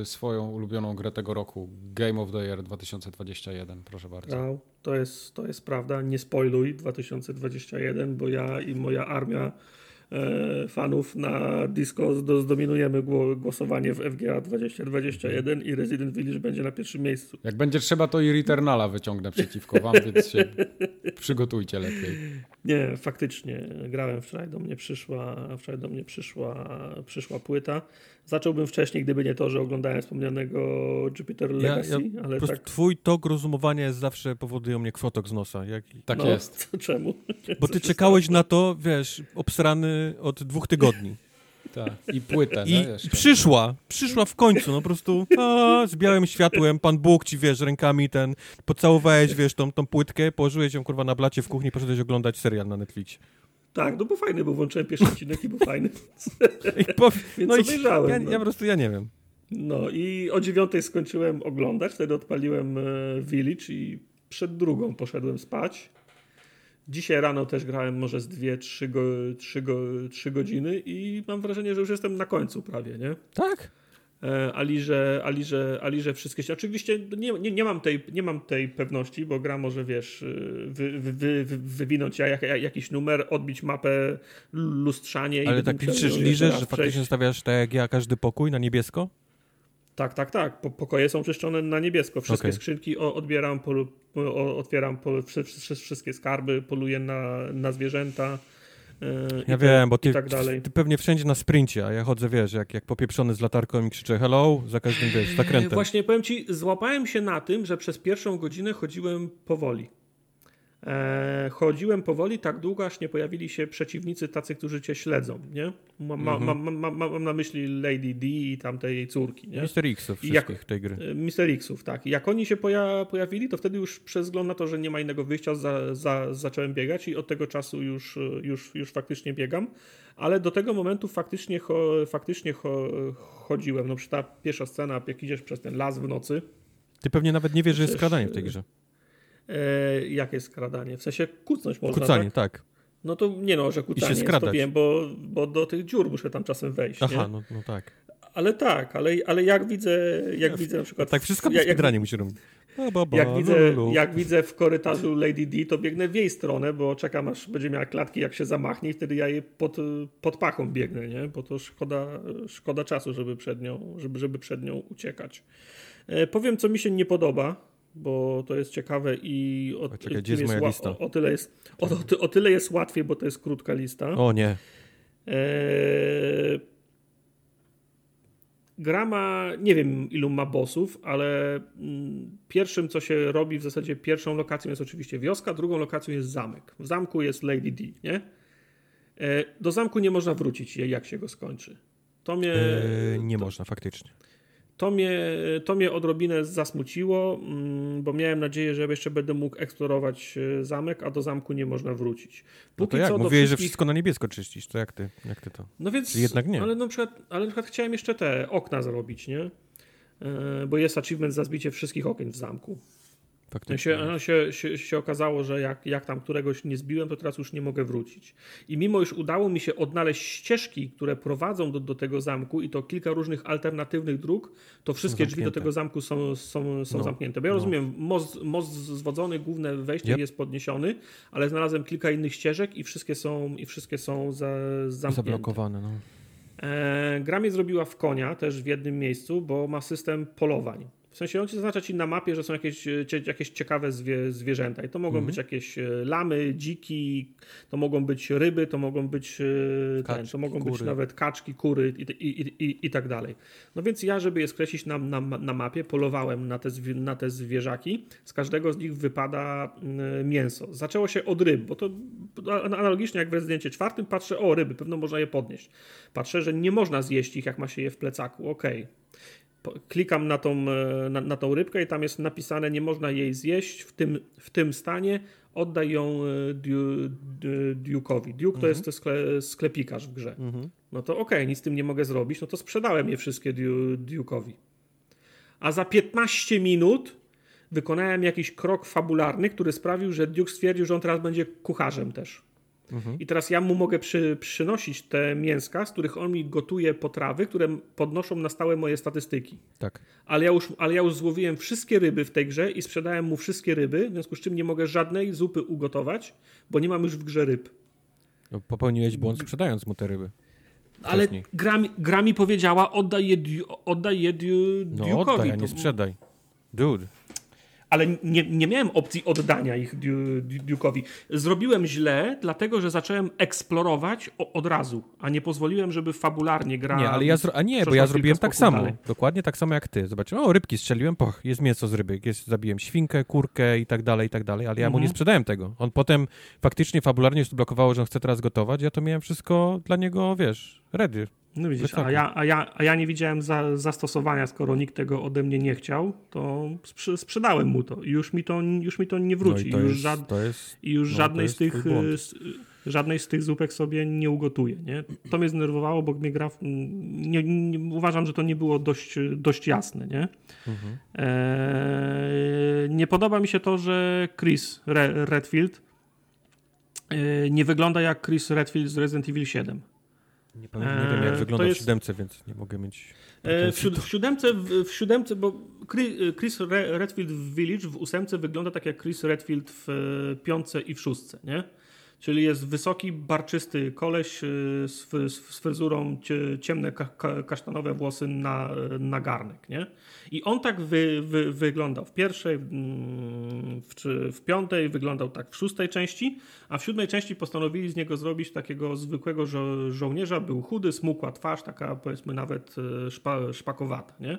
y, swoją ulubioną grę tego roku, Game of the Year 2021, proszę bardzo. Grał. To jest, to jest prawda. Nie spoiluj 2021, bo ja i moja armia fanów na Disco zdo- zdominujemy gło, głosowanie w FGA 2021 i Resident Village będzie na pierwszym miejscu. Jak będzie trzeba, to i Returnala wyciągnę przeciwko wam, więc się przygotujcie lepiej. Nie, faktycznie. Grałem wczoraj, do mnie przyszła, wczoraj do mnie przyszła, przyszła płyta. Zacząłbym wcześniej, gdyby nie to, że oglądałem wspomnianego Jupiter Ja, Legacy, ja, po ale prostu tak. twój tok rozumowania jest zawsze powoduje u mnie kwotok z nosa. Jak, Tak no, jest. To czemu? bo ty czekałeś stało? na to, wiesz, obsrany od dwóch tygodni. Tak. I płytę, I no przyszła, przyszła w końcu, no po prostu a, z białym światłem, Pan Bóg ci, wiesz, rękami ten, pocałowałeś, wiesz, tą, tą płytkę, położyłeś ją, kurwa, na blacie w kuchni, poszedłeś oglądać serial na Netflixie. Tak, no bo fajny, bo włączyłem pierwszy odcinek i był fajny. I po, Więc no obejrzałem, ja, no. ja po prostu, ja nie wiem. No i o dziewiątej skończyłem oglądać, wtedy odpaliłem e, Village i przed drugą poszedłem spać. Dzisiaj rano też grałem może z dwie, trzy, go, trzy, go, trzy godziny i mam wrażenie, że już jestem na końcu prawie, nie? Tak? E, ali że, ali, że, ali że wszystkie. Oczywiście nie, nie, nie, mam tej, nie mam tej pewności, bo gra może wiesz, y, wy, wy, wy, wywinąć jak, jak, jakiś numer, odbić mapę lustrzanie. Ale tak liczysz, liczysz, że faktycznie stawiasz tak jak ja każdy pokój na niebiesko? Tak, tak, tak. Po, pokoje są czyszczone na niebiesko. Wszystkie okay. skrzynki odbieram, pol, otwieram pol, wszystkie skarby, poluję na, na zwierzęta. Yy, ja wiem, bo ty, tak ty, pewnie wszędzie na sprincie, a ja chodzę, wiesz, jak, jak popieprzony z latarką i krzyczę hello, za każdym, wiesz, zakrętem. Właśnie powiem ci, złapałem się na tym, że przez pierwszą godzinę chodziłem powoli. E, chodziłem powoli tak długo, aż nie pojawili się przeciwnicy tacy, którzy cię śledzą, nie? Ma, ma, mhm. ma, mam na myśli Lady D i tamtej jej córki, nie? Mr. Xów wszystkich jak, tej gry. E, Mr. Xów, tak. Jak oni się poja pojawili, to wtedy już przez wzgląd na to, że nie ma innego wyjścia, za, za, zacząłem biegać i od tego czasu już, już, już faktycznie biegam, ale do tego momentu faktycznie, cho, faktycznie cho, chodziłem. No przy ta pierwsza scena, jak idziesz przez ten las w nocy. Ty pewnie nawet nie wiesz, że jest skradanie w tej grze. E, jakie skradanie? W sensie kucnąć można, Kucanie, tak? tak. No to nie no, że kucanie I się wiem, bo, bo do tych dziur muszę tam czasem wejść. Aha, no, no, tak. Ale tak, ale, ale jak widzę, jak ja, widzę na przykład... Tak, wszystko jak, speedrunie musi robić. jak, widzę, jak widzę w korytarzu Lady D, to biegnę w jej stronę, bo czekam aż będzie miała klatki, jak się zamachnie i wtedy ja jej pod, pod pachą biegnę, nie? Bo to szkoda, szkoda czasu, żeby przed nią, żeby, żeby przed nią uciekać. E, powiem, co mi się nie podoba bo to jest ciekawe i o, Czekaj, gdzie jest moja lista? O, o, tyle jest, o, o, tyle jest łatwiej, bo to jest krótka lista. O nie. E, gra ma, nie wiem ilu ma bossów, ale mm, pierwszym co się robi, w zasadzie pierwszą lokacją jest oczywiście wioska, drugą lokacją jest zamek. W zamku jest Lady D, nie? E, do zamku nie można wrócić, jak się go skończy. To mnie... E, nie to, można, faktycznie. To mnie, to mnie odrobinę zasmuciło, mm, bo miałem nadzieję, że jeszcze będę mógł eksplorować e, zamek, a do zamku nie można wrócić. Póki no to jak? Co Mówiłeś, wszystkich... że wszystko na niebiesko czyścisz, to jak ty, jak ty to? No więc, jednak nie. Ale na, przykład, ale na przykład chciałem jeszcze te okna zrobić, nie? E, bo jest achievement za zbicie wszystkich okien w zamku. Faktycznie. Się, się, się, się, okazało, że jak, jak tam któregoś nie zbiłem, to teraz już nie mogę wrócić. I mimo już udało mi się odnaleźć ścieżki, które prowadzą do, do tego zamku i to kilka różnych alternatywnych dróg, to wszystkie drzwi do tego zamku są, są, są no, zamknięte. Bo ja no. rozumiem, most, most zwodzony, główne wejście yep. jest podniesiony, ale znalazłem kilka innych ścieżek i wszystkie są, i wszystkie są za, zamknięte. Zablokowane, no. E, gra mnie zrobiła w konia też w jednym miejscu, bo ma system polowań. W sensie on ci zaznacza ci na mapie, że są jakieś, e, jakieś ciekawe zwie, zwierzęta. I to mogą być mhm. jakieś e, lamy, dziki, to mogą być ryby, to mogą być e, kaczki, ten, to mogą kury. być nawet kaczki, kury i, i, i, i, tak dalej. No więc ja, żeby je skreślić na, na, na mapie, polowałem na te, na te zwierzaki. Z każdego z nich wypada mięso. Zaczęło się od ryb, bo to analogicznie jak w rezydencie czwartym patrzę, o ryby, pewno można je podnieść. Patrzę, że nie można zjeść ich, jak ma się je w plecaku. Okej. Okay klikam na tą, e, na, na, tą rybkę i tam jest napisane, nie można jej zjeść w tym, w tym stanie, oddaj ją e, Duke'owi. Duke mhm. to jest skle, sklepikarz w grze. Mhm. No to okej, okay, nic z tym nie mogę zrobić, no to sprzedałem je wszystkie Duke'owi. A za 15 minut wykonałem jakiś krok fabularny, który sprawił, że Duke stwierdził, że on teraz będzie kucharzem też. Mhm. I teraz ja mu mogę przy, przynosić te mięska, z których on mi gotuje potrawy, które podnoszą na stałe moje statystyki. Tak. Ale ja już, ale ja już złowiłem wszystkie ryby w tej grze i sprzedałem mu wszystkie ryby, w związku z czym nie mogę żadnej zupy ugotować, bo nie mam już w grze ryb. No, popełniłeś błąd sprzedając mu te ryby. Ale gra mi, gra mi powiedziała, oddaj je, oddaj je No oddaj, a nie sprzedaj. Dude ale nie, nie miałem opcji oddania ich Duke'owi. Zrobiłem źle, dlatego że zacząłem eksplorować od razu, a nie pozwoliłem, żeby fabularnie gra. Nie, ale ja a nie, bo ja zrobiłem tak samo. Dalej. Dokładnie tak samo jak ty. Zobaczyłem, o, rybki strzeliłem, poch, jest mięso z ryby. Jest, zabiłem świnkę, kurkę i tak dalej, i tak dalej, ale ja mu nie mhm. sprzedałem tego. On potem faktycznie fabularnie się blokowało, że on chce teraz gotować. Ja to miałem wszystko dla niego, wiesz, ready. No widzisz, a ja, a, ja, a ja nie widziałem za, zastosowania, skoro nikt tego ode mnie nie chciał, to sprze sprzedałem mu to już mi to, już mi to nie wróci. No i, już, żad, jest, i już no żadnej z tych żadnej z tych zupek sobie nie ugotuję. Nie? To mnie zdenerwowało, bo mnie gra. Nie, nie, uważam, że to nie było dość, dość jasne. Nie? Mhm. Eee, nie podoba mi się to, że Chris Redfield e, nie wygląda jak Chris Redfield z Resident Evil 7. Nie, pamiętam, nie wiem, jak Eee, wygląda to w jest- siódemce, więc nie mogę mieć... E, W, w, siódemce, w, w siódemce, bo Chris, Chris Re- Redfield w Village w ósemce wygląda tak jak Chris Redfield w e, piątce i w szóstce, nie? Czyli jest wysoki, barczysty koleś e, z, z fryzurą cie- ciemne ka, ka, kasztanowe włosy na, na garnek, nie? I on tak wy, wy, wyglądał w pierwszej, mm, w, czy w piątej, wyglądał tak w szóstej części, a w siódmej części postanowili z niego zrobić takiego zwykłego żo żołnierza. Był chudy, smukła twarz, taka powiedzmy nawet e, szpa szpakowata, nie?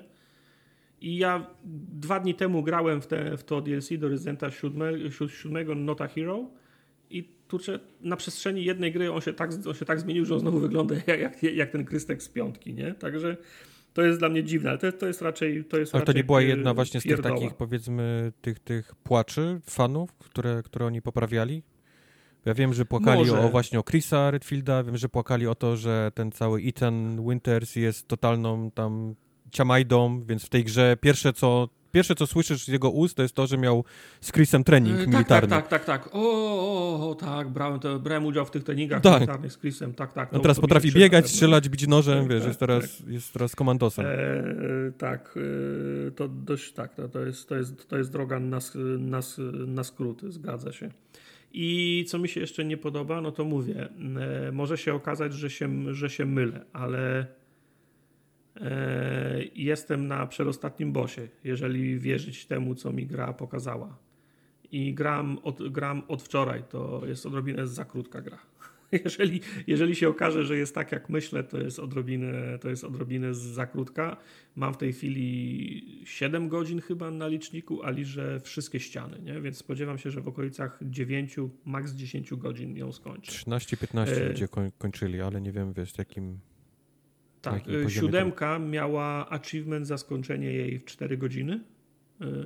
I ja dwa dni temu grałem w, te, w to DLC do Residenta 7, 7 Not a Hero i kurczę, na przestrzeni jednej gry on się, tak, on się tak zmienił, że on znowu wygląda jak, jak, ten Krystek z piątki, nie? Także to jest dla mnie dziwne, ale to, to jest raczej to jest Ale to nie była pi- jedna właśnie z tych pierdoła. takich, powiedzmy, tych, tych płaczy fanów, które, które oni poprawiali? Ja wiem, że płakali Może. o właśnie o Chrisa Redfielda, wiem, że płakali o to, że ten cały Ethan Winters jest totalną tam ciamajdą, więc w tej grze pierwsze co, pierwsze co słyszysz z jego ust to jest to, że miał z Chrisem trening E, tak, militarny. Tak, tak, tak, tak. O, o, o tak, brałem, to, brałem udział w tych treningach Tak. militarnych z Chrisem, tak, tak. On to- teraz potrafi biegać, pewno. strzelać, bić nożem, Tak, wiesz, tak, jest, teraz, jest teraz komandosem. E, tak, e, to dość tak, to, to, jest, to, jest, to jest droga na, na, na skróty, zgadza się. I co mi się jeszcze nie podoba, no to mówię, e, może się okazać, że się, że się mylę, ale jestem na przedostatnim bosie, jeżeli wierzyć temu, co mi gra pokazała. I gram od, gram od wczoraj, to jest odrobinę za krótka gra. Jeżeli, jeżeli się okaże, że jest tak, jak myślę, to jest odrobinę, to jest odrobinę za krótka. Mam w tej chwili 7 godzin chyba na liczniku, a liczę wszystkie ściany, nie? więc spodziewam się, że w okolicach 9, maks 10 godzin ją skończę. 13-15 E, ludzie koń, kończyli, ale nie wiem, wiesz, jakim... Tak, poziomie siódemka miała achievement za skończenie jej w 4 godziny,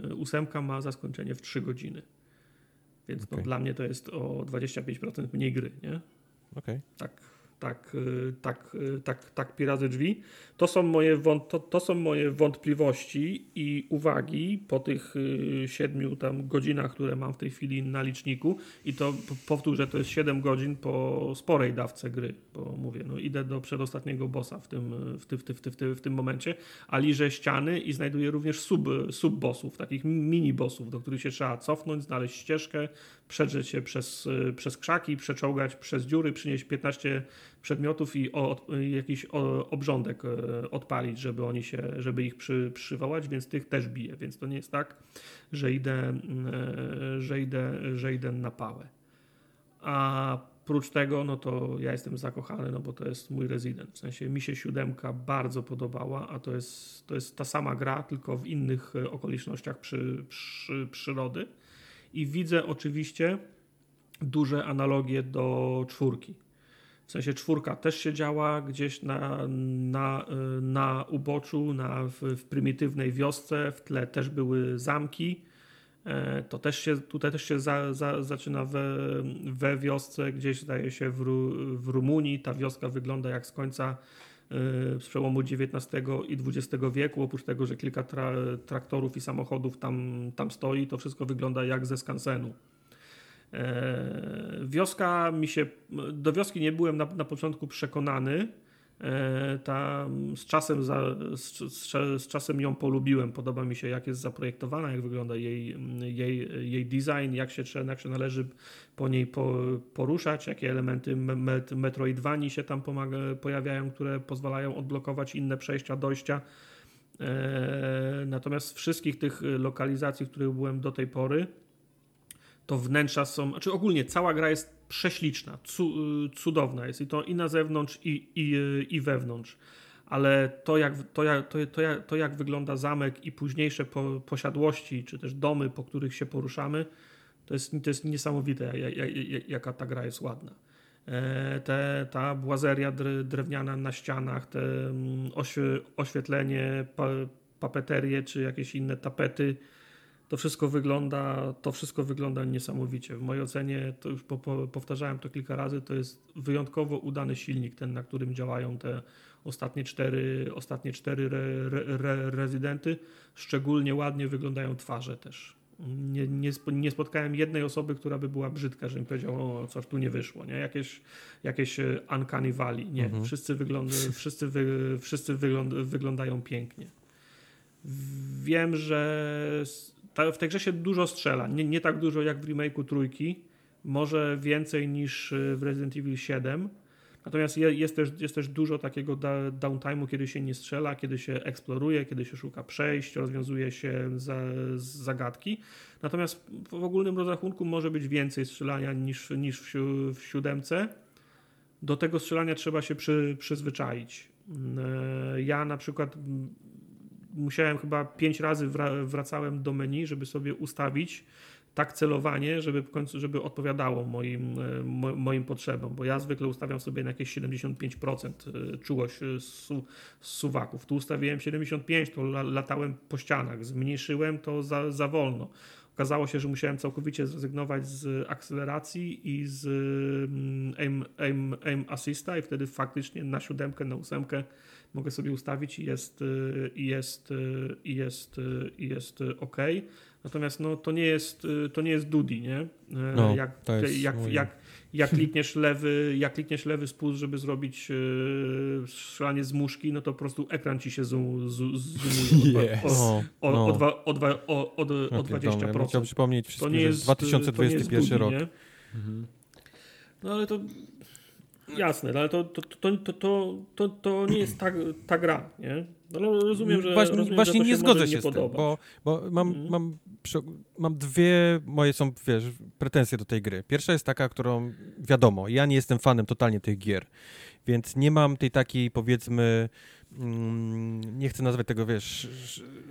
y, ósemka ma za skończenie w 3 godziny. Więc no, Okej. dla mnie to jest o 25% mniej gry, nie? Okej. tak, tak, y, tak, y, tak, tak pi razy drzwi. To są, moje to, to są moje wątpliwości i uwagi po tych y, siedmiu tam godzinach, które mam w tej chwili na liczniku i to powtórzę, to jest 7 godzin po sporej dawce gry, bo mówię, no idę do przedostatniego bossa w tym, w, ty, w, ty, w, ty, w, ty, w tym momencie, a liżę ściany i znajduję również sub, sub-bossów, takich mini-bossów, do których się trzeba cofnąć, znaleźć ścieżkę, przedrzeć się przez, y, przez krzaki, przeczołgać przez dziury, przynieść 15 przedmiotów i o, od, jakiś obrządek e, odpalić, żeby oni się, żeby ich przy, przywołać, więc tych też biję, więc to nie jest tak, że idę, że idę, że idę na pałę. A prócz tego, no to ja jestem zakochany, no bo to jest mój rezydent. W sensie mi się siódemka bardzo podobała, a to jest, to jest ta sama gra, tylko w innych okolicznościach przy, przy, przyrody. I widzę oczywiście duże analogie do czwórki. W sensie czwórka też się działa gdzieś na, na, na uboczu, na, w, w prymitywnej wiosce, w tle też były zamki. E, To też się, tutaj też się za, za, zaczyna we, we wiosce, gdzieś zdaje się w, w Rumunii. Ta wioska wygląda jak z końca z przełomu XIX i XX wieku. Oprócz tego, że kilka tra, traktorów i samochodów tam, tam stoi, to wszystko wygląda jak ze skansenu. E, Wioska mi się, do wioski nie byłem na, na początku przekonany. E, Ta, z, czasem za, z, z, z czasem ją polubiłem. Podoba mi się, jak jest zaprojektowana, jak wygląda jej, jej, jej design, jak się, jak się należy po niej po, poruszać, jakie elementy me- met, Metroidvanii się tam pomaga, pojawiają, które pozwalają odblokować inne przejścia, dojścia. E, Natomiast wszystkich tych lokalizacji, w których byłem do tej pory, to wnętrza są, znaczy ogólnie cała gra jest prześliczna, cu, cudowna jest i to i na zewnątrz i, i, i wewnątrz, ale to jak, to, jak, to, to, jak, to jak wygląda zamek i późniejsze po, posiadłości, czy też domy, po których się poruszamy, to jest, to jest niesamowite, jak, jak, jak, jaka ta gra jest ładna. E, Te, ta błazeria dr- drewniana na ścianach, te mm, oświe, oświetlenie, pa, papeterie czy jakieś inne tapety, to wszystko wygląda, to wszystko wygląda niesamowicie. W mojej ocenie, to już po, po, powtarzałem to kilka razy, to jest wyjątkowo udany silnik, ten na którym działają te ostatnie cztery, ostatnie cztery re, re, re, rezydenty. Szczególnie ładnie wyglądają twarze też. Nie, nie, nie, spotkałem jednej osoby, która by była brzydka, że mi powiedział, o coś tu nie wyszło, nie? Jakieś, jakieś e, uncanny valley. Nie, mhm. wszyscy, wygląda, wszyscy, wy, wszyscy wygląd, wyglądają pięknie. Wiem, że w tej grze się dużo strzela. Nie, nie tak dużo jak w remake'u trójki, może więcej niż e, w Resident Evil 7, Natomiast jest też, jest też dużo takiego downtime'u, kiedy się nie strzela, kiedy się eksploruje, kiedy się szuka przejść, rozwiązuje się za, zagadki. Natomiast w ogólnym rozrachunku może być więcej strzelania niż, niż w, w siódemce. Do tego strzelania trzeba się przy, przyzwyczaić. E, ja na przykład musiałem chyba pięć razy wracałem do menu, żeby sobie ustawić tak celowanie, żeby w końcu, żeby odpowiadało moim, e, moim potrzebom, bo ja zwykle ustawiam sobie na jakieś 75% e, czułość e, su, suwaków. Tu ustawiłem 75, to latałem po ścianach, zmniejszyłem to za, za wolno. Okazało się, że musiałem całkowicie zrezygnować z akceleracji i z mm, aim, aim, aim assista i wtedy faktycznie na siódemkę, na ósemkę mogę sobie ustawić i jest, i jest, i jest, i jest ok. Natomiast no, to nie jest, y, to nie jest Dudi, nie? Y, no, jak, jak, jak, jak, klikniesz lewy, jak klikniesz lewy spust, żeby zrobić yy, strzelanie z muszki, no to po prostu ekran ci się zoom, zoomuje yes. o, o, no. o, o, o, o, o 20%. No, chciałbym przypomnieć wszystkim, to nie jest, 2021 jest Dudi, rok. Mhm. No ale to jasne, no, ale to, to, to, to, to, nie jest ta, ta gra, nie? No, no rozumiem, że, właśnie, rozumiem, właśnie że nie zgodzę się nie z tym, bo, bo mam, mm. mam, mam dwie moje są, wiesz, pretensje do tej gry. Pierwsza jest taka, którą wiadomo, ja nie jestem fanem totalnie tych gier, więc nie mam tej takiej, powiedzmy, mm, nie chcę nazwać tego, wiesz,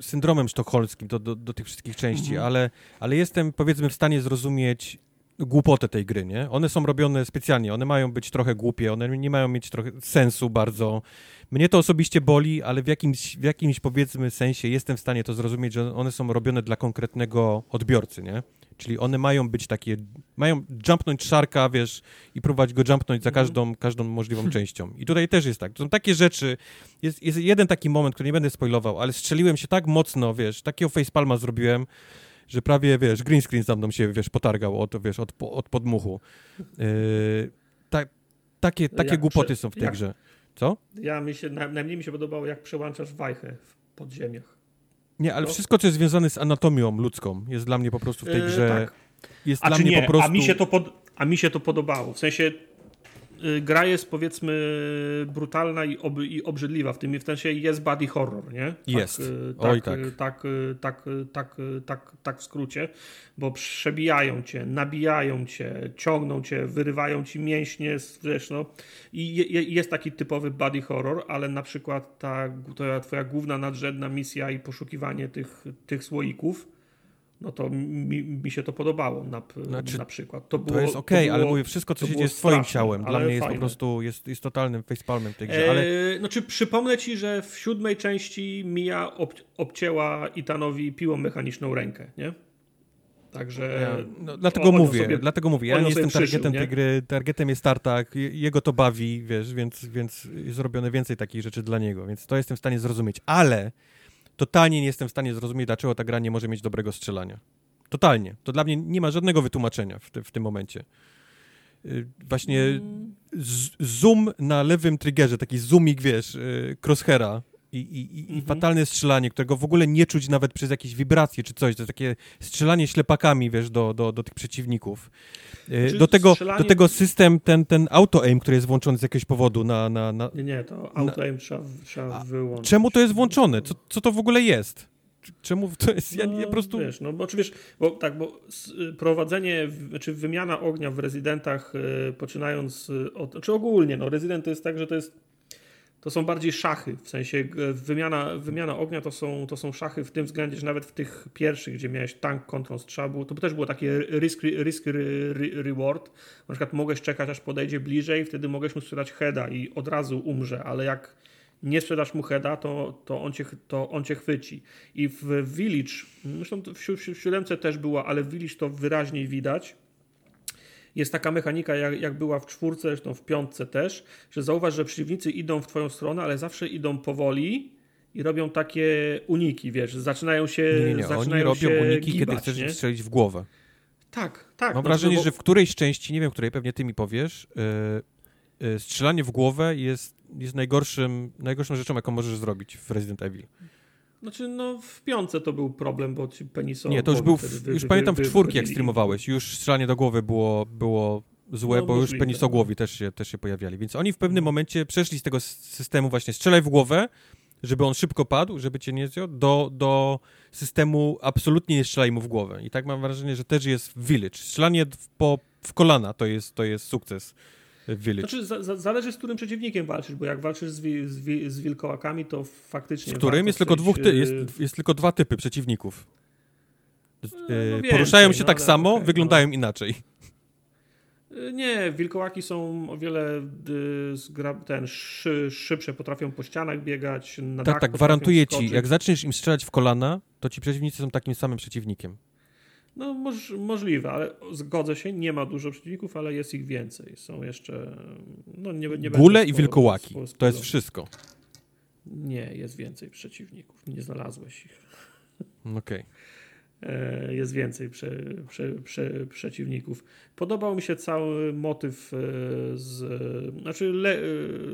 syndromem sztokholmskim do, do, do tych wszystkich części, mm. ale, ale jestem, powiedzmy, w stanie zrozumieć głupotę tej gry, nie? One są robione specjalnie, one mają być trochę głupie, one nie mają mieć trochę sensu bardzo. Mnie to osobiście boli, ale w jakimś, w jakimś powiedzmy sensie jestem w stanie to zrozumieć, że one są robione dla konkretnego odbiorcy, nie? Czyli one mają być takie, mają jumpnąć szarka, wiesz, i próbować go jumpnąć za mhm. każdą, każdą możliwą częścią. I tutaj też jest tak. To są takie rzeczy, jest, jest jeden taki moment, który nie będę spoilował, ale strzeliłem się tak mocno, wiesz, takiego facepalma zrobiłem, że prawie, wiesz, green screen za mną się, wiesz, potargał od, wiesz, od, od podmuchu. Yy, ta, takie takie jak głupoty są w tej jak, grze. Co? Ja mi się, najmniej mi się podobało, jak przełączasz wajchę w podziemiach. Nie, ale wszystko, co jest związane z anatomią ludzką, jest dla mnie po prostu w tej yy, grze... tak. Jest a dla mnie nie? po prostu... A mi, się to pod, a mi się to podobało. W sensie gra jest powiedzmy brutalna i, ob, i obrzydliwa, w tym w sensie jest body horror, nie? Tak, jest. Y, tak, Oj, tak. Tak, tak, tak, tak, tak w skrócie, bo przebijają cię, nabijają cię, ciągną cię, wyrywają ci mięśnie, wiesz, no. I jest taki typowy body horror, ale na przykład ta, ta twoja główna nadrzędna misja i poszukiwanie tych, tych słoików no to mi, mi, się to podobało na, znaczy, na przykład. To, było, to jest okej, okay, ale mówię, wszystko, co się dzieje z twoim ciałem, dla mnie jest fajne. po prostu, jest, jest totalnym facepalmem w tej grze, ale... Eee, znaczy, przypomnę ci, że w siódmej części Mia ob, obcięła Itanowi piłą mechaniczną rękę, nie? Także. No, dlatego mówię, sobie, dlatego mówię. Ja nie jestem targetem nie? tej gry. Targetem jest Tartak, jego to bawi, wiesz, więc, więc jest zrobione więcej takich rzeczy dla niego, więc to jestem w stanie zrozumieć. Ale totalnie nie jestem w stanie zrozumieć, dlaczego ta gra nie może mieć dobrego strzelania. Totalnie. To dla mnie nie ma żadnego wytłumaczenia w, te, w tym momencie. Y, właśnie mm. zoom na lewym triggerze, taki zoomik, wiesz, y, crosshaira i, i, i mhm. fatalne strzelanie, którego w ogóle nie czuć nawet przez jakieś wibracje czy coś. To takie strzelanie ślepakami, wiesz, do, do, do tych przeciwników. Znaczy, do, tego, strzelanie... do tego system, ten, ten auto-aim, który jest włączony z jakiegoś powodu na... na, na nie, nie, to auto-aim trzeba, trzeba wyłączyć. Czemu to jest włączone? Co, co to w ogóle jest? Czemu to jest, ja, ja po prostu... Wiesz, no bo oczywiście, bo tak, bo prowadzenie, znaczy wymiana ognia w rezydentach, y, poczynając od, czy ogólnie, no rezydent to jest tak, że to jest to są bardziej szachy, w sensie e, wymiana, wymiana ognia to są, to są szachy w tym względzie, że nawet w tych pierwszych, gdzie miałeś tank kontrą strzał, było, to też było takie risk, risk reward. Na przykład mogłeś czekać, aż podejdzie bliżej, wtedy mogłeś mu sprzedać heada i od razu umrze, ale jak nie sprzedasz mu heada, to, to, on, cię, to on cię chwyci. I w Village, zresztą w, w, w siódemce też było, ale w Village to wyraźniej widać, jest taka mechanika, jak, jak była w czwórce, zresztą w piątce też, że zauważ, że przeciwnicy idą w twoją stronę, ale zawsze idą powoli i robią takie uniki, wiesz, zaczynają się Nie, nie, nie. zaczynają Oni robią uniki, gibać, kiedy chcesz nie? strzelić w głowę. Tak, tak. Mam no, wrażenie, no bo- że w którejś części, nie wiem której, pewnie ty mi powiesz, yy, yy, strzelanie w głowę jest, jest najgorszym, najgorszą rzeczą, jaką możesz zrobić w Resident Evil. Znaczy, no w piące to był problem, bo ci penisowo... Nie, to już był, w, już pamiętam w czwórki, jak streamowałeś, już strzelanie do głowy było, było złe, No, bo już penisogłowi też się, też się pojawiali. Więc oni w pewnym momencie przeszli z tego systemu właśnie strzelaj w głowę, żeby on szybko padł, żeby cię nie zjął, do, do systemu absolutnie nie strzelaj mu w głowę. I tak mam wrażenie, że też jest Village. Strzelanie w, po, w kolana to jest, to jest sukces Village. Znaczy, za, za, zależy z którym przeciwnikiem walczysz, bo jak walczysz z, wi, z, wi, z wilkołakami, to faktycznie... w którym jest tylko, dwóch ty, yy, jest, jest tylko dwa typy przeciwników. no Yy, więcej, poruszają się no tak samo, okej, wyglądają inaczej. Y, Nie, wilkołaki są o wiele y, ten, szy, szybsze, potrafią po ścianach biegać, na Tak, tak, gwarantuję ci, skoczyć. jak zaczniesz im strzelać w kolana, to ci przeciwnicy są takim samym przeciwnikiem. No moż, możliwe, ale zgodzę się, nie ma dużo przeciwników, ale jest ich więcej. Są jeszcze, no nie, nie Gule i wilkołaki. To jest wszystko. Nie, jest więcej przeciwników, nie znalazłeś ich. Okej. E, jest więcej prze, prze, prze, przeciwników. Podobał mi się cały motyw e, z. Znaczy, Le, e,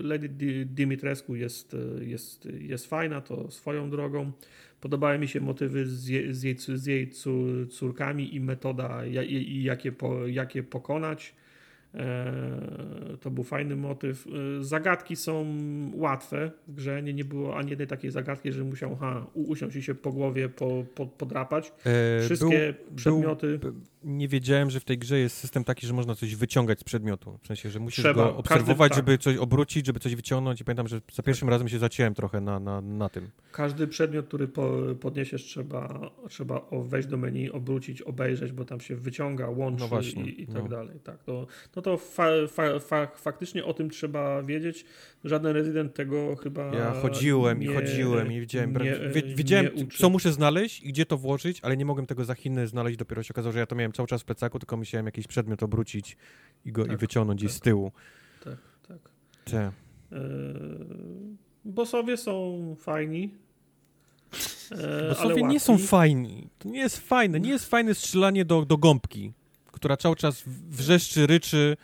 Lady Di- Dimitrescu jest, e, jest, jest fajna, to swoją drogą. Podobały mi się motywy z jej, z jej, z jej córkami i metoda, jakie, jakie pokonać. E, To był fajny motyw. E, Zagadki są łatwe w grze. Nie, nie było ani jednej takiej zagadki, że musiał ha, usiąść i się po głowie po, po, podrapać. E, Wszystkie był- przedmioty. był- nie wiedziałem, że w tej grze jest system taki, że można coś wyciągać z przedmiotu. W sensie, że musisz Trzeba. go Każdy- obserwować, tak. żeby coś obrócić, żeby coś wyciągnąć i pamiętam, że za pierwszym razem się zaciąłem trochę na, na, na tym. Każdy przedmiot, który po, podniesiesz, trzeba, trzeba wejść do menu, obrócić, obejrzeć, bo tam się wyciąga, łączy No właśnie, i, i tak no. dalej. Tak, to, no to fa, fa, fa, faktycznie o tym trzeba wiedzieć. Żaden rezydent tego chyba. Ja chodziłem i nie- chodziłem i wiedziałem, nie- wie, wiedziałem nie co muszę znaleźć i gdzie to włożyć, ale nie mogłem tego za Chiny znaleźć. Dopiero się okazało, że ja to miałem cały czas w plecaku, tylko musiałem jakiś przedmiot obrócić i go i Tak, wyciągnąć gdzieś tak. z tyłu. Tak, tak. Te. Bossowie są fajni. Sobie nie są fajni. To nie jest fajne. Nie jest fajne strzelanie do, do gąbki, która cały czas wrzeszczy, ryczy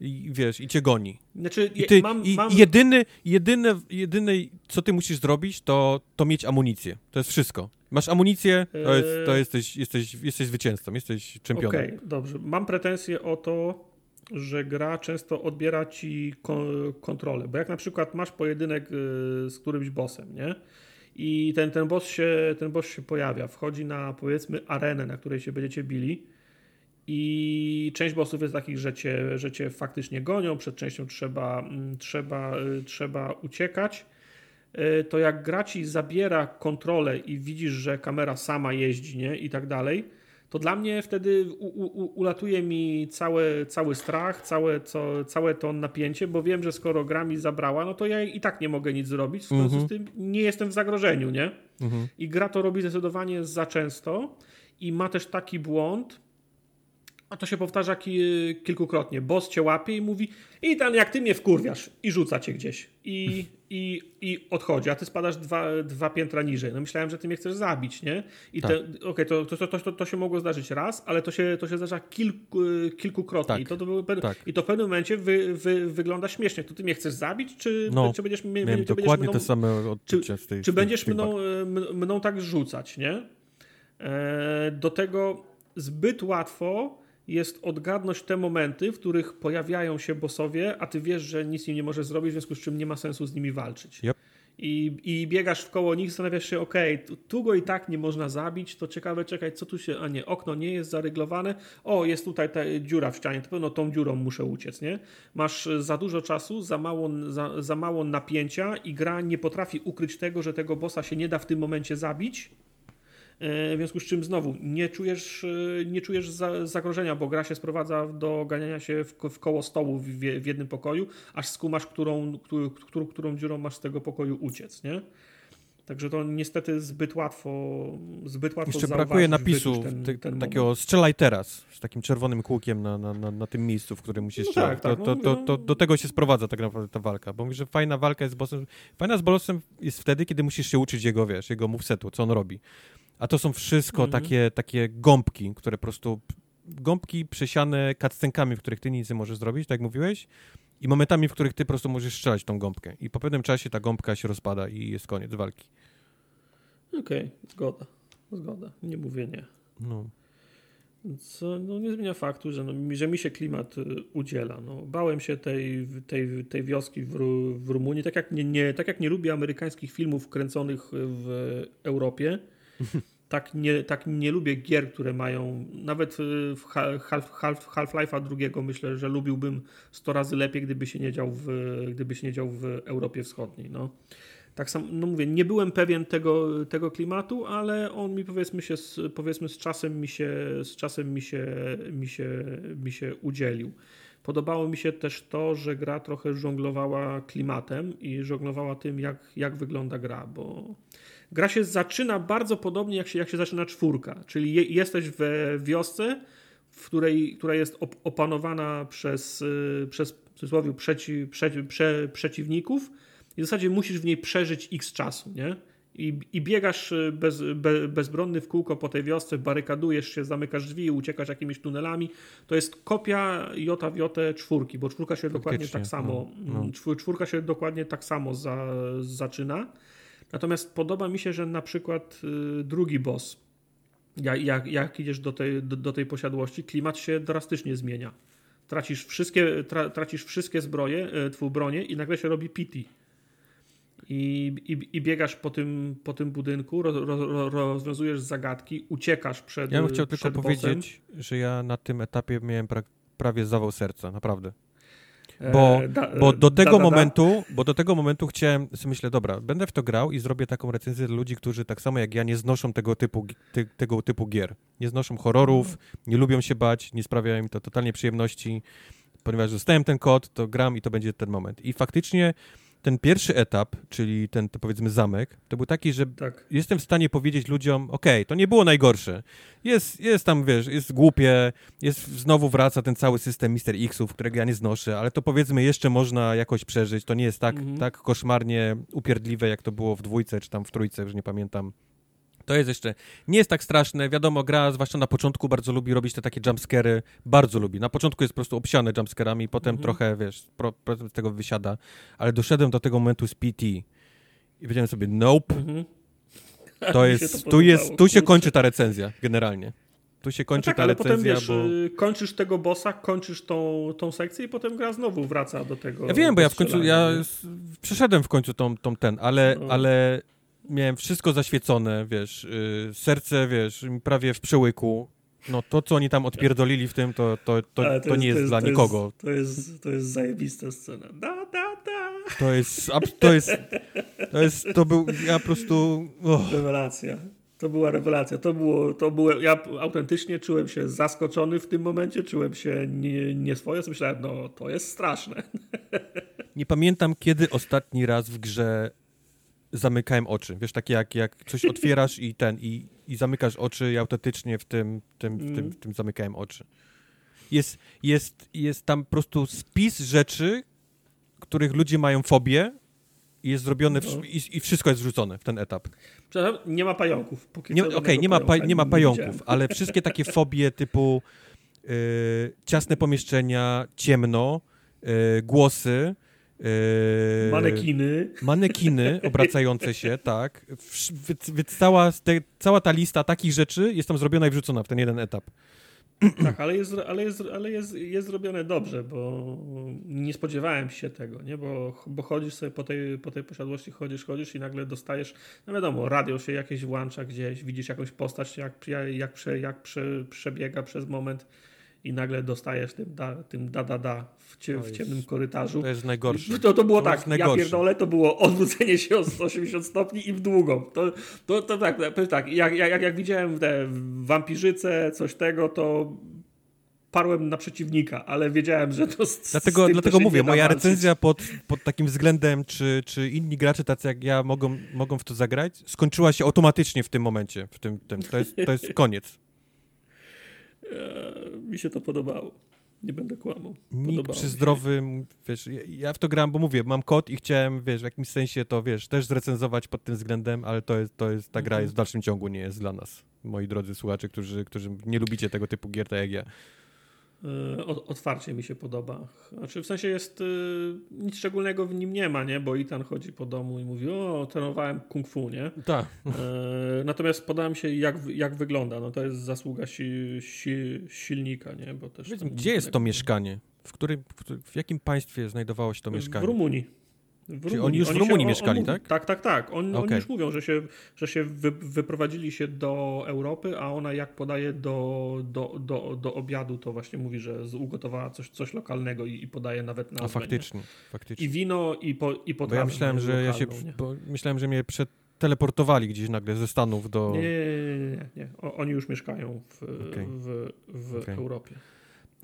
i wiesz, i cię goni. Znaczy, I, ty, mam, i mam, jedyny, jedyne, jedyne, co ty musisz zrobić, to, to mieć amunicję. To jest wszystko. Masz amunicję, to, jest, to Eee. jesteś, jesteś, jesteś zwycięzcą, jesteś czempionem. Okej, dobrze. Mam pretensje o to, że gra często odbiera ci ko- kontrolę. Bo jak na przykład masz pojedynek y, z którymś bossem, nie? I ten, ten, boss się, ten boss się pojawia, wchodzi na powiedzmy arenę, na której się będziecie bili. I część bossów jest takich, że cię, że cię faktycznie gonią, przed częścią trzeba, mm, trzeba, y, trzeba uciekać. Y, To jak gra ci zabiera kontrolę i widzisz, że kamera sama jeździ, nie? I tak dalej, to dla mnie wtedy u, u, ulatuje mi cały, cały strach, całe, co, całe to napięcie, bo wiem, że skoro gra mi zabrała, no to ja i tak nie mogę nic zrobić, w związku Mhm. z tym nie jestem w zagrożeniu, nie? Mhm. I gra to robi zdecydowanie za często i ma też taki błąd, a to się powtarza ki kilkukrotnie. Boss cię łapie i mówi i tam jak ty mnie wkurwiasz i rzuca cię gdzieś i, i, i odchodzi, a ty spadasz dwa, dwa piętra niżej. No myślałem, że ty mnie chcesz zabić, nie? I Tak. okej, to, to, to, to, to się mogło zdarzyć raz, ale to się, to się zdarza kilku, kilkukrotnie Tak. I, to, to, Tak. i to w pewnym momencie wy, wy, wygląda śmiesznie. To ty mnie chcesz zabić, czy, No, czy będziesz, mnie- Miałem dokładnie mną- te same odczucia z tej czy będziesz mną, mną tak rzucać, nie? E, Do tego zbyt łatwo jest odgadnąć te momenty, w których pojawiają się bossowie, a ty wiesz, że nic im nie możesz zrobić, w związku z czym nie ma sensu z nimi walczyć. Yep. I, I biegasz w koło nich, zastanawiasz się, okej, tu, tu go i tak nie można zabić, to ciekawe, czekaj, co tu się, a nie, okno nie jest zaryglowane, o, jest tutaj ta dziura w ścianie, to pewno tą dziurą muszę uciec, nie? Masz e, za dużo czasu, za mało, za, za mało napięcia i gra nie potrafi ukryć tego, że tego bossa się nie da w tym momencie zabić, W związku z czym znowu nie czujesz, e, nie czujesz za, zagrożenia, bo gra się sprowadza do ganiania się w, ko- w koło stołu w, jednym pokoju, aż skumasz, którą, którą, którą, którą dziurą masz z tego pokoju uciec, nie? Także to niestety zbyt łatwo zbyt łatwo Jeszcze brakuje napisu ten, ty, ten takiego moment. strzelaj teraz, z takim czerwonym kółkiem na, na, na, na tym miejscu, w którym musisz No strzelać. tak, tak, to, to, no, to, no. to, do tego się sprowadza tak naprawdę ta walka, bo mówisz, że fajna walka jest z bossem. Fajna z bossem jest wtedy, kiedy musisz się uczyć jego, wiesz, jego movesetu, co on robi. A to są wszystko Mhm. takie, takie gąbki, które po prostu gąbki przesiane cutscenkami, w których ty nic nie możesz zrobić, tak jak mówiłeś, i momentami, w których ty po prostu możesz strzelać tą gąbkę. I po pewnym czasie ta gąbka się rozpada i jest koniec walki. Okej, zgoda. Zgoda. Nie mówię nie. No. Co no, nie zmienia faktu, że, no, mi- że mi się klimat y, udziela. No, bałem się tej, tej, tej wioski w, w Rumunii, tak jak nie, nie, tak jak nie lubię amerykańskich filmów kręconych w Europie, tak nie, tak nie lubię gier, które mają, nawet y, w Ha- Half, Half, Half-Life'a drugiego myślę, że lubiłbym 100 razy lepiej, gdyby się nie dział w, gdyby się nie dział w Europie Wschodniej. No. Tak samo, no mówię, nie byłem pewien tego, tego klimatu, ale on mi powiedzmy się, z, powiedzmy z czasem mi się, z czasem mi się, mi się, mi się udzielił. Podobało mi się też to, że gra trochę żonglowała klimatem i żonglowała tym, jak, jak wygląda gra, bo gra się zaczyna bardzo podobnie, jak się, jak się zaczyna czwórka, czyli je, jesteś w wiosce, w której, która jest op, opanowana przez, y, przez w cudzysłowie, przeci, przeci, prze, przeciwników i w zasadzie musisz w niej przeżyć x czasu, nie? I, i biegasz y, bez, be, bezbronny w kółko po tej wiosce, barykadujesz się, zamykasz drzwi uciekasz jakimiś tunelami. To jest kopia Jota w Jotę czwórki, bo czwórka się dokładnie Faktycznie, tak samo, no, no. czwór- czwórka się dokładnie tak samo za, zaczyna. Natomiast podoba mi się, że na przykład y, drugi boss, jak, jak, jak idziesz do tej, do, do tej posiadłości, klimat się drastycznie zmienia. Tracisz wszystkie, tra, tracisz wszystkie zbroje, y, twój bronię i nagle się robi pity. I, i, I biegasz po tym, po tym budynku, ro, ro, ro, rozwiązujesz zagadki, uciekasz przed Ja bym chciał tylko bossem. powiedzieć, że ja na tym etapie miałem pra prawie zawał serca, naprawdę. E, Bo, da- bo do tego da- da. momentu, bo do tego momentu chciałem, myślę, dobra, będę w to grał i zrobię taką recenzję dla ludzi, którzy tak samo jak ja nie znoszą tego typu, ty, tego typu gier. Nie znoszą horrorów, nie lubią się bać, nie sprawia im to totalnie przyjemności. Ponieważ dostałem ten kod, to gram i to będzie ten moment. I faktycznie ten pierwszy etap, czyli ten, to powiedzmy zamek, to był taki, że Tak. jestem w stanie powiedzieć ludziom, okej, to nie było najgorsze. Jest, jest tam, wiesz, jest głupie, jest, znowu wraca ten cały system Mister Xów, którego ja nie znoszę, ale to powiedzmy jeszcze można jakoś przeżyć. To nie jest tak, Mhm. tak koszmarnie upierdliwe, jak to było w dwójce, czy tam w trójce, już nie pamiętam. To jest jeszcze, nie jest tak straszne, wiadomo, gra, zwłaszcza na początku, bardzo lubi robić te takie jumpscary, bardzo lubi. Na początku jest po prostu obsiane jumpscarami, potem Mhm. trochę, wiesz, pro, z tego wysiada, ale doszedłem do tego momentu z PT i powiedziałem sobie, nope, Mhm. to jest, to tu jest, tu się kończy ta recenzja, generalnie. Tu się No kończy tak, ta ale potem recenzja, wiesz, bo... kończysz tego bossa, kończysz tą, tą sekcję i potem gra znowu wraca do tego. Ja wiem, bo ja w końcu, ja przeszedłem w końcu tą, tą ten, ale, No. ale miałem wszystko zaświecone, wiesz, y, serce, wiesz, prawie w przełyku. No to, co oni tam odpierdolili w tym, to, to, to, Ale to, nie jest, dla to nikogo. To jest, to jest zajebista scena. Da, da, da. To jest, to jest, to jest, to był, ja po prostu, oh, Rewelacja. To była rewelacja. To było, to było, ja autentycznie czułem się zaskoczony w tym momencie, czułem się nie, nieswojo, myślałem, no to jest straszne. nie pamiętam, kiedy ostatni raz w grze zamykałem oczy. Wiesz, takie jak, jak coś otwierasz i ten, i, i zamykasz oczy i autentycznie w tym, tym, w, tym, w tym zamykałem oczy. Jest, jest, jest tam po prostu spis rzeczy, których ludzie mają fobię i jest zrobione, w, No. i, i wszystko jest wrzucone w ten etap. Przepraszam, nie ma pająków. Póki Nie, Okej, żadnego nie, ma pa, nie ma pająków, ale wszystkie takie fobie typu y, ciasne pomieszczenia, ciemno, y, głosy, y, Manekiny. manekiny obracające się, tak. Więc, więc cała, te, cała ta lista takich rzeczy jest tam zrobiona i wrzucona w ten jeden etap. Tak, ale jest, ale jest, ale jest, jest zrobione dobrze, bo nie spodziewałem się tego, nie? Bo, bo chodzisz sobie po tej, po tej posiadłości, chodzisz, chodzisz i nagle dostajesz, no wiadomo, radio się jakieś włącza gdzieś, widzisz jakąś postać, jak, jak, prze, jak prze, przebiega przez moment i nagle dostajesz tym da, tym da, da, da w, cie, w ciemnym korytarzu. To jest najgorsze. To, to było To tak, ja pierdolę, to było odwrócenie się o 180 stopni i w długą. To, to, to tak, tak jak, jak, jak widziałem te wampirzyce, coś tego, to wparłem na przeciwnika, ale wiedziałem, że to z, Dlatego, z dlatego mówię, moja recenzja pod, pod takim względem, czy, czy inni gracze tacy jak ja mogą, mogą w to zagrać, skończyła się automatycznie w tym momencie. W tym, tym. To, jest, to jest koniec. Eee, mi się to podobało. Nie będę kłamał. Nikt przy zdrowym, wiesz, ja, w to grałem, bo mówię, mam kod i chciałem, wiesz, w jakimś sensie to, wiesz, też zrecenzować pod tym względem, ale to jest, to jest ta gra Mhm. jest w dalszym ciągu nie jest dla nas, moi drodzy słuchacze, którzy, którzy nie lubicie tego typu gier tak jak ja. E, Otwarcie mi się podoba. Znaczy w sensie jest y, nic szczególnego w nim nie ma, nie? Bo Itan chodzi po domu i mówi, o, trenowałem kung fu, nie? Tak. E, natomiast podoba mi się jak, jak wygląda. No to jest zasługa si, si, silnika, nie? Bo też Gdzie jest to mieszkanie? W, którym, w, jakim państwie znajdowało się to W mieszkanie? Rumunii. Oni już w Rumunii mieszkali, tak? Tak, tak, tak. On, Oni Okej. już mówią, że się, że się wy, wyprowadzili się do Europy, a ona jak podaje do, do, do, do obiadu, to właśnie mówi, że ugotowała coś, coś lokalnego i, i podaje nawet na A faktycznie, faktycznie. I wino, i, po, i Bo potrawę ja myślałem, że ja się, lokalną, nie? bo myślałem, że mnie przeteleportowali gdzieś nagle ze Stanów do... Nie, nie, nie, nie, nie. O, oni już mieszkają w, Okej. w, w Okej. Europie.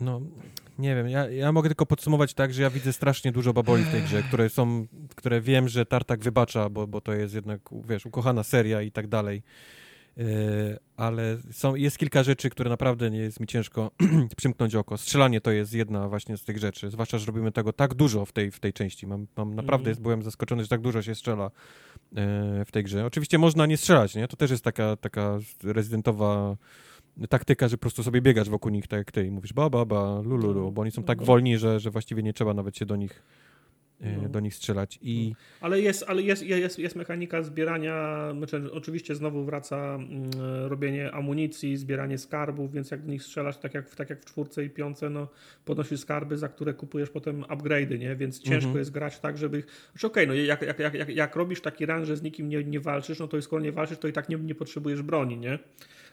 No, nie wiem, ja, ja mogę tylko podsumować tak, że ja widzę strasznie dużo baboli w tej grze, które są, które wiem, że Tartak wybacza, bo, bo to jest jednak, wiesz, ukochana seria i tak dalej. Yy, ale są, jest kilka rzeczy, które naprawdę nie jest mi ciężko przymknąć oko. Strzelanie to jest jedna właśnie z tych rzeczy, zwłaszcza, że robimy tego tak dużo w tej, w tej części. Mam, mam naprawdę Mhm. byłem zaskoczony, że tak dużo się strzela yy, w tej grze. Oczywiście można nie strzelać, nie? To też jest taka, taka rezydentowa taktyka, że po prostu sobie biegasz wokół nich tak jak ty i mówisz ba, ba, ba, lululu, bo oni są tak No. wolni, że, że właściwie nie trzeba nawet się do nich, e, No. do nich strzelać. I Ale jest, ale jest, jest, jest mechanika zbierania, znaczy oczywiście znowu wraca mm, robienie amunicji, zbieranie skarbów, więc jak w nich strzelasz, tak jak, w- tak jak w czwórce i piące, no podnosisz skarby, za które kupujesz potem upgrade'y, nie? Więc ciężko Mhm. jest grać tak, żeby... Znaczy okej, no jak, jak, jak, jak, jak robisz taki run, że z nikim nie, nie walczysz, no to skoro nie walczysz, to i tak nie, nie potrzebujesz broni, nie?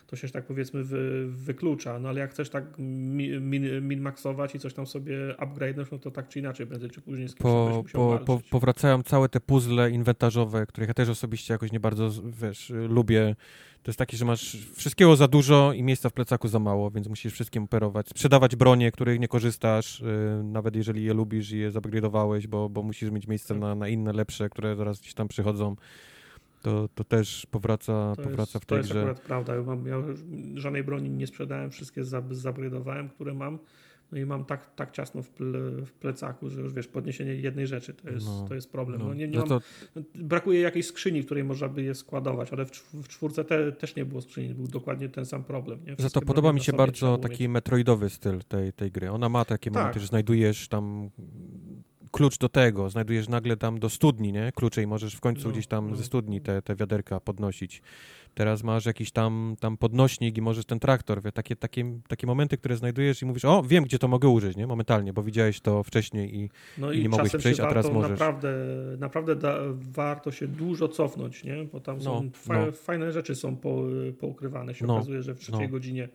To się tak powiedzmy wy, wyklucza, no ale jak chcesz tak mi- min, min-maxować i coś tam sobie upgrade'nąć, no to tak czy inaczej prędzej czy później z kimś po, po, po, powracają całe te puzzle inwentarzowe, których ja też osobiście jakoś nie bardzo, wiesz, lubię. To jest takie, że masz wszystkiego za dużo i miejsca w plecaku za mało, więc musisz wszystkim operować. Sprzedawać bronie, których nie korzystasz, yy, nawet jeżeli je lubisz i je zupgrade'owałeś, bo, bo musisz mieć miejsce Tak. na, na inne, lepsze, które zaraz gdzieś tam przychodzą. To, to też powraca, To powraca jest, w tej to jest grze. akurat prawda. Ja, mam, ja żadnej broni nie sprzedałem, wszystkie zab- zabrydowałem, które mam. No i mam tak, tak ciasno w, ple, w plecaku, że już wiesz, podniesienie jednej rzeczy to jest, No, to jest problem. No, No, nie, nie no mam, to, Brakuje jakiejś skrzyni, w której można by je składować, ale w, w czwórce te, też nie było skrzyni, był dokładnie ten sam problem. Nie? za to podoba mi się bardzo taki mieć. metroidowy styl tej, tej gry. Ona ma takie Tak. momenty, że znajdujesz tam klucz do tego, znajdujesz nagle tam do studni, nie? Klucze i możesz w końcu No, gdzieś tam no. ze studni te, te wiaderka podnosić. Teraz masz jakiś tam, tam podnośnik i możesz ten traktor, wie, takie, takie, takie momenty, które znajdujesz i mówisz, o, wiem, gdzie to mogę użyć, nie? Momentalnie, bo widziałeś to wcześniej i No i i, nie mogłeś przejść, a teraz możesz. Naprawdę, naprawdę da, warto się dużo cofnąć, nie? bo tam są No, fa- no. fajne rzeczy są po, poukrywane. Się No, okazuje, że w trzeciej godzinie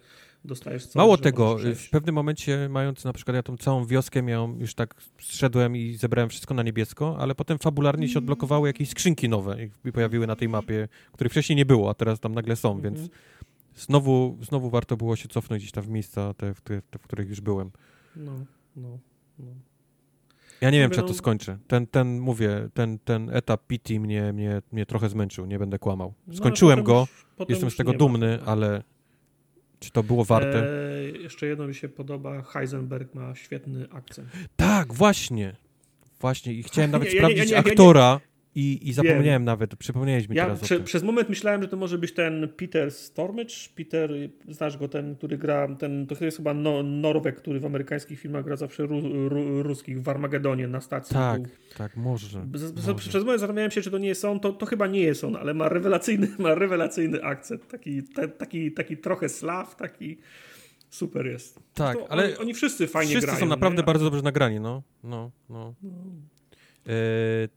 dostajesz coś, Mało tego, możesz w pewnym momencie, mając na przykład ja tą całą wioskę miałem, już tak zszedłem i zebrałem wszystko na niebiesko, ale potem fabularnie się odblokowały jakieś skrzynki nowe i pojawiły na tej mapie, których wcześniej nie było, a teraz tam nagle są, więc Mhm. znowu, znowu warto było się cofnąć gdzieś tam w miejsca, te, w, te, te, w których już byłem. No, no, no. Ja nie wiem, czy ja no- to skończę. Ten, ten mówię, ten, ten etap PT mnie, mnie, mnie trochę zmęczył, nie będę kłamał. No, Skończyłem potem go, już- jestem z tego dumny, ma. ale czy to było warte? E, jeszcze jedno mi się podoba, Heisenberg ma świetny akcent. Tak, właśnie. Właśnie i chciałem nawet Ja- sprawdzić ja- ja nie- aktora i, i zapomniałem nawet, przypomniałeś mi Ja teraz prze, przez moment myślałem, że to może być ten Peter Stormage. Peter, znasz go, ten, który gra, ten, to jest chyba no, Norweg, który w amerykańskich filmach gra zawsze ru, ru, ruskich w Armagedonie na stacji. Tak, Był- tak, może. Z, może. przez moment zastanawiałem się, czy to nie jest on. To, to chyba nie jest on, ale ma rewelacyjny, ma rewelacyjny akcent. Taki, te, taki, taki trochę slaw, taki super jest. Tak, To ale oni, oni wszyscy fajnie wszyscy grają. są naprawdę nie? bardzo dobrze nagrani, no. no, no. No,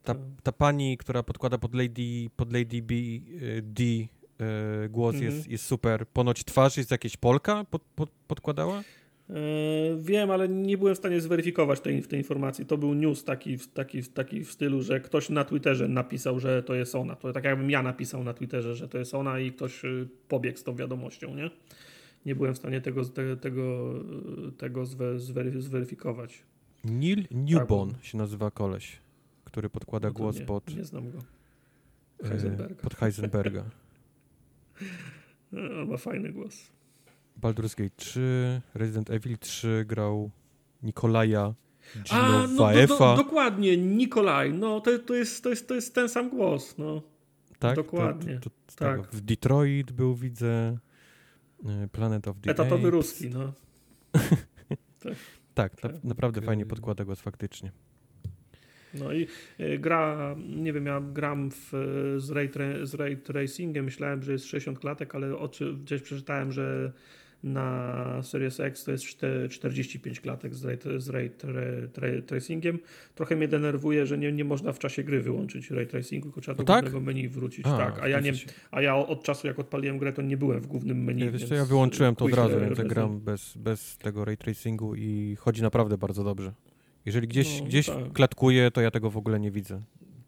ta, Tak. ta pani, która podkłada pod Lady, pod Lady B, e, D e, głos Mhm. jest, jest super. Ponoć twarz jest jakieś Polka pod, pod, podkładała? E, Wiem, ale nie byłem w stanie zweryfikować tej, tej informacji. To był news taki, taki, taki w stylu, że ktoś na Twitterze napisał, że to jest ona. To tak jakbym ja napisał na Twitterze, że to jest ona i ktoś y, pobiegł z tą wiadomością, nie? nie byłem w stanie tego, te, tego, tego zwery, zweryfikować. Neil Newbon tak, się nazywa koleś, który podkłada no głos nie, pod... Nie znam go. E, Heisenberga. Pod Heisenberga. On ma fajny głos. Baldur's Gate 3, Resident Evil 3 grał Nikolaja A, no do, do, dokładnie, Nikolaj. No to, to, jest, to, jest, to jest ten sam głos, no. Tak? Dokładnie. To, to, tak. W Detroit był, widzę, e, Planet of the Etatowy Apes. ruski, no. tak, tak, tak. naprawdę fajnie podkłada głos faktycznie. No i e, gra, nie wiem, ja gram w, z, ray, z ray tracingiem, myślałem, że jest 60 klatek, ale oczy, gdzieś przeczytałem, że na Series X to jest 45 klatek z ray, z ray tra, tracingiem. Trochę mnie denerwuje, że nie, nie można w czasie gry wyłączyć ray tracingu, tylko trzeba do no tak? głównego menu wrócić. A, tak, a ja, nie, a ja od czasu jak odpaliłem grę, to nie byłem w głównym menu. Ja, wiesz co, ja wyłączyłem to od razu, więc gram bez, bez tego ray tracingu i chodzi naprawdę bardzo dobrze. Jeżeli gdzieś, no, gdzieś tak. klatkuje, to ja tego w ogóle nie widzę.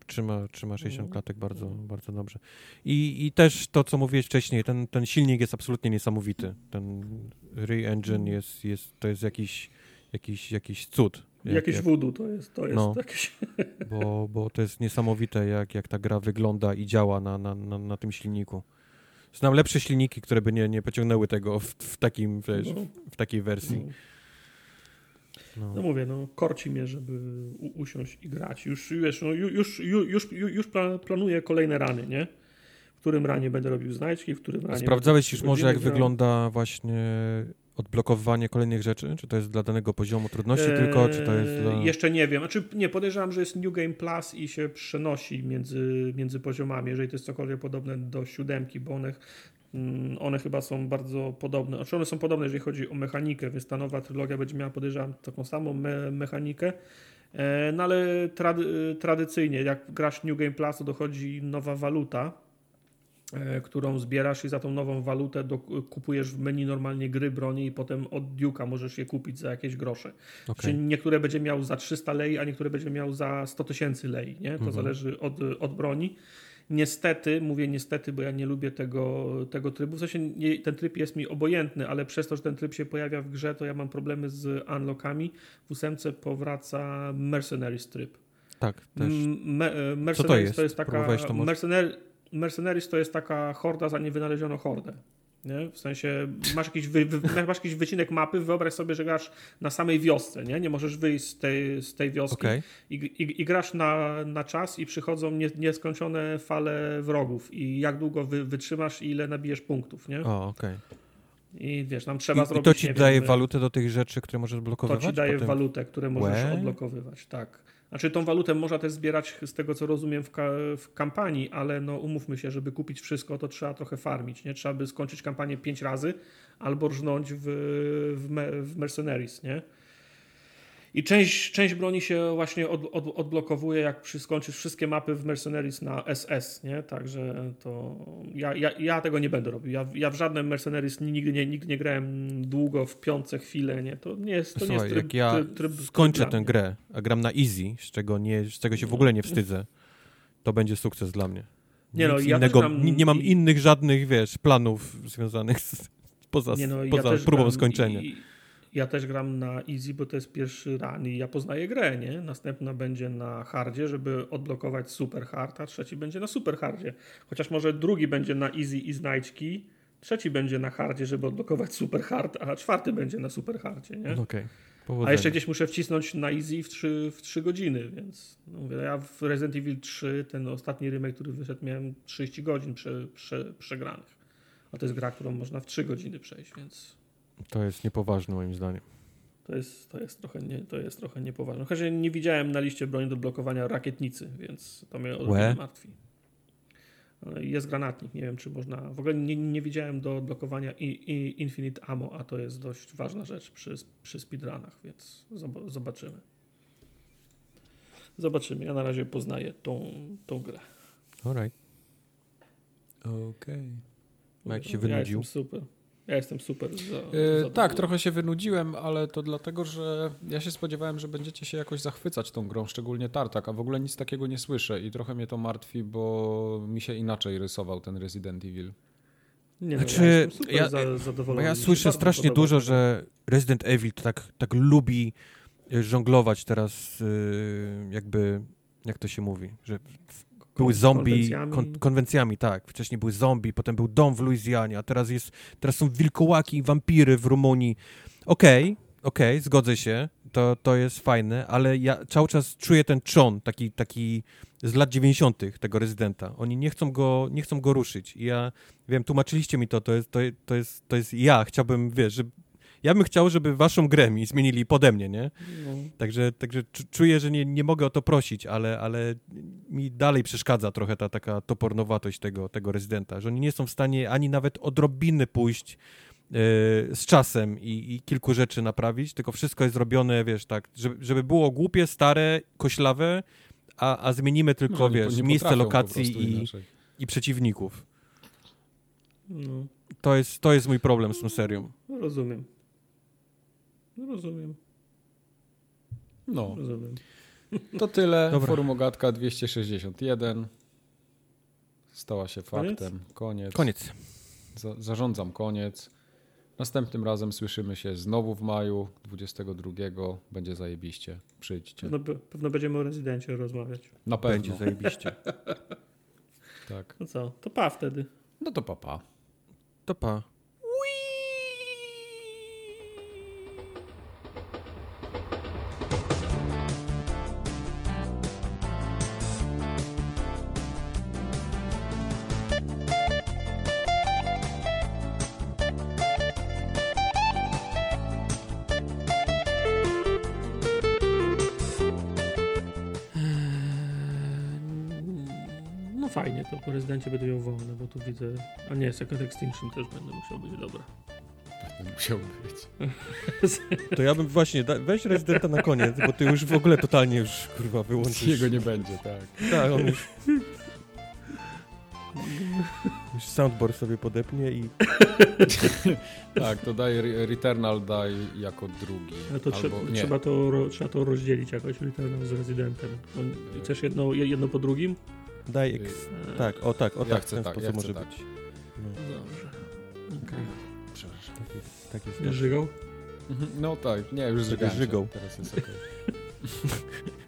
Trzyma, trzyma 60 no. klatek bardzo, bardzo dobrze. I, I też to, co mówiłeś wcześniej, ten, ten silnik jest absolutnie niesamowity. Ten re-engine jest, jest, to jest jakiś, jakiś, jakiś cud. Jak, jakiś jak, voodoo to jest, to jest no, jakieś... Bo, bo to jest niesamowite, jak, jak ta gra wygląda i działa na, na, na, na tym silniku. Znam lepsze silniki, które by nie, nie pociągnęły tego w, w takim, wiesz, no. w takiej wersji. No. No. no. mówię, no korci mnie, żeby usiąść i grać. Już, wiesz, no, już, już, już, już planuję kolejne rany, nie? W którym ranie będę robił znajdźki, w którym ranie... Sprawdzałeś już może, jak grał. wygląda właśnie odblokowywanie kolejnych rzeczy? Czy to jest dla danego poziomu trudności eee, tylko, czy to jest dla... Jeszcze nie wiem. Znaczy, nie, podejrzewam, że jest New Game Plus i się przenosi między, między poziomami, jeżeli to jest cokolwiek podobne do siódemki, bo one one chyba są bardzo podobne. Znaczy one są podobne, jeżeli chodzi o mechanikę, więc ta nowa trylogia będzie miała, podejrzewam, taką samą me mechanikę. E, no ale trady tradycyjnie, jak grasz New Game Plus, to dochodzi nowa waluta, e, którą zbierasz i za tą nową walutę do, kupujesz w menu normalnie gry, broni i potem od Duke'a możesz je kupić za jakieś grosze. Okay. Czyli niektóre będzie miał za 300 lei, a niektóre będzie miał za 100 tysięcy lei. Nie? To mhm. zależy od, od broni. Niestety, mówię niestety, bo ja nie lubię tego, tego trybu. W sensie nie, ten tryb jest mi obojętny, ale przez to, że ten tryb się pojawia w grze, to ja mam problemy z unlockami. W ósemce powraca Mercenaries tryb. Tak, też. Me, Mercenaries Co to jest? To jest taka. To Mercenaries to jest taka horda za niewynalezioną hordę. Nie? W sensie masz jakiś, wy, masz jakiś wycinek mapy, wyobraź sobie, że grasz na samej wiosce, nie, nie możesz wyjść z tej, z tej wioski okay. I, i, i, grasz na, na czas i przychodzą nie, nieskończone fale wrogów i jak długo wy, wytrzymasz i ile nabijesz punktów, nie? O, okej. Okay. I wiesz, nam trzeba I, zrobić. I to ci daje wiem, walutę do tych rzeczy, które możesz blokować? To ci daje potem... walutę, które możesz Łe? odblokowywać, tak. Znaczy tą walutę można też zbierać z tego co rozumiem w, ka w, kampanii, ale no umówmy się, żeby kupić wszystko to trzeba trochę farmić, nie? Trzeba by skończyć kampanię pięć razy albo rżnąć w, w, me w Mercenaries, nie? I część, część broni się właśnie od, od, odblokowuje, jak skończysz wszystkie mapy w Mercenaries na SS, nie? Także to ja, ja, ja tego nie będę robił. Ja, ja w żadnym Mercenaries nigdy nie, nigdy nie grałem długo, w piące chwilę, nie? To nie jest, to Słuchaj, nie jest tryb, jak ja tryb, tryb, skończę tę grę, a gram na easy, z czego, nie, z czego się w ogóle nie wstydzę, to będzie sukces dla mnie. Nie, no, ja innego, gram... nie, nie, mam innych żadnych, wiesz, planów związanych z, poza, nie no, poza próbą skończenia. I, ja też gram na easy, bo to jest pierwszy run i ja poznaję grę, nie? Następna będzie na hardzie, żeby odblokować super hard, a trzeci będzie na super hardzie. Chociaż może drugi będzie na easy i znajdźki, trzeci będzie na hardzie, żeby odblokować super hard, a czwarty będzie na super hardzie, nie? Okej. Okay. A jeszcze gdzieś muszę wcisnąć na easy w 3, w 3 godziny, więc no mówię, ja w Resident Evil 3, ten ostatni remake, który wyszedł, miałem 30 godzin prze, prze, przegranych. A to jest gra, którą można w 3 godziny przejść, więc to jest niepoważne moim zdaniem. To jest, to jest, trochę, nie, to jest trochę niepoważne. Chociaż nie widziałem na liście broni do blokowania rakietnicy, więc to mnie Łe? martwi. Jest granatnik, nie wiem czy można. W ogóle nie, nie widziałem do blokowania i, i Infinite Ammo, a to jest dość ważna rzecz przy, przy speedrunach, więc zobaczymy. Zobaczymy. Ja na razie poznaję tą, tą grę. Alright. Okej. Okay. Jak się wynudził? Ja super. Ja jestem super. Za, yy, tak, trochę się wynudziłem, ale to dlatego, że ja się spodziewałem, że będziecie się jakoś zachwycać tą grą, szczególnie Tartak, a w ogóle nic takiego nie słyszę i trochę mnie to martwi, bo mi się inaczej rysował ten Resident Evil. Nie Znaczy, no, ja, jestem super ja- za, ja słyszę strasznie podoba. dużo, że Resident Evil to tak, tak lubi y, żonglować teraz y, jakby, jak to się mówi, że były zombie, konwencjami. kon, konwencjami, tak. Wcześniej były zombie, potem był dom w Luizjanie, a teraz jest, teraz są wilkołaki i wampiry w Rumunii. Okej, okej, zgodzę się, to, to jest fajne, ale ja cały czas czuję ten trzon, taki, taki z lat 90. tego rezydenta. Oni nie chcą go, nie chcą go ruszyć. I ja wiem, tłumaczyliście mi to, to jest, to, to jest, to jest ja. Chciałbym, wiesz, żeby, ja bym chciał, żeby waszą grę mi zmienili pode mnie, nie? No. Także, także czu- czuję, że nie, nie mogę o to prosić, ale, ale mi dalej przeszkadza trochę ta taka topornowatość tego, tego rezydenta, że oni nie są w stanie ani nawet odrobiny pójść e, z czasem i, i kilku rzeczy naprawić, tylko wszystko jest robione, wiesz, tak, żeby, żeby było głupie, stare, koślawe, a, a zmienimy tylko, No, wiesz, nie miejsce lokacji i, inaczej. i przeciwników. No, To jest, to jest mój problem z tą serią. rozumiem. Rozumiem, No, rozumiem. to tyle. Dobra. Forum Ogatka 261 stała się Koniec? faktem. Koniec. Koniec. Za, zarządzam koniec. Następnym razem słyszymy się znowu w maju 22. Będzie zajebiście. Przyjdźcie. Pewno, pewno będziemy o rezydencie rozmawiać. Na pewno. Będzie zajebiście. Tak. No co, to pa wtedy. No to papa. To pa. Widzę... A nie, Second Extinction też będę musiał być, dobra. Musiał być. To ja bym właśnie, da, weź rezydenta na koniec, bo ty już w ogóle totalnie już, kurwa, wyłączysz. Jego nie będzie, tak. Tak, on już... Już soundboard sobie podepnie i... Tak, to daj Re- Returnal daj jako drugi. Ale to Albo, trzeba, to, trzeba to rozdzielić jakoś Returnal z Rezydentem. On, chcesz jedno, je- jedno po drugim? Daj X. Eee, Tak, o tak, o Ja tak, w chcę ten tak, sposób ja może tak. być. No, Dobrze. Okej. Przepraszam. tak jest, tak jest. Żygał? Mhm, No tak, nie, już się. żygał. Teraz jest okej.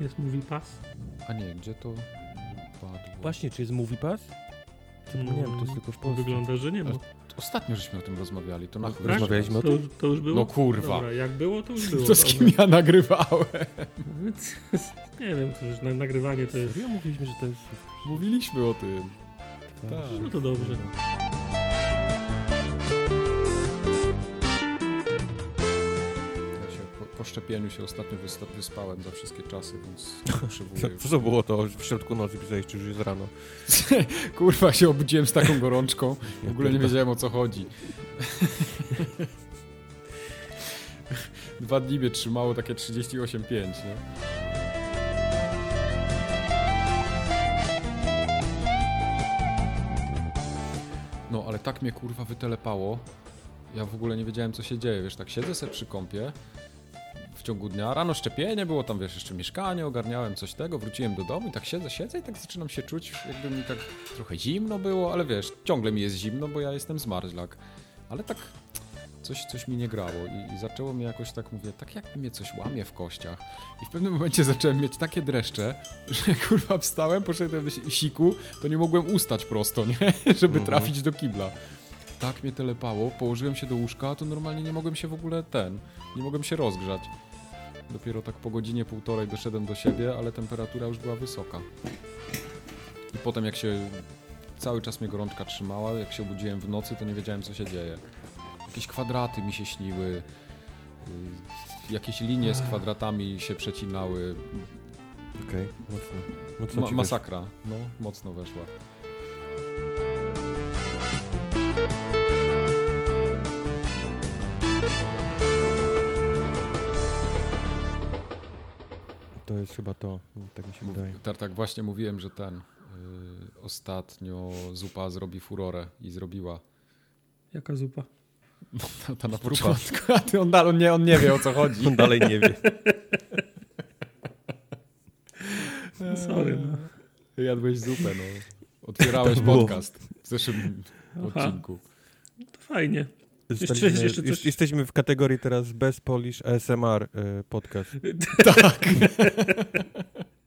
Jest Movie Pass? A nie, gdzie to padło? Właśnie, czy jest Movie Pass? Zapomniałem, to jest tylko w Polsce. Wygląda, że nie ma. Ostatnio żeśmy o tym rozmawiali, to na Tak? chuj. Rozmawialiśmy o To, to już było? No kurwa. Dobra, jak było, to już było. To z kim ja nagrywałem? Nie wiem, to już na, nagrywanie to jest... Serio mówiliśmy, że to jest... Mówiliśmy o tym. Tak. No to dobrze. Po, szczepieniu się ostatnio wyspałem za wszystkie czasy, więc potrzebuję Co, było to w środku nocy pisałeś, czy już jest rano? Kurwa, się obudziłem z taką gorączką. W ogóle nie wiedziałem o co chodzi. Dwa dni mnie trzymało takie 38,5, nie? No, ale tak mnie kurwa wytelepało. Ja w ogóle nie wiedziałem co się dzieje, wiesz, tak siedzę sobie przy kąpie w ciągu dnia, rano szczepienie było, tam wiesz, jeszcze mieszkanie, ogarniałem coś tego, wróciłem do domu i tak siedzę, siedzę i tak zaczynam się czuć, jakby mi tak trochę zimno było, ale wiesz, ciągle mi jest zimno, bo ja jestem zmarzlak. Ale tak coś, coś mi nie grało i, i zaczęło mnie jakoś tak, mówię, tak jakby mnie coś łamie w kościach. I w pewnym momencie zacząłem mieć takie dreszcze, że kurwa wstałem, poszedłem do si- siku, to nie mogłem ustać prosto, nie? Żeby Mhm. trafić do kibla. Tak mnie telepało, położyłem się do łóżka, a to normalnie nie mogłem się w ogóle ten, nie mogłem się rozgrzać. Dopiero tak po godzinie, półtorej doszedłem do siebie, ale temperatura już była wysoka. I potem jak się cały czas mnie gorączka trzymała, jak się obudziłem w nocy, to nie wiedziałem co się dzieje. Jakieś kwadraty mi się śniły, y, jakieś linie z kwadratami się przecinały. Okej, mocno. mocno Ma masakra, no, mocno weszła. To jest chyba to, tak mi się wydaje. Tak, tak właśnie mówiłem, że ten, y, ostatnio zupa zrobi furorę i zrobiła. Jaka zupa? Ta, ta na początku, a ty on, on, nie, on nie wie o co chodzi. On dalej nie wie. Sorry, no. Jadłeś zupę, no. Otwierałeś podcast w zeszłym Aha. odcinku. To fajnie. Jeszcze coś? Jesteśmy w kategorii teraz bez Polish ASMR y, podcast. Tak.